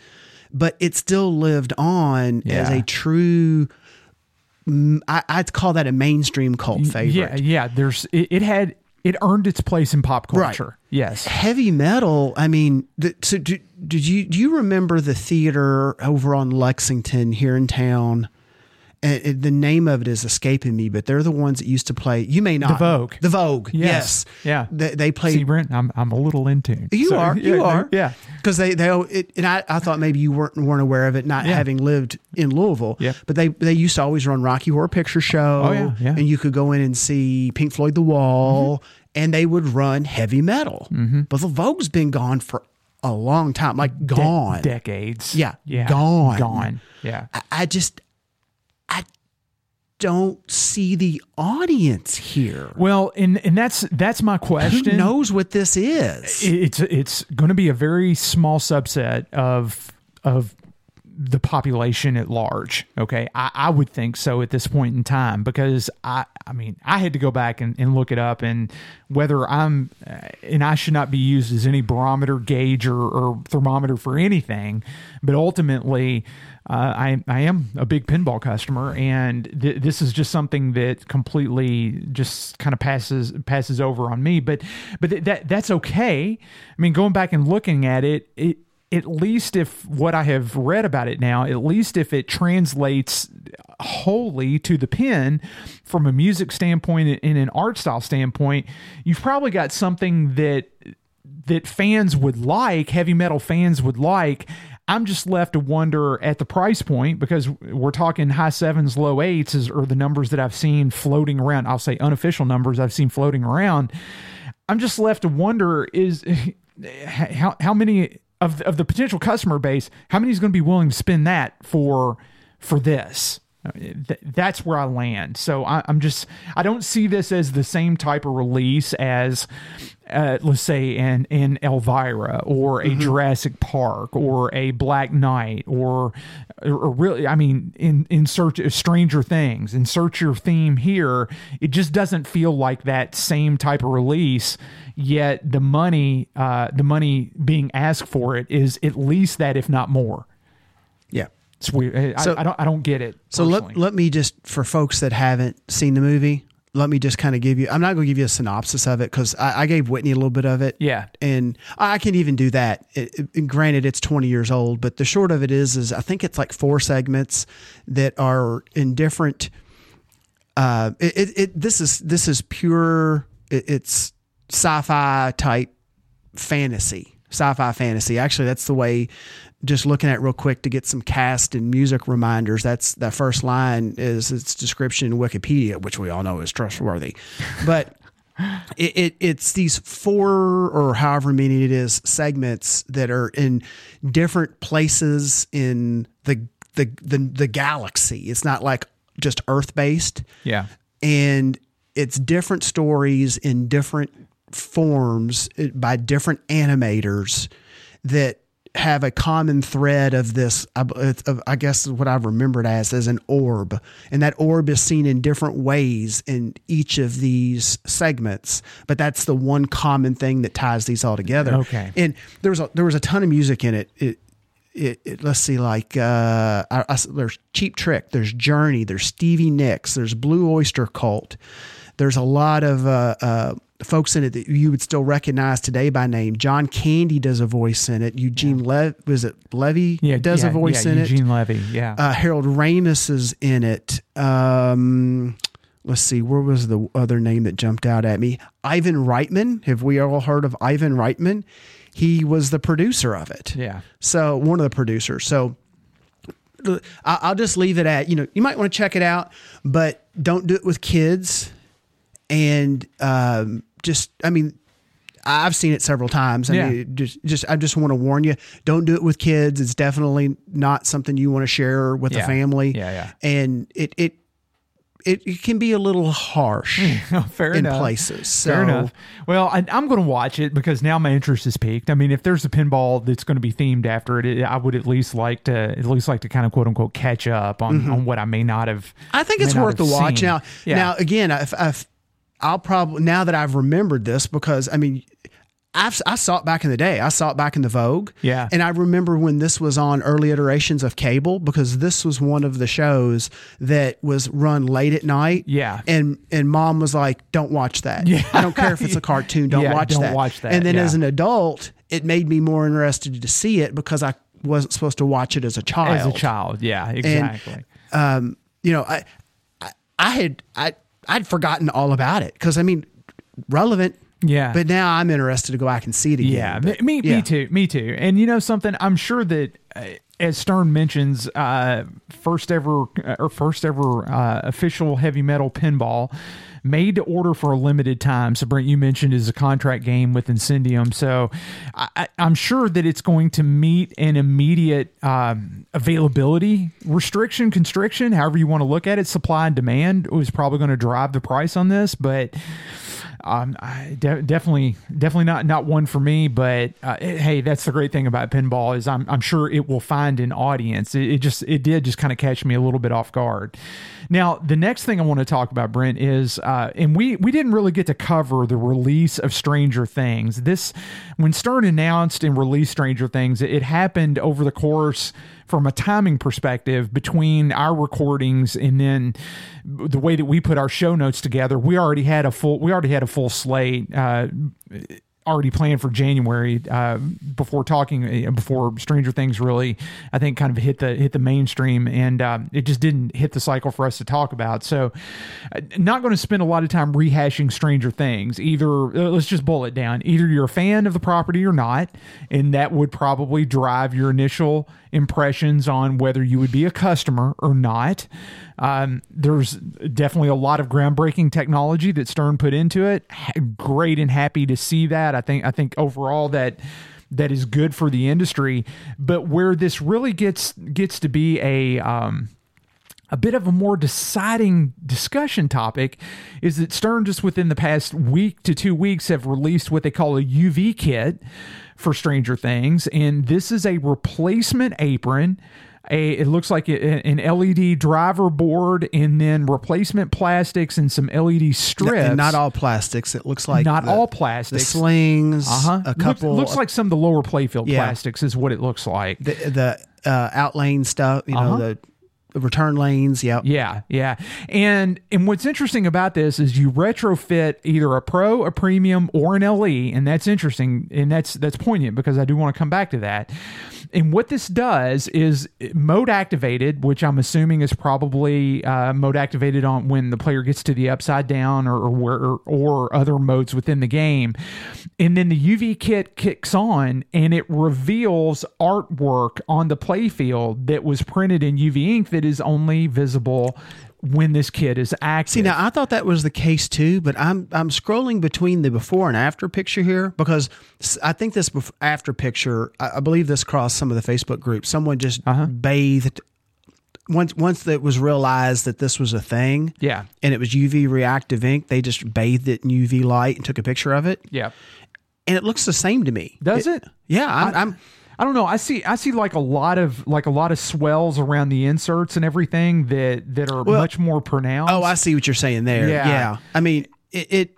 [SPEAKER 2] but it still lived on as a true. mm, I, I'd call that a mainstream cult favorite.
[SPEAKER 3] Yeah, yeah. There's it, it had it earned its place in pop
[SPEAKER 2] Right.
[SPEAKER 3] culture. Yes.
[SPEAKER 2] Heavy metal. I mean, the, so do, did you do you remember the theater over on Lexington here in town? And the name of it is escaping me, but they're the ones that used to play. You may not.
[SPEAKER 3] The Vogue.
[SPEAKER 2] The Vogue. Yes.
[SPEAKER 3] Yeah.
[SPEAKER 2] They, they played.
[SPEAKER 3] See, Brent, I'm I'm a little in tune.
[SPEAKER 2] You
[SPEAKER 3] So,
[SPEAKER 2] are, you
[SPEAKER 3] yeah,
[SPEAKER 2] are,
[SPEAKER 3] Yeah.
[SPEAKER 2] Because they they it, and I, I thought maybe you weren't weren't aware of it, not
[SPEAKER 3] Yeah.
[SPEAKER 2] having lived in Louisville.
[SPEAKER 3] Yeah.
[SPEAKER 2] But they they used to always run Rocky Horror Picture Show.
[SPEAKER 3] Oh, yeah, yeah.
[SPEAKER 2] And you could go in and see Pink Floyd The Wall, and they would run heavy metal.
[SPEAKER 3] Mm-hmm.
[SPEAKER 2] But the Vogue's been gone for a long time, like
[SPEAKER 3] De-
[SPEAKER 2] gone.
[SPEAKER 3] decades.
[SPEAKER 2] Yeah,
[SPEAKER 3] Yeah.
[SPEAKER 2] gone.
[SPEAKER 3] Gone. Yeah.
[SPEAKER 2] I, I just I don't see the audience here.
[SPEAKER 3] Well, and and that's that's my question.
[SPEAKER 2] Who knows what this is?
[SPEAKER 3] it's it's going to be a very small subset of of the population at large. Okay, I, I would think so at this point in time because I I mean I had to go back and, and look it up and whether I'm uh, and I should not be used as any barometer gauge or, or thermometer for anything, but ultimately. Uh, I I am a big pinball customer, and th- this is just something that completely just kind of passes passes over on me. But but th- that that's okay. I mean, going back and looking at it, it at least if what I have read about it now, at least if it translates wholly to the pen from a music standpoint and an art style standpoint, you've probably got something that that fans would like, heavy metal fans would like. I'm just left to wonder at the price point because we're talking high sevens, low eights, is, are the numbers that I've seen floating around. I'll say unofficial numbers I've seen floating around. I'm just left to wonder is how how many of of the potential customer base, how many is going to be willing to spend that for for this? Th- That's where I land. So I, I'm just I don't see this as the same type of release as uh, let's say in in Elvira or a Jurassic Park or a Black Knight or or really I mean in in search of Stranger Things insert your theme here it just doesn't feel like that same type of release yet the money uh, the money being asked for it is at least that if not more. It's weird I,
[SPEAKER 2] So-
[SPEAKER 3] I don't I don't get it
[SPEAKER 2] So let,
[SPEAKER 3] personally.
[SPEAKER 2] let me just, for folks that haven't seen the movie, let me just kind of give you, I'm not going to give you a synopsis of it because I, I gave Whitney a little bit of it.
[SPEAKER 3] Yeah.
[SPEAKER 2] And I can even do that. It, it- granted, it's 20 years old, but the short of it is, is I think it's like four segments that are in different, uh, it, it, it this is, this is pure, it, it's sci-fi type fantasy, sci-fi fantasy. Actually, that's the way. Just looking at real quick to get some cast and music reminders. That's that first line is its description in Wikipedia, which we all know is trustworthy. But it, it it's these four or however many it is segments that are in different places in the the the, the galaxy. It's not like just Earth based
[SPEAKER 3] yeah
[SPEAKER 2] and it's different stories in different forms by different animators that have a common thread of this. I b- it's of- I guess what I've remembered as as an orb, and that orb is seen in different ways in each of these segments. But that's the one common thing that ties these all together.
[SPEAKER 3] Okay.
[SPEAKER 2] and there was a, there was a ton of music in it. It it, it, let's see, like uh, I, I- there's Cheap Trick, there's Journey, there's Stevie Nicks, there's Blue Oyster Cult. There's a lot of uh, uh, folks in it that you would still recognize today by name. John Candy does a voice in it. Eugene Le- was it Levy
[SPEAKER 3] Yeah,
[SPEAKER 2] does
[SPEAKER 3] yeah,
[SPEAKER 2] a voice
[SPEAKER 3] yeah,
[SPEAKER 2] in
[SPEAKER 3] Eugene
[SPEAKER 2] it.
[SPEAKER 3] Eugene Levy. Yeah.
[SPEAKER 2] Uh, Harold Ramis is in it. Um, let's see, where was the other name that jumped out at me? Ivan Reitman. Have we all heard of Ivan Reitman? He was the producer of it.
[SPEAKER 3] yeah.
[SPEAKER 2] So one of the producers. So I'll just leave it at you know you might want to check it out, but don't do it with kids. And um, just I mean, I've seen it several times. I
[SPEAKER 3] Yeah.
[SPEAKER 2] mean, just just I just want to warn you: don't do it with kids. It's definitely not something you want to share with
[SPEAKER 3] Yeah.
[SPEAKER 2] the family.
[SPEAKER 3] Yeah, yeah.
[SPEAKER 2] And it it. It, it can be a little harsh
[SPEAKER 3] Fair
[SPEAKER 2] in
[SPEAKER 3] enough.
[SPEAKER 2] places. So,
[SPEAKER 3] Fair enough. Well, I, I'm going to watch it because now my interest is piqued. I mean, if there's a pinball that's going to be themed after it, it, I would at least like to at least like to kind of quote unquote catch up on, on what I may not have.
[SPEAKER 2] Mm-hmm. I think it's worth the watch. Now,
[SPEAKER 3] Yeah.
[SPEAKER 2] now again, I've, I'll probably now that I've remembered this because I mean, I've, I saw it back in the day. I saw it back in the Vogue.
[SPEAKER 3] Yeah.
[SPEAKER 2] and I remember when this was on early iterations of cable because this was one of the shows that was run late at night.
[SPEAKER 3] Yeah.
[SPEAKER 2] and and mom was like, "Don't watch that. I don't care if it's a cartoon. Don't
[SPEAKER 3] Yeah,
[SPEAKER 2] watch
[SPEAKER 3] don't
[SPEAKER 2] that.
[SPEAKER 3] watch that.
[SPEAKER 2] And then
[SPEAKER 3] Yeah.
[SPEAKER 2] as an adult, it made me more interested to see it because I wasn't supposed to watch it as a child
[SPEAKER 3] as a child, yeah, exactly.
[SPEAKER 2] um, you know, I, I, I had, I, I'd forgotten all about it because I mean, relevant.
[SPEAKER 3] Yeah.
[SPEAKER 2] But now I'm interested to go back and see it again.
[SPEAKER 3] Yeah,
[SPEAKER 2] But,
[SPEAKER 3] me,
[SPEAKER 2] yeah.
[SPEAKER 3] me too, me too. And you know something? I'm sure that uh, as Stern mentions, uh, first ever uh, or first ever uh, official heavy metal pinball made to order for a limited time. So Brent, you mentioned is a contract game with Incendium. So I, I'm sure that it's going to meet an immediate um, availability restriction, constriction, however you want to look at it. Supply and demand was probably going to drive the price on this, but um, de- definitely, definitely not not one for me. But uh, it- hey, that's the great thing about pinball is I'm I'm sure it will find an audience. It, it just it did just kind of catch me a little bit off guard. Now, the next thing I want to talk about, Brent, is uh, and we we didn't really get to cover the release of Stranger Things. This when Stern announced and released Stranger Things, it, it happened over the course from a timing perspective between our recordings and then the way that we put our show notes together we already had a full we already had a full slate uh already planned for January uh, before talking uh, before Stranger Things really I think kind of hit the hit the mainstream. And uh, it just didn't hit the cycle for us to talk about. So uh, not going to spend a lot of time rehashing Stranger Things. Either uh, let's just boil it down. Either you're a fan of the property or not. And that would probably drive your initial impressions on whether you would be a customer or not. Um, there's definitely a lot of groundbreaking technology that Stern put into it. Great and happy to see that. I think I think overall that that is good for the industry. But where this really gets gets to be a um, a bit of a more deciding discussion topic is that Stern just within the past week to two weeks have released what they call a UV kit for Stranger Things, and this is a replacement apron. A, it looks like a- an LED driver board and then replacement plastics and some LED strips.
[SPEAKER 2] And not all plastics. It looks like
[SPEAKER 3] Not
[SPEAKER 2] the-
[SPEAKER 3] all plastics.
[SPEAKER 2] slings,
[SPEAKER 3] uh-huh.
[SPEAKER 2] a couple.
[SPEAKER 3] Looks, looks like some of the lower playfield
[SPEAKER 2] Yeah.
[SPEAKER 3] plastics is what it looks like.
[SPEAKER 2] the the uh, outlane stuff. You
[SPEAKER 3] Uh-huh.
[SPEAKER 2] know the, return lanes. Yep.
[SPEAKER 3] Yeah, yeah. And and what's interesting about this is you retrofit either a pro, a premium, or an LE, and that's interesting and that's that's poignant because I do want to come back to that. And what this does is mode activated, which I'm assuming is probably uh, mode activated on when the player gets to the upside down or or, or other modes within the game. And then the UV kit kicks on and it reveals artwork on the playfield that was printed in UV ink that is only visible when this kid is active.
[SPEAKER 2] See, now I thought that was the case too, but I'm I'm scrolling between the before and after picture here because I think this bef- after picture, I, I believe this crossed some of the Facebook groups. Someone just
[SPEAKER 3] Uh-huh.
[SPEAKER 2] bathed once once that was realized that this was a thing.
[SPEAKER 3] Yeah.
[SPEAKER 2] and it was UV reactive ink. They just bathed it in UV light and took a picture of it.
[SPEAKER 3] yeah.
[SPEAKER 2] and it looks the same to me.
[SPEAKER 3] Does it?
[SPEAKER 2] Yeah, I'm. I'm
[SPEAKER 3] I don't know. I see. I see like a lot of like a lot of swells around the inserts and everything that that are
[SPEAKER 2] Well-
[SPEAKER 3] much more pronounced.
[SPEAKER 2] oh, I see what you're saying there.
[SPEAKER 3] Yeah.
[SPEAKER 2] Yeah, I mean it. it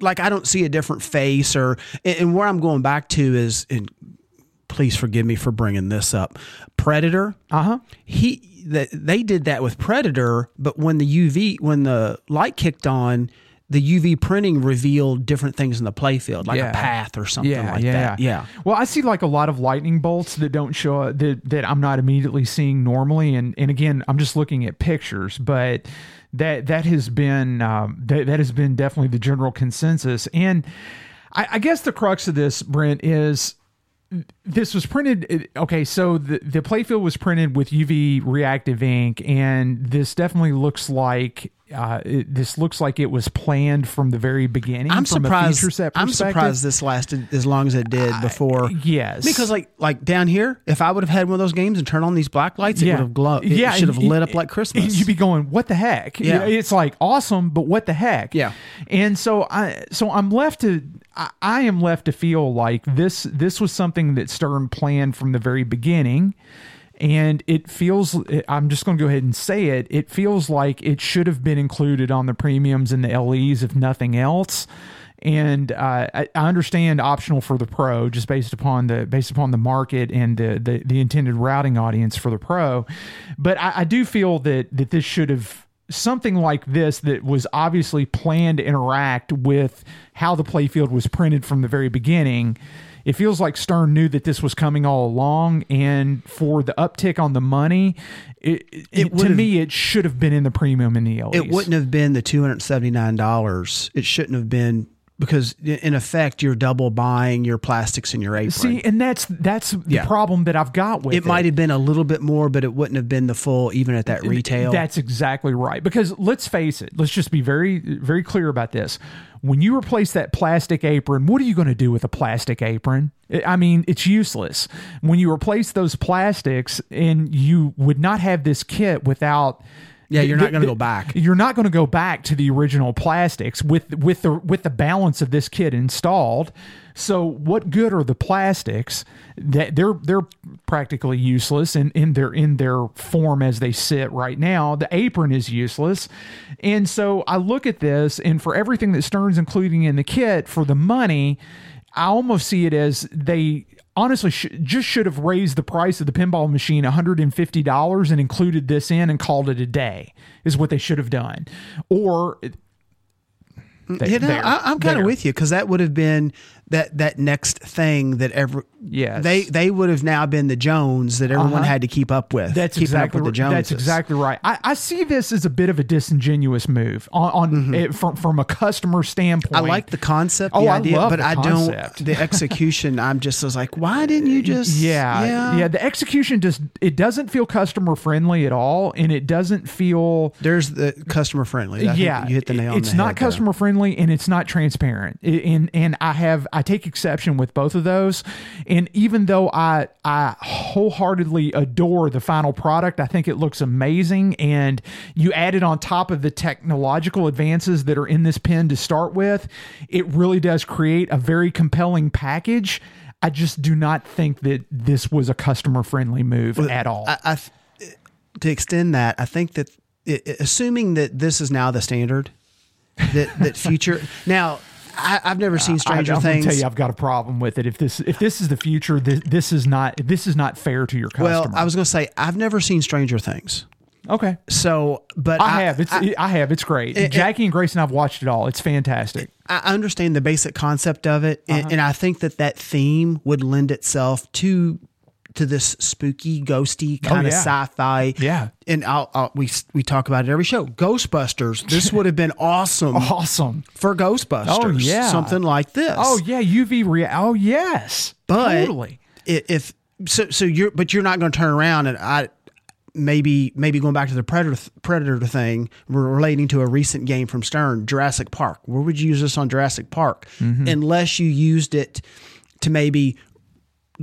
[SPEAKER 2] like I don't see a different face or and where I'm going back to is and please forgive me for bringing this up. Predator.
[SPEAKER 3] Uh huh.
[SPEAKER 2] he that they did that with Predator, but when the UV when the light kicked on, the UV printing revealed different things in the playfield, like
[SPEAKER 3] Yeah.
[SPEAKER 2] a path or something
[SPEAKER 3] yeah,
[SPEAKER 2] like
[SPEAKER 3] yeah.
[SPEAKER 2] that. Yeah.
[SPEAKER 3] Well, I see like a lot of lightning bolts that don't show that that I'm not immediately seeing normally, and and again, I'm just looking at pictures, but that that has been um, that that has been definitely the general consensus, and I, I guess the crux of this, Brent, is this was printed okay so the, the playfield was printed with uv reactive ink and this definitely looks like uh, it, this looks like it was planned from the very beginning
[SPEAKER 2] I'm
[SPEAKER 3] from
[SPEAKER 2] surprised.
[SPEAKER 3] a feature set
[SPEAKER 2] I'm surprised this lasted as long as it did before.
[SPEAKER 3] yes
[SPEAKER 2] Because like like down here, if I would have had one of those games and turned on these black lights, it would have glowed. It
[SPEAKER 3] yeah,
[SPEAKER 2] should have lit up like
[SPEAKER 3] and
[SPEAKER 2] Christmas.
[SPEAKER 3] You'd be going, "What the heck?"
[SPEAKER 2] Yeah.
[SPEAKER 3] it's like awesome, but what the heck?
[SPEAKER 2] Yeah.
[SPEAKER 3] And so I, so I'm left to, I, I am left to feel like this, this was something that Stern planned from the very beginning, and it feels. I'm just going to go ahead and say it. It feels like it should have been included on the premiums and the LEs, if nothing else. And uh, I, I understand optional for the pro, just based upon the based upon the market and the the, the intended routing audience for the pro. But I, I do feel that that this should have something like this that was obviously planned to interact with how the playfield was printed from the very beginning. It feels like Stern knew that this was coming all along, and for the uptick on the money, it, it, to me it should have been in the premium in the LEs.
[SPEAKER 2] it wouldn't have been the two hundred seventy nine dollars. It shouldn't have been because in effect you're double buying your plastics and your apron.
[SPEAKER 3] See, and that's that's the
[SPEAKER 2] Yeah.
[SPEAKER 3] problem that I've got with
[SPEAKER 2] it it. might have been a little bit more, but it wouldn't have been the full even at that retail.
[SPEAKER 3] That's exactly right. Because let's face it, let's just be very, very clear about this. When you replace that plastic apron, what are you going to do with a plastic apron? I- I mean, it's useless. When you replace those plastics, and you would not have this kit without.
[SPEAKER 2] Yeah, you're not gonna go back.
[SPEAKER 3] You're not going to go back to the original plastics with with the with the balance of this kit installed. So, what good are the plastics? That they're they're practically useless in, in their in their form as they sit right now. The apron is useless, and so I look at this, and for everything that Stern's including in the kit for the money, I almost see it as they honestly sh- just should have raised the price of the pinball machine $150 and included this in and called it a day is what they should have done. Or mm, they-
[SPEAKER 2] you know, I, I'm kind of with you because that would have been that that next thing that ever.
[SPEAKER 3] yeah
[SPEAKER 2] they they would have now been the Jones that everyone
[SPEAKER 3] Uh-huh.
[SPEAKER 2] had to keep up with.
[SPEAKER 3] That's exactly
[SPEAKER 2] up with
[SPEAKER 3] that's exactly right. I, I see this as a bit of a disingenuous move on, on it, from from a customer standpoint.
[SPEAKER 2] Mm-hmm. I like the concept,
[SPEAKER 3] Oh,
[SPEAKER 2] the
[SPEAKER 3] I
[SPEAKER 2] idea,
[SPEAKER 3] love
[SPEAKER 2] but I
[SPEAKER 3] concept.
[SPEAKER 2] don't. The execution, I'm just was like, why didn't you just?
[SPEAKER 3] yeah, yeah, The execution just it doesn't feel customer friendly at all, and it doesn't feel
[SPEAKER 2] There's the customer friendly. I
[SPEAKER 3] yeah,
[SPEAKER 2] you hit the nail. on
[SPEAKER 3] It's
[SPEAKER 2] the
[SPEAKER 3] not
[SPEAKER 2] head
[SPEAKER 3] customer friendly and it's not transparent. And and I have I take exception with both of those. And even though I I wholeheartedly adore the final product, I think it looks amazing. And you add it on top of the technological advances that are in this pen to start with, it really does create a very compelling package. I just do not think that this was a customer friendly move at all.
[SPEAKER 2] I, I to extend that, I think that i i- assuming that this is now the standard, that that future now. I, I've never seen Stranger
[SPEAKER 3] I, I'm
[SPEAKER 2] Things.
[SPEAKER 3] Gonna tell you, I've got a problem with it. If this if this is the future, this, this is not this is not fair to your
[SPEAKER 2] customers.
[SPEAKER 3] well.
[SPEAKER 2] I was going to say I've never seen Stranger Things.
[SPEAKER 3] okay.
[SPEAKER 2] So, but
[SPEAKER 3] I, have. It's I, have. It's great.
[SPEAKER 2] It-
[SPEAKER 3] Jackie and Grace and I've watched it all. It's fantastic.
[SPEAKER 2] I understand the basic concept of it, and,
[SPEAKER 3] Uh-huh.
[SPEAKER 2] and I think that that theme would lend itself to to this spooky, ghosty kind of
[SPEAKER 3] Oh, yeah.
[SPEAKER 2] sci-fi.
[SPEAKER 3] Yeah.
[SPEAKER 2] and I'll, I'll, we we talk about it every show. Ghostbusters. This would have been awesome
[SPEAKER 3] Awesome.
[SPEAKER 2] for Ghostbusters.
[SPEAKER 3] Oh, yeah.
[SPEAKER 2] something like this.
[SPEAKER 3] Oh yeah, UV rea Oh yes,
[SPEAKER 2] but
[SPEAKER 3] totally.
[SPEAKER 2] if so, so you're but you're not going to turn around and I maybe maybe going back to the predator predator thing relating to a recent game from Stern Jurassic Park where would you use this on Jurassic Park
[SPEAKER 3] Mm-hmm.
[SPEAKER 2] unless you used it to maybe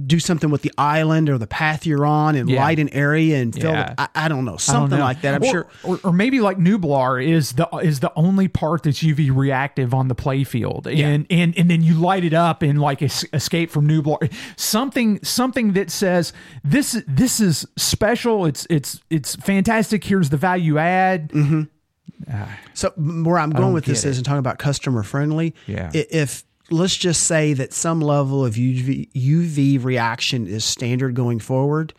[SPEAKER 2] do something with the island or the path you're on and
[SPEAKER 3] Yeah.
[SPEAKER 2] light an area and fill.
[SPEAKER 3] Yeah.
[SPEAKER 2] it. I, I don't know
[SPEAKER 3] I don't
[SPEAKER 2] something
[SPEAKER 3] know.
[SPEAKER 2] like that. I'm
[SPEAKER 3] or,
[SPEAKER 2] sure.
[SPEAKER 3] or, or maybe like Nublar is the is the only part that's UV reactive on the playfield, and and and then you light it up and like escape from Nublar, something something that says this this is special. It's it's it's fantastic. Here's the value add.
[SPEAKER 2] Mm-hmm. Ah. So where I'm going with this is and talking about customer friendly.
[SPEAKER 3] Yeah.
[SPEAKER 2] If let's just say that some level of UV UV reaction is standard going forward,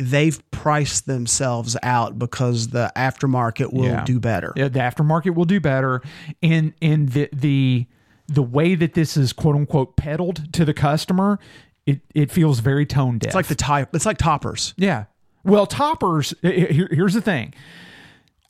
[SPEAKER 2] they've priced themselves out because the aftermarket will
[SPEAKER 3] Yeah.
[SPEAKER 2] do better.
[SPEAKER 3] Yeah, the aftermarket will do better, and and the the the way that this is quote unquote peddled to the customer, it it feels very tone deaf.
[SPEAKER 2] It's like the type. It's like toppers.
[SPEAKER 3] Yeah. Well, toppers. i- Here, here's the thing.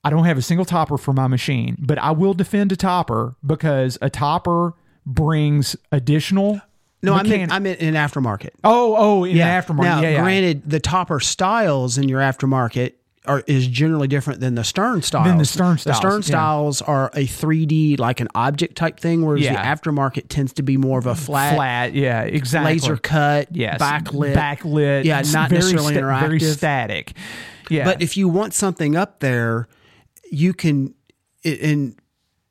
[SPEAKER 3] I don't have a single topper for my machine, but I will defend a topper because a topper brings additional.
[SPEAKER 2] No, I
[SPEAKER 3] mechan-
[SPEAKER 2] meant I meant in aftermarket.
[SPEAKER 3] Oh, oh, in
[SPEAKER 2] yeah.
[SPEAKER 3] aftermarket.
[SPEAKER 2] Now,
[SPEAKER 3] yeah, yeah.
[SPEAKER 2] granted, the topper styles in your aftermarket are is generally different than the stern styles.
[SPEAKER 3] Than the stern styles.
[SPEAKER 2] The
[SPEAKER 3] styles,
[SPEAKER 2] stern
[SPEAKER 3] yeah.
[SPEAKER 2] styles are a 3D like an object type thing, whereas
[SPEAKER 3] Yeah.
[SPEAKER 2] the aftermarket tends to be more of a flat,
[SPEAKER 3] flat. Yeah, exactly.
[SPEAKER 2] laser cut,
[SPEAKER 3] Yes.
[SPEAKER 2] backlit,
[SPEAKER 3] Backlit.
[SPEAKER 2] Yeah, not
[SPEAKER 3] very
[SPEAKER 2] necessarily
[SPEAKER 3] sta-
[SPEAKER 2] interactive.
[SPEAKER 3] Very static. Yeah.
[SPEAKER 2] But if you want something up there, you can, and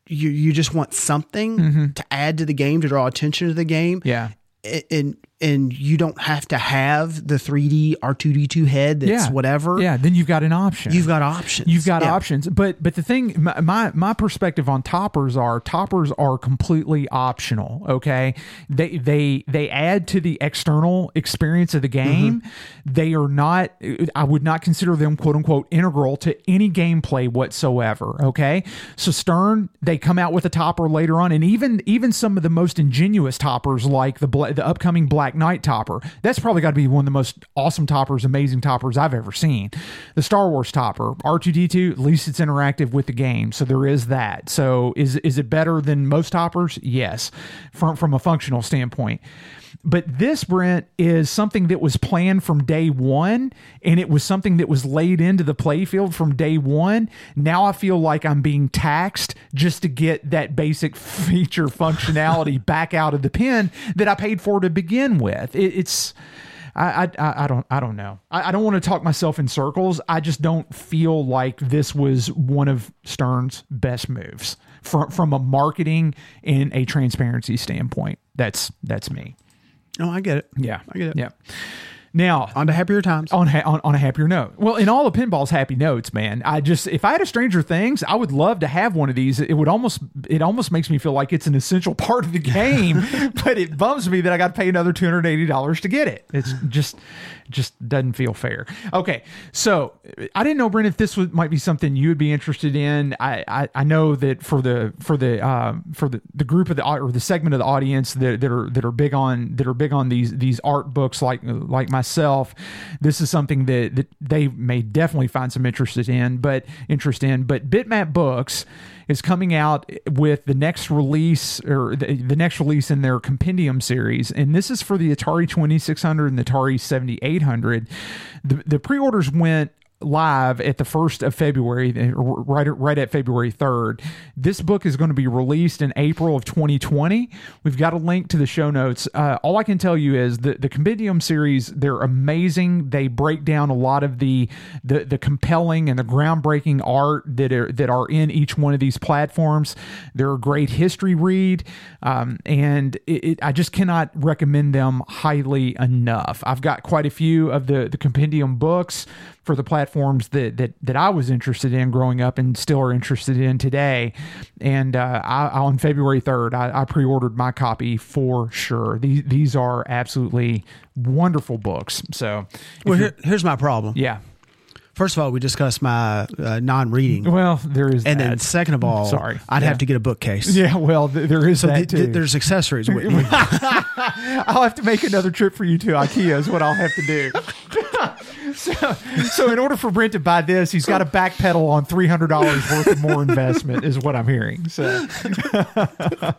[SPEAKER 2] you you just want something to add to the game to draw attention to the game.
[SPEAKER 3] Mm-hmm. yeah.
[SPEAKER 2] a- and and you don't have to have the 3D R2D2 head that's
[SPEAKER 3] yeah.
[SPEAKER 2] whatever.
[SPEAKER 3] Yeah. Then you've got an option.
[SPEAKER 2] You've got options.
[SPEAKER 3] You've got
[SPEAKER 2] Yeah.
[SPEAKER 3] options, but but the thing, my, my my perspective on toppers are toppers are completely optional. Okay, they they they add to the external experience of the mm-hmm. game. They are not. I would not consider them quote unquote integral to any gameplay whatsoever. Okay, so Stern they come out with a topper later on, and even even some of the most ingenious toppers like the the upcoming Black Knight topper. That's probably got to be one of the most awesome toppers, amazing toppers I've ever seen. The Star Wars topper, R2D2, at least it's interactive with the game, so there is that. So is is it better than most toppers? Yes, from from a functional standpoint. But this, Brent, is something that was planned from day one, and it was something that was laid into the playfield from day one. Now I feel like I'm being taxed just to get that basic feature functionality back out of the pen that I paid for to begin with. It, it's. I, I- I I don't I don't know. I, I don't want to talk myself in circles. I just don't feel like this was one of Stern's best moves from from a marketing and a transparency standpoint. That's that's me.
[SPEAKER 2] No, I get it.
[SPEAKER 3] Yeah,
[SPEAKER 2] I get it.
[SPEAKER 3] Yeah. Now,
[SPEAKER 2] On to happier times.
[SPEAKER 3] on, ha- on on a happier note. Well, in all of pinball's happy notes, man. I just if I had a Stranger Things, I would love to have one of these. It would almost it almost makes me feel like it's an essential part of the game, but it bums me that I got to pay another two hundred eighty dollars to get it. It's just just doesn't feel fair. Okay, so I didn't know, Brent, if this might be something you would be interested in. I I, I know that for the for the uh, for the, the group of the or the segment of the audience that, that are that are big on that are big on these these art books like like myself, this is something that, that they may definitely find some interest in. But interest in, but Bitmap Books is coming out with the next release or the, the next release in their compendium series. And this is for the atari 2600 and the atari 7800 the, the pre-orders went live at the 1st of February right right at February 3rd. This book is going to be released in April of 2020. We've got a link to the show notes. Uh, all I can tell you is the the compendium series they're amazing. They break down a lot of the the the compelling and the groundbreaking art that are that are in each one of these platforms. They're a great history read um, and it, it, I just cannot recommend them highly enough. I've got quite a few of the the compendium books for the platforms that that that I was interested in growing up and still are interested in today. And uh, I, on February third, I, I pre-ordered my copy for sure. These these are absolutely wonderful books. So,
[SPEAKER 2] Well, here, here's my problem.
[SPEAKER 3] yeah.
[SPEAKER 2] First of all, we discussed my uh, non-reading,
[SPEAKER 3] Well, there is
[SPEAKER 2] and
[SPEAKER 3] that.
[SPEAKER 2] then second of all,
[SPEAKER 3] Sorry.
[SPEAKER 2] I'd
[SPEAKER 3] Yeah.
[SPEAKER 2] have to get a bookcase.
[SPEAKER 3] Yeah, well, th- there is
[SPEAKER 2] So
[SPEAKER 3] that
[SPEAKER 2] th- th-
[SPEAKER 3] too.
[SPEAKER 2] there's accessories.
[SPEAKER 3] I'll have to make another trip for you to IKEA is what I'll have to do. so, so in order for Brent to buy this, he's got to backpedal on three hundred dollars worth of more investment, is what I'm hearing. So,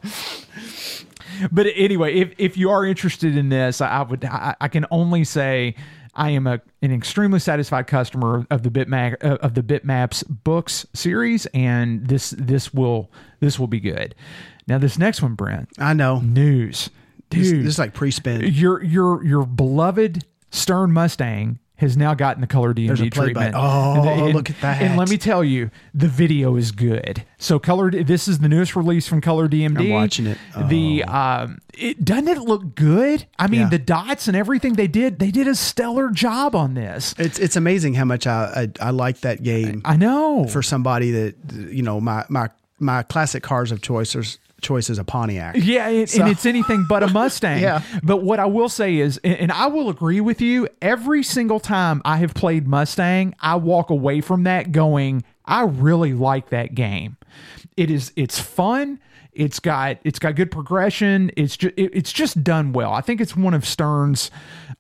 [SPEAKER 3] but anyway, if if you are interested in this, I, would I, I can only say. I am a, an extremely satisfied customer of the Bitmap of the Bitmaps books series, and this this will this will be good. Now this next one, Brent,
[SPEAKER 2] I know.
[SPEAKER 3] news.
[SPEAKER 2] This,
[SPEAKER 3] Dude.
[SPEAKER 2] this is like pre-spin.
[SPEAKER 3] your your your beloved Stern Mustang has now gotten the color DMD
[SPEAKER 2] There's a play
[SPEAKER 3] treatment.
[SPEAKER 2] button. Oh, look at that.
[SPEAKER 3] And let me tell you, the video is good. So color. This is the newest release from Color DMD.
[SPEAKER 2] I'm watching it.
[SPEAKER 3] The um, it doesn't it look good? I mean,
[SPEAKER 2] Yeah.
[SPEAKER 3] the dots and everything they did, they did a stellar job on this.
[SPEAKER 2] It's it's amazing how much I I, I like that game
[SPEAKER 3] I know.
[SPEAKER 2] for somebody that you know my my my classic cars of choices choice is a Pontiac.
[SPEAKER 3] Yeah, and,
[SPEAKER 2] So-
[SPEAKER 3] and it's anything but a Mustang.
[SPEAKER 2] Yeah.
[SPEAKER 3] But what I will say is, and, and I will agree with you, every single time I have played Mustang, I walk away from that going, I really like that game. It is it's fun. It's got it's got good progression. It's just it, it's just done well. I think it's one of Stern's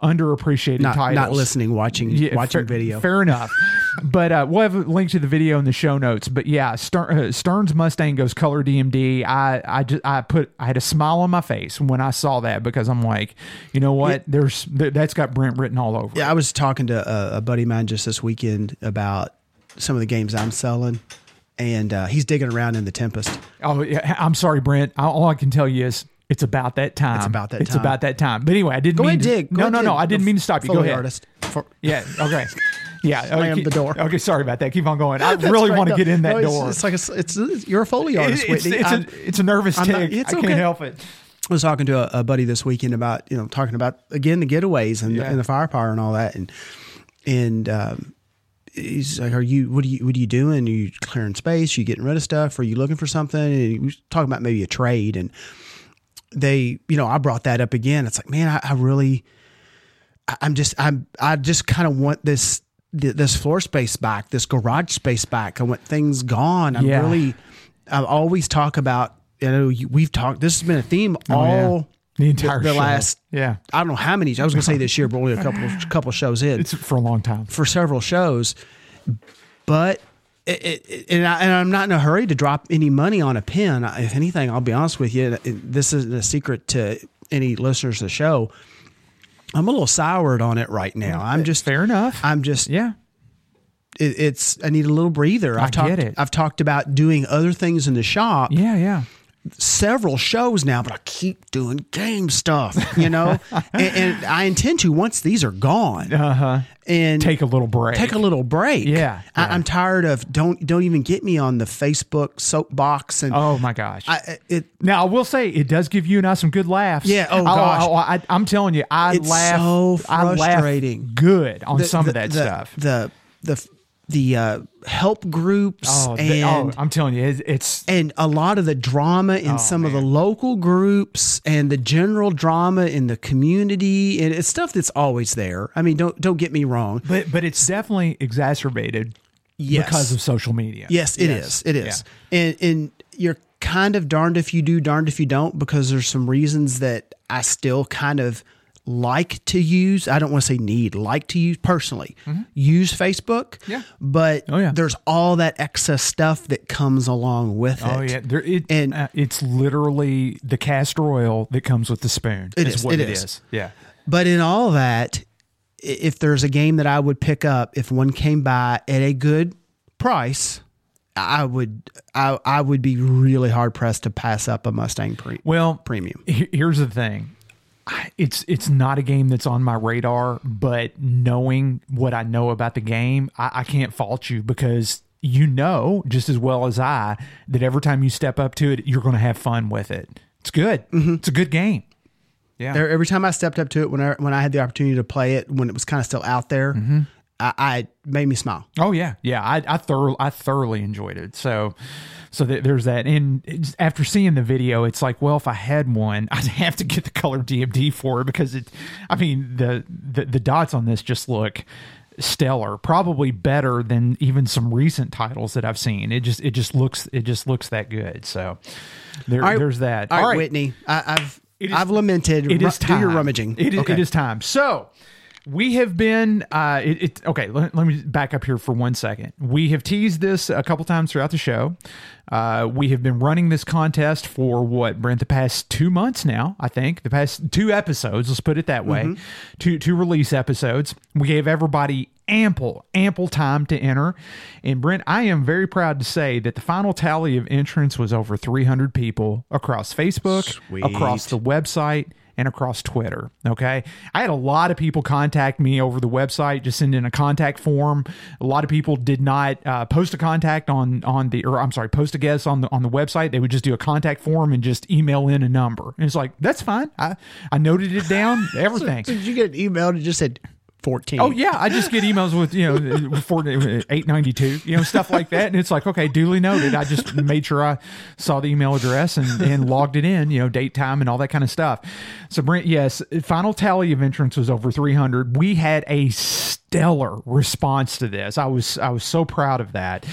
[SPEAKER 3] underappreciated
[SPEAKER 2] Not
[SPEAKER 3] titles.
[SPEAKER 2] not listening, watching watching
[SPEAKER 3] fair,
[SPEAKER 2] video.
[SPEAKER 3] Fair enough. but uh, we'll have a link to the video in the show notes. But yeah, Stern, uh, Stern's Mustang goes color DMD. I I just I put I had a smile on my face when I saw that because I'm like, you know what? There's th- that's got Brent written all over. it.
[SPEAKER 2] Yeah, I was talking to a, a buddy of mine just this weekend about some of the games I'm selling, and uh, he's digging around in the Tempest.
[SPEAKER 3] Oh, yeah, I'm sorry, Brent. All I can tell you is. It's about that time.
[SPEAKER 2] It's about that
[SPEAKER 3] It's
[SPEAKER 2] time.
[SPEAKER 3] about that time. But anyway, I didn't
[SPEAKER 2] Go
[SPEAKER 3] mean
[SPEAKER 2] ahead,
[SPEAKER 3] to,
[SPEAKER 2] dig. Go
[SPEAKER 3] No,
[SPEAKER 2] ahead,
[SPEAKER 3] no, no. I didn't mean to stop you. Go ahead.
[SPEAKER 2] artist. For-
[SPEAKER 3] Yeah. Okay. Yeah.
[SPEAKER 2] Slam
[SPEAKER 3] okay,
[SPEAKER 2] the door.
[SPEAKER 3] Okay. Sorry about that. Keep on going. I really
[SPEAKER 2] right.
[SPEAKER 3] want to
[SPEAKER 2] No,
[SPEAKER 3] get in that
[SPEAKER 2] no, it's-
[SPEAKER 3] door.
[SPEAKER 2] It's, like a, it's, it's you're a foley artist,
[SPEAKER 3] it's,
[SPEAKER 2] Whitney.
[SPEAKER 3] it's, a, it's a nervous
[SPEAKER 2] I'm not-
[SPEAKER 3] tick.
[SPEAKER 2] it's
[SPEAKER 3] I
[SPEAKER 2] okay.
[SPEAKER 3] can't help it.
[SPEAKER 2] I was talking to a, a buddy this weekend about you know talking about again the getaways and,
[SPEAKER 3] Yeah.
[SPEAKER 2] and the firepower and all that and and um, he's like, "Are you what are you what are you doing? Are you clearing space? Are you getting rid of stuff? Are you looking for something?" And he was talking about maybe a trade and they you know I brought that up again. It's like, man, I, I really I, I'm just I'm I just kind of want this this floor space back, this garage space back. I want things gone. I'm
[SPEAKER 3] Yeah.
[SPEAKER 2] really I always talk about you know we've talked. This has been a theme
[SPEAKER 3] Oh, yeah. The entire
[SPEAKER 2] the
[SPEAKER 3] show.
[SPEAKER 2] last
[SPEAKER 3] Yeah.
[SPEAKER 2] I don't know how many. I was going to say this year, but only a couple couple shows in
[SPEAKER 3] It's for a long time.
[SPEAKER 2] for several shows. But it, it, and, I, and I'm not in a hurry to drop any money on a pen. If anything, I'll be honest with you. This isn't a secret to any listeners of the show. I'm a little soured on it right now. I'm just
[SPEAKER 3] Fair enough.
[SPEAKER 2] I'm just
[SPEAKER 3] yeah.
[SPEAKER 2] it, it's I need a little breather. I've
[SPEAKER 3] I
[SPEAKER 2] talked
[SPEAKER 3] get it.
[SPEAKER 2] I've talked about doing other things in the shop
[SPEAKER 3] Yeah. Yeah.
[SPEAKER 2] Several shows now, but I keep doing game stuff, you know, and, and I intend to once these are gone
[SPEAKER 3] Uh huh.
[SPEAKER 2] and
[SPEAKER 3] Take a little break.
[SPEAKER 2] take a little break.
[SPEAKER 3] Yeah,
[SPEAKER 2] I,
[SPEAKER 3] yeah.
[SPEAKER 2] I'm tired of don't don't even get me on the Facebook soapbox and
[SPEAKER 3] Oh my gosh.
[SPEAKER 2] I it
[SPEAKER 3] now I will say it does give you and I some good laughs.
[SPEAKER 2] Yeah, oh, gosh.
[SPEAKER 3] I, am telling you, I
[SPEAKER 2] It's
[SPEAKER 3] laugh.
[SPEAKER 2] so
[SPEAKER 3] I laugh
[SPEAKER 2] frustrating.
[SPEAKER 3] good on
[SPEAKER 2] the-
[SPEAKER 3] some
[SPEAKER 2] the-
[SPEAKER 3] of that
[SPEAKER 2] the-
[SPEAKER 3] stuff.
[SPEAKER 2] The the the uh, help groups
[SPEAKER 3] Oh, the-
[SPEAKER 2] and
[SPEAKER 3] oh, I'm telling you, it's, it's
[SPEAKER 2] and a lot of the drama in
[SPEAKER 3] Oh,
[SPEAKER 2] some of the local groups and the general drama in the community and it's stuff that's always there. I mean, don't don't get me wrong.
[SPEAKER 3] but but it's definitely exacerbated
[SPEAKER 2] Yes.
[SPEAKER 3] because of social media.
[SPEAKER 2] Yes, it
[SPEAKER 3] Yes.
[SPEAKER 2] is. It is. And and you're kind of darned if you do, darned if you don't, because there's some reasons that I still kind of like to use. I don't want to say need, like to use personally. Use Facebook.
[SPEAKER 3] Mm-hmm. Yeah.
[SPEAKER 2] But
[SPEAKER 3] Oh, yeah.
[SPEAKER 2] there's all that excess stuff that comes along with it.
[SPEAKER 3] Oh yeah, there, it,
[SPEAKER 2] And-
[SPEAKER 3] uh, it's literally the castor oil that comes with the spoon.
[SPEAKER 2] It
[SPEAKER 3] is
[SPEAKER 2] is,
[SPEAKER 3] what
[SPEAKER 2] it
[SPEAKER 3] it
[SPEAKER 2] is.
[SPEAKER 3] is. Yeah.
[SPEAKER 2] But in all that, if there's a game that I would pick up, if one came by at a good price, I would I, I would be really hard pressed to pass up a Mustang pre-
[SPEAKER 3] Well,
[SPEAKER 2] premium.
[SPEAKER 3] here's the thing. It's it's not a game that's on my radar, but knowing what I know about the game, I, I can't fault you because you know just as well as I that every time you step up to it, you're going to have fun with it. It's good.
[SPEAKER 2] Mm-hmm.
[SPEAKER 3] It's a good game. Yeah.
[SPEAKER 2] Every every time I stepped up to it, when I when I had the opportunity to play it, when it was kind of still out there,
[SPEAKER 3] Mm-hmm.
[SPEAKER 2] I, I made me smile.
[SPEAKER 3] Oh yeah, yeah. I I thoroughly I thoroughly enjoyed it. So so th- there's that. And after seeing the video, it's like, well, if I had one, I'd have to get the color DMD for it because it. I mean, the the, the dots on this just look stellar. Probably better than even some recent titles that I've seen. It just it just looks it just looks that good. So there,
[SPEAKER 2] All right,
[SPEAKER 3] there's that.
[SPEAKER 2] All right, Whitney, I, I've
[SPEAKER 3] It is-
[SPEAKER 2] I've lamented.
[SPEAKER 3] it is time.
[SPEAKER 2] Do your rummaging.
[SPEAKER 3] It is,
[SPEAKER 2] Okay.
[SPEAKER 3] it is time. So we have been. Uh, it, it okay. Let, let me back up here for one second. We have teased this a couple times throughout the show. Uh, we have been running this contest for what, Brent? The past two months now, I think. The past two episodes. Let's put it that way.
[SPEAKER 2] Mm-hmm.
[SPEAKER 3] Two two release episodes. We gave everybody ample ample time to enter. And Brent, I am very proud to say that the final tally of entrants was over 300 people across Facebook,
[SPEAKER 2] Sweet.
[SPEAKER 3] across the website and across Twitter. Okay. I had a lot of people contact me over the website, just send in a contact form. A lot of people did not uh, post a contact on on the or I'm sorry, post a guest on the on the website. They would just do a contact form and just email in a number. And it's like, that's fine. I, I noted it down, everything.
[SPEAKER 2] Did you get an email that just said 14?
[SPEAKER 3] Oh yeah, I just get emails with you know four eight ninety two, you know stuff like that, and it's like okay, duly noted. I just made sure I saw the email address and, and logged it in, you know, date, time, and all that kind of stuff. So Brent, yes, final tally of entrants was over three hundred. We had a stellar response to this. I was I was so proud of that,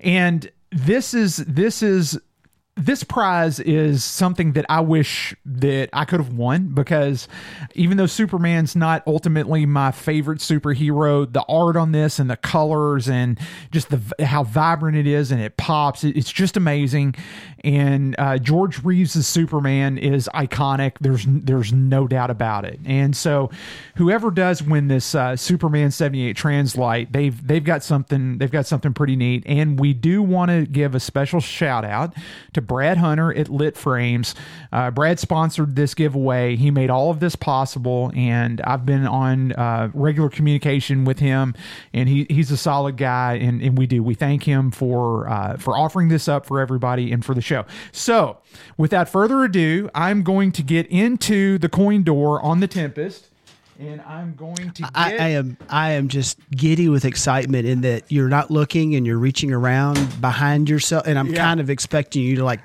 [SPEAKER 3] and this is this is this prize is something that I wish that I could have won because even though Superman's not ultimately my favorite superhero, the art on this and the colors and just the how vibrant it is and it pops, it's just amazing. And uh, George Reeves' Superman is iconic. There's there's no doubt about it. And so, whoever does win this uh, Superman seventy eight Translite, they've they've got something they've got something pretty neat. And we do want to give a special shout out to Brad Hunter at Lit Frames. Uh, Brad sponsored this giveaway. He made all of this possible, and I've been on uh, regular communication with him. And he he's a solid guy, and, and we do we thank him for uh, for offering this up for everybody and for the show. So, without further ado, I'm going to get into the coin door on the Tempest. And I'm going to get.
[SPEAKER 2] I, I am I am just giddy with excitement in that you're not looking and you're reaching around behind yourself, and I'm
[SPEAKER 3] Yeah.
[SPEAKER 2] kind of expecting you to like,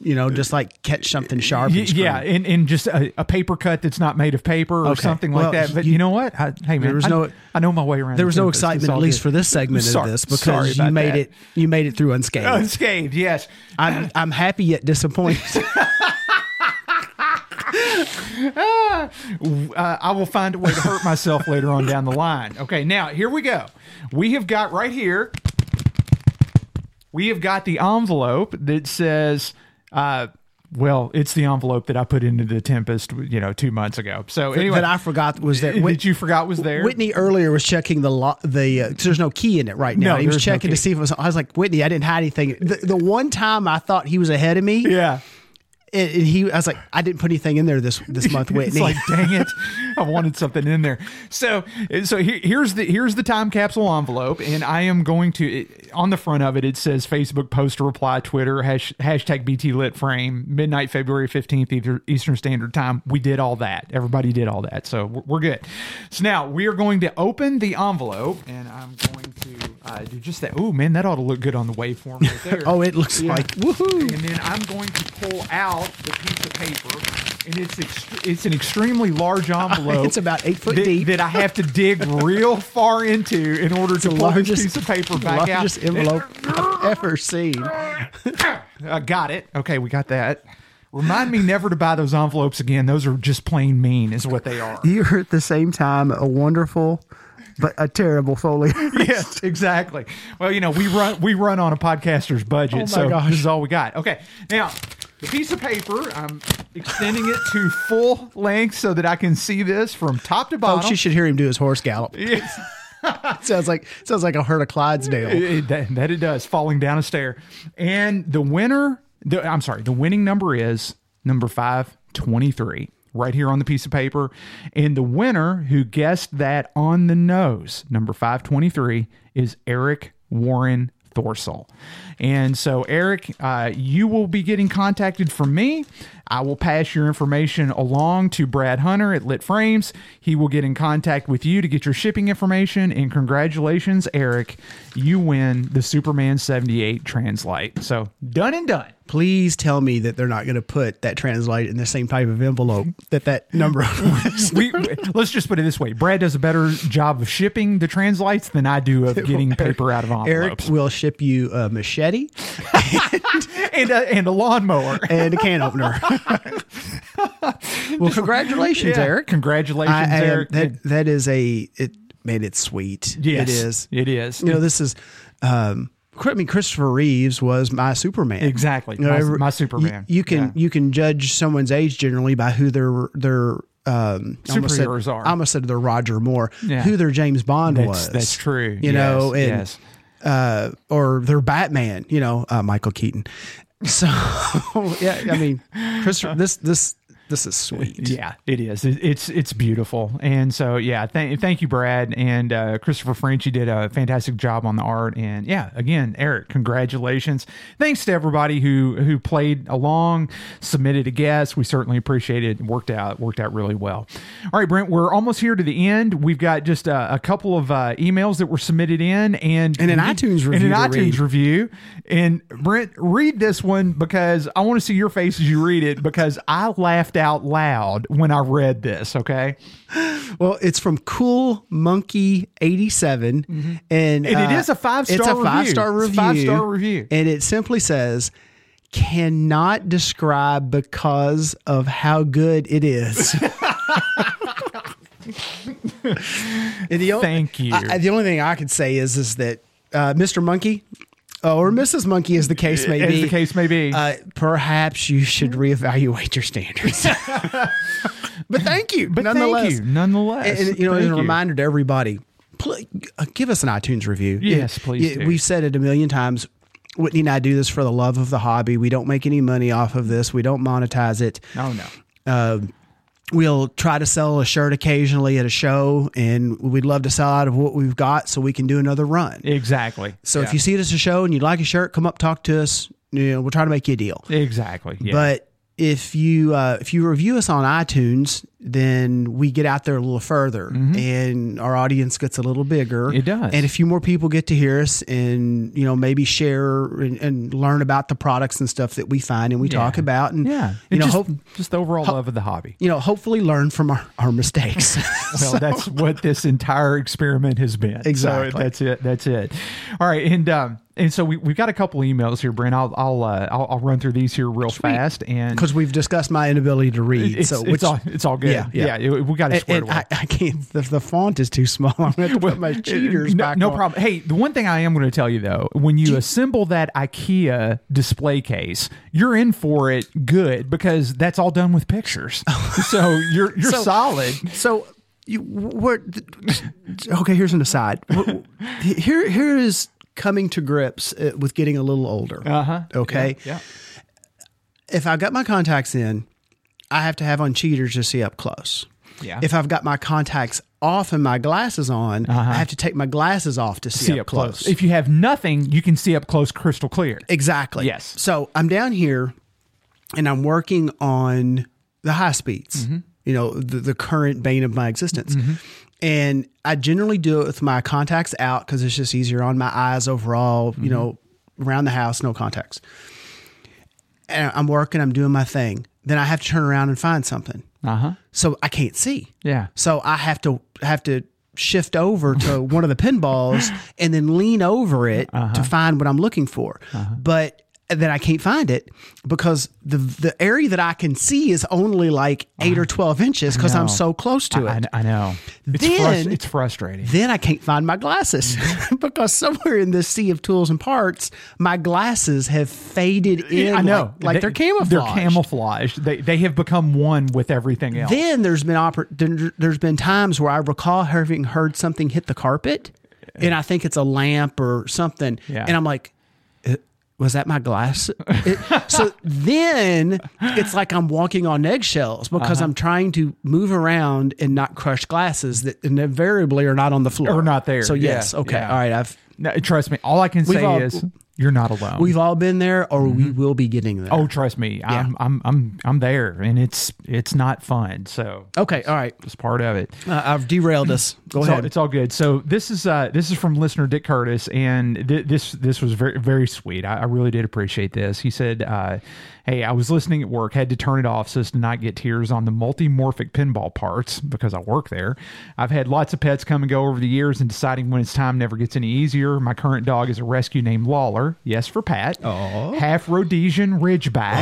[SPEAKER 2] you know, just like catch something sharp. And
[SPEAKER 3] yeah, and, and just a, a paper cut that's not made of paper or
[SPEAKER 2] Okay.
[SPEAKER 3] something like
[SPEAKER 2] Well,
[SPEAKER 3] that. But you,
[SPEAKER 2] you-
[SPEAKER 3] know what? I, hey man,
[SPEAKER 2] There was
[SPEAKER 3] I,
[SPEAKER 2] no-
[SPEAKER 3] I know my way around.
[SPEAKER 2] There was no.
[SPEAKER 3] It's
[SPEAKER 2] excitement, at least
[SPEAKER 3] good.
[SPEAKER 2] for this segment
[SPEAKER 3] Sorry-
[SPEAKER 2] of this, because you made
[SPEAKER 3] that.
[SPEAKER 2] it. You made it through unscathed.
[SPEAKER 3] unscathed. Yes,
[SPEAKER 2] I'm I'm happy yet disappointed.
[SPEAKER 3] uh, I will find a way to hurt myself later on down the line. Okay, now here we go. We have got right here. We have got the envelope that says. Uh, well, it's the envelope that I put into the Tempest, you know, two months ago. So anyway,
[SPEAKER 2] that I forgot was that
[SPEAKER 3] that you forgot was there.
[SPEAKER 2] Whitney earlier was checking the lo- the. Uh, there's no key in it right now.
[SPEAKER 3] No,
[SPEAKER 2] he was
[SPEAKER 3] there's no
[SPEAKER 2] checking to see if it was. I was like, Whitney, I didn't hide anything. The, the one time I thought he was ahead of me,
[SPEAKER 3] yeah.
[SPEAKER 2] And, he, I was like, I didn't put anything in there this this month, Whitney.
[SPEAKER 3] It's like, dang it, I wanted something in there. So, so here, here's the here's the time capsule envelope, and I am going to it- on the front of it. It says Facebook post reply, Twitter hash, hashtag BT lit frame midnight February fifteenth Eastern Standard Time. We did all that. Everybody did all that, so we're, we're good. So now we are going to open the envelope, and I'm going to uh, do just that. Oh man, that ought to look good on the waveform right there.
[SPEAKER 2] oh, it looks
[SPEAKER 3] Yeah.
[SPEAKER 2] like woohoo.
[SPEAKER 3] And then I'm going to pull out the piece of paper, and it's ext- it's an extremely large envelope.
[SPEAKER 2] It's about eight foot
[SPEAKER 3] that,
[SPEAKER 2] deep.
[SPEAKER 3] that I have to dig real far into in order to pull
[SPEAKER 2] largest
[SPEAKER 3] this piece of paper back out.
[SPEAKER 2] largest
[SPEAKER 3] out.
[SPEAKER 2] envelope I've ever seen.
[SPEAKER 3] I got it. Okay, we got that. Remind me never to buy those envelopes again. Those are just plain mean, is what they are.
[SPEAKER 2] You're at the same time a wonderful, but a terrible Foley.
[SPEAKER 3] yes, exactly. Well, you know, we run we run on a podcaster's budget,
[SPEAKER 2] Oh
[SPEAKER 3] so
[SPEAKER 2] gosh.
[SPEAKER 3] this is all we got. Okay, now the piece of paper, I'm extending it to full length so that I can see this from top to oh, bottom.
[SPEAKER 2] Folks, you should hear him do his horse gallop.
[SPEAKER 3] Yes.
[SPEAKER 2] sounds like sounds like a herd of Clydesdale.
[SPEAKER 3] It- it- that, that it does, falling down a stair. And the winner, the, I'm sorry, the winning number is number 523, right here on the piece of paper. And the winner who guessed that on the nose, number 523, is Eric Warren Thorsell. And so, Eric, uh, you will be getting contacted from me. I will pass your information along to Brad Hunter at Lit Frames. He will get in contact with you to get your shipping information. And congratulations, Eric. You win the Superman 78 Translite. So, done and done.
[SPEAKER 2] Please tell me that they're not going to put that Translite in the same type of envelope that that number was.
[SPEAKER 3] we, we- let's just put it this way Brad does a better job of shipping the translites than I do of getting paper out of envelopes.
[SPEAKER 2] Eric will ship you a machete
[SPEAKER 3] and, a, and a lawnmower.
[SPEAKER 2] and a can opener. well, congratulations,
[SPEAKER 3] Yeah.
[SPEAKER 2] Eric.
[SPEAKER 3] Congratulations,
[SPEAKER 2] I, I
[SPEAKER 3] Eric.
[SPEAKER 2] that that is a it. made it sweet.
[SPEAKER 3] Yes,
[SPEAKER 2] it is.
[SPEAKER 3] It is.
[SPEAKER 2] You know, this is. Um, I mean, Christopher Reeves was my Superman.
[SPEAKER 3] Exactly.
[SPEAKER 2] You know,
[SPEAKER 3] My- my Superman.
[SPEAKER 2] You, you can
[SPEAKER 3] Yeah.
[SPEAKER 2] you can judge someone's age generally by who their their um, I almost said-
[SPEAKER 3] Superheroes are.
[SPEAKER 2] I almost said their Roger Moore.
[SPEAKER 3] Yeah.
[SPEAKER 2] Who their James Bond
[SPEAKER 3] That's-
[SPEAKER 2] was.
[SPEAKER 3] that's true.
[SPEAKER 2] You know, and
[SPEAKER 3] yes.
[SPEAKER 2] Uh, or their Batman. You know, uh, Michael Keaton. So yeah, I mean, Christopher. This this this is sweet.
[SPEAKER 3] Yeah, it is. It's it's beautiful, and so yeah, th- thank you, Brad and uh, Christopher French. You did a fantastic job on the art, and yeah, again, Eric, congratulations. Thanks to everybody who who played along, submitted a guess. We certainly appreciate it. Worked out worked out really well. All right, Brent, we're almost here to the end. We've got just a, a couple of uh, emails that were submitted in, and
[SPEAKER 2] And an
[SPEAKER 3] we-
[SPEAKER 2] iTunes
[SPEAKER 3] and an iTunes
[SPEAKER 2] read.
[SPEAKER 3] review. And Brent, read this one because I want to see your face as you read it because I laughed out loud when I read this. Okay,
[SPEAKER 2] Well, it's from Cool Monkey eighty and
[SPEAKER 3] And it
[SPEAKER 2] uh,
[SPEAKER 3] is a five-star
[SPEAKER 2] It's a
[SPEAKER 3] review.
[SPEAKER 2] five star review.
[SPEAKER 3] five-star review.
[SPEAKER 2] and it simply says, "Cannot describe because of how good it is." And the
[SPEAKER 3] Thank you.
[SPEAKER 2] I- the only thing I could say is is that uh, Mr. Monkey. Uh, Or Mrs. Monkey, as the case may be.
[SPEAKER 3] As the case may be.
[SPEAKER 2] Uh, perhaps you should reevaluate your standards. but thank you,
[SPEAKER 3] but
[SPEAKER 2] nonetheless.
[SPEAKER 3] thank you, nonetheless.
[SPEAKER 2] And, you know, as a reminder to everybody, pl- uh, give us an iTunes review.
[SPEAKER 3] Yes,
[SPEAKER 2] Yeah,
[SPEAKER 3] please do.
[SPEAKER 2] We've said it a million times. Whitney and I do this for the love of the hobby. We don't make any money off of this. We don't monetize it.
[SPEAKER 3] Oh no.
[SPEAKER 2] Uh, we'll try to sell a shirt occasionally at a show, and we'd love to sell out of what we've got so we can do another run.
[SPEAKER 3] Exactly.
[SPEAKER 2] So if you see it as a show and you'd like a shirt, come up, talk to us. You know, we'll try to make you a deal.
[SPEAKER 3] exactly, yeah.
[SPEAKER 2] But if you uh, if you review us on iTunes, then we get out there a little further, and our audience gets a little bigger.
[SPEAKER 3] Mm-hmm. It does.
[SPEAKER 2] and a few more people get to hear us, and you know maybe share and, and learn about the products and stuff that we find and we talk about, and
[SPEAKER 3] yeah,
[SPEAKER 2] you
[SPEAKER 3] It
[SPEAKER 2] know
[SPEAKER 3] just,
[SPEAKER 2] hope
[SPEAKER 3] just the overall love of the hobby.
[SPEAKER 2] you know hopefully learn from our, our mistakes.
[SPEAKER 3] Well, that's what this entire experiment has been.
[SPEAKER 2] Exactly.
[SPEAKER 3] So that's it. That's it. All right, and um, and so we we've got a couple emails here, Brent. I'll I'll uh, I'll, I'll run through these here real fast, and
[SPEAKER 2] because we've discussed my inability to read.
[SPEAKER 3] it's,
[SPEAKER 2] so
[SPEAKER 3] it's all it's all good.
[SPEAKER 2] Yeah, yeah.
[SPEAKER 3] it- we got to square
[SPEAKER 2] and
[SPEAKER 3] away.
[SPEAKER 2] I, I can't. The, the font is too small. I'm going to put my cheaters
[SPEAKER 3] no,
[SPEAKER 2] back.
[SPEAKER 3] no
[SPEAKER 2] on.
[SPEAKER 3] problem. Hey, the one thing I am going to tell you though, when you assemble that IKEA display case, you're in for it good because that's all done with pictures. so you're you're
[SPEAKER 2] So-
[SPEAKER 3] solid.
[SPEAKER 2] So you what? Okay, here's an aside. Here, here is coming to grips uh, with getting a little older.
[SPEAKER 3] Uh huh.
[SPEAKER 2] Okay.
[SPEAKER 3] Yeah.
[SPEAKER 2] If I got my contacts in, I have to have on cheaters to see up close.
[SPEAKER 3] Yeah.
[SPEAKER 2] If I've got my contacts off and my glasses on, I have to take my glasses off to see,
[SPEAKER 3] Uh-huh. see
[SPEAKER 2] up, close.
[SPEAKER 3] If you have nothing, you can see up close, crystal clear.
[SPEAKER 2] Exactly.
[SPEAKER 3] Yes.
[SPEAKER 2] So I'm down here and I'm working on the high speeds,
[SPEAKER 3] Mm-hmm.
[SPEAKER 2] you know, the, the current bane of my existence. And I generally do it with my contacts out because it's just easier on my eyes overall,
[SPEAKER 3] Mm-hmm.
[SPEAKER 2] you know, around the house, no contacts. And I'm working, I'm doing my thing. Then I have to turn around and find something.
[SPEAKER 3] Uh huh.
[SPEAKER 2] So I can't see.
[SPEAKER 3] Yeah.
[SPEAKER 2] So I have to have to shift over to one of the pinballs and then lean over it
[SPEAKER 3] Uh-huh.
[SPEAKER 2] to find what I'm looking for. But then I can't find it because the the area that I can see is only like eight or twelve inches because. I'm so close to
[SPEAKER 3] I,
[SPEAKER 2] it.
[SPEAKER 3] I know. It's,
[SPEAKER 2] Then-
[SPEAKER 3] frus- it's frustrating.
[SPEAKER 2] then I can't find my glasses because somewhere in this sea of tools and parts, my glasses have faded in.
[SPEAKER 3] I know.
[SPEAKER 2] like, like
[SPEAKER 3] They-
[SPEAKER 2] they're camouflaged.
[SPEAKER 3] They're camouflaged. They, they have become one with everything else.
[SPEAKER 2] Then there's been there- there's been times where I recall having heard something hit the carpet, and I think it's a lamp or something,
[SPEAKER 3] Yeah.
[SPEAKER 2] and I'm like. "Uh, Was that my glass? It- so then it's like I'm walking on eggshells because
[SPEAKER 3] Uh-huh.
[SPEAKER 2] I'm trying to move around and not crush glasses that invariably are not on the floor
[SPEAKER 3] Or not there.
[SPEAKER 2] So
[SPEAKER 3] Yeah,
[SPEAKER 2] yes, okay,
[SPEAKER 3] yeah.
[SPEAKER 2] all right. I've
[SPEAKER 3] No, trust me. All I can say
[SPEAKER 2] all-
[SPEAKER 3] is you're not alone.
[SPEAKER 2] we've all been there, or we will be getting there.
[SPEAKER 3] oh, trust me. I'm, I'm I'm I'm there, and it's it's not fun. So
[SPEAKER 2] okay, all right.
[SPEAKER 3] it's part of it.
[SPEAKER 2] Uh, I've derailed us. Go
[SPEAKER 3] it's
[SPEAKER 2] ahead.
[SPEAKER 3] All, it's all good. So this is uh this is from listener Dick Curtis, and th- this this was very very sweet. I, I really did appreciate this. He said, uh, "Hey, I was listening at work, had to turn it off so as to not get tears on the multimorphic pinball parts because I work there. I've had lots of pets come and go over the years, and deciding when it's time never gets any easier. My current dog is a rescue named Lawler. Yes, for Pat. Oh, half Rhodesian Ridgeback,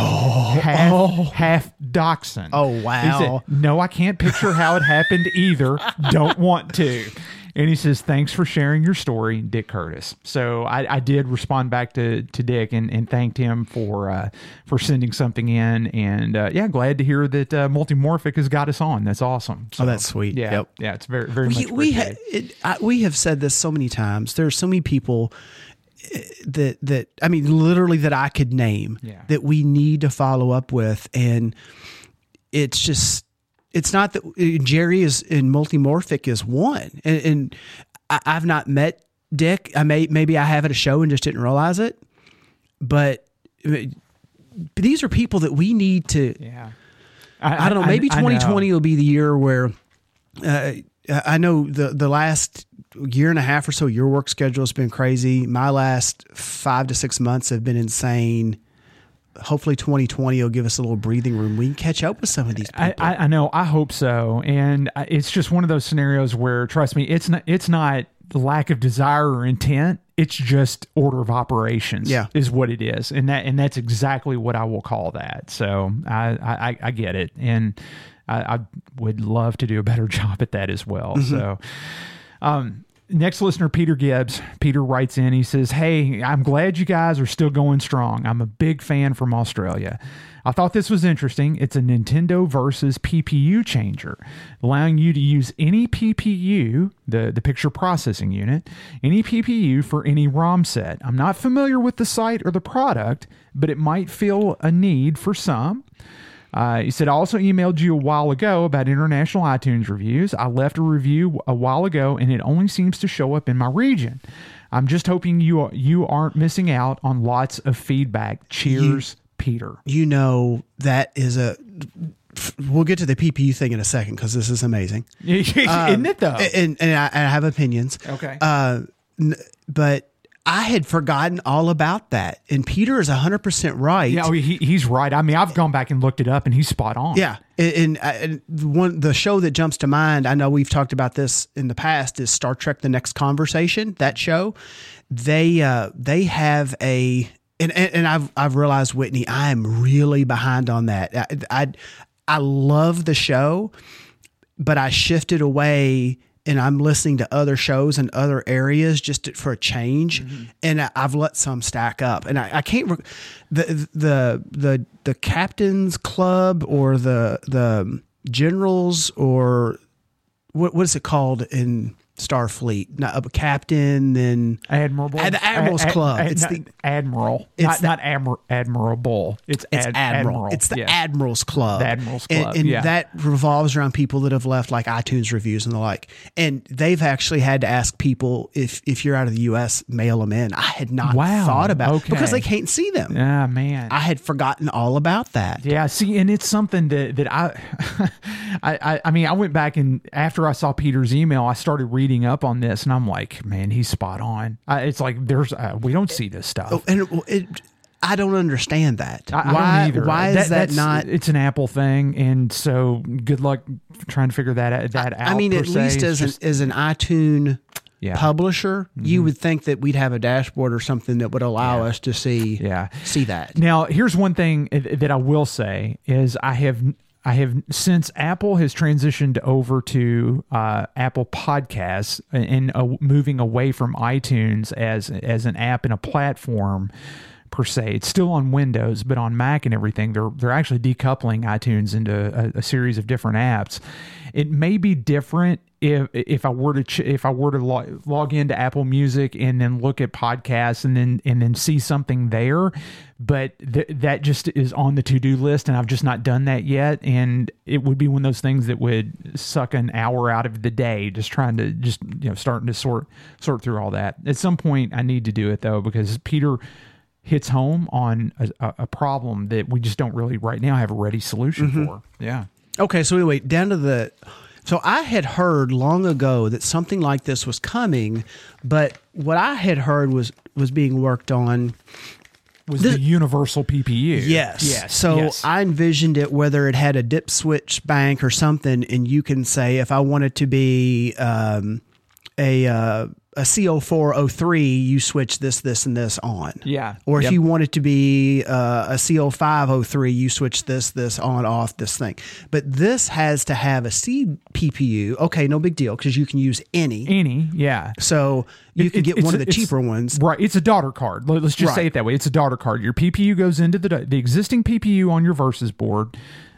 [SPEAKER 3] half half Dachshund.
[SPEAKER 2] Oh,
[SPEAKER 3] He
[SPEAKER 2] wow.
[SPEAKER 3] said, no, I can't picture how it happened either. Don't want to. And he says, Thanks for sharing your story, Dick Curtis. So I, I did respond back to, to Dick and, and thanked him for uh, for sending something in. And uh, yeah, glad to hear that uh, Multimorphic has got us on. That's awesome. So,
[SPEAKER 2] Oh, that's sweet.
[SPEAKER 3] Yeah.
[SPEAKER 2] Yep.
[SPEAKER 3] Yeah, it's very, very
[SPEAKER 2] we
[SPEAKER 3] much
[SPEAKER 2] we ha-
[SPEAKER 3] appreciated.
[SPEAKER 2] it, I, we have said this so many times. There are so many people that that I mean, literally that I could name
[SPEAKER 3] Yeah.
[SPEAKER 2] that we need to follow up with, and it's just it's not that uh, Jerry is in multimorphic is one, and, and I, I've not met Dick. I may maybe I have at a show and just didn't realize it, but. I mean, these are people that we need to
[SPEAKER 3] Yeah.
[SPEAKER 2] I, don't know. Maybe
[SPEAKER 3] I know.
[SPEAKER 2] 2020 will be the year where uh, I know the the last year and a half or so, your work schedule has been crazy. My last five to six months have been insane. Hopefully, 2020 will give us a little breathing room. We can catch up with some of these people.
[SPEAKER 3] I, I, know. I hope so. And it's just one of those scenarios where, trust me, it's not. It's not the lack of desire or intent. It's just order of operations.
[SPEAKER 2] Yeah.
[SPEAKER 3] is what it is, and that and that's exactly what I will call that. So I I, I get it, and I, I would love to do a better job at that as well. Mm-hmm. So. Um, next listener, Peter Gibbs. Peter writes in. He says, "Hey, I'm glad you guys are still going strong. I'm a big fan from Australia. I thought this was interesting. It's a Nintendo versus PPU changer, allowing you to use any PPU, the the picture processing unit, any PPU for any ROM set. I'm not familiar with the site or the product, but it might feel a need for some." Uh, he said, I also emailed you a while ago about international iTunes reviews. I left a review a while ago and it only seems to show up in my region. I'm just hoping you you aren't missing out on lots of feedback. Cheers, Peter.
[SPEAKER 2] you know that is a. We'll get to the PPU thing in a second because this is amazing.
[SPEAKER 3] Isn't it though?
[SPEAKER 2] And, and I, and I have opinions.
[SPEAKER 3] Okay.
[SPEAKER 2] Uh, n- but I had forgotten all about that. And Peter is 100% right.
[SPEAKER 3] yeah, oh, he, he's right. I mean, I've gone back and looked it up and he's spot on.
[SPEAKER 2] Yeah, and, and, and the one the show that jumps to mind. I know we've talked about this in the past. Is Star Trek: The Next Conversation? That show, they uh, they have a and, and and I've I've realized Whitney, I am really behind on that. I I, I love the show, but I shifted away. And I'm listening to other shows in other areas just to- for a change, mm-hmm. and I, I've let some stack up. And I, I can't re- the the the the captains club or the the generals or what what is it called in Starfleet? Not a captain, then
[SPEAKER 3] Admirable.
[SPEAKER 2] Ad- the Admiral's
[SPEAKER 3] Ad-
[SPEAKER 2] Club.
[SPEAKER 3] Ad-
[SPEAKER 2] It's
[SPEAKER 3] not-
[SPEAKER 2] the-
[SPEAKER 3] Admiral.
[SPEAKER 2] It's
[SPEAKER 3] not
[SPEAKER 2] the-
[SPEAKER 3] not admir- admirable. It's,
[SPEAKER 2] it's
[SPEAKER 3] ad-
[SPEAKER 2] admiral. It's the
[SPEAKER 3] yeah.
[SPEAKER 2] Admiral's Club.
[SPEAKER 3] The Admiral's
[SPEAKER 2] And-
[SPEAKER 3] Club,
[SPEAKER 2] and,
[SPEAKER 3] yeah.
[SPEAKER 2] that revolves around people that have left like iTunes reviews and the like. And they've actually had to ask people if if you're out of the U.S. mail them in. I had not
[SPEAKER 3] Wow,
[SPEAKER 2] thought about
[SPEAKER 3] okay.
[SPEAKER 2] because they can't see them.
[SPEAKER 3] Ah, man.
[SPEAKER 2] I had forgotten all about that.
[SPEAKER 3] Yeah, see, and it's something that that I, I, I, I mean, I went back and after I saw Peter's email, I started reading up on this, and I'm like, man, he's spot on. I, it's like there's uh, we don't see this stuff.
[SPEAKER 2] Oh, and it, it, I don't understand that.
[SPEAKER 3] I, I
[SPEAKER 2] why?
[SPEAKER 3] either.
[SPEAKER 2] Why is that, not?
[SPEAKER 3] It's an Apple thing, and so good luck trying to figure that out. That out
[SPEAKER 2] I mean, at
[SPEAKER 3] se.
[SPEAKER 2] least as an, as an iTunes
[SPEAKER 3] Yeah. Mm-hmm.
[SPEAKER 2] publisher, you would think that we'd have a dashboard or something that would allow us to see
[SPEAKER 3] Yeah.
[SPEAKER 2] see that.
[SPEAKER 3] Now, here's one thing that I will say is I have I have since Apple has transitioned over to uh, Apple Podcasts and uh, moving away from iTunes as as an app and a platform per se. It's still on Windows, but on Mac and everything, they're they're actually decoupling iTunes into a, a series of different apps. It may be different if if I were to ch- if I were to log, log into Apple Music and then look at podcasts and then and then see something there, but th- that just is on the to do list, and I've just not done that yet. And it would be one of those things that would suck an hour out of the day, just trying to just you know starting to sort sort through all that. At some point, I need to do it though because Peter hits home on a, a, a problem that we just don't really right now have a ready solution mm-hmm. for. Yeah.
[SPEAKER 2] Okay, so anyway, down to the. So I had heard long ago that something like this was coming, but what I had heard was was being worked on.
[SPEAKER 3] Was the universal PPU?
[SPEAKER 2] Yes.
[SPEAKER 3] Yes.
[SPEAKER 2] So
[SPEAKER 3] yes.
[SPEAKER 2] I envisioned it whether it had a dip switch bank or something, and you can say if I wanted to be um, a uh, a CO403, you switch this, this, and this on.
[SPEAKER 3] Yeah.
[SPEAKER 2] Or if
[SPEAKER 3] Yep.
[SPEAKER 2] you want it to be uh, a CO503, you switch this, this on, off, this thing. But this has to have a C PPU. Okay, no big deal because you can use any.
[SPEAKER 3] any, yeah.
[SPEAKER 2] So you
[SPEAKER 3] It-
[SPEAKER 2] can get one
[SPEAKER 3] a-
[SPEAKER 2] of the cheaper ones.
[SPEAKER 3] Right. It's a daughter card. Let- Let's just say it that way. It's a daughter card. Your PPU goes into the the existing PPU on your Versus board,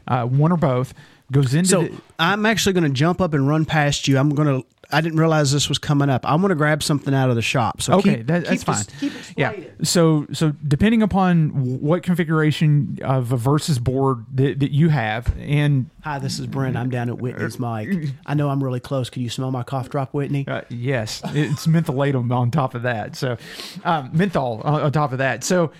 [SPEAKER 3] uh, one or both goes into
[SPEAKER 2] So
[SPEAKER 3] the,
[SPEAKER 2] I'm actually going to jump up and run past you. I'm going to. I didn't realize this was coming up. I'm going to grab something out of the shop. So
[SPEAKER 3] Okay,
[SPEAKER 2] keep,
[SPEAKER 3] that, that's
[SPEAKER 2] keep
[SPEAKER 3] fine. yeah. So so depending upon what configuration of a versus board that, that you have, and
[SPEAKER 2] Hi, this is Brent. I'm down at Whitney's mic. I know I'm really close. Can you smell my cough drop, Whitney?
[SPEAKER 3] Uh, yes, it's mentholatum on top of that. So, um, menthol on, on top of that. So,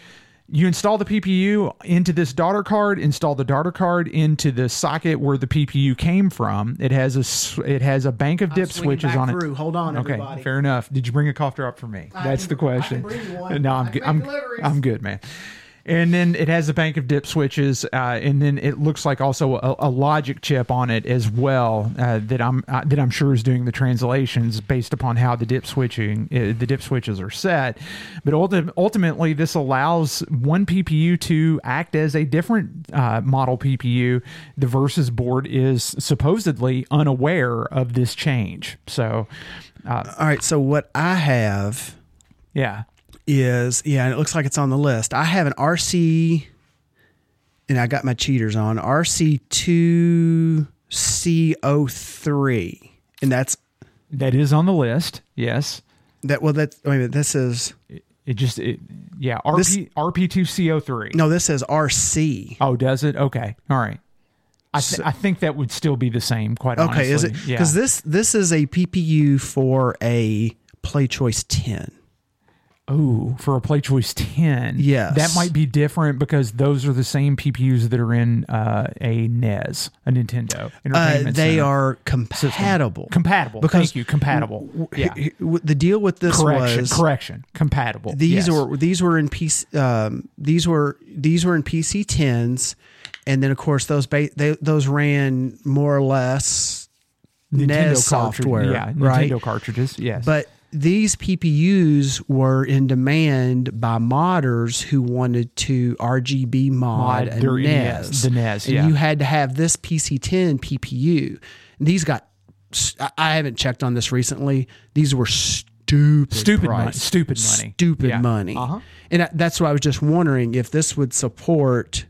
[SPEAKER 3] you install the PPU into this daughter card. Install the daughter card into the socket where the PPU came from. It has a it has a bank of dip switches on
[SPEAKER 2] through.
[SPEAKER 3] it.
[SPEAKER 2] Hold on,
[SPEAKER 3] Okay,
[SPEAKER 2] everybody.
[SPEAKER 3] fair enough. Did you bring a cough drop for me? That's the
[SPEAKER 2] can- I can
[SPEAKER 3] question. No,
[SPEAKER 2] I
[SPEAKER 3] I'm good. I'm. I'm good, man. And then it has a bank of dip switches, uh, and then it looks like also a, a logic chip on it as well uh, that I'm uh, that I'm sure is doing the translations based upon how the dip switching uh, the dip switches are set. But ulti- ultimately, this allows one PPU to act as a different uh, model PPU. The Versus board is supposedly unaware of this change. So,
[SPEAKER 2] All right. So what I have
[SPEAKER 3] yeah,
[SPEAKER 2] is yeah, and it looks like it's on the list. I have an RC, and I got my cheaters on RC two CO oh three, and that's
[SPEAKER 3] that is on the list. Yes.
[SPEAKER 2] that. Well, that wait a minute. This is
[SPEAKER 3] It just it, yeah RP RP two CO oh three.
[SPEAKER 2] no. This says RC.
[SPEAKER 3] Oh, does it? Okay, all right. I th- I think that would still be the same. Quite honestly.
[SPEAKER 2] Okay, is it
[SPEAKER 3] Yeah.
[SPEAKER 2] because this this is a PPU for a Play Choice ten.
[SPEAKER 3] Oh, for a Play Choice ten.
[SPEAKER 2] Yes.
[SPEAKER 3] that might be different because those are the same PPUs that are in uh, a NES, a Nintendo
[SPEAKER 2] Uh, they are
[SPEAKER 3] system.
[SPEAKER 2] compatible.
[SPEAKER 3] Compatible.
[SPEAKER 2] Because
[SPEAKER 3] Thank you. Compatible. Yeah.
[SPEAKER 2] H- h- The deal with this
[SPEAKER 3] Correction.
[SPEAKER 2] was
[SPEAKER 3] Correction. Compatible.
[SPEAKER 2] these
[SPEAKER 3] Yes.
[SPEAKER 2] were these were in PC um, these were these were in PC tens, and then of course those ba- they, those ran more or less
[SPEAKER 3] Nintendo
[SPEAKER 2] NES software,
[SPEAKER 3] Yeah,
[SPEAKER 2] right?
[SPEAKER 3] Nintendo cartridges. Yes.
[SPEAKER 2] But these PPUs were in demand by modders who wanted to RGB mod,
[SPEAKER 3] Mod
[SPEAKER 2] a NES.
[SPEAKER 3] The NES,
[SPEAKER 2] and
[SPEAKER 3] yeah.
[SPEAKER 2] you had to have this PC10 PPU. And these got, I- I haven't checked on this recently. These were stupid,
[SPEAKER 3] Stupid
[SPEAKER 2] price.
[SPEAKER 3] money. Stupid money.
[SPEAKER 2] stupid
[SPEAKER 3] Yeah.
[SPEAKER 2] money.
[SPEAKER 3] Uh-huh.
[SPEAKER 2] And that's why I was just wondering if this would support.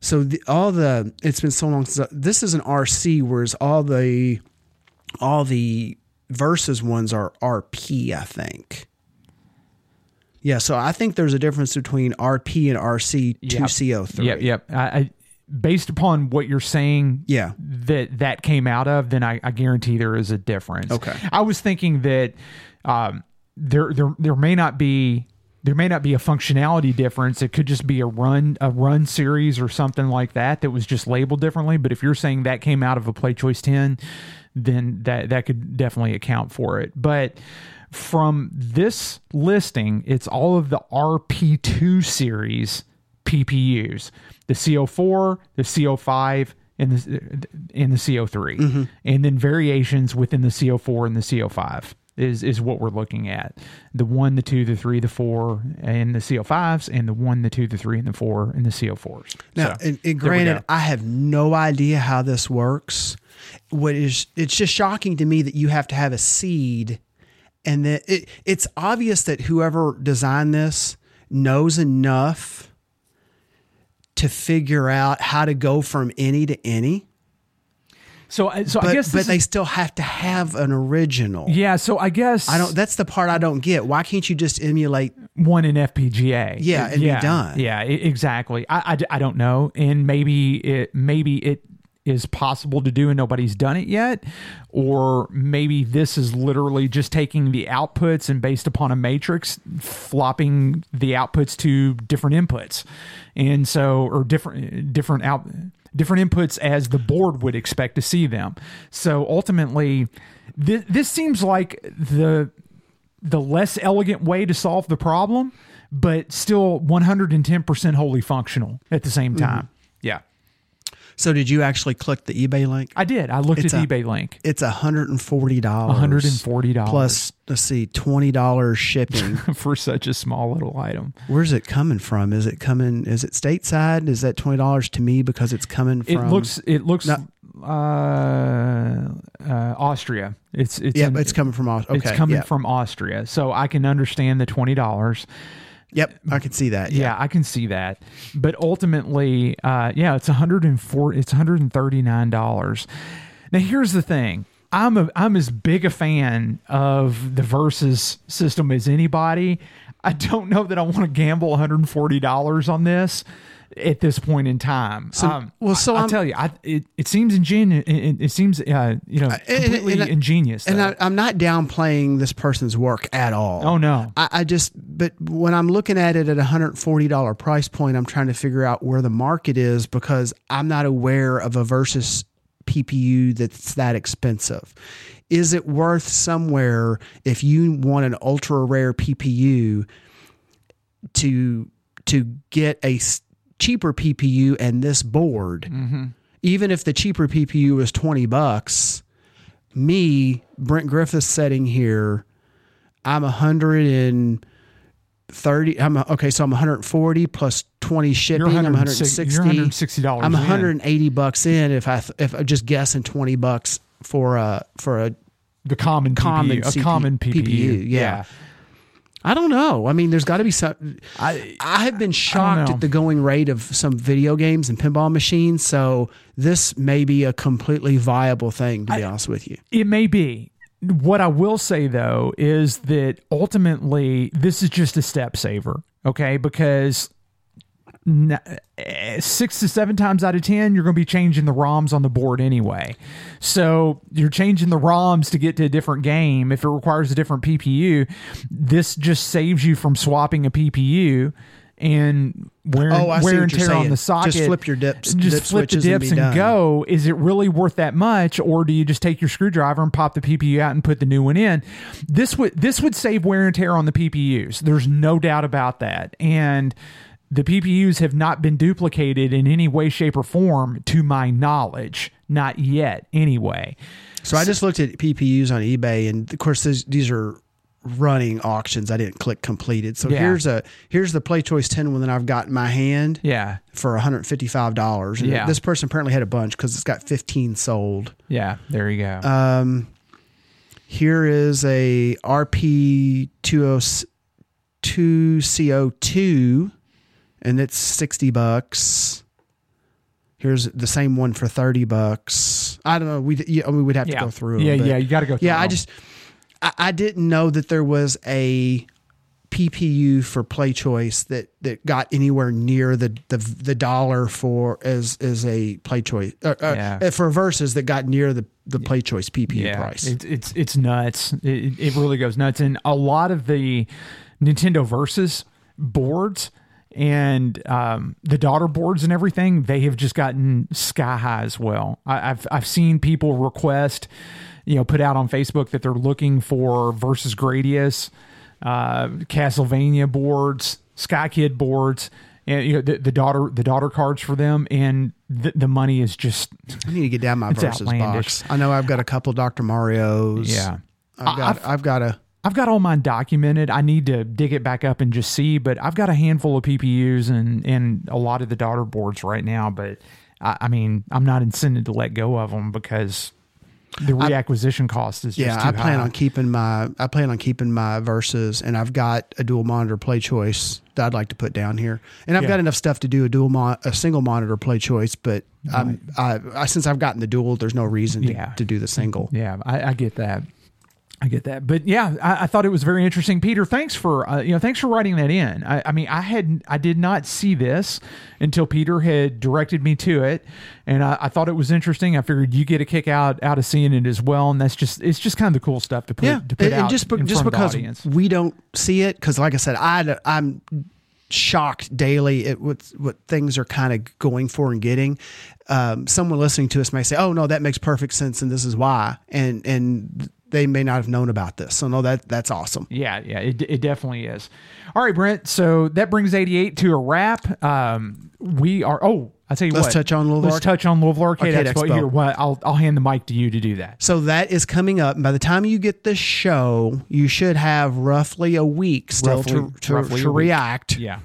[SPEAKER 2] So the, all the it's been so long since this is an RC, whereas all the all the versus ones are RP, I think. Yeah, so I think there's a difference between RP and RC two
[SPEAKER 3] Yep.
[SPEAKER 2] CO three.
[SPEAKER 3] Yep, yep. I, I, based upon what you're saying,
[SPEAKER 2] Yeah.
[SPEAKER 3] that that came out of, then I, I guarantee there is a difference.
[SPEAKER 2] Okay.
[SPEAKER 3] I was thinking that um, there there there may not be there may not be a functionality difference. It could just be a run a run series or something like that that was just labeled differently. But if you're saying that came out of a Play Choice 10, then that that could definitely account for it. But from this listing, it's all of the RP2 series PPUs, the CO4, the CO5, and the and the CO3, mm-hmm. and then variations within the CO4 and the CO5 is is what we're looking at. The one, the two, the three, the four, and the CO5s, and the one, the two, the three, and the four, and the CO4s.
[SPEAKER 2] Now,
[SPEAKER 3] So,
[SPEAKER 2] and, and granted. I have no idea how this works. What is it's just shocking to me that you have to have a seed, and that it, it's obvious that whoever designed this knows enough to figure out how to go from any to any.
[SPEAKER 3] so I- so
[SPEAKER 2] But
[SPEAKER 3] I guess
[SPEAKER 2] but
[SPEAKER 3] this
[SPEAKER 2] they
[SPEAKER 3] is-
[SPEAKER 2] still have to have an original.
[SPEAKER 3] yeah. So I guess
[SPEAKER 2] I don't. That's the part I don't get. Why can't you just emulate?
[SPEAKER 3] one in FPGA.
[SPEAKER 2] Yeah, and be done.
[SPEAKER 3] Yeah, exactly. I, I, I don't know, and maybe it maybe it is possible to do and nobody's done it yet, or maybe this is literally just taking the outputs and based upon a matrix, flopping the outputs to different inputs, and so or different different out different inputs as the board would expect to see them. So ultimately, this, this seems like the the less elegant way to solve the problem, but still 110% wholly functional at the same
[SPEAKER 2] Mm-hmm.
[SPEAKER 3] time. Yeah.
[SPEAKER 2] So did you actually click the eBay link?
[SPEAKER 3] I did. I looked
[SPEAKER 2] It's
[SPEAKER 3] at
[SPEAKER 2] a-
[SPEAKER 3] eBay link.
[SPEAKER 2] It's hundred and forty dollars.
[SPEAKER 3] $140.
[SPEAKER 2] plus. Let's see, twenty dollars shipping.
[SPEAKER 3] for such a small little item.
[SPEAKER 2] Where's it coming from? Is it coming? Is it stateside? Is that twenty dollars to me because it's coming from?
[SPEAKER 3] It looks it looks
[SPEAKER 2] No.
[SPEAKER 3] uh, uh Austria. It's it's
[SPEAKER 2] Yeah,
[SPEAKER 3] in-
[SPEAKER 2] it's coming from Aus-
[SPEAKER 3] It's coming
[SPEAKER 2] yeah.
[SPEAKER 3] from Austria. So I can understand the $20.
[SPEAKER 2] Yep, I can see that.
[SPEAKER 3] Yeah, I can see that. But ultimately, uh, yeah, it's 104 it's $139. Now here's the thing. I'm a I'm as big a fan of the versus system as anybody. I don't know that I want to gamble 140 dollars on this at this point in time.
[SPEAKER 2] So- well, so
[SPEAKER 3] I, will tell you, I, it it seems ingenious. It, it seems uh, you know
[SPEAKER 2] and-
[SPEAKER 3] completely
[SPEAKER 2] and I-
[SPEAKER 3] ingenious.
[SPEAKER 2] And. I, I'm not downplaying this person's work at all.
[SPEAKER 3] Oh, no.
[SPEAKER 2] I, I just, but when I'm looking at it at a $140 price point, I'm trying to figure out where the market is because I'm not aware of a versus PPU that's that expensive. Is it worth somewhere if you want an ultra rare PPU to to get a cheaper PPU and this board? Mm-hmm. Even if the cheaper PPU is 20 bucks, me, Brent Griffiths setting here, I'm a hundred and thirty. I'm a, okay, so I'm 140 plus 20 shipping. I'm
[SPEAKER 3] 160
[SPEAKER 2] 160.
[SPEAKER 3] you're $160
[SPEAKER 2] I'm
[SPEAKER 3] in.
[SPEAKER 2] 180 bucks in if I if I'm just guessing 20 bucks for a for a
[SPEAKER 3] the common
[SPEAKER 2] common
[SPEAKER 3] PPU, a common PPU.
[SPEAKER 2] PPU, yeah. I don't know. I mean, there's got to be some.
[SPEAKER 3] I
[SPEAKER 2] I have been shocked at the going rate of some video games and pinball machines. So this may be a completely viable thing, to be honest with you.
[SPEAKER 3] It may be. What I will say though is that ultimately this is just a step saver, okay? Because Eh, six to seven times out of ten, you're going to be changing the ROMs on the board anyway. So you're changing the ROMs to get to a different game. If it requires a different PPU, this just saves you from swapping a PPU and wear,
[SPEAKER 2] Oh,
[SPEAKER 3] wear and tear on
[SPEAKER 2] the
[SPEAKER 3] the
[SPEAKER 2] Just flip your dips-
[SPEAKER 3] Just
[SPEAKER 2] dip
[SPEAKER 3] flip the
[SPEAKER 2] switches and
[SPEAKER 3] dips and, go. Is it really worth that much, or do you just take your screwdriver and pop the PPU out and put the new one in? This would this would save wear and tear on the PPUs. There's no doubt about that, and. The PPUs have not been duplicated in any way, shape, or form, to my knowledge. Not yet, anyway.
[SPEAKER 2] So I just looked at PPUs on eBay, and of course these, these are running auctions. I didn't click completed. So
[SPEAKER 3] Yeah.
[SPEAKER 2] here's a here's the Play Choice 10 one that I've got in my hand
[SPEAKER 3] Yeah,
[SPEAKER 2] for $155. And
[SPEAKER 3] Yeah.
[SPEAKER 2] this person apparently had a bunch because it's got 15 sold.
[SPEAKER 3] yeah. There you go.
[SPEAKER 2] Um, here is a RP 202CO2, and it's 60 bucks. Here's the same one for 30 bucks. I don't know. We yeah, we would have
[SPEAKER 3] yeah,
[SPEAKER 2] to go through.
[SPEAKER 3] Yeah,
[SPEAKER 2] them,
[SPEAKER 3] yeah. You got to go. Through
[SPEAKER 2] yeah, I just I, I didn't know that there was a PPU for Play Choice that that got anywhere near the the, the dollar for as as a Play Choice uh, uh,
[SPEAKER 3] Yeah.
[SPEAKER 2] for versus that got near the the Play Choice PPU
[SPEAKER 3] yeah,
[SPEAKER 2] price.
[SPEAKER 3] It's it's it's nuts. It, it really goes nuts. And a lot of the Nintendo Versus boards and um, the daughter boards and everything, they have just gotten sky high as well. I, I've I've seen people request, you know, put out on Facebook that they're looking for Versus Gradius, uh, Castlevania boards, Sky Kid boards. And you know the, the daughter the daughter cards for them and the, the money is just
[SPEAKER 2] I need to get down my versus
[SPEAKER 3] outlandish.
[SPEAKER 2] box. I know I've got a couple Dr. Mario's.
[SPEAKER 3] yeah
[SPEAKER 2] I've got I've, got a
[SPEAKER 3] I've got all mine documented. I need to dig it back up and just see, but I've got a handful of PPUs and and a lot of the daughter boards right now. But I, I mean, I'm not incented to let go of them because the reacquisition cost is just
[SPEAKER 2] yeah. I plan
[SPEAKER 3] high.
[SPEAKER 2] on keeping my I plan on keeping my versus, and I've got a dual monitor Play Choice that I'd like to put down here, and I've
[SPEAKER 3] Yeah.
[SPEAKER 2] got enough stuff to do a dual mon- a single monitor Play Choice, but I'm I, I since I've gotten the dual, there's no reason to,
[SPEAKER 3] Yeah.
[SPEAKER 2] to do the single.
[SPEAKER 3] Yeah, I, I get that. I get that, but yeah, I, I thought it was very interesting. Peter, thanks for uh, you know thanks for writing that in. I, I mean, I had I did not see this until Peter had directed me to it, and I, I thought it was interesting. I figured you get a kick out out of seeing it as well, and that's just it's just kind of the cool stuff to put
[SPEAKER 2] yeah,
[SPEAKER 3] to put
[SPEAKER 2] and, and
[SPEAKER 3] out
[SPEAKER 2] just be-
[SPEAKER 3] in
[SPEAKER 2] just
[SPEAKER 3] front of the
[SPEAKER 2] because we don't see it, because like I said, I I'm shocked daily at what what things are kind of going for and getting. Um, someone listening to us may say, "Oh no, that makes perfect sense, and this is why," and and they may not have known about this. So no, that that's awesome.
[SPEAKER 3] Yeah, yeah, it, it definitely is. All right, Brent. So that brings 88 to a wrap. Um, we are. Oh, I tell you
[SPEAKER 2] Let's
[SPEAKER 3] what.
[SPEAKER 2] touch on Louisville
[SPEAKER 3] Let's touch on Louisville Arcade,
[SPEAKER 2] Arcade
[SPEAKER 3] Expo.
[SPEAKER 2] Expo.
[SPEAKER 3] Here, what? I'll I'll hand the mic to you to do that.
[SPEAKER 2] So that is coming up. And by the time you get the show, you should have roughly a week still
[SPEAKER 3] Roughly-
[SPEAKER 2] to to,
[SPEAKER 3] roughly
[SPEAKER 2] to
[SPEAKER 3] week.
[SPEAKER 2] react.
[SPEAKER 3] Yeah.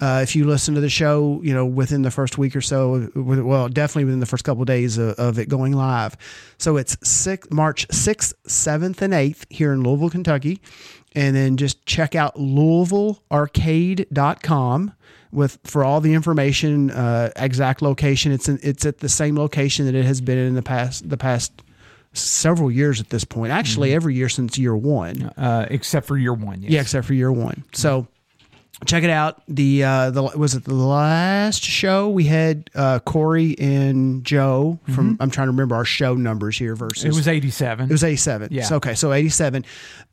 [SPEAKER 2] Uh, if you listen to the show, you know within the first week or so, well, definitely within the first couple of days of, of it going live. So it's six, March sixth, seventh, and eighth here in Louisville, Kentucky, and then just check out LouisvilleArcade.com with for all the information, uh, exact location. It's in, it's at the same location that it has been in the past the past several years at this point. Actually, every year since year one.
[SPEAKER 3] uh, except for year one. Yes.
[SPEAKER 2] Yeah, except for year one. So check it out. The uh, the was it the last show we had uh, Corey and Joe from. I'm trying to remember our show numbers here versus
[SPEAKER 3] Mm-hmm. It was 87.
[SPEAKER 2] it was 87.
[SPEAKER 3] Yeah.
[SPEAKER 2] So, okay. So 87.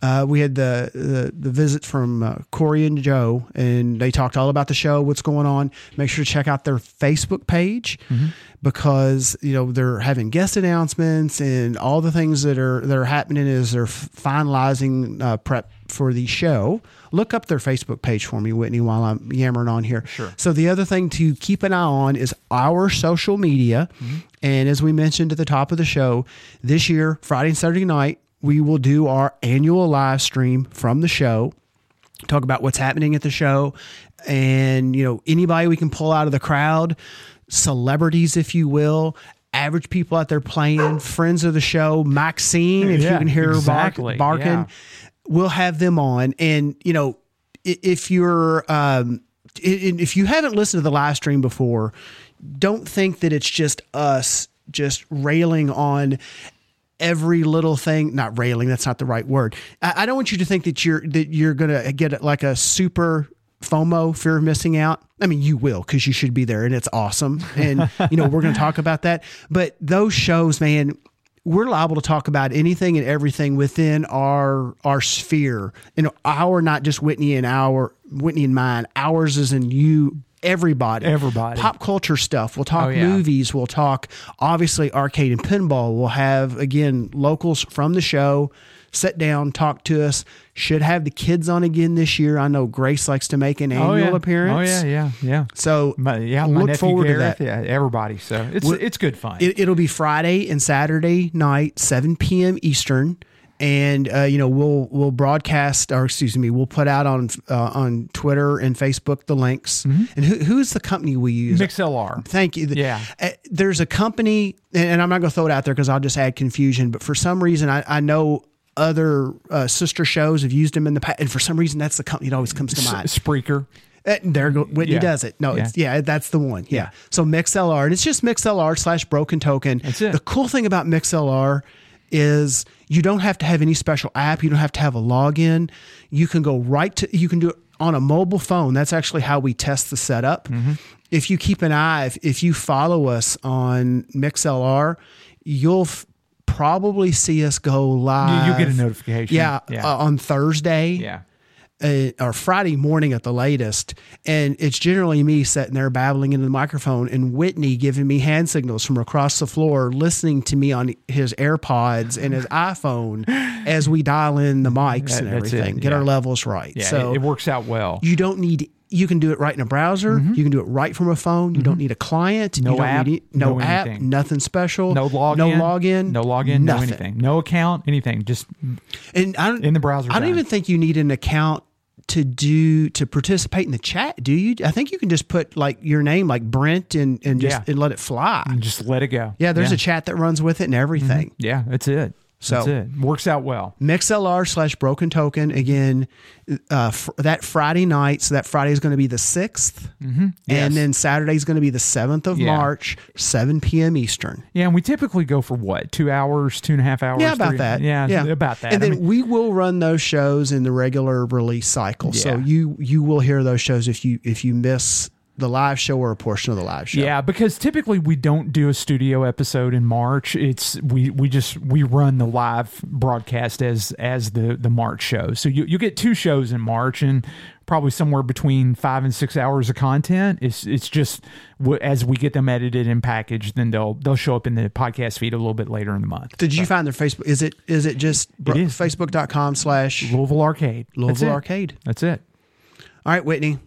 [SPEAKER 2] Uh, we had the, the, the visit from uh, Corey and Joe, and they talked all about the show, what's going on. Make sure to check out their Facebook page
[SPEAKER 3] Mm-hmm.
[SPEAKER 2] Because, you know, they're having guest announcements and all the things that are, that are happening is they're finalizing uh, prep for the show. Look up their Facebook page for me, Whitney, while I'm yammering on here. Sure. So the other thing to keep an eye on is our social media. And as we mentioned at the top of the show, this year, Friday and Saturday night, we will do our annual live stream from the show talk about what's happening at the show and you know anybody we can pull out of the crowd celebrities if you will average people out there playing friends of the show maxine if you can hear her bark, barking
[SPEAKER 3] yeah.
[SPEAKER 2] we'll have them on. And you know if you're um if you haven't listened to the live stream before don't think that it's just us just railing on every little thing. Not railing that's not the right word. I, I don't want you to think that you're that you're gonna get like a super FOMO, fear of missing out. I mean, you will because you should be there and it's awesome. And, you know, we're going to talk about that. But those shows, man, we're liable to talk about anything and everything within our our sphere. You know, our not just Whitney and our Whitney and mine. Ours is in you, everybody,
[SPEAKER 3] Everybody.
[SPEAKER 2] Pop culture stuff. We'll talk
[SPEAKER 3] Oh, yeah.
[SPEAKER 2] movies. We'll talk obviously arcade and pinball. We'll have again locals from the show sit down, talk to us. Should have the kids on again this year. I know Grace likes to make an annual
[SPEAKER 3] oh, yeah.
[SPEAKER 2] appearance.
[SPEAKER 3] Oh, yeah, yeah, yeah.
[SPEAKER 2] So
[SPEAKER 3] My, yeah, my
[SPEAKER 2] look forward
[SPEAKER 3] Gareth,
[SPEAKER 2] to that.
[SPEAKER 3] Yeah, everybody. So it's
[SPEAKER 2] Well,
[SPEAKER 3] it's good fun.
[SPEAKER 2] It, it'll be Friday and Saturday night, 7 p.m. Eastern. And uh, you know we'll we'll broadcast or excuse me we'll put out on uh, on Twitter and Facebook the links
[SPEAKER 3] Mm-hmm.
[SPEAKER 2] and who who is the company we use
[SPEAKER 3] MixLR.
[SPEAKER 2] Thank you.
[SPEAKER 3] Yeah.
[SPEAKER 2] Uh, there's a company, and and I'm not going to throw it out there because I'll just add confusion. But for some reason, I, I know other uh, sister shows have used them in the past, and for some reason, that's the company that always comes to mind.
[SPEAKER 3] Spreaker.
[SPEAKER 2] Uh, there go Whitney
[SPEAKER 3] Yeah.
[SPEAKER 2] does it. No,
[SPEAKER 3] Yeah.
[SPEAKER 2] it's yeah, that's the one. Yeah. So MixLR, and it's just MixLR slash Broken Token.
[SPEAKER 3] That's it.
[SPEAKER 2] The cool thing about MixLR is you don't have to have any special app. You don't have to have a login. You can go right to. You can do it on a mobile phone. That's actually how we test the setup.
[SPEAKER 3] Mm-hmm.
[SPEAKER 2] If you keep an eye, if, if you follow us on MixLR, you'll f- probably see us go live.
[SPEAKER 3] you'll get a notification.
[SPEAKER 2] Yeah,
[SPEAKER 3] Yeah.
[SPEAKER 2] Uh, on Thursday
[SPEAKER 3] Yeah.
[SPEAKER 2] uh, or Friday morning at the latest, and it's generally me sitting there babbling into the microphone, and Whitney giving me hand signals from across the floor, listening to me on his AirPods and his iPhone as we dial in the mics
[SPEAKER 3] That-
[SPEAKER 2] and
[SPEAKER 3] it,
[SPEAKER 2] everything, get
[SPEAKER 3] yeah.
[SPEAKER 2] our levels right.
[SPEAKER 3] Yeah.
[SPEAKER 2] so
[SPEAKER 3] it, it works out well.
[SPEAKER 2] you don't need. You can do it right in a browser. You can do it right from a phone. You don't need a client.
[SPEAKER 3] Mm-hmm. No
[SPEAKER 2] you don't
[SPEAKER 3] app,
[SPEAKER 2] Need, no,
[SPEAKER 3] no
[SPEAKER 2] app.
[SPEAKER 3] anything.
[SPEAKER 2] Nothing special.
[SPEAKER 3] no login.
[SPEAKER 2] No login.
[SPEAKER 3] No login. No
[SPEAKER 2] nothing.
[SPEAKER 3] anything. No account. Anything. Just
[SPEAKER 2] And I don't,
[SPEAKER 3] In the browser
[SPEAKER 2] I don't
[SPEAKER 3] done.
[SPEAKER 2] even think you need an account to do to participate in the chat. Do you? I think you can just put like your name, like Brent, and and just
[SPEAKER 3] Yeah.
[SPEAKER 2] and let it fly.
[SPEAKER 3] just let it go.
[SPEAKER 2] Yeah, there's
[SPEAKER 3] yeah.
[SPEAKER 2] a chat that runs with it and everything.
[SPEAKER 3] Yeah, that's it.
[SPEAKER 2] So-
[SPEAKER 3] that's it. Works out well.
[SPEAKER 2] MixLR slash Broken Token again. Uh, fr- that Friday night, so that Friday is going to be the 6th
[SPEAKER 3] Yes.
[SPEAKER 2] and then Saturday is going to be the seventh of
[SPEAKER 3] Yeah.
[SPEAKER 2] March, seven p.m. Eastern.
[SPEAKER 3] Yeah, and we typically go for what? Two hours, two and a half hours.
[SPEAKER 2] Yeah, about
[SPEAKER 3] three-
[SPEAKER 2] that.
[SPEAKER 3] Yeah, yeah, about that.
[SPEAKER 2] And
[SPEAKER 3] I
[SPEAKER 2] then
[SPEAKER 3] mean,
[SPEAKER 2] we will run those shows in the regular release cycle. So you you will hear those shows if you if you miss the live show or a portion of the live show.
[SPEAKER 3] Yeah, because typically we don't do a studio episode in March. It's we we just we run the live broadcast as as the the March show. So you you get two shows in March and probably somewhere between five and six hours of content. It's it's just as we get them edited and packaged, then they'll they'll show up in the podcast feed a little bit later in the month.
[SPEAKER 2] Did you find their Facebook? Is it is it just bro-
[SPEAKER 3] is.
[SPEAKER 2] Facebook.com slash
[SPEAKER 3] Louisville Arcade. That's
[SPEAKER 2] Louisville
[SPEAKER 3] it.
[SPEAKER 2] Arcade?
[SPEAKER 3] That's it.
[SPEAKER 2] All right, Whitney.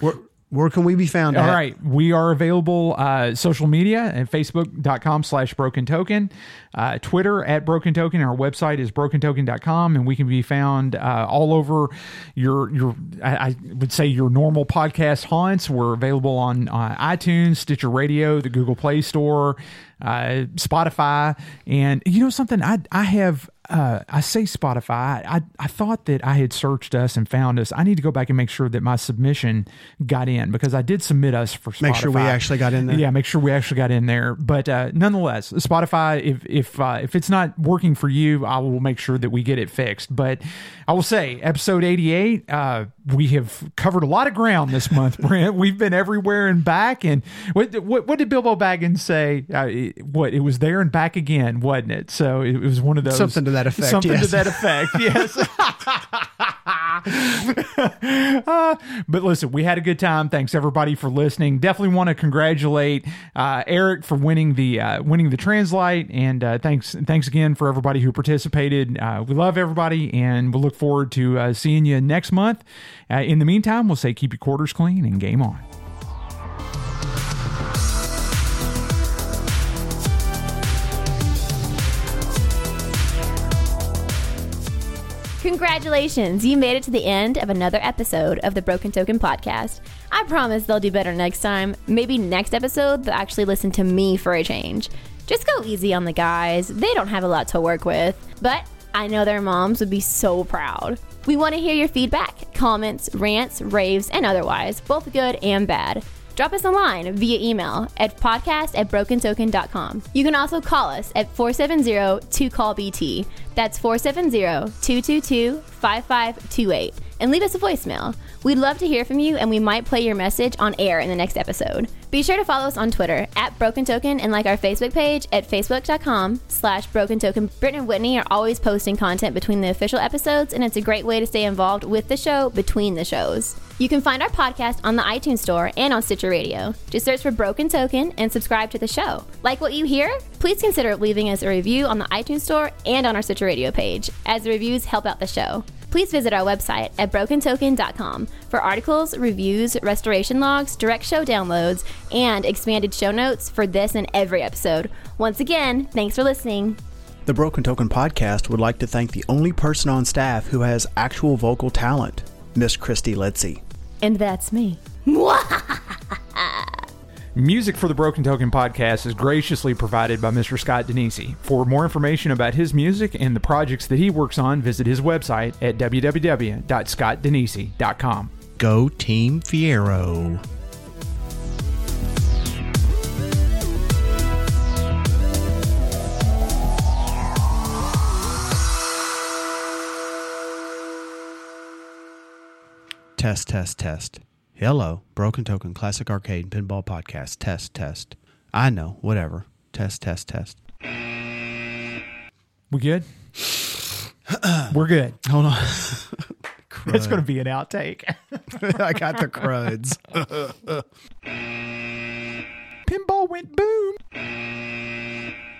[SPEAKER 2] Where where can we be found
[SPEAKER 3] All
[SPEAKER 2] at?
[SPEAKER 3] right. We are available uh, social media at facebook.com slash broken token, uh, Twitter at broken token. Our website is brokentoken.com, and we can be found uh, all over your, your I, I would say, your normal podcast haunts. We're available on uh, iTunes, Stitcher Radio, the Google Play Store, uh, Spotify. And you know something? I, I have uh, I say Spotify. I, I thought that I had searched us and found us. I need to go back and make sure that my submission got in because I did submit us for Spotify.
[SPEAKER 2] Make sure we actually got in there.
[SPEAKER 3] Yeah, make sure we actually got in there. But uh, nonetheless, Spotify, if if uh, if it's not working for you, I will make sure that we get it fixed. But I will say, episode eighty eight, uh, we have covered a lot of ground this month, Brent. We've been everywhere and back. And what what, what did Bilbo Baggins say? Uh, it- what it was there and back again, wasn't it? So it was one of those
[SPEAKER 2] Something to that effect,
[SPEAKER 3] Something to that effect. Yes. Uh, but listen, we had a good time. Thanks everybody for listening. Definitely want to congratulate uh, Eric for winning the uh, winning the Translite, and uh, thanks thanks again for everybody who participated. Uh, we love everybody, and we'll look forward to uh, seeing you next month. Uh, in the meantime, we'll say keep your quarters clean and game on.
[SPEAKER 1] Congratulations, you made it to the end of another episode of the Broken Token podcast. I promise they'll do better next time. Maybe next episode they'll actually listen to me for a change. Just go easy on the guys. They don't have a lot to work with, but I know their moms would be so proud. We want to hear your feedback, comments, rants, raves, and otherwise, both good and bad. Drop us a line via email at podcast at brokentoken.com. You can also call us at 470-2CALL-BT. That's 470-222-5528. And leave us a voicemail. We'd love to hear from you and we might play your message on air in the next episode. Be sure to follow us on Twitter at Broken Token and like our Facebook page at facebook.com slash Broken Token. Britt and Whitney are always posting content between the official episodes and it's a great way to stay involved with the show between the shows. You can find our podcast on the iTunes Store and on Stitcher Radio. Just search for Broken Token and subscribe to the show. Like what you hear? Please consider leaving us a review on the iTunes Store and on our Stitcher Radio page, as the reviews help out the show. Please visit our website at brokentoken.com for articles, reviews, restoration logs, direct show downloads, and expanded show notes for this and every episode. Once again, thanks for listening.
[SPEAKER 2] The Broken Token podcast would like to thank the only person on staff who has actual vocal talent, Miss Christy Letzi.
[SPEAKER 1] And that's me.
[SPEAKER 3] Music for the Broken Token podcast is graciously provided by Mr. Scott Denisi. For more information about his music and the projects that he works on, visit his website at www.scottdenisi.com.
[SPEAKER 2] Go Team Fiero. Test, test, test. Hello, Broken Token Classic Arcade Pinball Podcast. Test, test. I know, whatever. Test, test, test.
[SPEAKER 3] We good? We're good.
[SPEAKER 2] Hold on.
[SPEAKER 3] It's going to be an outtake.
[SPEAKER 2] I got the cruds. Pinball went boom.